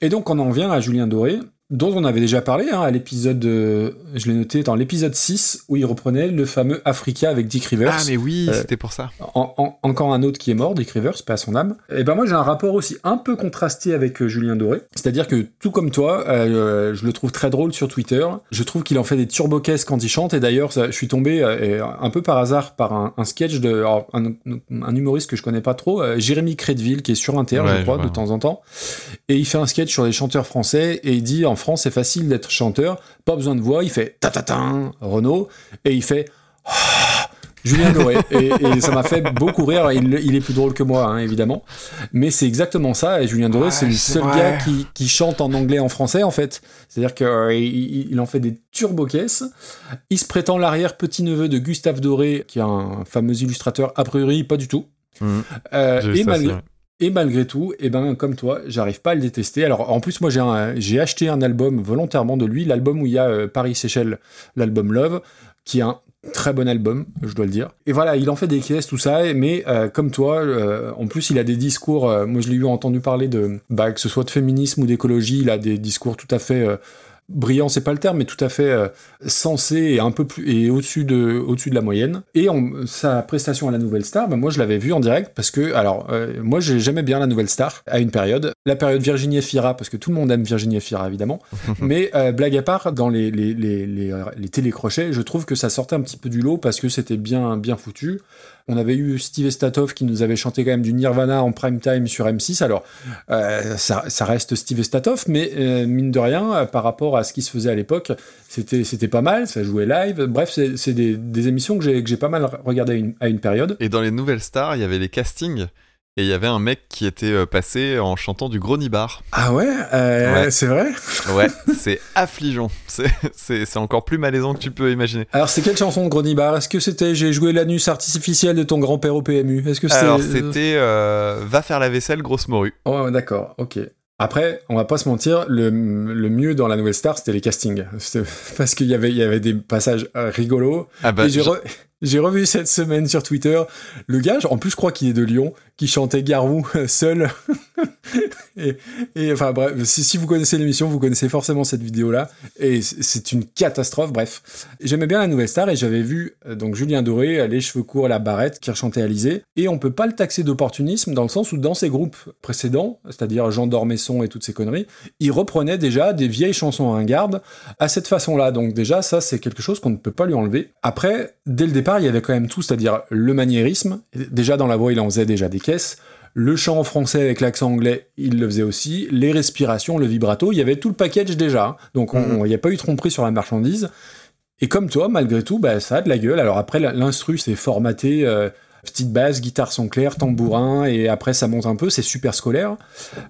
Et donc, on en vient à Julien Doré, dont on avait déjà parlé hein, à l'épisode, euh, je l'ai noté, dans l'épisode 6, où il reprenait le fameux Africa avec Dick Rivers. Ah, mais oui, Euh, c'était pour ça. En- en- encore un autre qui est mort, Dick Rivers, pas à son âme. Et ben moi j'ai un rapport aussi un peu contrasté avec euh, Julien Doré. C'est-à-dire que tout comme toi, je le trouve très drôle sur Twitter. Je trouve qu'il en fait des turbocaisses quand il chante. Et d'ailleurs, je suis tombé un peu par hasard par un, un sketch de alors, un, un humoriste que je connais pas trop, Jérémy Crédville, qui est sur Inter, Ouais, je crois, de temps en temps. Et il fait un sketch sur les chanteurs français et il dit en France c'est facile d'être chanteur, pas besoin de voix. Il fait ta ta ta Renault et il fait Ah, Julien Doré. et, et ça m'a fait beaucoup rire. Il, il est plus drôle que moi, hein, évidemment. Mais c'est exactement ça. Et Julien Doré, Ouais, c'est le seul vrai. gars qui, qui chante en anglais en français, en fait. C'est-à-dire qu'il il en fait des turbo-caisses. Il se prétend l'arrière-petit-neveu de Gustave Doré, qui est un fameux illustrateur, a priori, pas du tout. Mhm. Euh, et ça, malgré. Et malgré tout, et ben comme toi, j'arrive pas à le détester. Alors en plus, moi j'ai acheté un album volontairement de lui, l'album où il y a euh, Paris Seychelles, l'album Love, qui est un très bon album, je dois le dire. Et voilà, il en fait des caisses, tout ça, mais euh, comme toi, euh, en plus il a des discours, moi je l'ai eu entendu parler de, bah, que ce soit de féminisme ou d'écologie, il a des discours tout à fait... brillant c'est pas le terme mais tout à fait euh, sensé et un peu plus et au-dessus de au-dessus de la moyenne. Et en, sa prestation à la Nouvelle Star bah, moi je l'avais vu en direct parce que alors euh, moi j'ai jamais bien la Nouvelle Star à une période. La période Virginie Efira parce que tout le monde aime Virginie Efira évidemment. Mais euh, blague à part dans les les, les, les, les télécrochets je trouve que ça sortait un petit peu du lot parce que c'était bien bien foutu on avait eu Steve Estatov qui nous avait chanté quand même du Nirvana en prime time sur M6 alors euh, ça, reste Steve Estatov, mais euh, mine de rien, euh, par rapport à ce qui se faisait à l'époque, c'était pas mal, ça jouait live. Bref, c'est des, émissions que j'ai que j'ai pas mal regardées à une, à une période. Et dans les nouvelles stars, il y avait les castings. Et il y avait un mec qui était euh, passé en chantant du gros nibar. Ah ouais, euh, Ouais. C'est vrai? Ouais, c'est affligeant. C'est- encore plus malaisant que tu peux imaginer. Alors, c'est quelle chanson de Gronibar Est-ce que c'était J'ai joué l'anus artificiel de ton grand-père au PMU Est-ce que c'était. Alors, c'était euh, Va faire la vaisselle, grosse morue. Oh, ouais, d'accord, ok. Après, on va pas se mentir, le, le mieux dans la nouvelle star, c'était les castings. Parce qu'il y avait, il y avait des passages euh, rigolos. Ah bah, Et je- j'ai revu cette semaine sur Twitter le gars, en plus je crois qu'il est de Lyon, qui chantait Garou seul. et, enfin bref, si, vous connaissez l'émission, vous connaissez forcément cette vidéo-là. Et c'est une catastrophe, bref. J'aimais bien la nouvelle star et j'avais vu euh, donc Julien Doré, euh, les cheveux courts, la barrette, qui rechantait Alizé. Et on peut pas le taxer d'opportunisme dans le sens où dans ses groupes précédents, c'est-à-dire Jean Dormesson et toutes ces conneries, il reprenait déjà des vieilles chansons ringardes à cette façon-là. Donc déjà, ça, c'est quelque chose qu'on ne peut pas lui enlever. Après, dès le départ, il y avait quand même tout, c'est-à-dire le maniérisme. Déjà, dans la voix, il en faisait déjà des caisses. Le chant en français avec l'accent anglais, il le faisait aussi. Les respirations, le vibrato, il y avait tout le package déjà. Donc, on- Mhm. il n'y a pas eu tromperie sur la marchandise. Et comme toi, malgré tout, bah, ça a de la gueule. Alors après, l'instru, c'est formaté, euh, petite basse, guitare son clair, tambourin, et après, ça monte un peu, c'est super scolaire.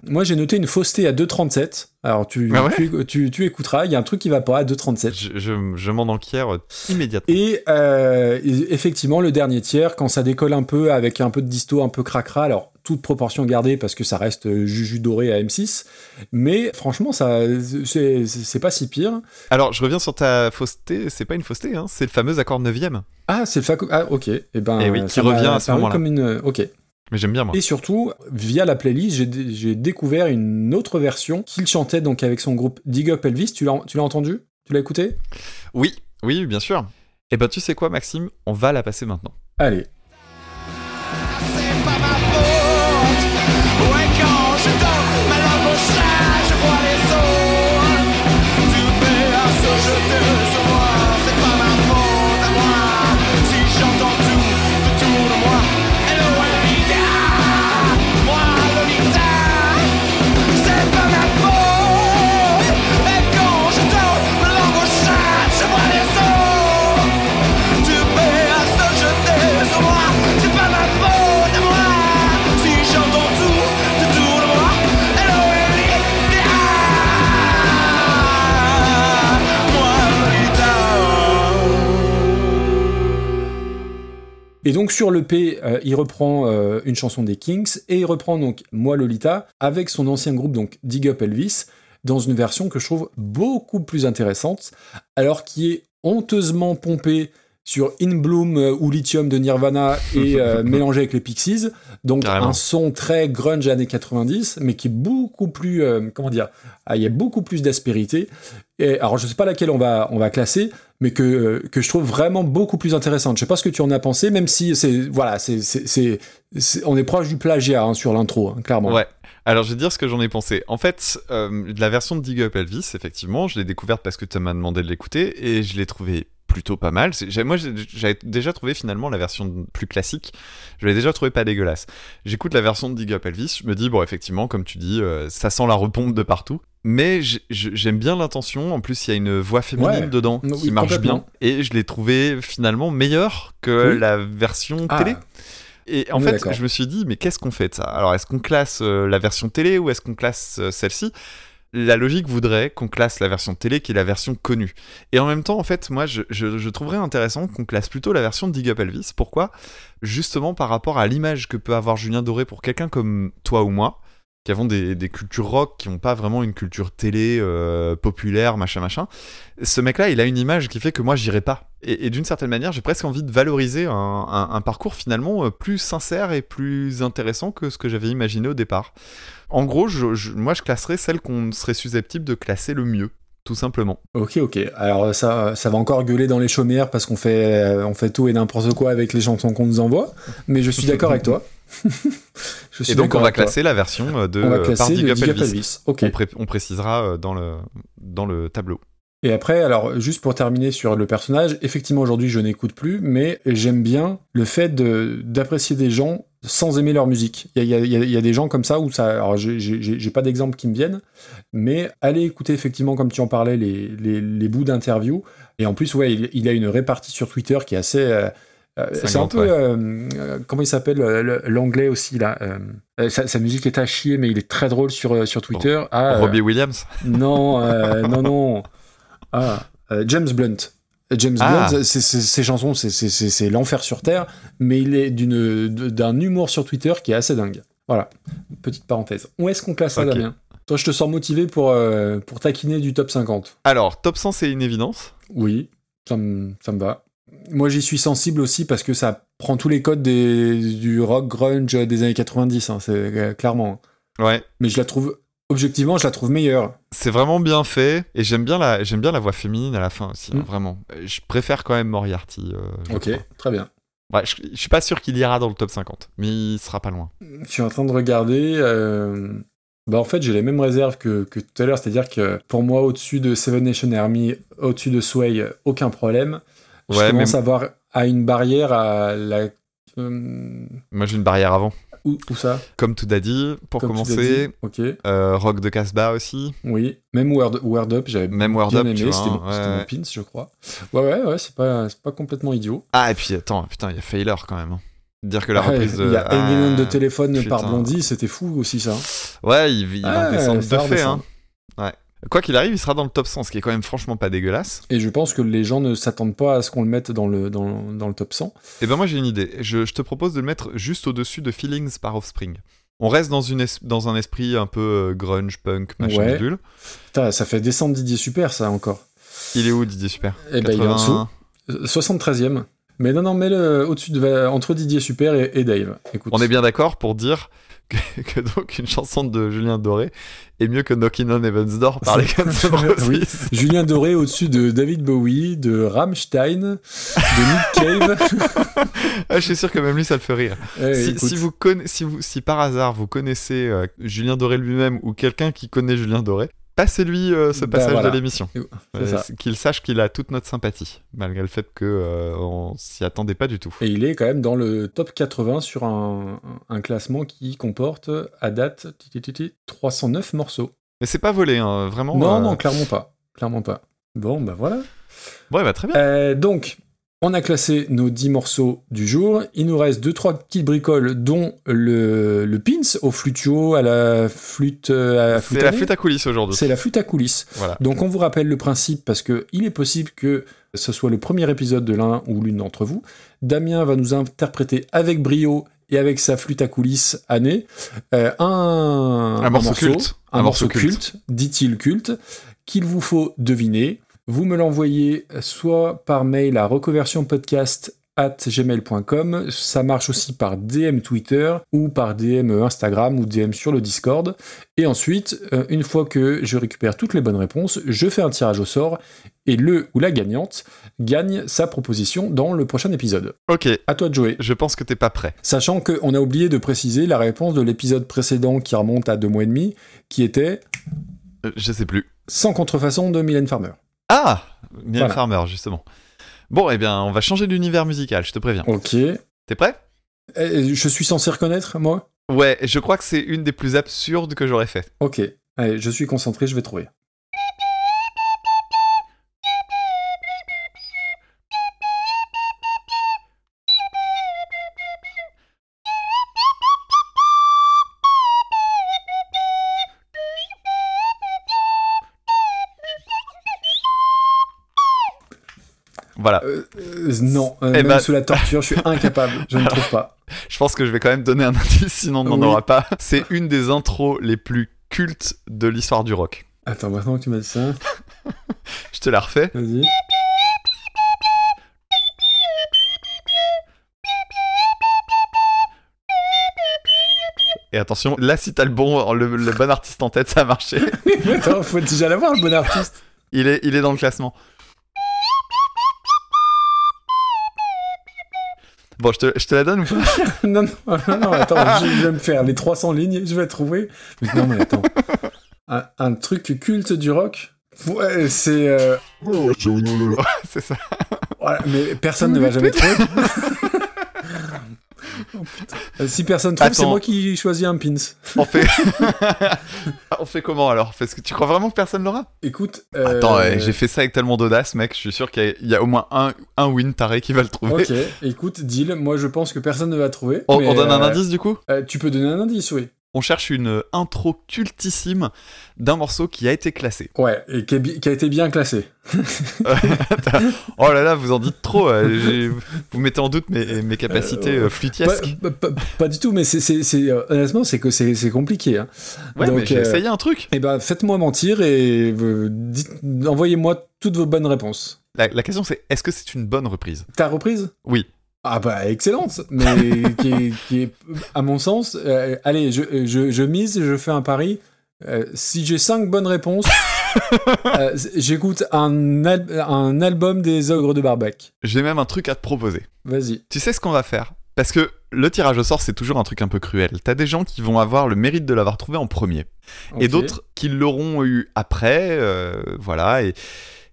Moi, j'ai noté une fausseté à 2,37. Alors, tu, Ah ouais tu, tu- tu écouteras, il y a un truc qui va pas à 2,37. Je, je, je m'en enquière immédiatement. Et euh, et effectivement, le dernier tiers, quand ça décolle un peu avec un peu de disto, un peu cracra, alors toute proportion gardée parce que ça reste euh, Juju doré à M6, mais franchement, ça, c'est pas si pire. Alors, je reviens sur ta fausseté. C'est pas une fausseté, hein, c'est le fameux accord neuvième. Ah, c'est le faco. Ah, ok. Et ben, Eh oui, qui revient à ce moment-là. Comme une... Ok. Mais j'aime bien, moi. Et surtout, via la playlist, j'ai dé- j'ai découvert une autre version qu'il chantait donc avec son groupe Dig Up Elvis. Tu l'as tu l'as entendu? Tu l'as écouté? Oui, oui, bien sûr. Et ben, tu sais quoi, Maxime? On va la passer maintenant. Allez. Et donc sur le P, euh, il reprend euh, une chanson des Kings et il reprend donc Moi Lolita avec son ancien groupe donc Dig Up Elvis dans une version que je trouve beaucoup plus intéressante, alors qui est honteusement pompée sur In Bloom euh, ou Lithium de Nirvana et euh, mélangé avec les Pixies, donc Carrément. un son très grunge années 90, mais qui est beaucoup plus, euh, comment dire, ah, il y a beaucoup plus d'aspérité. Et alors je sais pas laquelle on va on va classer, mais que que je trouve vraiment beaucoup plus intéressante. Je sais pas ce que tu en as pensé, même si c'est voilà, c'est c'est on est proche du plagiat hein, sur l'intro, hein, clairement. Ouais. Alors, je vais dire ce que j'en ai pensé. En fait, euh, la version de Dig Up Elvis, effectivement, je l'ai découverte parce que tu m'as demandé de l'écouter et je l'ai trouvé plutôt pas mal. Moi, j'avais déjà trouvé finalement la version plus classique. Je l'ai déjà trouvé pas dégueulasse. J'écoute la version de Dig Up Elvis, je me dis, bon, effectivement, comme tu dis, euh, ça sent la repompe de partout. Mais j'aime bien l'intention. En plus, il y a une voix féminine Ouais. dedans Oui, qui marche bien. Et je l'ai trouvé finalement meilleur que Oui. la version Ah. télé. Et en fait, je me suis dit, mais qu'est-ce qu'on fait de ça? Alors, est-ce qu'on classe euh, la version télé ou est-ce qu'on classe euh, celle-ci? La logique voudrait qu'on classe la version télé qui est la version connue. Et en même temps, en fait, moi, je, trouverais intéressant qu'on classe plutôt la version de Dig Up Elvis. Pourquoi? Justement par rapport à l'image que peut avoir Julien Doré pour quelqu'un comme toi ou moi, qui avons des, des cultures rock, qui n'ont pas vraiment une culture télé euh, populaire, machin, machin. Ce mec-là, il a une image qui fait que moi, j'irai pas. Et, d'une certaine manière, j'ai presque envie de valoriser un parcours finalement euh, plus sincère et plus intéressant que ce que j'avais imaginé au départ. En gros, je- je- moi, je classerais celle qu'on serait susceptible de classer le mieux, tout simplement. Ok, ok. Alors ça, ça va encore gueuler dans les chaumières parce qu'on fait, euh, on fait tout et n'importe quoi avec les chansons qu'on nous envoie. Mais je suis d'accord avec toi. Je suis Et donc, on va toi. classer la version euh, de On va classer par Dig le Up Dig Up Elvis. Elvis. Ok. On, pré- on précisera euh, dans le, dans le tableau. Et après, alors juste pour terminer sur le personnage, effectivement aujourd'hui je n'écoute plus, mais j'aime bien le fait de- d'apprécier des gens sans aimer leur musique. Il y a, il y a- il y a des gens comme ça où ça, alors j'ai- pas d'exemple qui me viennent, mais allez écouter effectivement comme tu en parlais les, les, les bouts d'interview. Et en plus ouais, il, il a une répartie sur Twitter qui est assez euh, Euh, c'est un 50, peu. ouais. euh, comment il s'appelle le- L'anglais aussi, là. euh, sa, sa musique est à chier, mais il est très drôle sur, sur Twitter. Ah, Robbie Williams? Non, non, non. Ah, euh, James Blunt. Euh, James Ah. Blunt, ses chansons, c'est- l'enfer sur Terre, mais il est d'un humour sur Twitter qui est assez dingue. Voilà, petite parenthèse. Où est-ce qu'on classe ça, Ok. Damien Toi, je te sens motivé pour, euh, pour taquiner du top 50. Alors, top 100, c'est une évidence. Oui, ça me, ça me va. Moi, j'y suis sensible aussi parce que ça prend tous les codes des, du rock grunge des années 90, hein, c'est euh, clairement. Ouais. Mais je la trouve, objectivement, je la trouve meilleure. C'est vraiment bien fait. Et j'aime bien, la... j'aime bien la voix féminine à la fin aussi, hein, Mm. vraiment. Je préfère quand même Moriarty. euh, je Ok, crois. très bien. Ouais, je, je suis pas sûr qu'il ira dans le top 50, mais il sera pas loin. Je suis en train de regarder. euh, Bah en fait, j'ai les mêmes réserves que, que tout à l'heure, c'est-à-dire que pour moi, au-dessus de Seven Nation Army, au-dessus de Sway, aucun problème. Je Ouais, commence mais- à voir à une barrière à la. euh, Moi, j'ai une barrière avant. Où, où ça? Comme tout a dit, pour Comme commencer, dit. Euh, Rock de Casbah aussi. oui. Même Word, Word Up, j'avais bien Up, aimé, c'était mon, ouais, mon pins, je crois. Ouais, ouais, ouais, c'est pas, pas complètement idiot. Ah, et puis attends, putain, il y a Failure quand même. hein. Dire que la Ah, reprise de. Il y a Ah, de téléphone par putain. Blondie, c'était fou aussi ça. Ouais, il, il va Ah, descendre ça de fait. Hein. Quoi qu'il arrive, il sera dans le top 100, ce qui est quand même franchement pas dégueulasse. Et je pense que les gens ne s'attendent pas à ce qu'on le mette dans le, dans, dans le top 100. Et ben moi j'ai une idée. Je, je te propose de le mettre juste au-dessus de Feelings par Offspring. On reste dans, une dans un esprit un peu euh, grunge, punk, machin Ouais. bidule. Putain, ça fait descendre Didier Super, ça encore. Il est où Didier Super? Eh ben, il est en 80. dessous. Euh, 73ème. Mais non, non, mets-le au-dessus de, entre Didier Super et, et Dave. Écoute. On est bien d'accord pour dire que, que donc une chanson de Julien Doré est mieux que Knockin' on Heaven's Door par les Guns. Oui. Julien Doré au-dessus de David Bowie, de Rammstein, de Nick Cave. Ah, je suis sûr que même lui ça le fait rire. Eh, si, écoute. si vous conna- si, vous, si par hasard vous connaissez euh, Julien Doré lui-même ou quelqu'un qui connaît Julien Doré, passez-lui euh, ce Bah, passage voilà. de l'émission. Euh, qu'il sache qu'il a toute notre sympathie, malgré le fait que euh, on s'y attendait pas du tout. Et il est quand même dans le top 80 sur un, un classement qui comporte, à date, ti, ti, ti, ti, 309 morceaux. Mais c'est pas volé, hein, vraiment. non, euh, non, clairement pas. Clairement pas. Bon, bah voilà. Ouais, bah très bien. Donc, on a classé nos 10 morceaux du jour. Il nous reste 2-3 petites bricoles, dont le, le pins au flutio, à la flûte, euh, à c'est la flûte à coulisses aujourd'hui. C'est la flûte à coulisses. Voilà. Donc on vous rappelle le principe parce que il est possible que ce soit le premier épisode de l'un ou l'une d'entre vous. Damien va nous interpréter avec brio et avec sa flûte à coulisses nez euh, un, Un morceau culte. un, Un morceau morceau culte, dit-il culte, qu'il vous faut deviner. Vous me l'envoyez soit par mail à reconversionpodcast at gmail.com, ça marche aussi par DM Twitter ou par DM Instagram ou DM sur le Discord. Et ensuite, euh, une fois que je récupère toutes les bonnes réponses, je fais un tirage au sort et le ou la gagnante gagne sa proposition dans le prochain épisode. Ok, À toi de jouer. je pense que t'es pas prêt. Sachant qu'on a oublié de préciser la réponse de l'épisode précédent qui remonte à deux mois et demi, qui était Euh, Je sais plus. Sans contrefaçon de Mylène Farmer. Ah Mylène Voilà. Farmer, justement. Bon, eh bien, on va changer d'univers musical, je te préviens. Ok. T'es prêt? Eh, Je suis censé reconnaître, moi? Ouais, je crois que c'est une des plus absurdes que j'aurais fait. Ok. Allez, je suis concentré, je vais trouver. Voilà. Euh, euh, non, euh, Eh même ben- sous la torture, je suis incapable. Je ne trouve pas. Je pense que je vais quand même donner un indice, sinon on n'en Oui. aura pas. C'est une des intros les plus cultes de l'histoire du rock. Attends, maintenant que tu m'as dit ça, Je te la refais. vas-y. Et attention, là, si t'as le bon, le, le bon artiste en tête, ça a marché. Mais attends, faut déjà l'avoir, le bon artiste. Il est, il est dans le classement. Bon, je te, je te la donne ou pas non, non, non, non, attends, je, je vais me faire les 300 lignes, je vais trouver. Mais non, mais attends. Un, un truc culte du rock? Ouais, c'est. euh, C'est ça. voilà, mais personne ne va jamais trouver. Euh, Si personne trouve, c'est moi qui choisis un pins. On fait... on fait comment alors? Parce que tu crois vraiment que personne l'aura? Écoute. euh, Attends, ouais, j'ai fait ça avec tellement d'audace, mec. Je suis sûr qu'il y a- il y, a au moins un, un win taré qui va le trouver. Ok, écoute, deal. Moi, je pense que personne ne va trouver. On, mais, on donne un euh, indice du coup? euh, Tu peux donner un indice, oui. On cherche une intro cultissime d'un morceau qui a été classé. Ouais, et qui, est bi- qui a été bien classé. oh là là, vous en dites trop. euh, vous mettez en doute mes, mes capacités euh, flûtiesques. Pas, pas- pas- pas du tout, mais c'est, euh, honnêtement, c'est que c'est, compliqué. Hein. Ouais, mais j'ai essayé un truc. Et ben, faites-moi mentir et euh, envoyez-moi toutes vos bonnes réponses. La, la question c'est est-ce que c'est une bonne reprise? Ta reprise? Oui. Ah bah excellente, mais qui, est, qui est, à mon sens, euh, allez, je, je, je mise, je fais un pari. Euh, si j'ai cinq bonnes réponses, euh, j'écoute un, al- un album des ogres de Barbac. J'ai même un truc à te proposer. Vas-y. Tu sais ce qu'on va faire? Parce que le tirage au sort, c'est toujours un truc un peu cruel. T'as des gens qui vont avoir le mérite de l'avoir trouvé en premier, et d'autres qui l'auront eu après, voilà, et,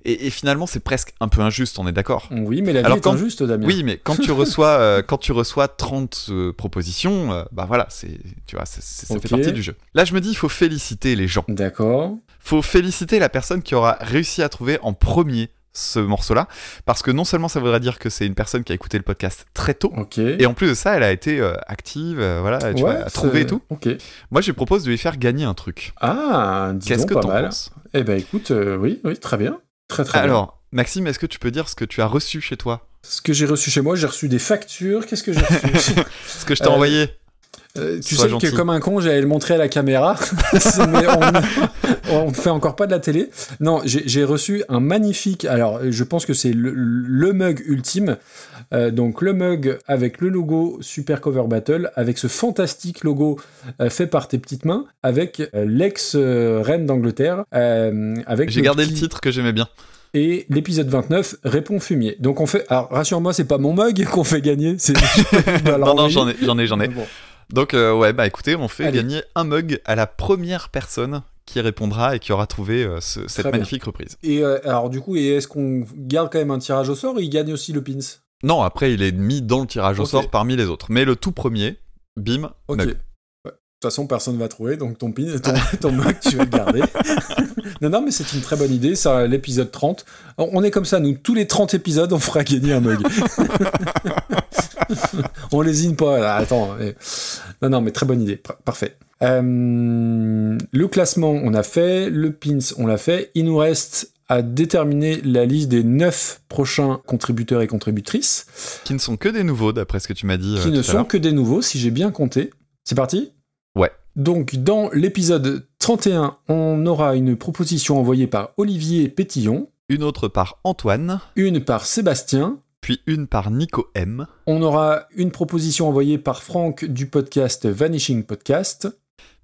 et, et finalement, c'est presque un peu injuste, on est d'accord Oui, mais la vie Alors est quand- injuste, Damien. Oui, mais quand tu reçois, euh, quand tu reçois 30 euh, propositions, euh, bah voilà, c'est, tu vois, c'est- c'est- ça fait partie du jeu. Là, je me dis, il faut féliciter les gens. D'accord. faut féliciter la personne qui aura réussi à trouver en premier ce morceau-là, parce que non seulement ça voudrait dire que c'est une personne qui a écouté le podcast très tôt, Ok. et en plus de ça, elle a été euh, active, euh, voilà, tu Ouais, vois, à trouver et tout. Ok. Moi, je lui propose de lui faire gagner un truc. Ah, dis Qu'est-ce donc, que pas t'en mal. penses? Eh ben écoute, euh, oui, oui, très bien. Très très bien. Alors, Maxime, est-ce que tu peux dire ce que tu as reçu chez toi? Ce que j'ai reçu chez moi, j'ai reçu des factures. Qu'est-ce que j'ai reçu? Ce que je t'ai Euh, envoyé Euh, Tu Sois sais gentil. que comme un con, j'allais le montrer à la caméra, mais on, on fait encore pas de la télé. Non, j'ai reçu un magnifique. Alors, je pense que c'est le, le mug ultime. Euh, donc le mug avec le logo Super Cover Battle, avec ce fantastique logo euh, fait par tes petites mains, avec euh, l'ex euh, reine d'Angleterre, avec J'ai gardé le titre que j'aimais bien. et l'épisode 29 répond fumier. Donc on fait. Alors rassure-moi, c'est pas mon mug qu'on fait gagner. Non, non, j'en ai, j'en ai, j'en ai. Bon. Donc, euh, ouais, bah écoutez, on fait Allez. gagner un mug à la première personne qui répondra et qui aura trouvé euh, ce- cette Très bien. magnifique reprise. Et euh, alors du coup, est-ce qu'on garde quand même un tirage au sort et il gagne aussi le pins? Non, après, il est mis dans le tirage au sort parmi les autres. Mais le tout premier, bim, Ok. mug. Toute façon, personne va trouver, donc ton pin, ton, ton mug, tu vas le garder. non, non, mais c'est une très bonne idée, ça, l'épisode 30. On est comme ça, nous, tous les 30 épisodes, on fera gagner un mug. on lésine pas, là, attends. mais- Non, non, mais très bonne idée, Par- parfait. Euh, le classement, on a fait, le pins, on l'a fait. Il nous reste à déterminer la liste des 9 prochains contributeurs et contributrices, Qui ne sont que des nouveaux, d'après ce que tu m'as dit. euh, qui ne tout à sont que des nouveaux, si j'ai bien compté. C'est parti? Donc, dans l'épisode 31, on aura une proposition envoyée par Olivier Pétillon, Une autre par Antoine, une par Sébastien, puis une par Nico M, on aura une proposition envoyée par Franck du podcast Vanishing Podcast,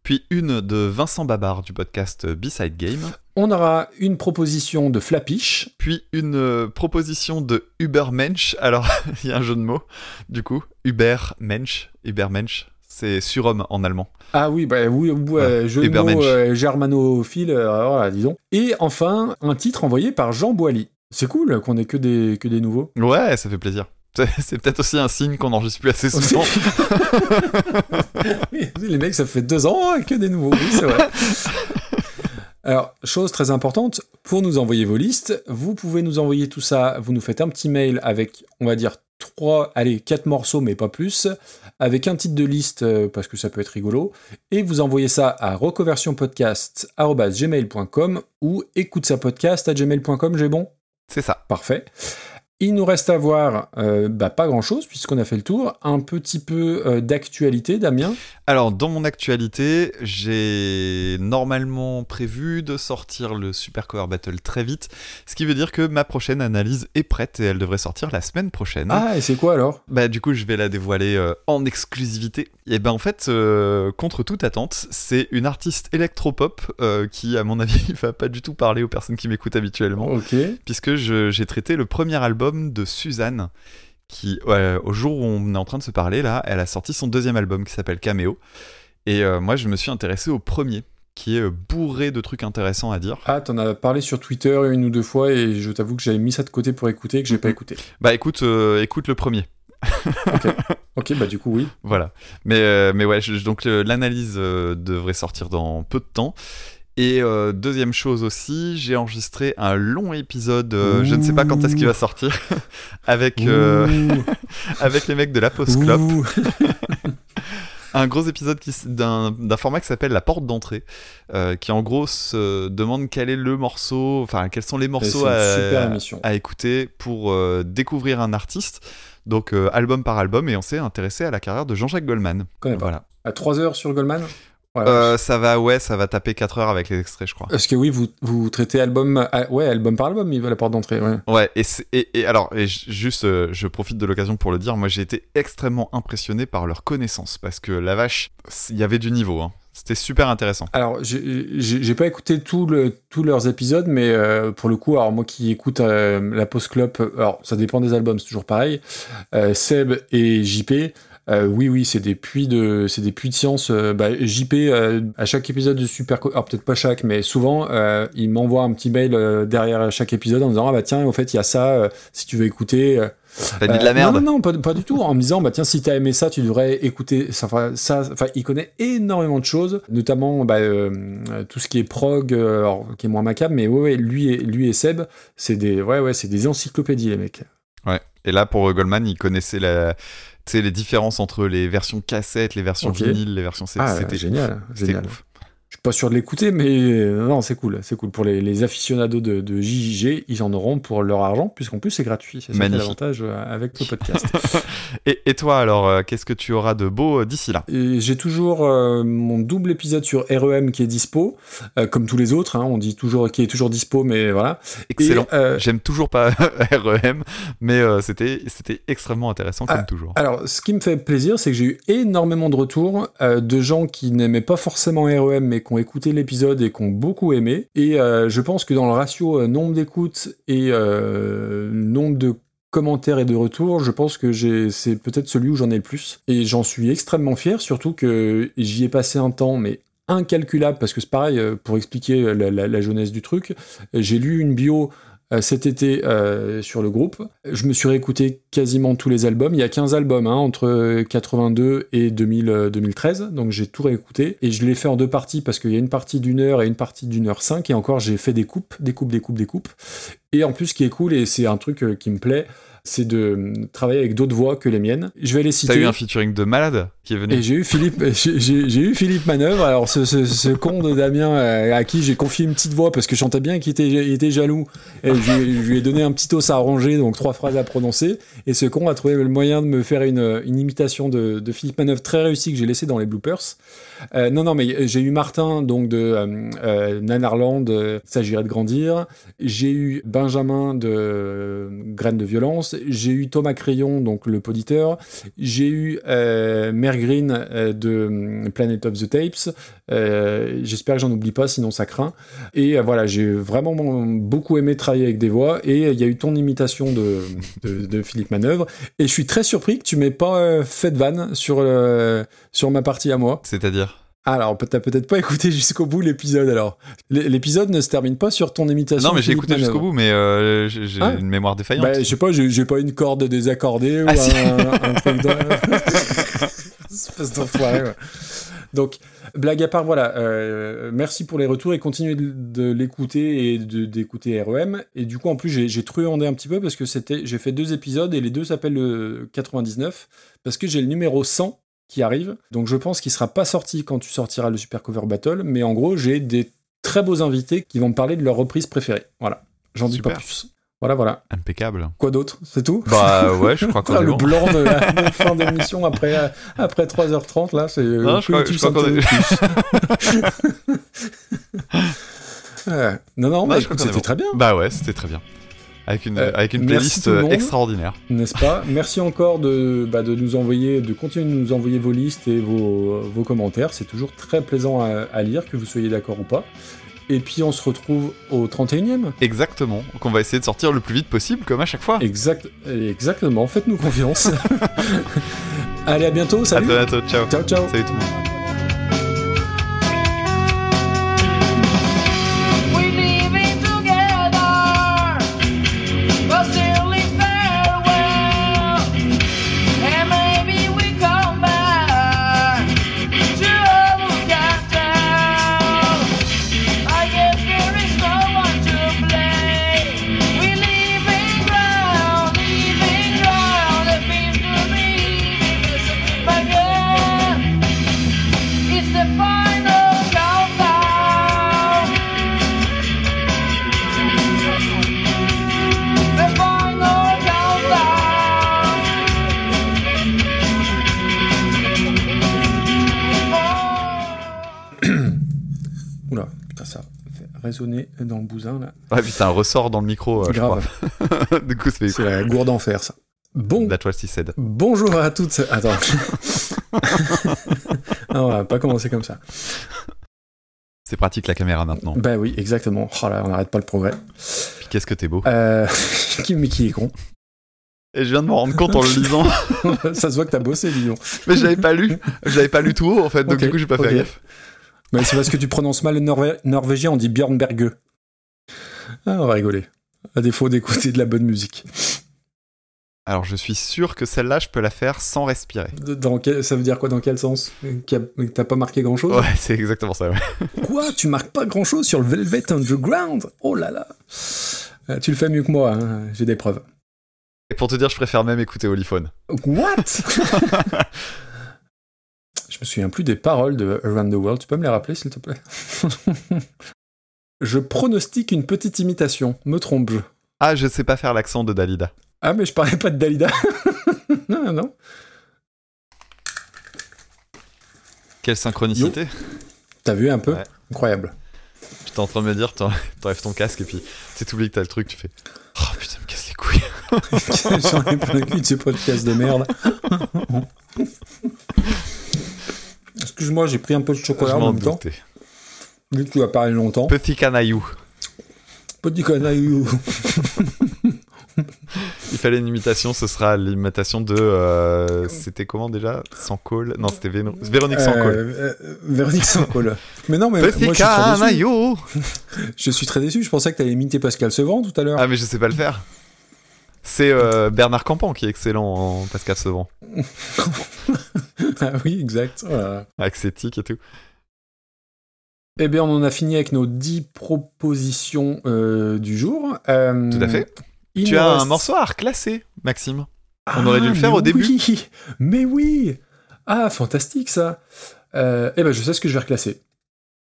puis une de Vincent Babar du podcast B-Side Game, on aura une proposition de Flapiche, puis une proposition de Ubermensch. Alors, il y a un jeu de mots, du coup. Ubermensch, Ubermensch, c'est surhomme en allemand. ah oui, bah oui, ouais, Ouais, jeu de Übermensch. mots euh, germanophile, euh, voilà, disons. Et enfin, un titre envoyé par Jean Boily. C'est cool qu'on ait que des, que des nouveaux. Ouais, ça fait plaisir. C'est peut-être aussi un signe qu'on n'enregistre plus assez souvent. Les mecs, ça fait deux ans hein, que des nouveaux. Oui, c'est vrai. Alors, chose très importante, pour nous envoyer vos listes, vous pouvez nous envoyer tout ça. Vous nous faites un petit mail avec, on va dire, trois, allez, quatre morceaux, mais pas plus, avec un titre de liste, euh, parce que ça peut être rigolo, et vous envoyez ça à recoversionpodcast.gmail.com ou écoute sa podcast à gmail.com, j'ai bon? C'est ça. Parfait. Il nous reste à voir, euh, bah, pas grand-chose, puisqu'on a fait le tour, un petit peu euh, d'actualité, Damien. Alors, dans mon actualité, j'ai normalement prévu de sortir le Super Cover Battle très vite, ce qui veut dire que ma prochaine analyse est prête et elle devrait sortir la semaine prochaine. Ah, et c'est quoi alors? Bah du coup je vais la dévoiler euh, en exclusivité. Et ben en fait, contre toute attente, c'est une artiste électropop qui à mon avis va pas du tout parler aux personnes qui m'écoutent habituellement, Ok. puisque j'ai traité le premier album de Suzanne, qui ouais, au jour où on est en train de se parler là, elle a sorti son deuxième album qui s'appelle Cameo. Et euh, moi je me suis intéressé au premier, qui est euh, bourré de trucs intéressants à dire. Ah, t'en as parlé sur Twitter une ou deux fois et je t'avoue que j'avais mis ça de côté pour écouter et que j'ai pas écouté. Bah écoute, euh, écoute le premier. Ok, bah du coup, oui. Voilà. Mais, euh, mais ouais, je- donc euh, l'analyse euh, devrait sortir dans peu de temps. Et euh, deuxième chose aussi, j'ai enregistré un long épisode, euh, je ne sais pas quand est-ce qu'il va sortir, avec, euh, avec les mecs de la Post Club. Un gros épisode d'un format qui s'appelle la porte d'entrée, qui en gros se demande quel est le morceau, enfin quels sont les morceaux à, écouter pour découvrir un artiste. Donc album par album, et on s'est intéressé à la carrière de Jean-Jacques Goldman. Voilà. À 3 heures sur Goldman? Ouais. Euh, ça va, ouais, ça va taper 4 heures avec les extraits, je crois. Parce que oui, vous, vous traitez album, ah, ouais, album par album, il va la porte d'entrée. Ouais. Ouais, et, et, et alors, et juste, euh, je profite de l'occasion pour le dire, moi j'ai été extrêmement impressionné par leur connaissance, parce que la vache, il y avait du niveau, hein. c'était super intéressant. Alors, j'ai pas écouté tout le, tous leurs épisodes, mais euh, pour le coup, alors moi qui écoute euh, la Post Club, alors ça dépend des albums, c'est toujours pareil. Euh, Seb et JP, euh, oui, oui, c'est des puits de, c'est des puits de science. Euh, bah, JP, euh, à chaque épisode de Super, alors peut-être pas chaque, mais souvent, il m'envoie un petit mail derrière chaque épisode en me disant ah bah tiens, en fait il y a ça, si tu veux écouter. T'as dit de la merde Non, non, non, pas, pas du tout. En me disant, bah tiens, si t'as aimé ça, tu devrais écouter ça. Enfin, ça, enfin, il connaît énormément de choses, notamment bah, tout ce qui est prog, alors, qui est moins macabre, mais ouais, ouais, lui et lui et Seb, c'est des, ouais, ouais, c'est des encyclopédies les mecs. Ouais. Et là, pour Goldman, il connaissait la, sais, les différences entre les versions cassettes, les versions Ok. vinyle, les versions CD. Ah, c'était génial, c'était génial. ouf. Je suis pas sûr de l'écouter, mais euh, non, c'est cool, c'est cool. Pour les, les aficionados de, de JJG, ils en auront pour leur argent, puisqu'en plus c'est gratuit. C'est ça l'avantage euh, avec le podcast. Et, et toi, alors, euh, qu'est-ce que tu auras de beau d'ici là? J'ai toujours euh, mon double épisode sur REM qui est dispo, euh, comme tous les autres. hein, on dit toujours qui est toujours dispo, mais voilà. Excellent. Euh, J'aime toujours pas REM, mais c'était c'était extrêmement intéressant comme Ah, toujours. Alors, ce qui me fait plaisir, c'est que j'ai eu énormément de retours de gens qui n'aimaient pas forcément REM, mais qui ont écouté l'épisode et qui ont beaucoup aimé. Et euh, je pense que dans le ratio euh, nombre d'écoutes et euh, nombre de commentaires et de retours, je pense que c'est peut-être celui où j'en ai le plus. Et j'en suis extrêmement fier, surtout que j'y ai passé un temps, mais incalculable, parce que c'est pareil, pour expliquer la, jeunesse du truc, j'ai lu une bio cet été euh, sur le groupe. Je me suis réécouté quasiment tous les albums. Il y a 15 albums hein, entre 82 et 2000, euh, 2013, donc j'ai tout réécouté. Et je l'ai fait en deux parties parce qu'il y a une partie d'une heure et une partie d'une heure cinq. Et encore, j'ai fait des coupes, des coupes, des coupes, des coupes. Et en plus, ce qui est cool, et c'est un truc euh, qui me plaît, c'est de travailler avec d'autres voix que les miennes. Je vais les T'as citer. eu un featuring de malade qui est venu. Et j'ai eu Philippe, j'ai eu Philippe Manœuvre. Alors ce, ce, ce con de Damien euh, à qui j'ai confié une petite voix parce que je chantais bien qu'il était, il était jaloux. Et je, lui ai- je lui ai donné un petit os à arranger, donc trois phrases à prononcer. Et ce con a trouvé le moyen de me faire une, une imitation de, de Philippe Manœuvre très réussie que j'ai laissée dans les bloopers. Euh, non, non, mais j'ai eu Martin, donc de euh, euh, Nanarland, euh, S'agirait de grandir. J'ai eu Benjamin de Graines de violence. J'ai eu Thomas Crayon, donc le poditeur. J'ai eu Mère Green de Planet of the Tapes. J'espère que j'en oublie pas, sinon ça craint. Et voilà, j'ai vraiment beaucoup aimé travailler avec des voix. Et il y a eu ton imitation de, Philippe Manœuvre. Et je suis très surpris que tu m'aies pas fait de vanne sur, sur ma partie à moi. C'est-à-dire? Alors, t'as peut-être pas écouté jusqu'au bout l'épisode alors. L'épisode ne se termine pas sur ton imitation. Non, mais j'ai écouté jusqu'au bout, mais euh, j'ai Ah. une mémoire défaillante. Bah, je sais pas, j'ai pas une corde désaccordée ou Ah, un, si. un truc de... Espèce d'enfoiré, ouais. Donc, blague à part, voilà, euh, merci pour les retours et continuez de, de l'écouter et d'écouter REM. Et du coup, en plus, j'ai j'ai truandé un petit peu parce que c'était, j'ai fait deux épisodes et les deux s'appellent le 99 parce que j'ai le numéro 100 qui arrive. Donc, je pense qu'il sera pas sorti quand tu sortiras le Super Cover Battle, mais en gros, j'ai des très beaux invités qui vont me parler de leur reprise préférée. Voilà, j'en dis pas plus. Voilà, voilà. Impeccable. Quoi d'autre? C'est tout? Bah ouais, je crois qu'on Ah, est le bon. blanc de la fin d'émission après, euh, après 3h30, là, c'est. euh, Non, je crois- plus je crois qu'on est- non, non, bah, qu'on est c'était bon. très bien, Bah ouais, c'était très bien. Avec une, Euh, avec une playlist euh, monde. extraordinaire. n'est-ce pas? Merci encore de, bah, de nous envoyer, de continuer de nous envoyer vos listes et vos, vos commentaires. C'est toujours très plaisant à, à lire, que vous soyez d'accord ou pas. Et puis on se retrouve au 31e. Exactement. Donc on va essayer de sortir le plus vite possible, comme à chaque fois. Exact, exactement, faites-nous confiance. Allez, à bientôt, À salut très bientôt, ciao. Ciao, ciao Salut tout le monde. Résonner dans le bousin là. Ouais, puis t'as un ressort dans le micro, euh, je Grave. du coup, c'est C'est la gourde d'enfer ça. Bon, bonjour à toutes. Attends. non, on va pas commencer comme ça. C'est pratique la caméra maintenant. Bah oui, exactement. Oh là, on n'arrête pas le progrès. Puis qu'est-ce que t'es beau. Euh... qui, mais qui est con Et je viens de m'en rendre compte en le lisant. Ça se voit que t'as bossé, dis donc. Mais j'avais pas lu. J'avais pas lu tout haut en fait, donc du coup j'ai pas fait gaffe. Mais c'est parce que tu prononces mal le norvé- norvégien, on dit Björn Berge. Ah, on va rigoler. À défaut d'écouter de la bonne musique. Alors je suis sûr que celle-là, je peux la faire sans respirer. Dans quel- ça veut dire quoi Dans quel sens? T'as pas marqué grand chose Ouais, c'est exactement ça. Ouais. Quoi? Tu marques pas grand chose sur le Velvet Underground? Oh là là Euh, Tu le fais mieux que moi, hein, j'ai des preuves. Et pour te dire, je préfère même écouter Oliphone. What? Je me souviens plus des paroles de Around the World. Tu peux me les rappeler, s'il te plaît? Je pronostique une petite imitation. Me trompe-je? Ah, je sais pas faire l'accent de Dalida. Ah, mais je parlais pas de Dalida. non, non. Quelle synchronicité. T'as vu un peu? Ouais. Incroyable. J'étais en train de me dire, t'en- t'enlèves ton casque et puis tu t'oublies que t'as le truc, tu fais. Oh putain, me casse les couilles. J'en ai plein le cul de ce podcast de merde. Excuse-moi, j'ai pris un peu de Je chocolat en m'en même temps. doutais. Vu que tu vas parler longtemps. Petit canaillou. Petit canaillou. Il fallait une imitation, ce sera l'imitation de. euh, c'était comment déjà? Sans call Non, c'était Véno- Véronique Sans call. Euh, euh, Véronique Sancol. Mais non, mais Petit moi je suis très déçu. canaillou Je suis très déçu. Je pensais que t'allais imiter Pascal Sevran tout à l'heure. Ah, mais je sais pas le faire. C'est euh, Bernard Campan qui est excellent en Pascal Sevran. Ah oui, exact. Voilà. Avec ses tics et tout. Eh bien, on en a fini avec nos 10 propositions euh, du jour. Euh, Tout à fait. il tu as un reste- morceau à reclasser, Maxime. Ah, On aurait dû le faire au début. oui, Mais oui Ah, fantastique ça Euh, Eh ben, je sais ce que je vais reclasser.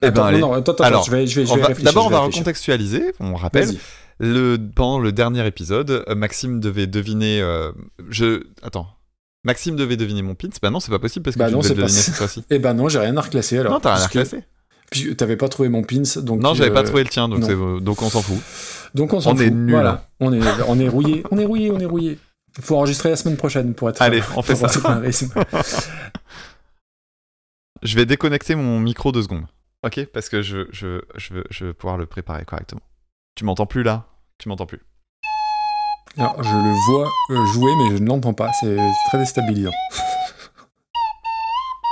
Eh ben, Attends, allez. non, non, attends, attends, Alors, je vais, je vais, je On vais va- réfléchir, D'abord, on va recontextualiser. On rappelle. Le, pendant le dernier épisode, euh, Maxime devait deviner. euh, je attends. Maxime devait deviner mon pins. Bah non, c'est pas possible parce que Bah tu non, devais le deviner cette fois-ci. Eh ben non, j'ai rien à reclasser alors. Non, t'as rien à reclasser. Puisque t'avais pas trouvé mon pins, donc. Non, j'avais euh, pas trouvé le tien, donc, euh, on s'en fout. Donc on s'en On fout. est. Voilà, on est, on est rouillé, on est rouillé, on est rouillé. Faut enregistrer la semaine prochaine pour être. Allez, on fait ça. Je vais déconnecter mon micro deux secondes. Ok? Parce que je, je, je, veux, je veux pouvoir le préparer correctement. Tu m'entends plus là? Tu m'entends plus. Alors, je le vois euh, jouer, mais je ne l'entends pas. C'est très déstabilisant.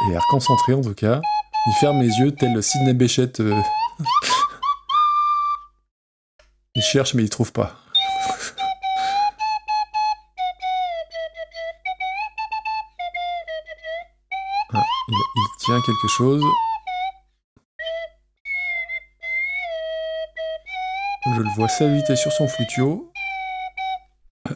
Il a l'air concentré en tout cas. Il ferme les yeux tel Sidney Bechet. euh. Il cherche mais il trouve pas. Ah, il tient quelque chose. Je le vois s'inviter sur son flutio.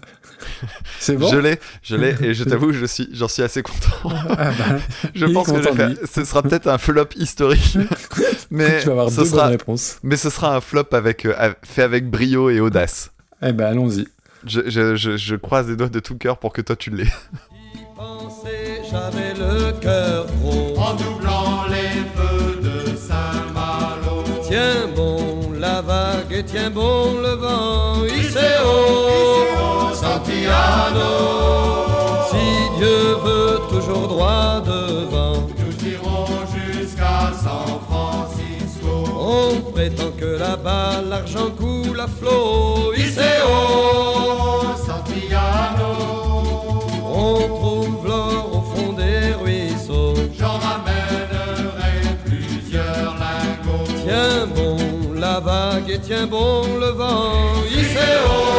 C'est bon? Je l'ai, je l'ai, et je t'avoue, je suis, j'en suis assez content. Ah bah, Je pense que je vais ce sera peut-être un flop historique, mais tu vas avoir ce deux sera, réponses. mais ce sera un flop avec, euh, fait avec brio et audace. Eh ben, allons-y. Je, je, je, je croise les doigts de tout cœur pour que toi tu l'aies. J'avais le cœur gros. En doublant les feux de Saint-Malo. Tiens bon la vague et tiens bon le vent. Iseo, Santiano. Si Dieu veut toujours droit devant. Nous irons jusqu'à San Francisco. On prétend que là-bas l'argent coule à flot. Iseo, vague et tiens bon le vent. Iseo,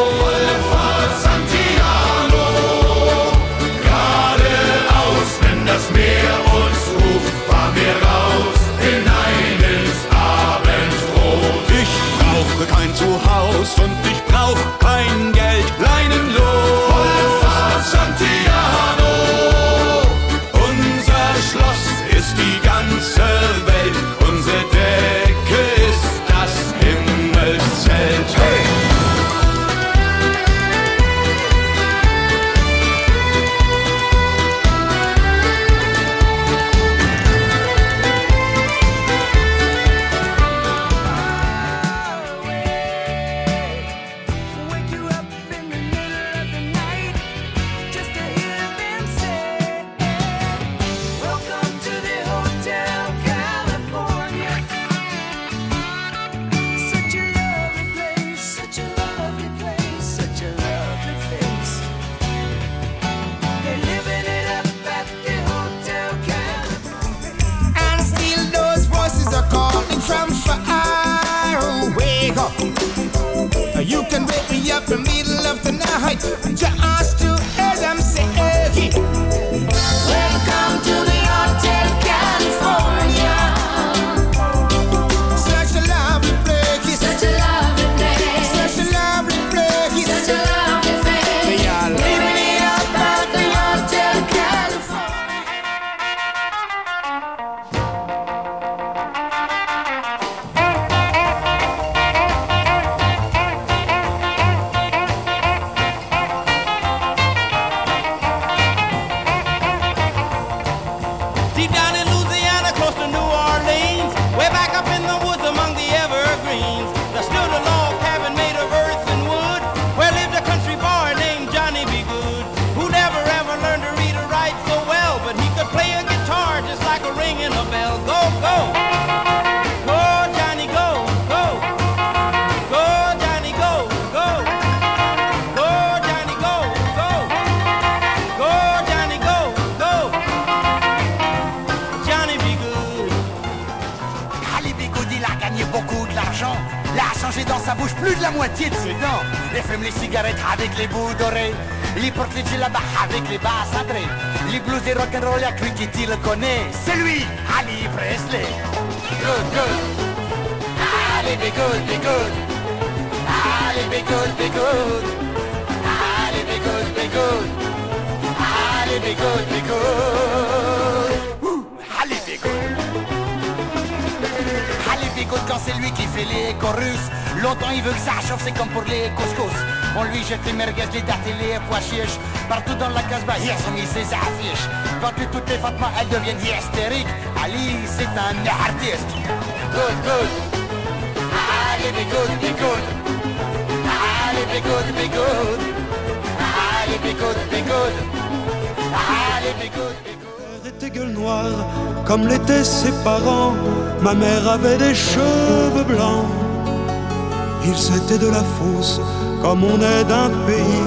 Comme on est d'un pays,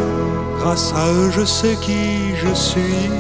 grâce à eux je sais qui je suis.